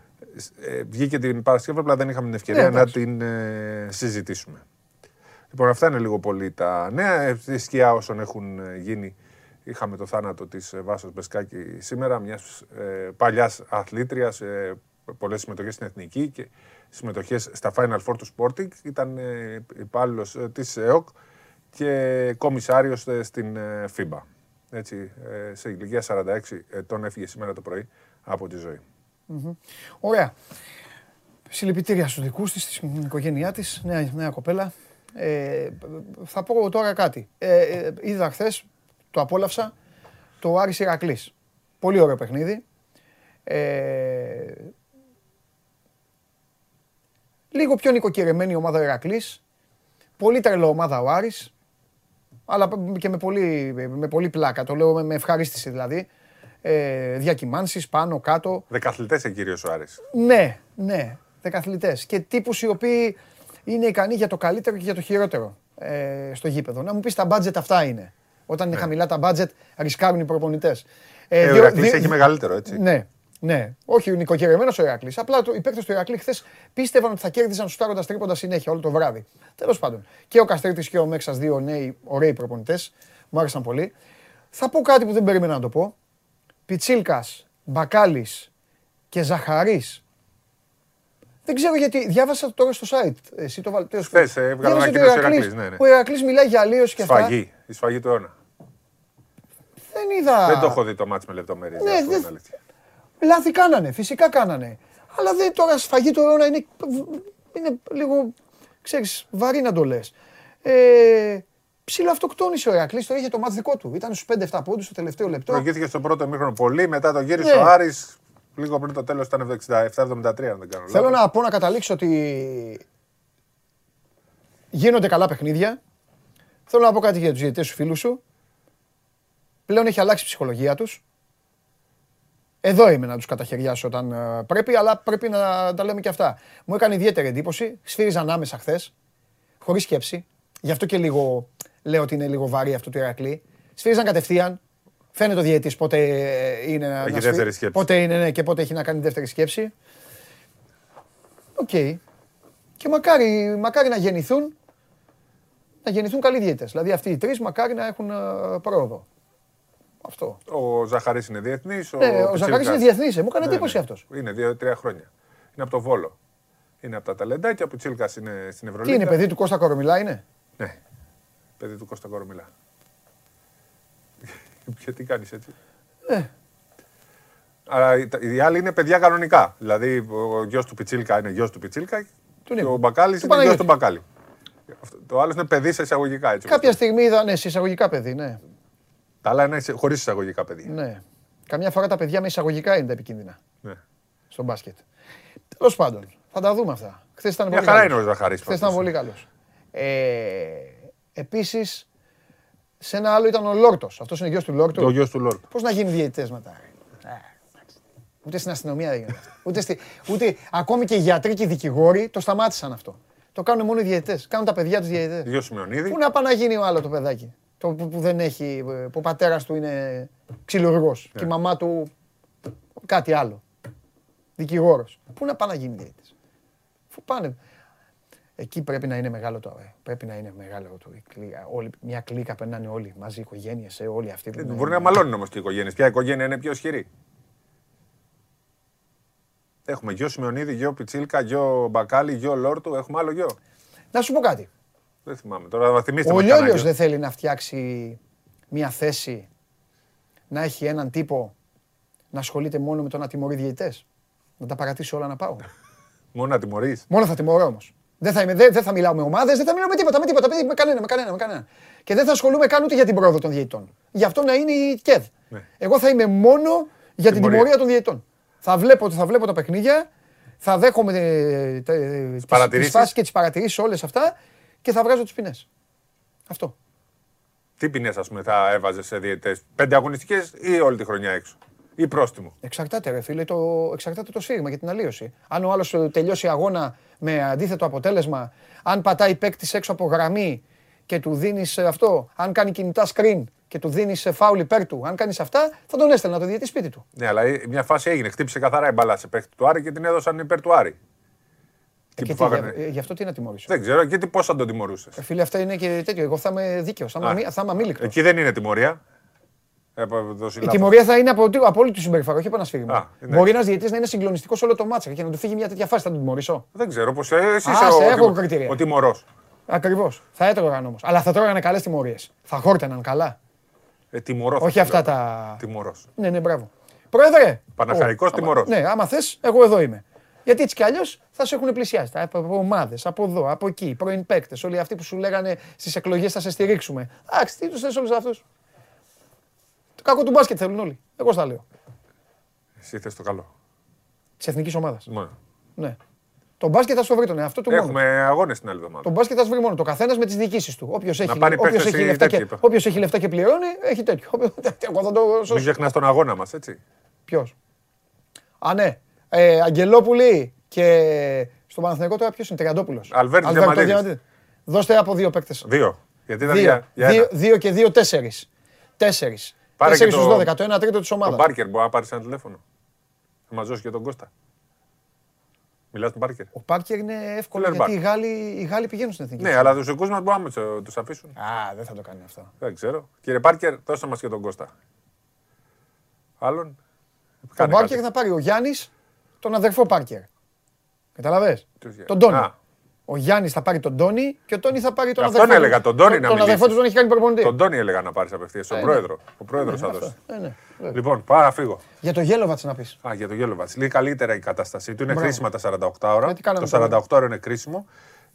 βγήκε την Παρασκευή, απλά δεν είχαμε την ευκαιρία Ναι, να εντάξει. την ε, συζητήσουμε. Λοιπόν, αυτά είναι λίγο πολύ τα νέα. Ε, Στη σκιά όσων έχουν ε, γίνει, είχαμε το θάνατο της ε, Βάσος Μπεσκάκη σήμερα, μιας ε, παλιάς αθλήτριας, ε, πολλές συμμετοχές στην Εθνική και συμμετοχές στα Final Four του Sporting. Ήταν ε, υπάλληλος ε, της ΕΟΚ και κομισάριος ε, στην ε, FIBA. Έτσι, ε, σε ηλικία 46 ετών έφυγε σήμερα το πρωί από τη ζωή. Μμμ. Ωραία. Συλληπιτήρια στους δικούς της, στην οικογένειά της, νέα, νέα κοπέλα. Ε, θα πω τώρα κάτι. Ε, ε, είδα χθες, το απόλαυσα, το Άρης Ηρακλής. Πολύ ωραίο παιχνίδι. Ε, λίγο πιο νοικοκυρεμένη η ομάδα ο Ηρακλής. Πολύ τρελό ομάδα ο Άρης. Αλλά και με πολύ, με πολύ πλάκα. Το λέω με, με ευχαρίστηση δηλαδή. Ε, διακυμάνσεις πάνω, κάτω. Δεκαθλητές έχει κυρίως ο Άρης. Ναι, ναι, δεκαθλητές. Και τύπους οι οποίοι είναι ικανοί για το καλύτερο και για το χειρότερο ε, στο γήπεδο. Να μου πεις τα budget αυτά είναι. Όταν είναι χαμηλά τα budget, ρισκάρουν οι προπονητές. Ναι. Ε, ο δύο- Ηρακλής δύο- έχει μεγαλύτερο, έτσι. Ναι, ναι. Όχι, ο νοικοκυρεμένος ο Ηρακλής. Απλά το, οι παίκτες του Ηρακλή χθες πίστευαν ότι θα κέρδιζαν σουτάροντας τρίποντα συνέχεια όλο το βράδυ. Τέλος πάντων. Και ο Καστρίτης και ο Μέξας, δύο νέοι ωραίοι προπονητές. Μου άρεσαν πολύ. Θα πω κάτι που δεν περίμενα να το πω. Πιτσίλκας, Μπακάλης και Ζαχαρής. Δεν ξέρω γιατί. Διάβασα το τώρα στο site. Εσύ το βάλτε. Χθες, ε, έβγαλε Διάβασα ότι ο ανακοίνωση ο Ηρακλής- Ηρακλής, ναι, ναι. Ο Ηρακλής μιλάει για αλλίωση και αυτά. Σφαγή. Η σφαγή του αιώνα. Δεν είδα. Δεν το έχω δει το μάτς με λεπτομέρειες. Ναι, για να πω δεν- την αλήθεια. Λάθη κάνανε, φυσικά κάνανε. Αλλά δεν τώρα σφαγή του αιώνα είναι, είναι λίγο, ξέρεις, βαρύ να το λες. Ε, ψιλοαυτοκτόνησε ο Ηρακλής, το είχε το μάτς δικό του. Ήταν στους 5-7 πόντους στο τελευταίο λεπτό. Προηγήθηκε στο πρώτο μήχρονο πολύ, μετά το γύρισε Ναι. ο Άρης. Λίγο πριν το τέλος ήταν 67-73, αν δεν κάνω Θέλω λάθος. να πω να καταλήξω ότι γίνονται καλά παιχνίδια. Θέλω να πω κάτι για τους διαιτητές του φίλους σου. Πλέον έχει αλλάξει η ψυχολογία τους. Εδώ είμαι να τους καταχεριάσω όταν ε, πρέπει, αλλά πρέπει να τα λέμε και αυτά. Μου έκανε ιδιαίτερη εντύπωση. Σφύριζαν άμεσα χθες, χωρίς σκέψη. Γι' αυτό και λίγο λέω ότι είναι λίγο βαρύ αυτό το Ηρακλή. Σφύριζαν κατευθείαν. Φαίνεται ο διαιτής πότε ε, είναι να, Έχει να δεύτερη σφυρί- σκέψη. Πότε είναι ναι, και πότε έχει να κάνει δεύτερη σκέψη. Οκ. Και μακάρι, μακάρι να γεννηθούν να γεννηθούν καλοί διαιτητές. Δηλαδή αυτοί οι τρεις μακάρι να έχουν ε, πρόοδο. Αυτό. Ο Ζαχαρής είναι διεθνής. Ναι, ο Πιτσίλικας- Ζαχαρής είναι διεθνής, ε, μου έκανε Ναι, εντύπωση ναι. αυτός. Είναι δύο-τρία χρόνια. Είναι από το Βόλο. Είναι από τα ταλεντάκια. Ο Πιτσίλκας είναι στην Τι Ευρωλίγα. είναι, παιδί του Κώστα Κορομιλά είναι; Ναι. Παιδί του Κώστα Κορομιλά. Ποιο τι κάνεις έτσι; Ε. Αλλά οι- οι άλλοι είναι παιδιά κανονικά. Δηλαδή ο γιος του Πιτσίλκα είναι γιος του Πιτσίλκα και ο Μπακάλης Του είναι γιος Παναγιώτη. του Μπακάλη. Αυτό- Το άλλο είναι παιδί σε εισαγωγικά έτσι. όπως Κάποια το- στιγμή είδα, ναι, σε εισαγωγικά παιδί, ναι. Τα άλλα είναι χωρίς εισαγωγικά παιδιά. ναι. Καμιά φορά τα παιδιά με εισαγωγικά είναι τα επικίνδυνα Ναι. στο μπάσκετ. Τέλος πάντων, θα τα δούμε αυτά. Χθες ήταν Μια πολύ χαρά καλός. είναι ο Ζαχαρής Χθες πάντως. ήταν πολύ καλός. Ε, Επίσης, σε ένα άλλο ήταν ο Λόρτος. Αυτός είναι γιος του Λόρτου. Ο γιος του Λόρτου. Πώς να γίνει διαιτητές μετά. ρε; Ε, εντάξει. Ούτε στην αστυνομία δεν γίνεται. αυτό. Ούτε, στη, ούτε ακόμη και οι γιατροί και οι δικηγόροι το σταμάτησαν αυτό. Το κάνουν μόνο οι διαιτητές. Κάνουν τα παιδιά τους διαιτητές. Γιος Σιμεωνίδη. Πού να πάει να γίνει ο άλλο το παιδάκι; Το που, που δεν έχει. που ο πατέρας του είναι ξυλουργός και η μαμά του κάτι άλλο. Δικηγόρος. Πού να πάει να γίνει διαιτητή. Αφού πάνε. Εκεί πρέπει να είναι μεγάλο το. ε, Πρέπει να είναι μεγάλο το. η κλίκα. Όλοι, μια κλίκα περνάνε όλοι μαζί, οικογένειες, όλοι αυτοί. που είναι- Μπορεί να μαλώνουν όμως και οι οικογένειες. Ποια οικογένεια είναι πιο ισχυρή; Έχουμε γιο Σιμεωνίδη, γιο Πιτσίλκα, γιο Μπακάλι, γιο Λόρτου. Έχουμε άλλο γιο. Να σου πω κάτι. Δεν θυμάμαι. Τώρα θα θυμίστε Ο με κανένα Λιόλιος γιο. δεν θέλει να φτιάξει μια θέση να έχει έναν τύπο να ασχολείται μόνο με το να τιμωρεί διαιτητές. Να τα παρατήσει όλα να πάω. Μόνο να τιμωρείς. μόνο θα τιμωρώ όμως. Δεν θα, είμαι, δεν, δεν θα μιλάω με ομάδες, δεν θα μιλάω με τίποτα, με τίποτα, με κανένα, με κανένα, με κανένα. Και δεν θα ασχολούμαι καν ούτε για την πρόοδο των διαιτητών. Γι' αυτό να είναι η ΚΕΔ. Ναι. Εγώ θα είμαι μόνο για την Τιμωρία. τιμωρία των διαιτητών. Θα βλέπω, θα βλέπω τα παιχνίδια, θα δέχομαι ε, τε- ε, τις- παρατηρήσεις. τις φάσεις και τις παρατηρήσεις όλες αυτά και θα βγάζω τις ποινές. Αυτό. Τι ποινές, ας πούμε, θα έβαζες σε διαιτητέ. Πέντε αγωνιστικές ή όλη τη χρονιά έξω; Ή πρόστιμο. Εξαρτάται, ρε φίλε, το, εξαρτάται το σφύριγμα και την αλλίωση. Αν ο άλλος τελειώσει αγώνα με αντίθετο αποτέλεσμα, αν πατάει παίκτης έξω από γραμμή και του δίνεις αυτό, αν κάνει κινητά screen και του δίνεις φάουλ υπέρ του, αν κάνεις αυτά, θα τον έστελνα το διαιτή σπίτι του. Ναι, αλλά η- μια φάση έγινε. Χτύπησε καθαρά η μπαλά σε παίχτη του Άρη και την έδωσαν υπέρ του Άρη. Ε, και που τι, φάγανε. για- ε, γι' αυτό τι να τιμωρήσω; Δεν ξέρω, και τι πώς θα τον τιμωρούσες; Ε, φίλε, αυτά είναι και τέτοιο. Εγώ θα είμαι δίκαιος, θα, είμαι Α. αμή- θα είμαι αμήλικτος. Εκεί δεν είναι τιμωρία. Έχω δώσει Η λάθος. τιμωρία θα είναι από, από όλη του συμπεριφορά, όχι από ένα σφύριγμα. Α, εντάξει. Μπορεί ένας διαιτή να είναι συγκλονιστικός όλο το μάτσα και να του φύγει μια τέτοια φάση, θα τον τιμωρήσω. Δεν ξέρω πώ. Εσύ Α, είσαι σε ο, έχω τιμω- κριτήρια. ο τιμωρός. Ακριβώς. Θα έτρωγαν όμως. Αλλά θα τρώγανε καλές τιμωρίες. Θα χόρταναν καλά. Ε, τιμωρός. Όχι αυτά τα. Τιμωρός. Ναι, ναι, μπράβο. Πρόεδρε. Παναχαϊκός Ω, άμα- τιμωρός. Ναι, άμα θες, εγώ εδώ είμαι. Γιατί έτσι κι αλλιώς θα σε έχουν πλησιάσει. τα- Από, από ομάδες, από εδώ, από εκεί, πρώην παίκτες. Όλοι αυτοί που σου λέγανε στις εκλογές θα σε στηρίξουμε. Εντάξει, τι τους θες όλους αυτούς; Το κακό του μπάσκετ θέλουν όλοι. Εγώ στα λέω. Εσύ θες το καλό. Της εθνικής ομάδας. Μόνο. Ναι. Το μπάσκετ θα σου βρει τον εαυτό του μόνο. Έχουμε αγώνες την άλλη εβδομάδα. Το μπάσκετ θα σου βρει μόνο. Το καθένας με τις διοικήσεις του. Όποιος έχει, πάρει όποιος παίκτες έχει, οι λεφτά και, τέτοιοι. όποιος έχει λεφτά και πληρώνει, έχει τέτοιο. Εγώ θα το Μην σώσω. ξεχνάς τον αγώνα μας, έτσι. Ποιος; Α, ναι. Ε, Αγγελόπουλη και στο Παναθηναϊκό τώρα ποιος είναι, Τριαντόπουλος. Αλβέρτης Διαμαντίδης. Δώστε από δύο παίκτες. Δύο. Γιατί ήταν Δύο. για, για δύο, ένα. δύο και δύο, τέσσερις. Τέσσερις. Πάρε Τέσσερις και στους το- 12, το 1 τρίτο της Τον ομάδας. Πάρκερ μπορεί να πάρεις ένα τηλέφωνο. Θα μας δώσει και τον Κώστα. Μιλάς τον Πάρκερ. Ο Πάρκερ είναι εύκολο Fuller γιατί back. οι Γάλλοι, οι Γάλλοι πηγαίνουν στην εθνική. Ναι, αλλά τους δικού μας μπορούμε να τους αφήσουν. Α, δεν θα το κάνει αυτό. Δεν ξέρω. Κύριε Πάρκερ, δώστε μας και τον Κώστα. Άλλον; Τον Κάνε Πάρκερ κάτι. θα πάρει ο Γιάννης τον αδερφό Πάρκερ. Καταλαβέ. Ποιος Γιάννης; Τον Τόνι. Α. Ο Γιάννης θα πάρει τον Τόνι και ο Τόνι θα πάρει τον Αυτόν αδερφό. τους. έλεγα, τον Τόνι να Τον αδερφό μιλήσεις. τους τον έχει κάνει προπονητή. Τον Τόνι έλεγα να πάρει απευθείας. Στον Ε, ναι. πρόεδρο. Ο πρόεδρος Ναι, θα αυτό. δώσει. Ε, ναι, βέβαια. Λοιπόν, πάω να φύγω. Για το Γέλοβατς να πεις. Α, για το Γέλοβατς. Λίγη καλύτερα η κατάστασή του. Είναι Μπράβο. χρήσιμα τα 48 ώρα. Ε, τι κάναμε Το τώρα. 48 ώρα είναι κρίσιμο.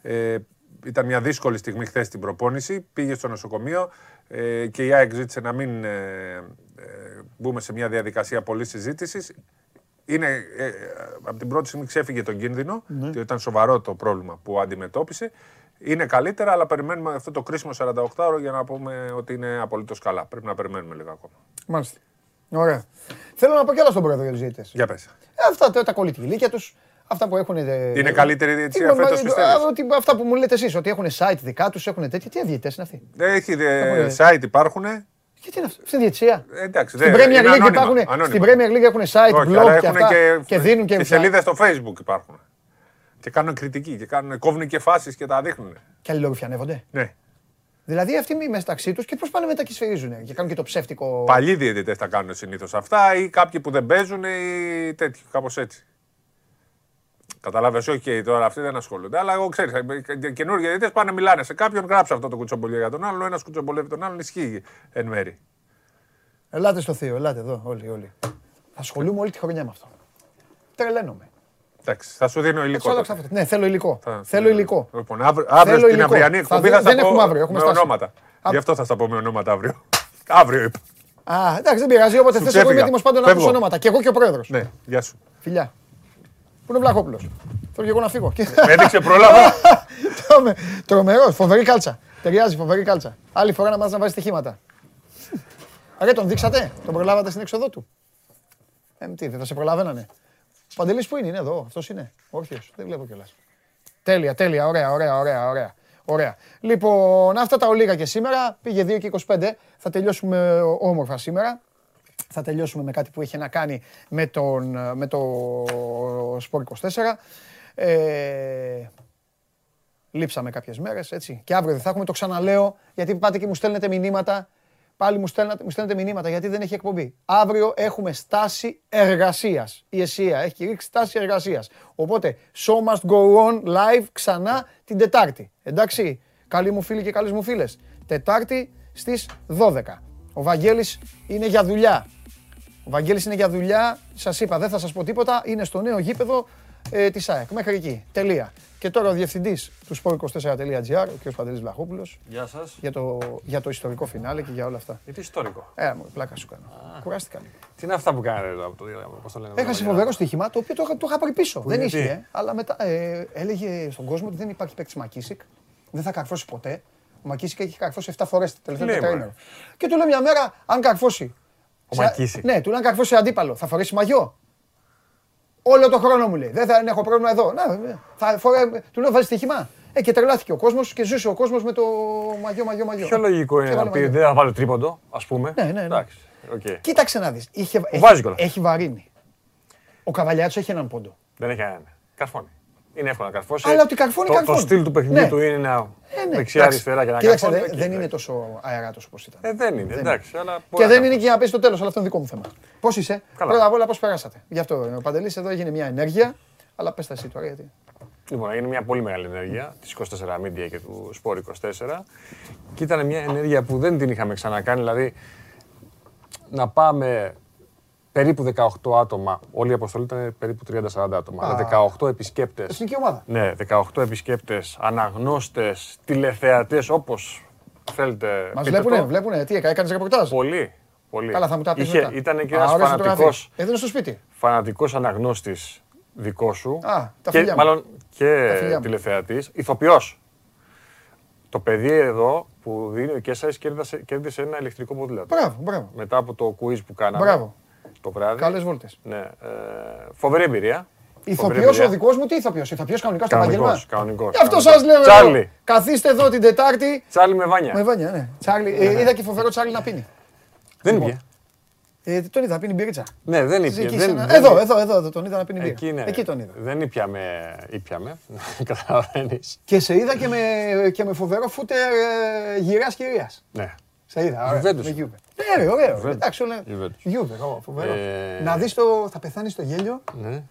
Ε, ήταν μια δύσκολη στιγμή χθες στην προπόνηση. Πήγε στο νοσοκομείο ε, και η ΑΕΚ ζήτησε να μην ε, ε, μπούμε σε μια διαδικασία πολλής συζήτησης. Είναι, ε, από την πρώτη στιγμή ξέφυγε τον κίνδυνο, Ναι. ότι ήταν σοβαρό το πρόβλημα που αντιμετώπισε. Είναι καλύτερα, αλλά περιμένουμε αυτό το κρίσιμο 48 ώρα για να πούμε ότι είναι απολύτως καλά. Πρέπει να περιμένουμε λίγο ακόμα. Μάλιστα. Ωραία. Θέλω να πω κι άλλα στον πρόεδρο για τους διαιτητές. Για πες. Αυτά τα, τα κολλητήλικια τους, αυτά που έχουν. ε, Είναι καλύτερη η διαιτησία Τι- φέτος, μα- πιστεύεις; α, ότι- Αυτά που μου λέτε εσείς, ότι έχουν site δικά τους, έχουν τέτοια. Τι διαιτητές είναι αυτοί; Έχει ε, Έχουμε- site υπάρχουν. Και τι είναι αυτό, στην διαιτησία. Ε, Εντάξει, Στην δεν- Premier είναι League ανώνυμα, υπάρχουν, ανώνυμα. στην Premier League έχουν site, Όχι, blog αλλά και έχουν αυτά και, και δίνουν και, και σελίδες στο facebook υπάρχουν. Και κάνουν κριτική και κάνουν, κόβουν και φάσεις και τα δείχνουν. Και αλληλογουφιανεύονται. Ναι. Δηλαδή αυτοί μη μεταξύ τους και πώς πάνε μετά και σφυρίζουν και κάνουν και το ψεύτικο. Παλιοί διαιτητές τα κάνουν συνήθως αυτά ή κάποιοι που δεν παίζουν ή τέτοιο, κάπως έτσι. Καταλάβες, όχι τώρα αυτοί δεν ασχολούνται. Αλλά εγώ ξέρεις, καινούργιοι διαιτητές πάνε μιλάνε σε κάποιον, γράψε αυτό το κουτσομπολιό για τον άλλον. Ένας κουτσομπολεύει τον άλλον, ισχύει εν μέρη. Ελάτε στο Θείο, ελάτε εδώ, όλοι, όλοι. Θα ασχολούμαι όλη τη χρονιά με αυτό. Τρελαίνομαι. Εντάξει, θα σου δίνω υλικό. Έτσι, άλλαξα τότε. αυτό. Ναι, θέλω υλικό. Θα- Θέλω υλικό. Λοιπόν, αύριο, αύριο Θέλω στην υλικό. αυριανή Θα εκπομπή δει- θα, στα δεν πω έχουμε αύριο, έχουμε με στάσει. ονόματα. Α- Γι' αυτό θα στα πω με ονόματα αύριο. αύριο είπα. Α, εντάξει, δεν πειράζει. Όποτε Σου θες, εγώ είμαι ξέφυγα. έτοιμο πάντα να Φεύγω. ακούσω ονόματα. Και εγώ και ο πρόεδρος. Ναι, γεια σου. Φιλιά. Πού είναι ο Βλαχόπουλος. Θέλω και εγώ να φύγω. Με έδειξε πρόλαβα. Τρομερό, φοβερή κάλτσα. Ταιριάζει, φοβερή κάλτσα. Άλλη φορά να μάθεις να βάζει στοιχήματα. Ρε, τον δείξατε, τον προλάβατε στην έξοδό του; Ε, τι, δεν θα σε προλαβαίνανε. Ο Παντελής που είναι, είναι εδώ, αυτός είναι. Όρθιος, δεν βλέπω κιόλας. Τέλεια, τέλεια, ωραία, ωραία, ωραία, ωραία. Ωραία. Λοιπόν, αυτά τα ολίγα και σήμερα. Πήγε 2 και 25. Θα τελειώσουμε όμορφα σήμερα. Θα τελειώσουμε με κάτι που έχει να κάνει με, τον, με το Sport 24. Ε, λείψαμε κάποιες μέρες, έτσι. Και αύριο δεν θα έχουμε, το ξαναλέω, γιατί πάτε και μου στέλνετε μηνύματα. Πάλι μου στέλνετε, μου στέλνετε μηνύματα γιατί δεν έχει εκπομπή. Αύριο έχουμε στάση εργασίας. Η ΕΣΥΑ έχει ρίξει στάση εργασίας. Οπότε, show must go on live ξανά την Τετάρτη. Εντάξει, καλοί μου φίλοι και καλές μου φίλες. Τετάρτη στις 12. Ο Βαγγέλης είναι για δουλειά. Ο Βαγγέλης είναι για δουλειά. Σας είπα, δεν θα σας πω τίποτα. Είναι στο νέο γήπεδο ε, της ΑΕΚ. Μέχρι εκεί. Τελεία. Και τώρα ο διευθυντής του sport24.gr, ο κ. Παντελής Βλαχόπουλος, Γεια σας. για το, για το ιστορικό φινάλε και για όλα αυτά. Γιατί ιστορικό; Ε, μου, πλάκα σου κάνω. Κουράστηκα λίγο. Τι είναι αυτά που κάνετε εδώ από το Πώς το λένε. Έχασε φοβερό στοίχημα το οποίο το, είχα- το είχα πάρει πίσω. Που δεν είναι ίσχυε. τι; ε. Αλλά μετά ε, έλεγε στον κόσμο ότι δεν υπάρχει παίκτης Μακίσικ. Δεν θα καρφώσει ποτέ. Ο Μακίσικ έχει καρφώσει 7 φορές το τελευταίο λέει, τετραήμερο. Και του λέω μια μέρα, αν καρφώσει. Ο σε- Μακίσικ. Ναι, του λέω αν καρφώσει αντίπαλο, θα φορέσει μαγιό. Όλο το χρόνο μου λέει. Δεν θα έχω πρόβλημα εδώ. Να, ε, θα φορέ... Του λέω βάζεις στοίχημα. Ε, και τρελάθηκε ο κόσμος και ζούσε ο κόσμος με το μαγιό, μαγιό, μαγιό. Πιο λογικό είναι Και να βάλε πει μαγιό. δεν θα βάλω τρίποντο, ας πούμε. Ναι, ναι, ναι. Εντάξει. οκ. Κοίταξε να δεις. Είχε... Που βάζει κιόλας. έχει βαρύνει. Ο Καβαλιάτσο έχει έναν πόντο. Δεν έχει κανένα. Καρφώνει. Είναι εύκολο να καρφώσει. Αλλά ότι καρφώνει, το, καρφώνει. Το στυλ του παιχνιδιού Ναι. του είναι να Ε, ναι. δεξιά-αριστερά και να Κοίταξε, καρφώνει. δεν, Εκεί, δεν είναι εντάξει. τόσο αεράτο όπως ήταν. Ε, δεν είναι, Δεν εντάξει. Αλλά μπορεί Και να δεν καρφώσει. είναι και να πεις το τέλος, αλλά αυτό είναι δικό μου θέμα. Πώς είσαι, Καλά. πρώτα απ' όλα πώς περάσατε; Γι' αυτό ο Παντελής εδώ έγινε μια ενέργεια. Αλλά πες τα εσύ τώρα γιατί. Λοιπόν, είναι μια πολύ μεγάλη ενέργεια τη 24 Media και του Sport 24. Και ήταν μια ενέργεια που δεν την είχαμε ξανακάνει. Δηλαδή, να πάμε περίπου 18 άτομα. Όλη η αποστολή ήταν περίπου 30-40 άτομα. Α. Αλλά 18 επισκέπτες. Εθνική ομάδα. Ναι, 18 επισκέπτες, αναγνώστες, τηλεθεατές, όπως θέλετε. Μας πείτε βλέπουνε, το. βλέπουνε. Τι έκανε ρεπορτάζ; Πολύ. πολύ. Καλά, θα μου τα πεις. Είχε, Ήταν και ένας ωραίες φανατικό φωτογραφίες. Έδινε στο σπίτι. φανατικός αναγνώστης δικός σου Α, τα και φιλιά μου. μάλλον και Τα φιλιά μου. τηλεθεατής, ηθοποιός. Το παιδί εδώ που δίνει ο Κέσσαρης κέρδισε, κέρδισε ένα ηλεκτρικό ποδήλατο. Μπράβο, μπράβο. Μετά από το quiz που κάναμε Μπράβο. Το βράδυ. Καλές βόλτες. Ναι, ε, φοβερή εμπειρία. Φοβερή Ηθοποιό εμπειρία. ο δικός μου, τι ηθοποιός. Ηθοποιός κανονικά στο Κανονικός, επάγγελμα. κανονικός, Γι' αυτό κανονικός. σας λέω. Τσάρλι. εδώ, Καθίστε εδώ την Τετάρτη. Τσάρλι με βάνια. Με βάνια, ναι. Τσάρλι, ε, είδα και φοβερό Τσάρλι να πίνει. Δεν Λοιπόν, ήπια. Ε, τον είδα, πίνει μπυρίτσα. Ναι, δεν Εκεί ήπια. σε Δεν, ένα- δεν- Εδώ, εδώ, εδώ, εδώ, τον είδα να πίνει μπύρα. Εκεί, ναι. Εκεί τον είδα. Δεν ήπιαμε, ήπιαμε. Καταλαβαίνεις. Και σε είδα και με, και με φοβερό φούτερ ε, γυράς κυρίας. Ναι. Σε είδα, ωραία. Juventus. με Juve. Ναι, ρε, ωραίο. Juventus. Εντάξει, όλα. Juventus. Juve, ω, φοβερό. Ε, Να δεις το, θα πεθάνεις το γέλιο, Ναι.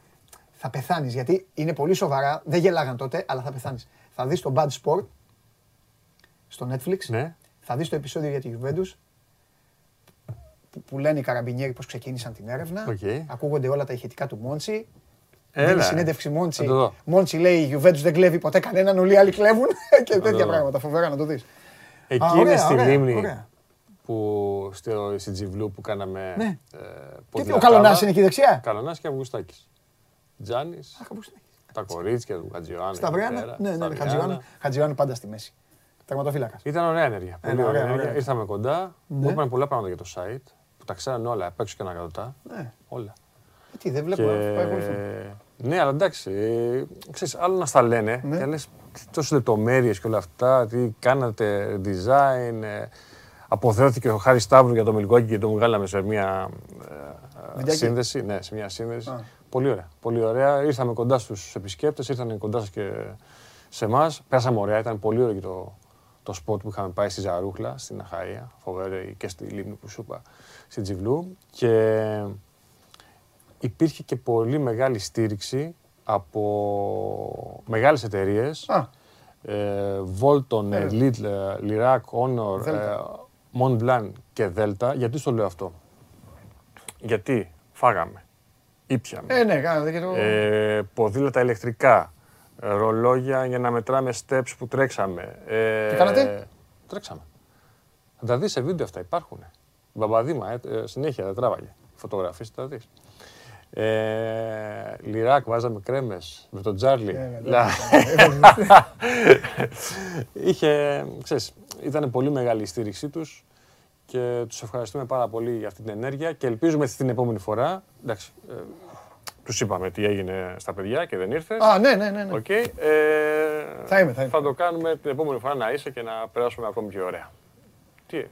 θα πεθάνεις, γιατί είναι πολύ σοβαρά, δεν γελάγαν τότε, αλλά θα πεθάνεις. Θα δεις το Bad Sport στο Netflix, Ναι. θα δεις το επεισόδιο για τη Juventus, που, που λένε οι καραμπινιέροι πώς ξεκίνησαν την έρευνα, Οκ. ακούγονται όλα τα ηχητικά του Μότζι, Έλα. Δίνει συνέντευξη Μότζι. Θα το δω. Μότζι λέει η Juventus δεν κλέβει ποτέ κανέναν, όλοι οι άλλοι κλέβουν και το τέτοια δω. πράγματα. Φοβερά να το δεις. Εκεί Α, είναι ωραία, στη ωραία, λίμνη ωραία. Που στο, στην Τσιβλού που κάναμε Ναι. ε, Και τι, ποδηλατάδα. ο Καλονάς είναι εκεί δεξιά; Καλονάς και Αυγουστάκης. Τζάνης, τα κορίτσια του Χατζιωάννου. εκεί Σταυριάνα. πέρα, Ναι, ναι, ναι, Σταυριάνα. Χατζιωάννου. Χατζιωάννου πάντα στη μέση. Τερματοφύλακας. Ήταν ωραία ενέργεια. Πολύ Ένα, ωραία, ωραία, ενέργεια. ωραία. Ήρθαμε κοντά. Ναι. Μου είπαν πολλά πράγματα για το site που τα ξέρανε όλα απ' έξω και ανακατοτά. Ναι. Όλα. Ε, Τι, δεν βλέπω. Και... να πάει βοηθούν. Ναι, αλλά εντάξει. Ε, ξέρεις, άλλο να στα λένε Ναι. και λες τόσο λεπτομέρειες και όλα αυτά. Τι κάνατε, design. Ε, αποδέθηκε ο Χάρης Σταύρου για το Μιλγόκι και το βγάλαμε σε μια ε, ε, Βιντεάκι; σύνδεση. Ναι, σε μια σύνδεση. Α. Πολύ ωραία. Πολύ ωραία. Ήρθαμε κοντά στους επισκέπτες, ήρθαν κοντά σας και σε εμάς. Πέρασαμε ωραία. Ήταν πολύ ωραίο και το, το σποτ που είχαμε πάει στη Ζαρούχλα, στην Αχαΐα, φοβερή και στη Λίμνη που σου είπα, στην Τζιβλού. Και υπήρχε και πολύ μεγάλη στήριξη από μεγάλες εταιρείες. Α. Ε, Volton, ε, Βέβαια. Lidl, ε, Lirac, Honor, ε, Delta. Mont Blanc και Delta. Γιατί στο λέω αυτό; Γιατί φάγαμε, ήπιαμε. Ε, ναι, κάνατε και το. Ε, ποδήλατα ηλεκτρικά, ε, ρολόγια για να μετράμε steps που τρέξαμε. Ε, Τι κάνατε; Τρέξαμε. Θα τα δεις σε βίντεο αυτά, υπάρχουν. Μπαμπαδήμα, ε, ε, συνέχεια τα τράβαγε. Φωτογραφίες θα τα δεις. Ε, λιράκ, βάζαμε κρέμες με τον Τζάρλι. Ε, Λα- Είχε, ξέρεις, ήταν πολύ μεγάλη η στήριξή τους και τους ευχαριστούμε πάρα πολύ για αυτή την ενέργεια και ελπίζουμε την επόμενη φορά, εντάξει, ε, τους είπαμε τι έγινε στα παιδιά και δεν ήρθες. Α, ναι, ναι, ναι. ναι. Οκ. ε, Θα είμαι, θα είμαι. το κάνουμε την επόμενη φορά να είσαι και να περάσουμε ακόμη πιο ωραία. Τι, ε,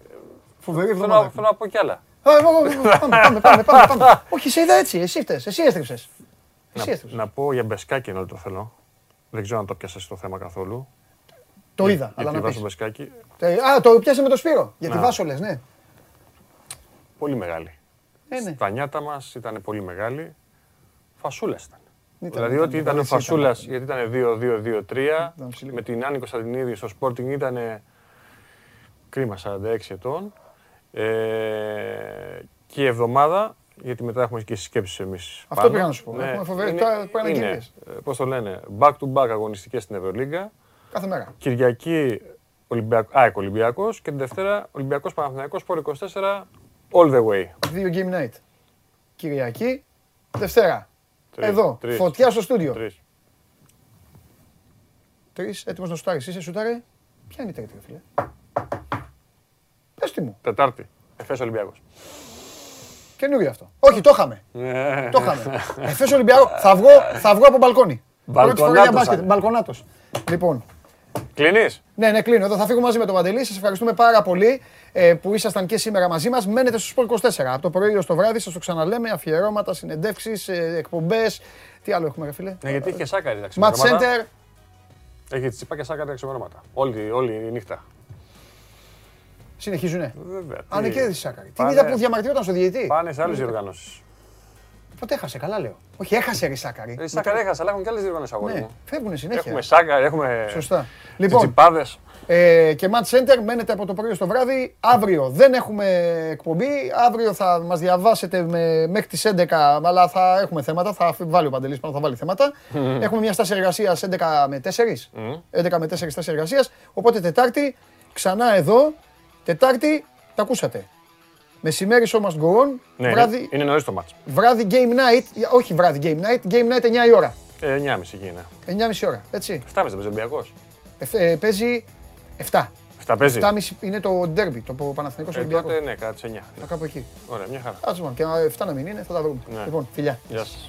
Φοβερή θέλω, εβδομάδα. να- θέλω να πω κι άλλα. Α, εγώ, εγώ, εγώ, Πάμε, πάμε, πάμε, πάμε, πάμε. Όχι, σε είδα έτσι. Εσύ φταίς. Εσύ έστριψες. Εσύ Να, έστριψες. να πω για μπεσκάκι ενώ το θέλω. Δεν ξέρω αν το πιάσες το θέμα καθόλου. Το είδα, αλλά Γιατί να βάζω πεις. μπεσκάκι. Ε, Α, το πιάσε με το Σπύρο. Για τη Να. Βάσο λες, ναι. Πολύ μεγάλη. Ε, ναι. Στα νιάτα μας ήταν πολύ μεγάλη. Φασούλας ήταν. Ήταν, δηλαδή ήταν, ότι ήταν ο ήταν, Φασούλας, ήταν. γιατί ήταν 2-2-2-3, Ήταν ψηλή. με την Άννη Κωνσταντινίδη στο Sporting ήταν κρίμα 46 ετών. Ε, και η εβδομάδα Γιατί μετά έχουμε και συσκέψεις εμείς. Αυτό πήγα να σου πω. Έχουμε φοβερή- τώρα πάνε κυρίες. Πώς το λένε, back to back αγωνιστικές στην Ευρωλίγκα. Κάθε μέρα. Κυριακή Ολυμπιακ... ΑΕΚ Ολυμπιακός και την Δευτέρα Ολυμπιακός Παναθηναϊκός Σπορ 24 all the way. Δύο game night. Κυριακή, Δευτέρα. Τρεις, Εδώ, τρεις. φωτιά στο στούντιο. Τρεις. Τρεις, έτοιμος να σουτάρεις. Είσαι σουτάρε; Ποια είναι η τρίτη, ρε φίλε; Πες τι μου. Τετάρτη. Εφές Ολυμπιακός. Καινούριο αυτό. Όχι, το είχαμε. Ναι. Το είχαμε. Εφές Ολυμπιακό. Θα βγω, θα βγω από μπαλκόνι. Πρώτη φορά για Μπαλκονάτος, μπάσκετ. αν. Μπαλκονάτος. Λοιπόν, Κλείνεις; ναι, ναι, κλείνω. Εδώ θα φύγω μαζί με τον Παντελή. Σας ευχαριστούμε πάρα πολύ ε, που ήσασταν και σήμερα μαζί μας. Μένετε στο Σπορ 24. Από το πρωί ως το βράδυ σας το ξαναλέμε. Αφιερώματα, συνεντεύξεις, ε, εκπομπές. Τι άλλο έχουμε, ρε φίλε; Ναι, γιατί είχε σάκαρη τα Match ξημερώματα. Center. Έχει τσίπα και σάκαρη τα ξημερώματα. Όλη, όλη η νύχτα. Συνεχίζουνε. Βέβαια. Αν τι- και κέρδισε Σάκαρη. Την Πάνε- είδα που διαμαρτυρόταν στο διαιτητή. Πάνε σε άλλες διοργανώσεις. Πότε έχασε, καλά λέω. Όχι, έχασε ρε Σάκαρη. Η Σάκαρη έχασε, αλλά έχουν και άλλες διοργανώσει αγόρι Ναι, μου. φεύγουν συνέχεια. Έχουμε Σάκαρη, έχουμε. Σωστά. Λοιπόν, Τσιπάδε. Ε, και Match Center μένετε από το πρωί στο βράδυ. Αύριο δεν έχουμε εκπομπή. Αύριο θα μας διαβάσετε με, μέχρι τις 11, αλλά θα έχουμε θέματα. Θα βάλει ο Παντελής πάνω, θα βάλει θέματα. έχουμε μια στάση εργασίας 11 με 4. 11 με 4 στάση εργασίας. Οπότε Τετάρτη ξανά εδώ. Τετάρτη τα ακούσατε. Μεσημέρι show must go on. Ναι, βράδυ, είναι, είναι νωρίς το μάτς. βράδυ game night. Όχι βράδυ game night. Game night 9 η ώρα. Ε, 9.30 εκεί είναι. 9.30 ώρα. Έτσι. 7.30 παίζει ο Ολυμπιακός. Ε, ε, παίζει 7. 7 παίζει. 7.30 είναι το ντέρμπι, το Παναθηναϊκός Ε, Ολυμπιακό. τότε ναι, κατά τις 9. Θα κάπου εκεί. Ωραία, μια χαρά. Άσε μόνο, και 7 να μην είναι, θα τα βρούμε. Ναι. Λοιπόν, φιλιά. Γεια σας.